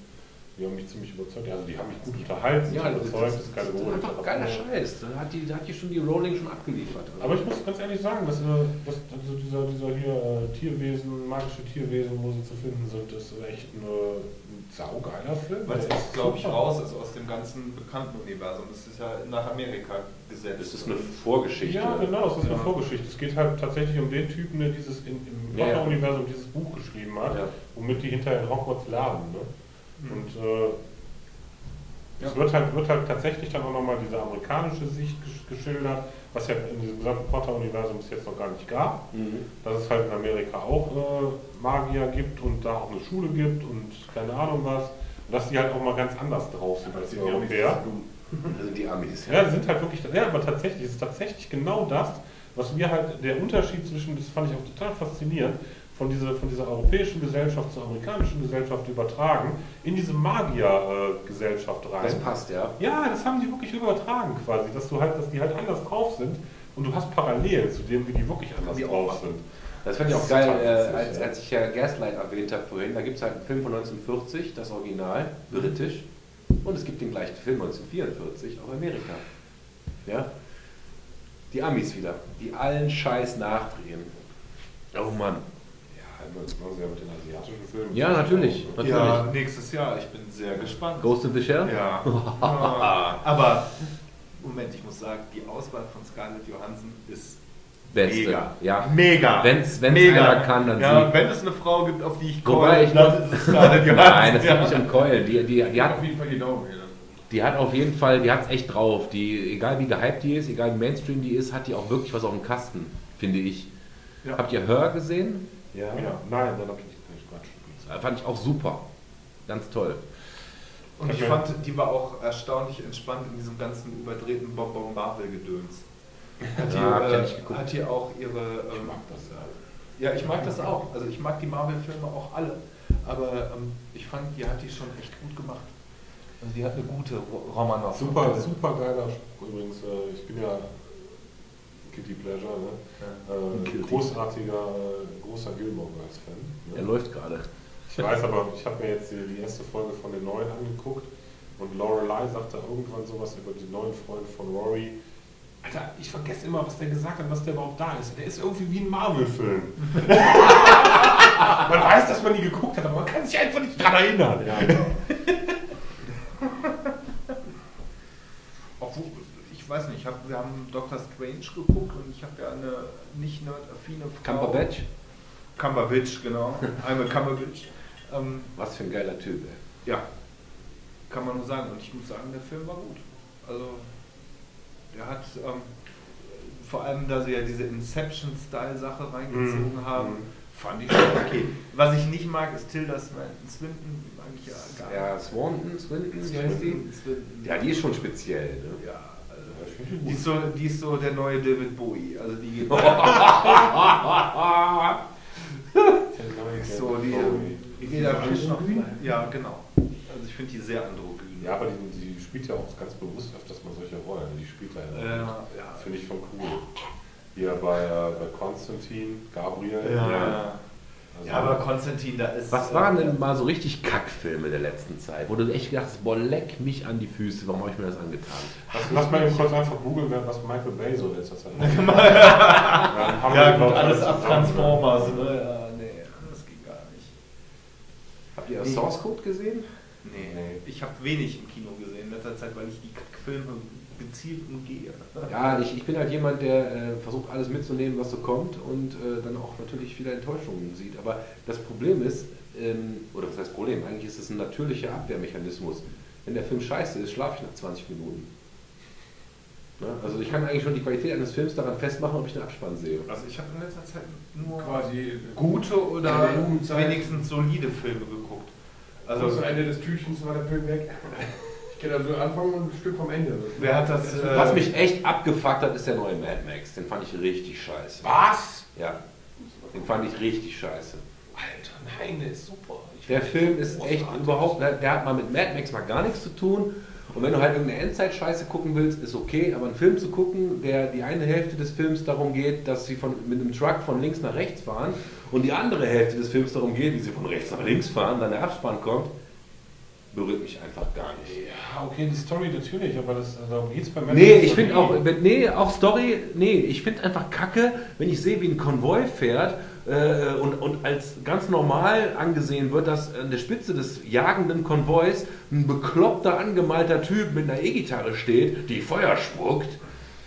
Die haben mich ziemlich überzeugt. Also die haben mich gut unterhalten, Ja, überzeugt, das, ist das, keine ist Hohle. einfach geiler Scheiß. Da hat die, da hat die schon die Rowling schon abgeliefert. Also, Aber ich muss ganz ehrlich sagen, dass, äh, dass also dieser, dieser hier äh, Tierwesen, magische Tierwesen, wo sie zu finden sind, ist echt eine, ein saugeiler Film. weil es auch, glaube ich, raus ist aus dem ganzen bekannten Universum. Das ist ja nach Amerika gesetzt. das ist eine Vorgeschichte. Ja, genau, es ist Ja. eine Vorgeschichte. Es geht halt tatsächlich um den Typen, der dieses in, im Ja, ja. Potter-Universum dieses Buch geschrieben hat, Ja. womit die hinterher in Hogwarts lernen. Ne? Mhm. Und äh, es wird halt, wird halt tatsächlich dann auch nochmal diese amerikanische Sicht gesch- geschildert, was ja in diesem gesamten Potter-Universum bis jetzt noch gar nicht gab. Mhm. Dass es halt in Amerika auch äh, Magier gibt und da auch eine Schule gibt und keine Ahnung was. Und dass die halt auch mal ganz anders drauf sind als die Europäer. Sind die Amis. Ja, sind halt wirklich, ja, aber tatsächlich, es ist tatsächlich genau das, was wir halt, der Unterschied zwischen, das fand ich auch total faszinierend, von dieser, von dieser europäischen Gesellschaft zur amerikanischen Gesellschaft übertragen, in diese Magier-Gesellschaft rein. Das passt, ja. Ja, das haben die wirklich übertragen quasi, dass du halt, dass die halt anders drauf sind und du hast Parallelen zu dem, wie die wirklich anders die drauf sind. Das fand ich auch geil, äh, als, als ich ja Gaslight erwähnt habe vorhin. Da gibt es halt einen Film von 1940, das Original, britisch. Und es gibt den gleichen Film 1944 auf Amerika. Ja? Die Amis wieder, die allen Scheiß nachdrehen. Oh Mann. Ja mit den asiatischen Filmen. Ja, natürlich. Natürlich. Ja, nächstes Jahr. Ich bin sehr gespannt. Ghost in the Shell? <laughs> Ja. Aber Moment, ich muss sagen, die Auswahl von Scarlett Johansson ist Beste. mega. Ja. Mega. Wenn's- wenn's Mega. einer kann, dann ja, sie. Wenn es eine Frau gibt, auf die ich ich dann ist es Scarlett <laughs> Johansson. Nein, das ja. liegt nicht am Keulen. Die, die, die, hat, auf jeden Fall die Daumen. ey. die hat auf jeden Fall, die hat es echt drauf. Die, egal wie gehypt die ist, egal wie Mainstream die ist, hat die auch wirklich was auf dem Kasten, finde ich. Ja. Habt ihr Hör gesehen? Ja. Nein, dann habe ich nicht Quatsch. Äh, Fand ich auch super. Ganz toll. Und ich fand, die war auch erstaunlich entspannt in diesem ganzen überdrehten Bonbon Marvel-Gedöns. Hat, Ja, ich ja äh, hat hier auch ihre. Ich Ähm, mag das ja. ja, ich mag das auch. Also ich mag die Marvel-Filme auch alle. Aber ähm, ich fand, die hat die schon echt gut gemacht. Also die hat eine gute Romanov. Super, super geiler Spruch übrigens. Äh, ich bin ja Kitty Pleasure, ne? Äh, Guilty. großartiger, äh, großer Gilmore Girls Fan. Er Ne? läuft gerade. Ich weiß aber, ich habe mir jetzt die, die erste Folge von den neuen angeguckt und Lorelei sagte irgendwann sowas über die neuen Freunde von Rory. Alter, ich vergesse immer, was der gesagt hat, was der überhaupt da ist. Der ist irgendwie wie ein Marvel-Film. <laughs> man weiß, dass man die geguckt hat, aber man kann sich einfach nicht dran erinnern. Obwohl, ich weiß nicht, ich hab, wir haben Doctor Strange geguckt und ich habe ja eine nicht nerd-affine Frau. Cumberbatch? Cumberbatch, genau. <laughs> Einmal Cumberbatch. Ähm, Was für ein geiler Typ, ey. ja, kann man nur sagen. Und ich muss sagen, der Film war gut. Also, der hat, ähm, vor allem, da sie ja diese Inception-Style-Sache reingezogen Mhm. haben, Mhm. fand ich schon okay. Was ich nicht mag, ist Tilda Swinton. Swinton mag ich ja gar Ja, Swanton, Swinton, wie heißt die? Swinton. Ja, die ist schon speziell. Ne? Ja, die ist, so, die ist so der neue David Bowie. Also die geht <laughs> so, die, die geht da frisch noch. Ja, genau. Also ich finde die sehr androgyn. Ja, aber die, die spielt ja auch ganz bewusst öfters mal solche Rollen. Die spielt da ja. Ja, ja. Finde ich schon cool. Hier bei, äh, bei Konstantin, Gabriel. Ja. Also, Ja, aber Konstantin, da ist. Was waren denn mal so richtig Kackfilme der letzten Zeit, wo du echt gedacht hast, boah, leck mich an die Füße, warum habe ich mir das angetan? Lass, lass mal eben kurz einfach googeln, was Michael Bay so in letzter Zeit macht. Dann haben wir, Ja, glaub gut, ich, alles ab Transformers, ne? Ja, nee, das ging gar nicht. Habt ihr Nee. Source Code gesehen? Nee, Nee. ich habe wenig im Kino gesehen in letzter Zeit, weil ich die Filme gezielt umgehe. Ja, ich, ich bin halt jemand, der äh, versucht alles mitzunehmen, was so kommt und äh, dann auch natürlich viele Enttäuschungen sieht. Aber das Problem ist, ähm, oder was heißt Problem, eigentlich ist es ein natürlicher Abwehrmechanismus. Wenn der Film scheiße ist, schlafe ich nach 20 Minuten. Ne? Also ich kann eigentlich schon die Qualität eines Films daran festmachen, ob ich den Abspann sehe. Also ich habe in letzter Zeit nur Quasi gute oder wenigstens solide Filme geguckt. Also Also das Ende des Tütchens war der Film weg. <laughs> Kenne also Anfang und ein Stück vom Ende. wer hat das? Äh, Was mich echt abgefuckt hat, ist der neue Mad Max. Den fand ich richtig scheiße. Was? Ja, den fand ich richtig scheiße. Alter, nein, der ist super. Ich Der Film ist echt großartig. überhaupt, der hat mal mit Mad Max mal gar nichts zu tun. Und wenn du halt irgendeine Endzeit-Scheiße gucken willst, ist okay, aber einen Film zu gucken, der die eine Hälfte des Films darum geht, dass sie von, mit einem Truck von links nach rechts fahren und die andere Hälfte des Films darum geht, wie sie von rechts nach links fahren, dann der Abspann kommt, berührt mich einfach gar nicht. Ja, okay, die Story natürlich, aber das, darum geht es bei Mad Nee, ich finde auch, nee, auch Story, nee, ich finde einfach kacke, wenn ich sehe, wie ein Konvoi fährt äh, und, und als ganz normal angesehen wird, dass an der Spitze des jagenden Konvois ein bekloppter, angemalter Typ mit einer E-Gitarre steht, die Feuer spuckt.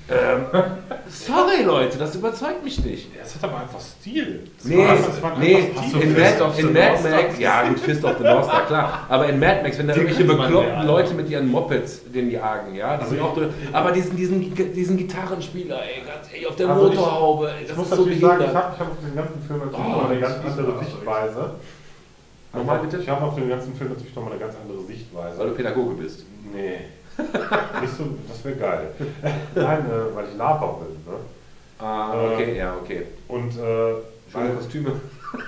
Ähm, <laughs> sorry Leute, das überzeugt mich nicht. Ja, Es hat aber einfach Stil. Das Nee, war- das war nee, einfach Stil. in, Mad, in Mad? Max, ja gut, Fist of the North Star, klar, aber in Mad Max, wenn da irgendwelche bekloppten ja. Leute mit ihren Mopeds den jagen, ja, die Also sind auch, aber diesen, diesen, diesen Gitarrenspieler, ey, ganz ey, auf der Also Motorhaube, Ich das muss ist so natürlich sagen, ich behindert. habe hab auf den ganzen Film natürlich Oh, noch mal eine das ganz andere. Sichtweise. Nochmal bitte? Ich habe auf den ganzen Film natürlich nochmal eine ganz andere Sichtweise. Weil du Pädagoge bist. Nee. <laughs> So, das wäre geil. Nein, äh, weil ich Laber bin. Ne? Ah, Äh, okay, ja, okay. Und äh, Schöne Kostüme.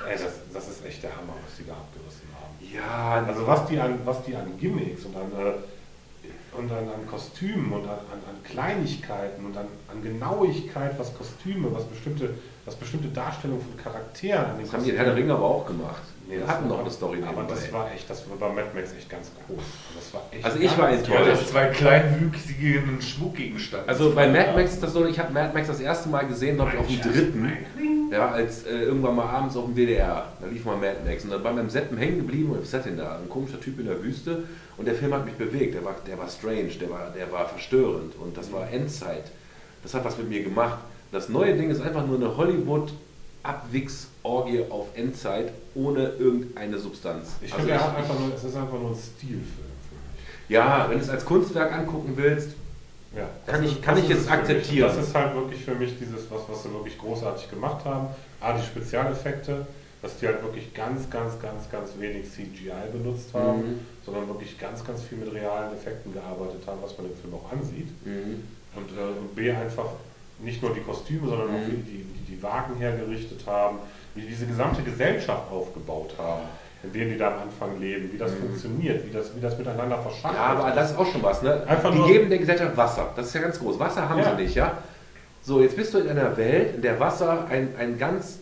ey, das, das ist echt der Hammer, was die da abgerissen haben. Ja, Also was die an, was die an Gimmicks und an, äh, und an, an Kostümen und an, an, an Kleinigkeiten und an, an Genauigkeit, was Kostüme, was bestimmte, was bestimmte Darstellungen von Charakteren das haben die in Herr der Ringe aber auch gemacht. Nee, Wir das hatten war- noch eine Story Aber nebenbei. das war echt, das war bei Mad Max echt ganz groß. Das war echt Also ich war enttäuscht. Ja, das zwei kleinwüchsige einen Schmuckgegenstand. Also bei Mad Max ist das so, ich habe Mad Max das erste Mal gesehen, glaube ich, auf dem dritten. Ja, als äh, irgendwann mal abends auf dem WDR, da lief mal Mad Max und dann war beim Seppen hängen geblieben und das denn da? Ein komischer Typ in der Wüste und der Film hat mich bewegt, der war, der war strange, der war, der war verstörend und das war Endzeit. Das hat was mit mir gemacht. Das neue Ding ist einfach nur eine Hollywood-Abwix-Orgie auf Endzeit ohne irgendeine Substanz. Ich Also finde, hat einfach nur, es ist einfach nur ein Stilfilm ja, wenn du es als Kunstwerk angucken willst, Ja, Kann ich- kann ich jetzt es für mich. akzeptieren. Das ist halt wirklich für mich dieses, was, was sie wirklich großartig gemacht haben. A, die Spezialeffekte, dass die halt wirklich ganz, ganz, ganz, ganz wenig CGI benutzt haben, Mhm. sondern wirklich ganz, ganz viel mit realen Effekten gearbeitet haben, was man im Film auch ansieht. mhm. Und, äh, und B, einfach nicht nur die Kostüme, sondern auch Mhm. wie die, die, die Wagen hergerichtet haben, wie die diese gesamte Gesellschaft aufgebaut haben, in denen die da am Anfang leben, wie das funktioniert, wie das, wie das miteinander verschachtelt Mhm. Ja, aber das ist auch schon was, ne? Einfach die geben der Gesellschaft Wasser. Das ist ja ganz groß. Wasser haben Ja. sie nicht, ja? So, jetzt bist du in einer Welt, in der Wasser ein, ein ganz,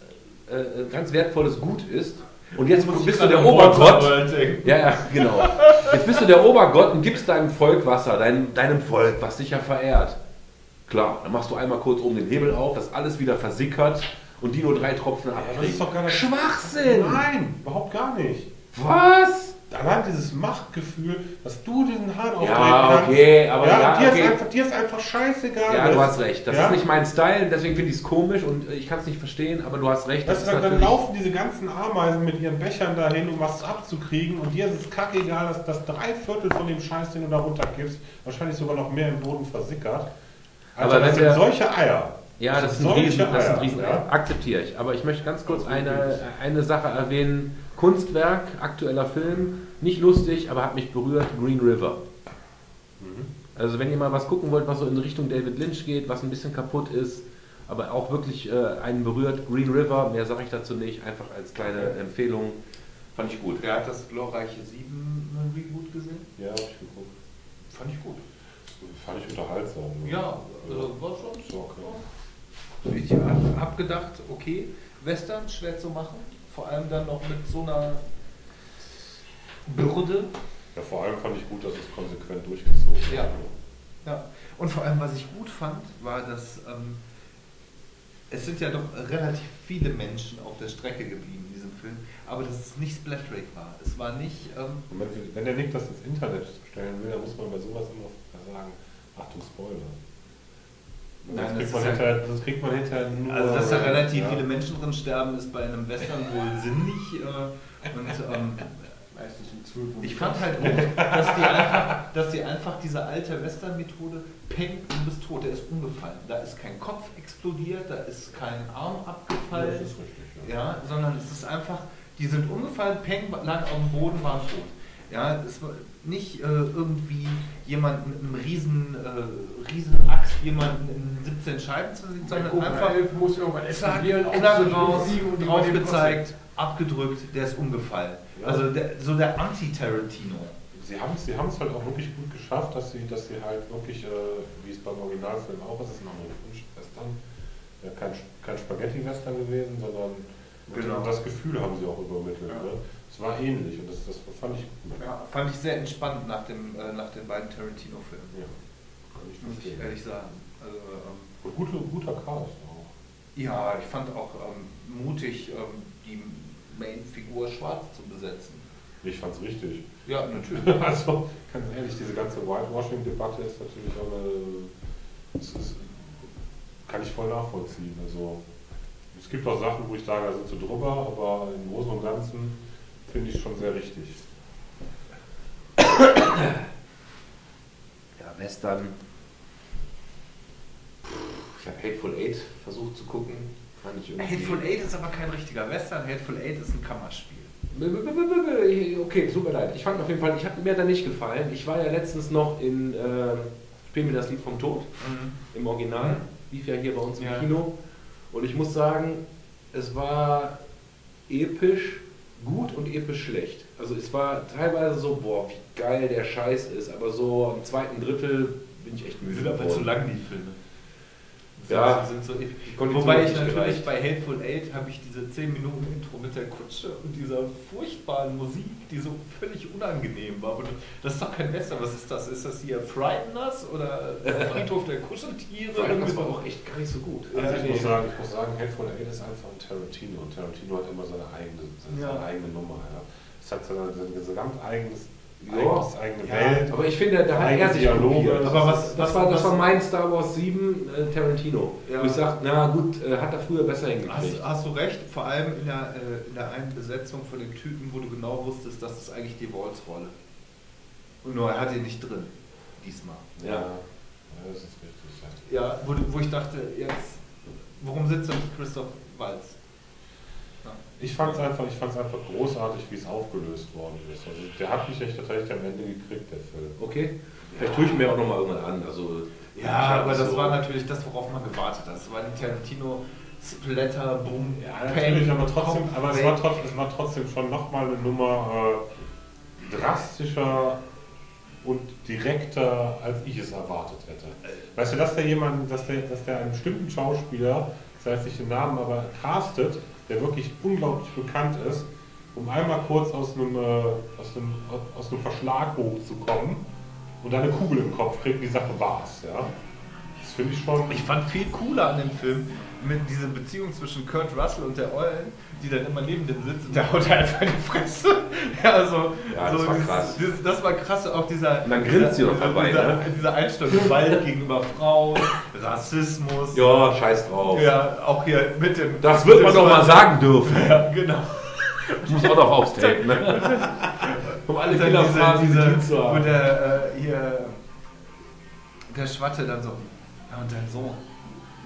äh, ganz wertvolles Gut ist. Und jetzt bist du der Obergott. Ja, ja, genau. Jetzt bist du der Obergott und gibst deinem Volk Wasser, deinem, deinem Volk, was dich ja verehrt. Klar, dann machst du einmal kurz oben den Hebel auf, dass alles wieder versickert und die nur drei Tropfen das abkriegt. ist doch gar nicht- Schwachsinn! Nein, überhaupt gar nicht. Was? Allein dieses Machtgefühl, dass du diesen Hahn aufdrehen Ja, kannst. okay, aber ja, ja, dir, okay. Ist einfach, dir ist einfach scheißegal. Ja, du hast recht. Das Ja? ist nicht mein Style, deswegen finde ich es komisch und äh, ich kann es nicht verstehen, aber du hast recht. Du, ist dann, dann laufen diese ganzen Ameisen mit ihren Bechern dahin, um was abzukriegen und dir ist es kackegal, dass das drei Viertel von dem Scheiß, den du da runtergibst, wahrscheinlich sogar noch mehr im Boden versickert. Also Aber das wenn sind wir- solche Eier. Ja, das sind solche Riesen, das sind Eier, Riesen ja. akzeptiere ich. Aber ich möchte ganz kurz eine, eine Sache erwähnen. Kunstwerk, aktueller Film, nicht lustig, aber hat mich berührt, Green River. Mhm. Also wenn ihr mal was gucken wollt, was so in Richtung David Lynch geht, was ein bisschen kaputt ist, aber auch wirklich äh, einen berührt, Green River, mehr sage ich dazu nicht, einfach als kleine Empfehlung, fand ich gut. Wer hat das glorreiche 7 Reboot gesehen? Ja, hab ich geguckt. Fand ich gut. Fand ich unterhaltsam. Ja, also war schon So, okay. Ich habe hab gedacht, okay, Western schwer zu machen, vor allem dann noch mit so einer Bürde. Ja, vor allem fand ich gut, dass es konsequent durchgezogen Ja. wurde. Ja. Und vor allem, was ich gut fand, war, dass ähm, es sind ja doch relativ viele Menschen auf der Strecke geblieben in diesem Film, aber dass es nicht Splatrake war. Es war nicht, ähm, wenn, wenn der Nick das ins Internet stellen will, dann muss man bei sowas immer sagen, Achtung, Spoiler. Nein, das, kriegt das man ja- hinterher, das kriegt man hinterher nur... also dass da relativ ja. viele Menschen drin sterben, ist bei einem Western wohl sinnlich. Äh, und ähm, Meistens 12 Uhr. Ich fand halt gut, dass die <laughs> einfach, dass die einfach diese alte Western-Methode, Peng, du bist tot, der ist umgefallen. Da ist kein Kopf explodiert, da ist kein Arm Ja, abgefallen, das ist richtig, ja. ja, sondern es ist einfach, die sind umgefallen, Peng lag auf dem Boden, waren tot. Ja, es war nicht äh, irgendwie jemand mit einem riesen, äh, riesen Axt jemanden in 17 Scheiben zu sehen, sondern einfach muss irgendwann explodieren, raus, besiegen und die drauf gezeigt, abgedrückt, der ist umgefallen. Ja. Also der, so der Anti-Tarantino. Sie haben es sie haben's halt auch wirklich gut geschafft, dass sie, dass sie halt wirklich, äh, wie es beim Originalfilm auch ist, es ist ein amerikanischer Western, ja, kein, kein Spaghetti-Western gewesen, sondern Genau. das Gefühl haben sie auch übermittelt. Ja. Ne? Es war ähnlich und das, das fand ich gut. Ja, fand ich sehr entspannt nach, dem, äh, nach den beiden Tarantino-Filmen. Ja, kann ich Muss ich ehrlich sagen. Also, ähm, Und gute, guter Cast auch. ja, ich fand auch ähm, mutig, ähm, die Main-Figur schwarz zu besetzen. Ich fand's richtig. Ja, natürlich. <laughs> Also, ganz ehrlich, diese ganze Whitewashing-Debatte ist natürlich auch eine. Das ist, kann ich voll nachvollziehen. Also, es gibt auch Sachen, wo ich sage, da sind sie drüber, aber im Großen und Ganzen finde ich schon sehr richtig. Ja, Western. Ich habe Hateful Eight versucht zu gucken. Fand ich irgendwie. Hateful Eight ist aber kein richtiger Western. Hateful Eight ist ein Kammerspiel. Okay, tut mir leid. Ich fand auf jeden Fall, ich habe mir da nicht gefallen. Ich war ja letztens noch in äh, Spiel mir das Lied vom Tod im Original. Lief ja hier bei uns im Ja. Kino. Und ich muss sagen, es war episch gut und episch schlecht. Also es war teilweise so, boah, wie geil der Scheiß ist, aber so am zweiten Drittel bin ich echt müde geworden. lang, die Filme. Ja. sind so Wobei ich natürlich gereicht. bei Hateful Eight habe ich diese 10 Minuten Intro mit der Kutsche und dieser furchtbaren Musik, die so völlig unangenehm war. Aber das ist doch kein Western. Was ist das? Ist das hier Frighteners oder der <laughs> Friedhof der Kuscheltiere? Das war auch echt gar nicht so gut. Also Ja, ich, nee. muss sagen, ich muss sagen, Hateful Eight ist einfach ein Tarantino. Und Tarantino hat immer seine eigene, seine Ja. eigene Nummer. Ja. Es hat seine, seine gesamt eigenes. Eigenes eigene Ja. Welt. Aber ich finde, da hat er sich Dialoge. probiert. Aber was- das, war, das was- war mein Star Wars 7 äh, Tarantino. Ja. Wo ich sage, na gut, äh, hat er früher besser Hast, hingekriegt. hast du recht, vor allem in der, äh, in der einen Besetzung von dem Typen, wo du genau wusstest, das ist eigentlich die Walls-Rolle. Und nur er hat ihn nicht drin. Diesmal. Ja. ja, das ist richtig. Ja. Ja, wo, wo ich dachte, jetzt, warum sitzt da nicht Christoph Walz? Ich fand es einfach, ich fand's einfach großartig, wie es aufgelöst worden ist. Also der hat mich echt tatsächlich am Ende gekriegt, der Film. Okay. Vielleicht tue ich mir auch nochmal irgendwann an. Also, Ja, aber das so- war natürlich das, worauf man gewartet hat. Das war die Tarantino Splatter, Boom, Ja, natürlich, aber trotzdem, aber es war, trotzdem, es war trotzdem schon nochmal eine Nummer äh, drastischer und direkter, als ich es erwartet hätte. Weißt du, dass der jemand, dass der, dass der einen bestimmten Schauspieler, das heißt nicht den Namen, aber castet, der wirklich unglaublich bekannt ist, um einmal kurz aus einem, äh, aus einem, aus einem Verschlag hochzukommen und eine Kugel im Kopf kriegt, die Sache war's, ja. Das finde ich schon. Ich fand viel cooler an dem Film mit dieser Beziehung zwischen Kurt Russell und der Eulen, die dann immer neben dem sitzt und der haut er einfach in die Fresse. <laughs> Ja, also, Ja, das so war dieses- krass. Dieses, das war krass, auch dieser, Und dann grinst sie noch dieser, dabei, dieser, ne? dieser Einstellung Gewalt gegenüber Frauen, Rassismus. Ja, scheiß drauf. Ja, auch hier mit dem. Das wird man doch mal sagen dürfen. Ja, genau. Ich muss auch noch aufs Tape, ne? Um alle Und Killerphrasen bedient zu wo haben. der, äh, hier, der Schwatte dann so, ja und dein Sohn,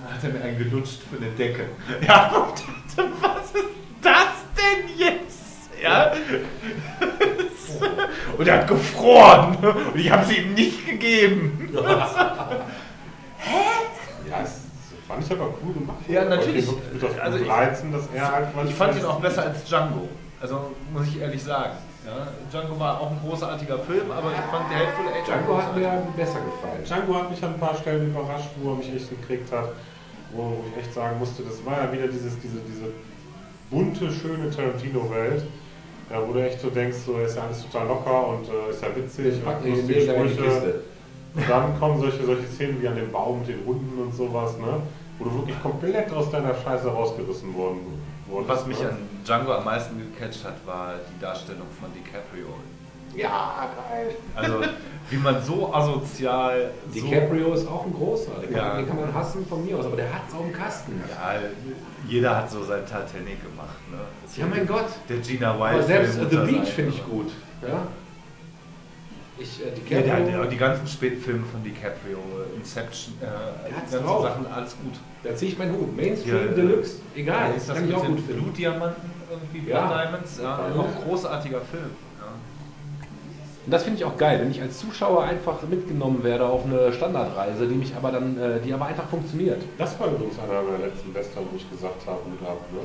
dann hat er mir einen gelutscht für eine Decke. <laughs> Ja, und <laughs> was ist das denn jetzt? Ja. Und er hat gefroren und ich habe sie ihm nicht gegeben. Ja, das fand ich aber cool gemacht. Ja, Ich natürlich. mit auf Also ich- reizen, dass er halt Ich fand ihn auch besser als Django. Also muss ich ehrlich sagen. Ja, Django war auch ein großartiger Film, aber ich fand The Hateful Eight Django hat mir besser gefallen. Django hat mich an ein paar Stellen überrascht, wo er mich echt gekriegt hat. Wo, wo ich echt sagen musste, das war ja wieder dieses, diese, diese bunte, schöne Tarantino-Welt. Ja, wo du echt so denkst, so ist ja alles total locker und äh, ist ja witzig Ich und lustige Sprüche. Kiste. Und dann kommen solche, solche Szenen wie an dem Baum mit den Hunden und sowas, ne? Wo du wirklich komplett aus deiner Scheiße rausgerissen worden Und wurdest. was mich ne? an Django am meisten gecatcht hat, war die Darstellung von DiCaprio. Ja, geil. Also wie man so asozial. so, DiCaprio ist auch ein großer. Den kann, Ja. man, den kann man hassen von mir aus, aber der hat es auf dem Kasten. Ja, jeder hat so sein Titanic gemacht. Ne? Ja, mein Gott. Der Gina Aber Wild. selbst Film The Beach finde ich gut. Ja? Ich, äh, Ja, DiCaprio, der, der, die ganzen Spätfilme von DiCaprio, Inception, äh, die ganzen drauf. Sachen, alles gut. da ziehe ich meinen Hut. Mainstream, Ja, ja. Deluxe, egal. ist das kann ich mit auch den gut finden. Blutdiamanten irgendwie, Ja. Blood Diamonds, ja, Ja. auch ein großartiger Film. Und das finde ich auch geil, wenn ich als Zuschauer einfach mitgenommen werde auf eine Standardreise, die mich aber dann, äh, die aber einfach funktioniert. Das war übrigens einer meiner letzten Western, wo ich gesagt habe, ab, ne?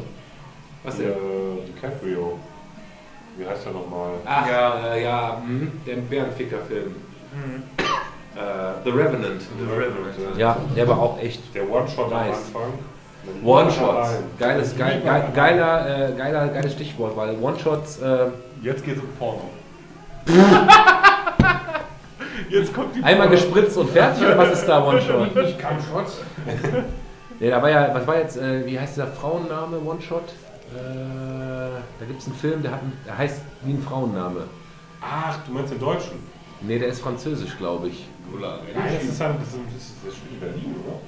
Was Der, denn? äh, DiCaprio. Wie heißt der nochmal? Ach, Ja. ja, äh, ja mh, der Bärenficker-Film. Äh, The Revenant. The Revenant. Ja, der war auch echt Der One-Shot am Nice. Anfang. One-Shots. Geiles, geil, geiler, äh, geiler, geiles Stichwort, weil One-Shots, äh, Jetzt geht's um Porno. Jetzt kommt die einmal Porno. gespritzt und fertig, oder was ist da One-Shot? Nicht kein Schotz. <laughs> Nee, da war ja, was war jetzt, äh, wie heißt dieser Frauenname One-Shot? Äh, da gibt es einen Film, der, hat, einen- der heißt wie ein Frauenname. Ach, du meinst den Deutschen? Nee, der ist französisch, glaube ich. Nein, das ist ein, das ist, das ist, das spielt in Berlin, oder?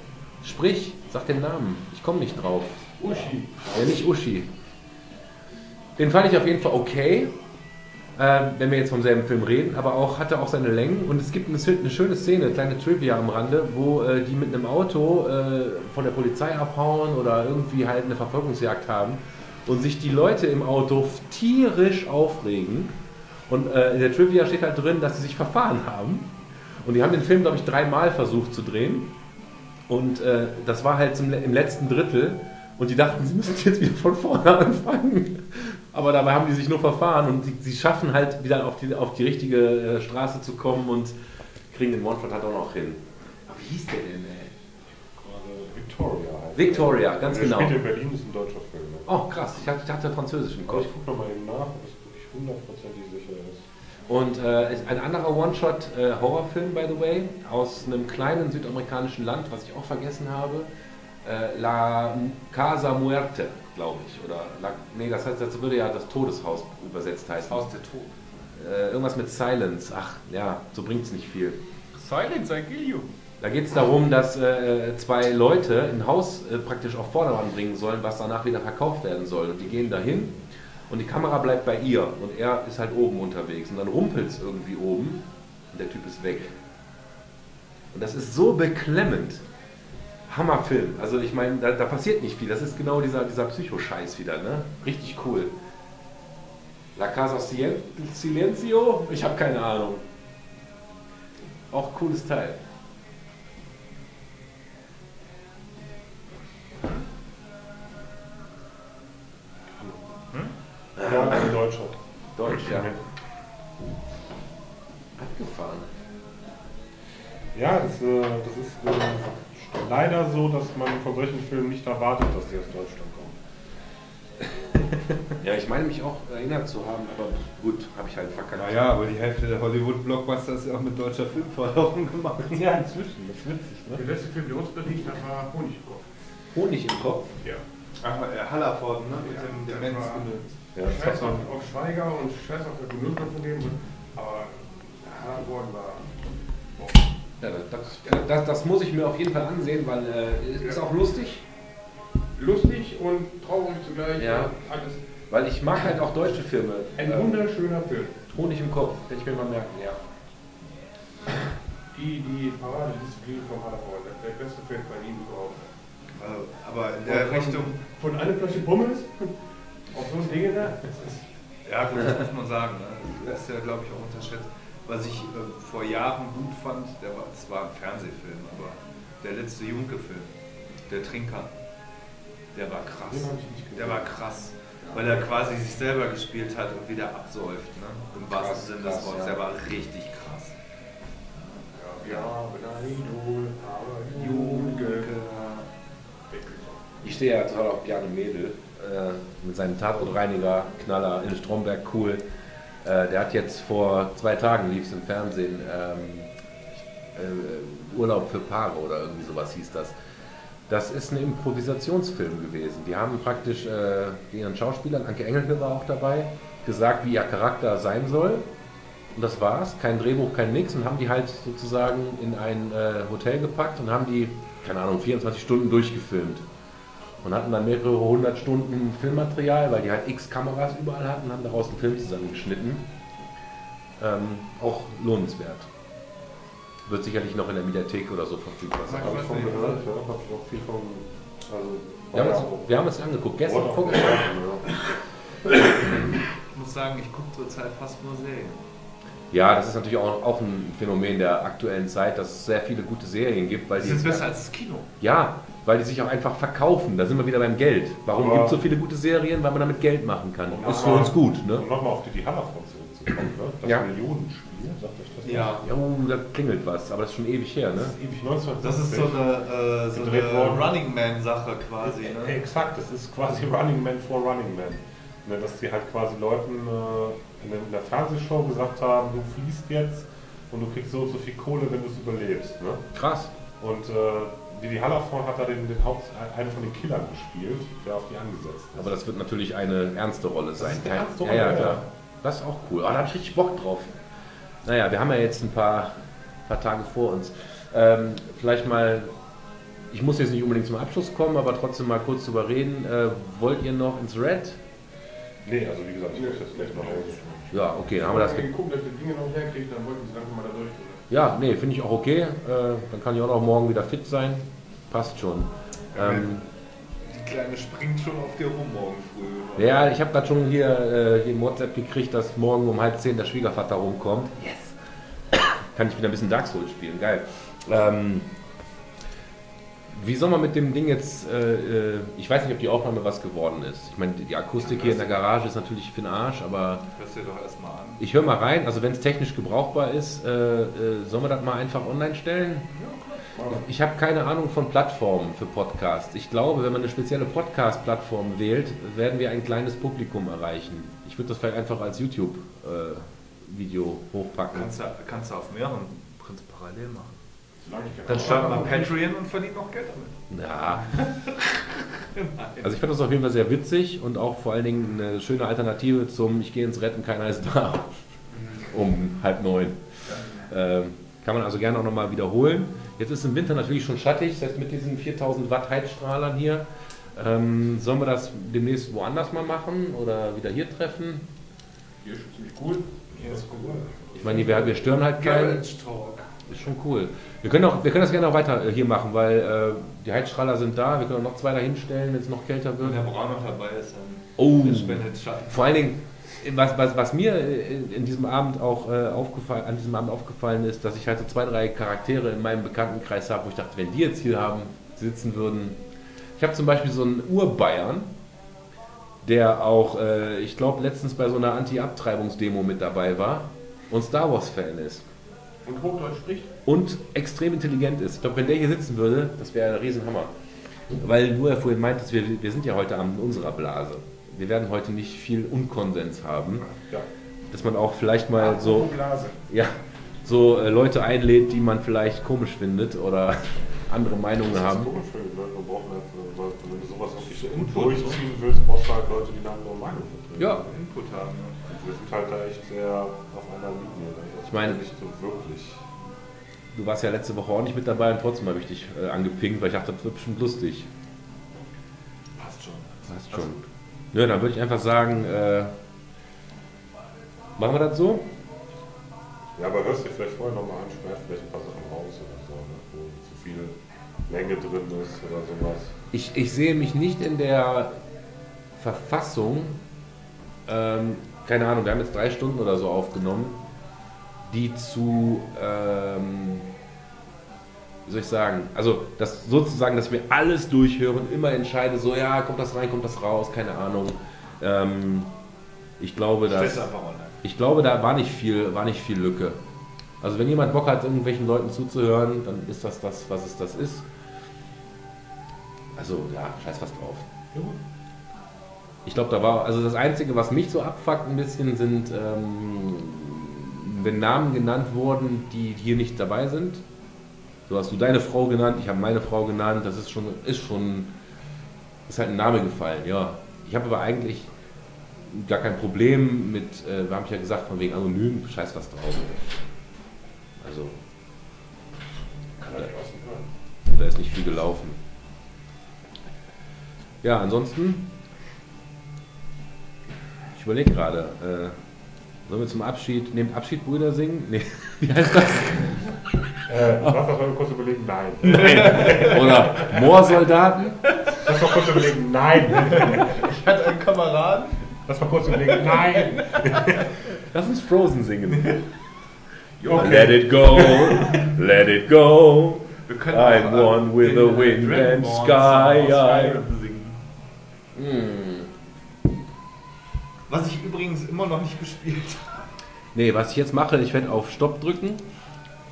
Sprich, sag den Namen. Ich komme nicht drauf. Uschi. Ja, nicht Uschi. Den fand ich auf jeden Fall okay, äh, wenn wir jetzt vom selben Film reden, aber auch hatte auch seine Längen und es gibt eine, eine schöne Szene, kleine Trivia am Rande, wo äh, die mit einem Auto äh, von der Polizei abhauen oder irgendwie halt eine Verfolgungsjagd haben und sich die Leute im Auto tierisch aufregen. Und äh, in der Trivia steht halt drin, dass sie sich verfahren haben. Und die haben den Film, glaube ich, dreimal versucht zu drehen. Und äh, das war halt zum, im letzten Drittel. Und die dachten, sie müssen jetzt wieder von vorne anfangen. Aber dabei haben die sich nur verfahren und sie, sie schaffen halt wieder auf die, auf die richtige äh, Straße zu kommen und kriegen den One-Shot halt auch noch hin. Aber wie hieß der denn, ey? Gerade Victoria, ganz Der genau. spielt in Berlin, ist ein deutscher Film. Ne? Oh, krass. Ich hatte, ich hatte Französisch im Kopf. ich gucke nochmal eben nach, ob es wirklich hundertprozentig sicher ist. Und äh, ein anderer One-Shot-Horrorfilm, by the way, aus einem kleinen südamerikanischen Land, was ich auch vergessen habe. Äh, La Casa Muerte, glaube ich. Oder La, nee, das heißt, das würde ja das Todeshaus übersetzt heißen. Aus der Tod. Äh, irgendwas mit Silence. Ach, ja, so bringt es nicht viel. Silence, I kill you. Da geht es darum, dass äh, zwei Leute ein Haus äh, praktisch auf Vordermann bringen sollen, was danach wieder verkauft werden soll. Und die gehen dahin und die Kamera bleibt bei ihr und er ist halt oben unterwegs. Und dann rumpelt es irgendwie oben und der Typ ist weg. Und das ist so beklemmend. Hammerfilm. Also ich meine, da, da passiert nicht viel. Das ist genau dieser, dieser Psycho-Scheiß wieder, ne? Richtig cool. La Casa Silencio? Ich habe keine Ahnung. Auch cooles Teil. Ja, ein Deutscher. Deutsch, ja. Abgefahren. Ja, das, äh, das ist äh, leider so, dass man von solchen Filmen nicht erwartet, dass die aus Deutschland kommen. <laughs> Ja, ich meine mich auch erinnert zu haben, aber gut, habe ich halt verkackt. Naja, aber die Hälfte der Hollywood-Blockbuster ist ja auch mit deutscher Filmförderung gemacht. <laughs> Ja, inzwischen, das ist witzig, Der ne? letzte Film, der uns berichtet hat, war Honigkopf. Honig im Kopf. Ja. Ach, äh, Hallerford, ne? Mit Ja, dem das Demenz war- Ja, Scheiß auf, auf Schweiger und Scheiß auf der Genussmann von dem. Aber Hallervorden war. Ja, das, das, das muss ich mir auf jeden Fall ansehen, weil äh, es ist auch lustig, Lustig und traurig zugleich. Ja. Alles. weil ich mag halt auch deutsche Filme. Ein Ähm, wunderschöner Film. Honig im Kopf, werde ich mir mal merken, ja. Die, die Paradedisziplin von Hallervorden. Der beste Film bei ihm überhaupt. Also, aber in der Richtung, Von einer Flasche Pommes auf so ein Ding da. Ja gut, das muss man sagen, ne? das ist ja glaube ich auch unterschätzt. Was ich äh, vor Jahren gut fand, der war, das war ein Fernsehfilm, aber der letzte Junke-Film, der Trinker, der war krass. Den hab ich nicht gesehen. Der war krass, weil er quasi sich selber gespielt hat und wieder absäuft, ne? im Krass, wahrsten Sinne des Wortes. ja. Der war richtig krass. Ja, wir haben ein Idol, aber Junke. Ich stehe ja total auf Bjarne Mädel äh, mit seinem Tatortreiniger, Knaller in Stromberg, cool. Äh, der hat jetzt vor zwei Tagen, lief es im Fernsehen, ähm, äh, Urlaub für Paare oder irgendwie sowas hieß das. Das ist ein Improvisationsfilm gewesen. Die haben praktisch äh, ihren Schauspielern, Anke Engelke war auch dabei, gesagt, wie ihr Charakter sein soll. Und das war's, kein Drehbuch, kein Nix. Und haben die halt sozusagen in ein äh, Hotel gepackt und haben die, keine Ahnung, 24 Stunden durchgefilmt. Und hatten dann mehrere hundert Stunden Filmmaterial, weil die halt x Kameras überall hatten, haben daraus einen Film zusammengeschnitten. Ähm, auch lohnenswert. Wird sicherlich noch in der Mediathek oder so verfügbar sein. Habe ich von gehört, ja. Habe ich auch viel von. Also, Wir haben, uns, wir haben uns angeguckt, gestern, vorgestern. Ich muss sagen, ich gucke zurzeit fast nur Serien. Ja, das ist natürlich auch, auch ein Phänomen der aktuellen Zeit, dass es sehr viele gute Serien gibt, weil Das die, ist besser als das Kino. ja, weil die sich auch einfach verkaufen. Da sind wir wieder beim Geld. Warum gibt es so viele gute Serien? Weil man damit Geld machen kann. Und Ist für nochmal- uns gut, ne? Um nochmal auf die, die Hallerfront zurückzukommen, ne? das Ja. Millionenspiel, sagt euch das Ja. Ja, uh, da klingelt was, aber das ist schon ewig her, Das ne? ist ewig 1950. Das ist so eine, äh, so eine. Running Man-Sache quasi. Äh, Ne? Exakt, das ist quasi <laughs> Running Man for Running Man. Ne, dass die halt quasi Leuten äh, in der- in der Fernsehshow gesagt haben, du fliehst jetzt und du kriegst so und so viel Kohle, wenn du es überlebst. Ne? Krass. Und äh, Didi Hallervorden hat da den, den Haupt, einen von den Killern gespielt, der auf die angesetzt ist. Aber das wird natürlich eine ernste Rolle sein. ist eine ernste ja, ja, Rolle, klar. ja. Das ist auch cool. Ah, da habe ich richtig Bock drauf. Naja, wir haben ja jetzt ein paar, paar Tage vor uns. Ähm, vielleicht mal, ich muss jetzt nicht unbedingt zum Abschluss kommen, aber trotzdem mal kurz drüber reden. Äh, wollt ihr noch ins Red? nee, also wie gesagt, ich muss jetzt gleich nach Hause. Ja, okay, dann haben wir das. Wenn ge- wir geguckt, dass wir Dinge noch herkriegt, dann wollten sie langsam mal da durch. Oder? Ja, nee, finde ich auch okay. Äh, dann kann ich auch noch morgen wieder fit sein. Passt schon. Ähm, Die Kleine springt schon auf dir rum morgen früh. Ja, ich habe gerade schon hier, äh, hier im WhatsApp gekriegt, dass morgen um halb zehn der Schwiegervater rumkommt. Yes! Kann ich wieder ein bisschen Dark Souls spielen, geil. Ähm, wie soll man mit dem Ding jetzt, äh, äh, ich weiß nicht, ob die Aufnahme was geworden ist. Ich meine, die Akustik hier in der Garage ist natürlich für den Arsch, aber Hörst dir doch erstmal an. ich höre mal rein. Also wenn es technisch gebrauchbar ist, äh, äh, sollen wir das mal einfach online stellen? Ich habe keine Ahnung von Plattformen für Podcasts. Ich glaube, wenn man eine spezielle Podcast-Plattform wählt, werden wir ein kleines Publikum erreichen. Ich würde das vielleicht einfach als YouTube-Video hochpacken. Kannst du, kannst du auf mehreren Prinzip parallel machen. Dann starten wir. Patreon und verdienen noch Geld damit. Ja. Also ich fand das auf jeden Fall sehr witzig und auch vor allen Dingen eine schöne Alternative zum Ich gehe ins Retten, keiner ist da <laughs> um halb neun. Ähm, kann man also gerne auch nochmal wiederholen. Jetzt ist im Winter natürlich schon schattig, selbst mit diesen 4000 Watt Heizstrahlern hier. Ähm, sollen wir das demnächst woanders mal machen oder wieder hier treffen? Hier ist schon ziemlich cool. Hier ist cool. Ich meine, wir, wir stören halt keinen. Ist schon cool. Wir können, auch, wir können das gerne auch weiter äh, hier machen, weil äh, die Heizstrahler sind da. Wir können auch noch zwei dahin stellen, wenn es noch kälter Wenn wird. der Braun noch dabei ist, dann Oh. spendet Schatten. Vor allen Dingen, was, was, was mir in, in diesem Abend auch äh, aufgefallen, an diesem Abend aufgefallen ist, dass ich halt so zwei, drei Charaktere in meinem Bekanntenkreis habe, wo ich dachte, wenn die jetzt hier haben, sitzen würden. Ich habe zum Beispiel so einen Urbayern, der auch, äh, ich glaube, letztens bei so einer Anti-Abtreibungsdemo mit dabei war und Star Wars-Fan ist Und Hochdeutsch spricht? und extrem intelligent ist. Ich glaube, wenn der hier sitzen würde, das wäre ein Riesenhammer. Weil nur er vorhin meint, dass wir, wir sind ja heute Abend in unserer Blase. Wir werden heute nicht viel Unkonsens haben. Ja. Dass man auch vielleicht mal so, ja, so äh, Leute einlädt, die man vielleicht komisch findet oder <laughs> andere Meinungen Das ist haben. komisch, wenn die Leute brauchen halt, Leute, wenn du sowas wirklich so Input, durchziehen willst, brauchst du halt Leute, die eine andere Meinung vertreten. Ja, Input haben. Ja. Und wir sind halt da echt sehr auf einer Linie. Ich meine- nicht so wirklich. du warst ja letzte Woche auch nicht mit dabei und trotzdem habe ich dich äh, angepinkt, weil ich dachte, das wird bestimmt lustig. Passt schon. Passt schon. Ja, dann würde ich einfach sagen, äh, machen wir das so? Ja, aber hörst dir vielleicht vorher nochmal an, schneid vielleicht ein paar Sachen raus oder so, ne? wo zu viel Länge drin ist oder sowas. Ich, ich sehe mich nicht in der Verfassung, ähm, keine Ahnung, wir haben jetzt drei Stunden oder so aufgenommen, die zu, ähm, wie soll ich sagen, also das sozusagen, dass wir alles durchhören immer entscheide, so ja, kommt das rein, kommt das raus, keine Ahnung. Ähm, ich glaube, dass, ich glaube, da war nicht viel, war nicht viel Lücke. Also wenn jemand Bock hat, irgendwelchen Leuten zuzuhören, dann ist das das, was es das ist. Also ja, scheiß was drauf. Ich glaube, da war, also das Einzige, was mich so abfuckt ein bisschen, sind, ähm, wenn Namen genannt wurden, die hier nicht dabei sind. So hast du deine Frau genannt, ich habe meine Frau genannt, das ist schon, ist schon, ist halt ein Name gefallen, ja. Ich habe aber eigentlich gar kein Problem mit, äh, wir haben ja gesagt, von wegen anonym, scheiß was drauf. Also, hören. da ist nicht viel gelaufen. Ja, ansonsten, ich überlege gerade, äh, sollen wir zum Abschied, nehmt Abschied Brüder singen? Nee, <laughs> wie heißt das? Äh, lass das mal kurz überlegen, nein. Oder Moorsoldaten? Lass mal kurz überlegen, nein. Ich hatte einen Kameraden. Lass mal kurz überlegen, nein. Lass uns Frozen singen. Okay. Let it go, let it go. Wir können I'm auch, äh, one with the wind and sky. singen. Hm. Was ich übrigens immer noch nicht gespielt habe. Nee, was ich jetzt mache, ich werde auf Stopp drücken,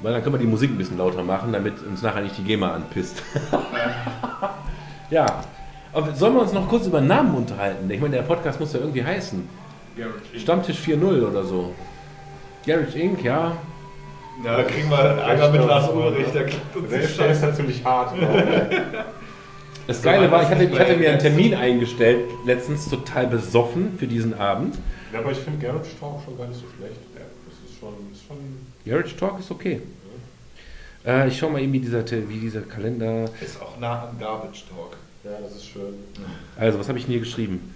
weil dann können wir die Musik ein bisschen lauter machen, damit uns nachher nicht die GEMA anpisst. <laughs> ja. Aber sollen wir uns noch kurz über Namen unterhalten? Ich meine, der Podcast muss ja irgendwie heißen. Stammtisch 4.0 oder so. Garage Inc., ja. Ja, da kriegen wir Ärger mit Lars Ulrich, der klappt uns Der ist, der ist Scheiße. natürlich hart. <laughs> Das Geile war, ich hatte, ich hatte mir einen Termin eingestellt, letztens total besoffen für diesen Abend. Ja, aber ich finde Garage Talk schon gar nicht so schlecht. Ja, das ist schon, ist schon Garage Talk ist okay. Äh, ich schau mal eben, wie dieser, wie dieser Kalender. Ist auch nah am Garbage Talk. ja, das ist schön. Also, was habe ich denn hier geschrieben?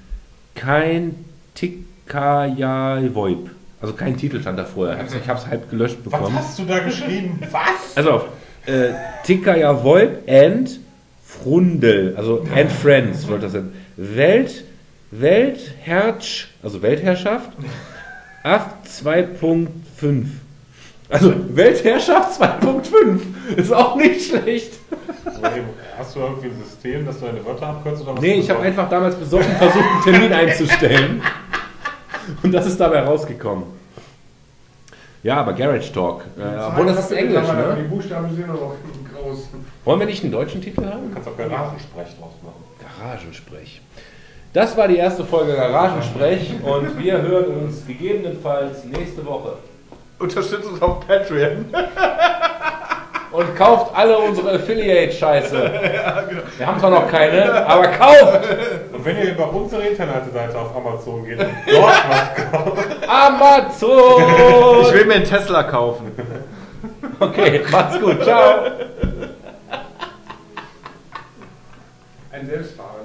Kein Tikaya Voip. Also kein Titel stand da vorher. Ich habe es halb gelöscht Was bekommen. hast du da geschrieben? Was? Also. Äh, Tikaya Voip and Frundel. Also and Friends wollte das sein. Welt, Weltherrsch, also Weltherrschaft. <laughs> AF 2.5. Also Weltherrschaft 2.5. Ist auch nicht schlecht. Hast du irgendwie ein System, dass du deine Wörter abkürzt? Oder Nee, ich habe einfach damals besoffen versucht, einen Termin einzustellen. <laughs> Und das ist dabei rausgekommen. Ja, aber Garage Talk. Äh, obwohl das ist Englisch, ne? Die Buchstaben sind noch groß. Wollen wir nicht einen deutschen Titel haben? Du kannst auch Garagensprech draus machen. Garagensprech. Das war die erste Folge Garagensprech und wir hören uns gegebenenfalls nächste Woche. Unterstützt uns auf Patreon. <laughs> Und kauft alle unsere Affiliate-Scheiße. <laughs> Wir haben zwar noch keine, aber kauft! Und wenn ihr über unsere Internetseite auf Amazon geht und dort was kauft, Amazon! Ich will mir einen Tesla kaufen. Okay, macht's gut, ciao! Ein Selbstfahrer.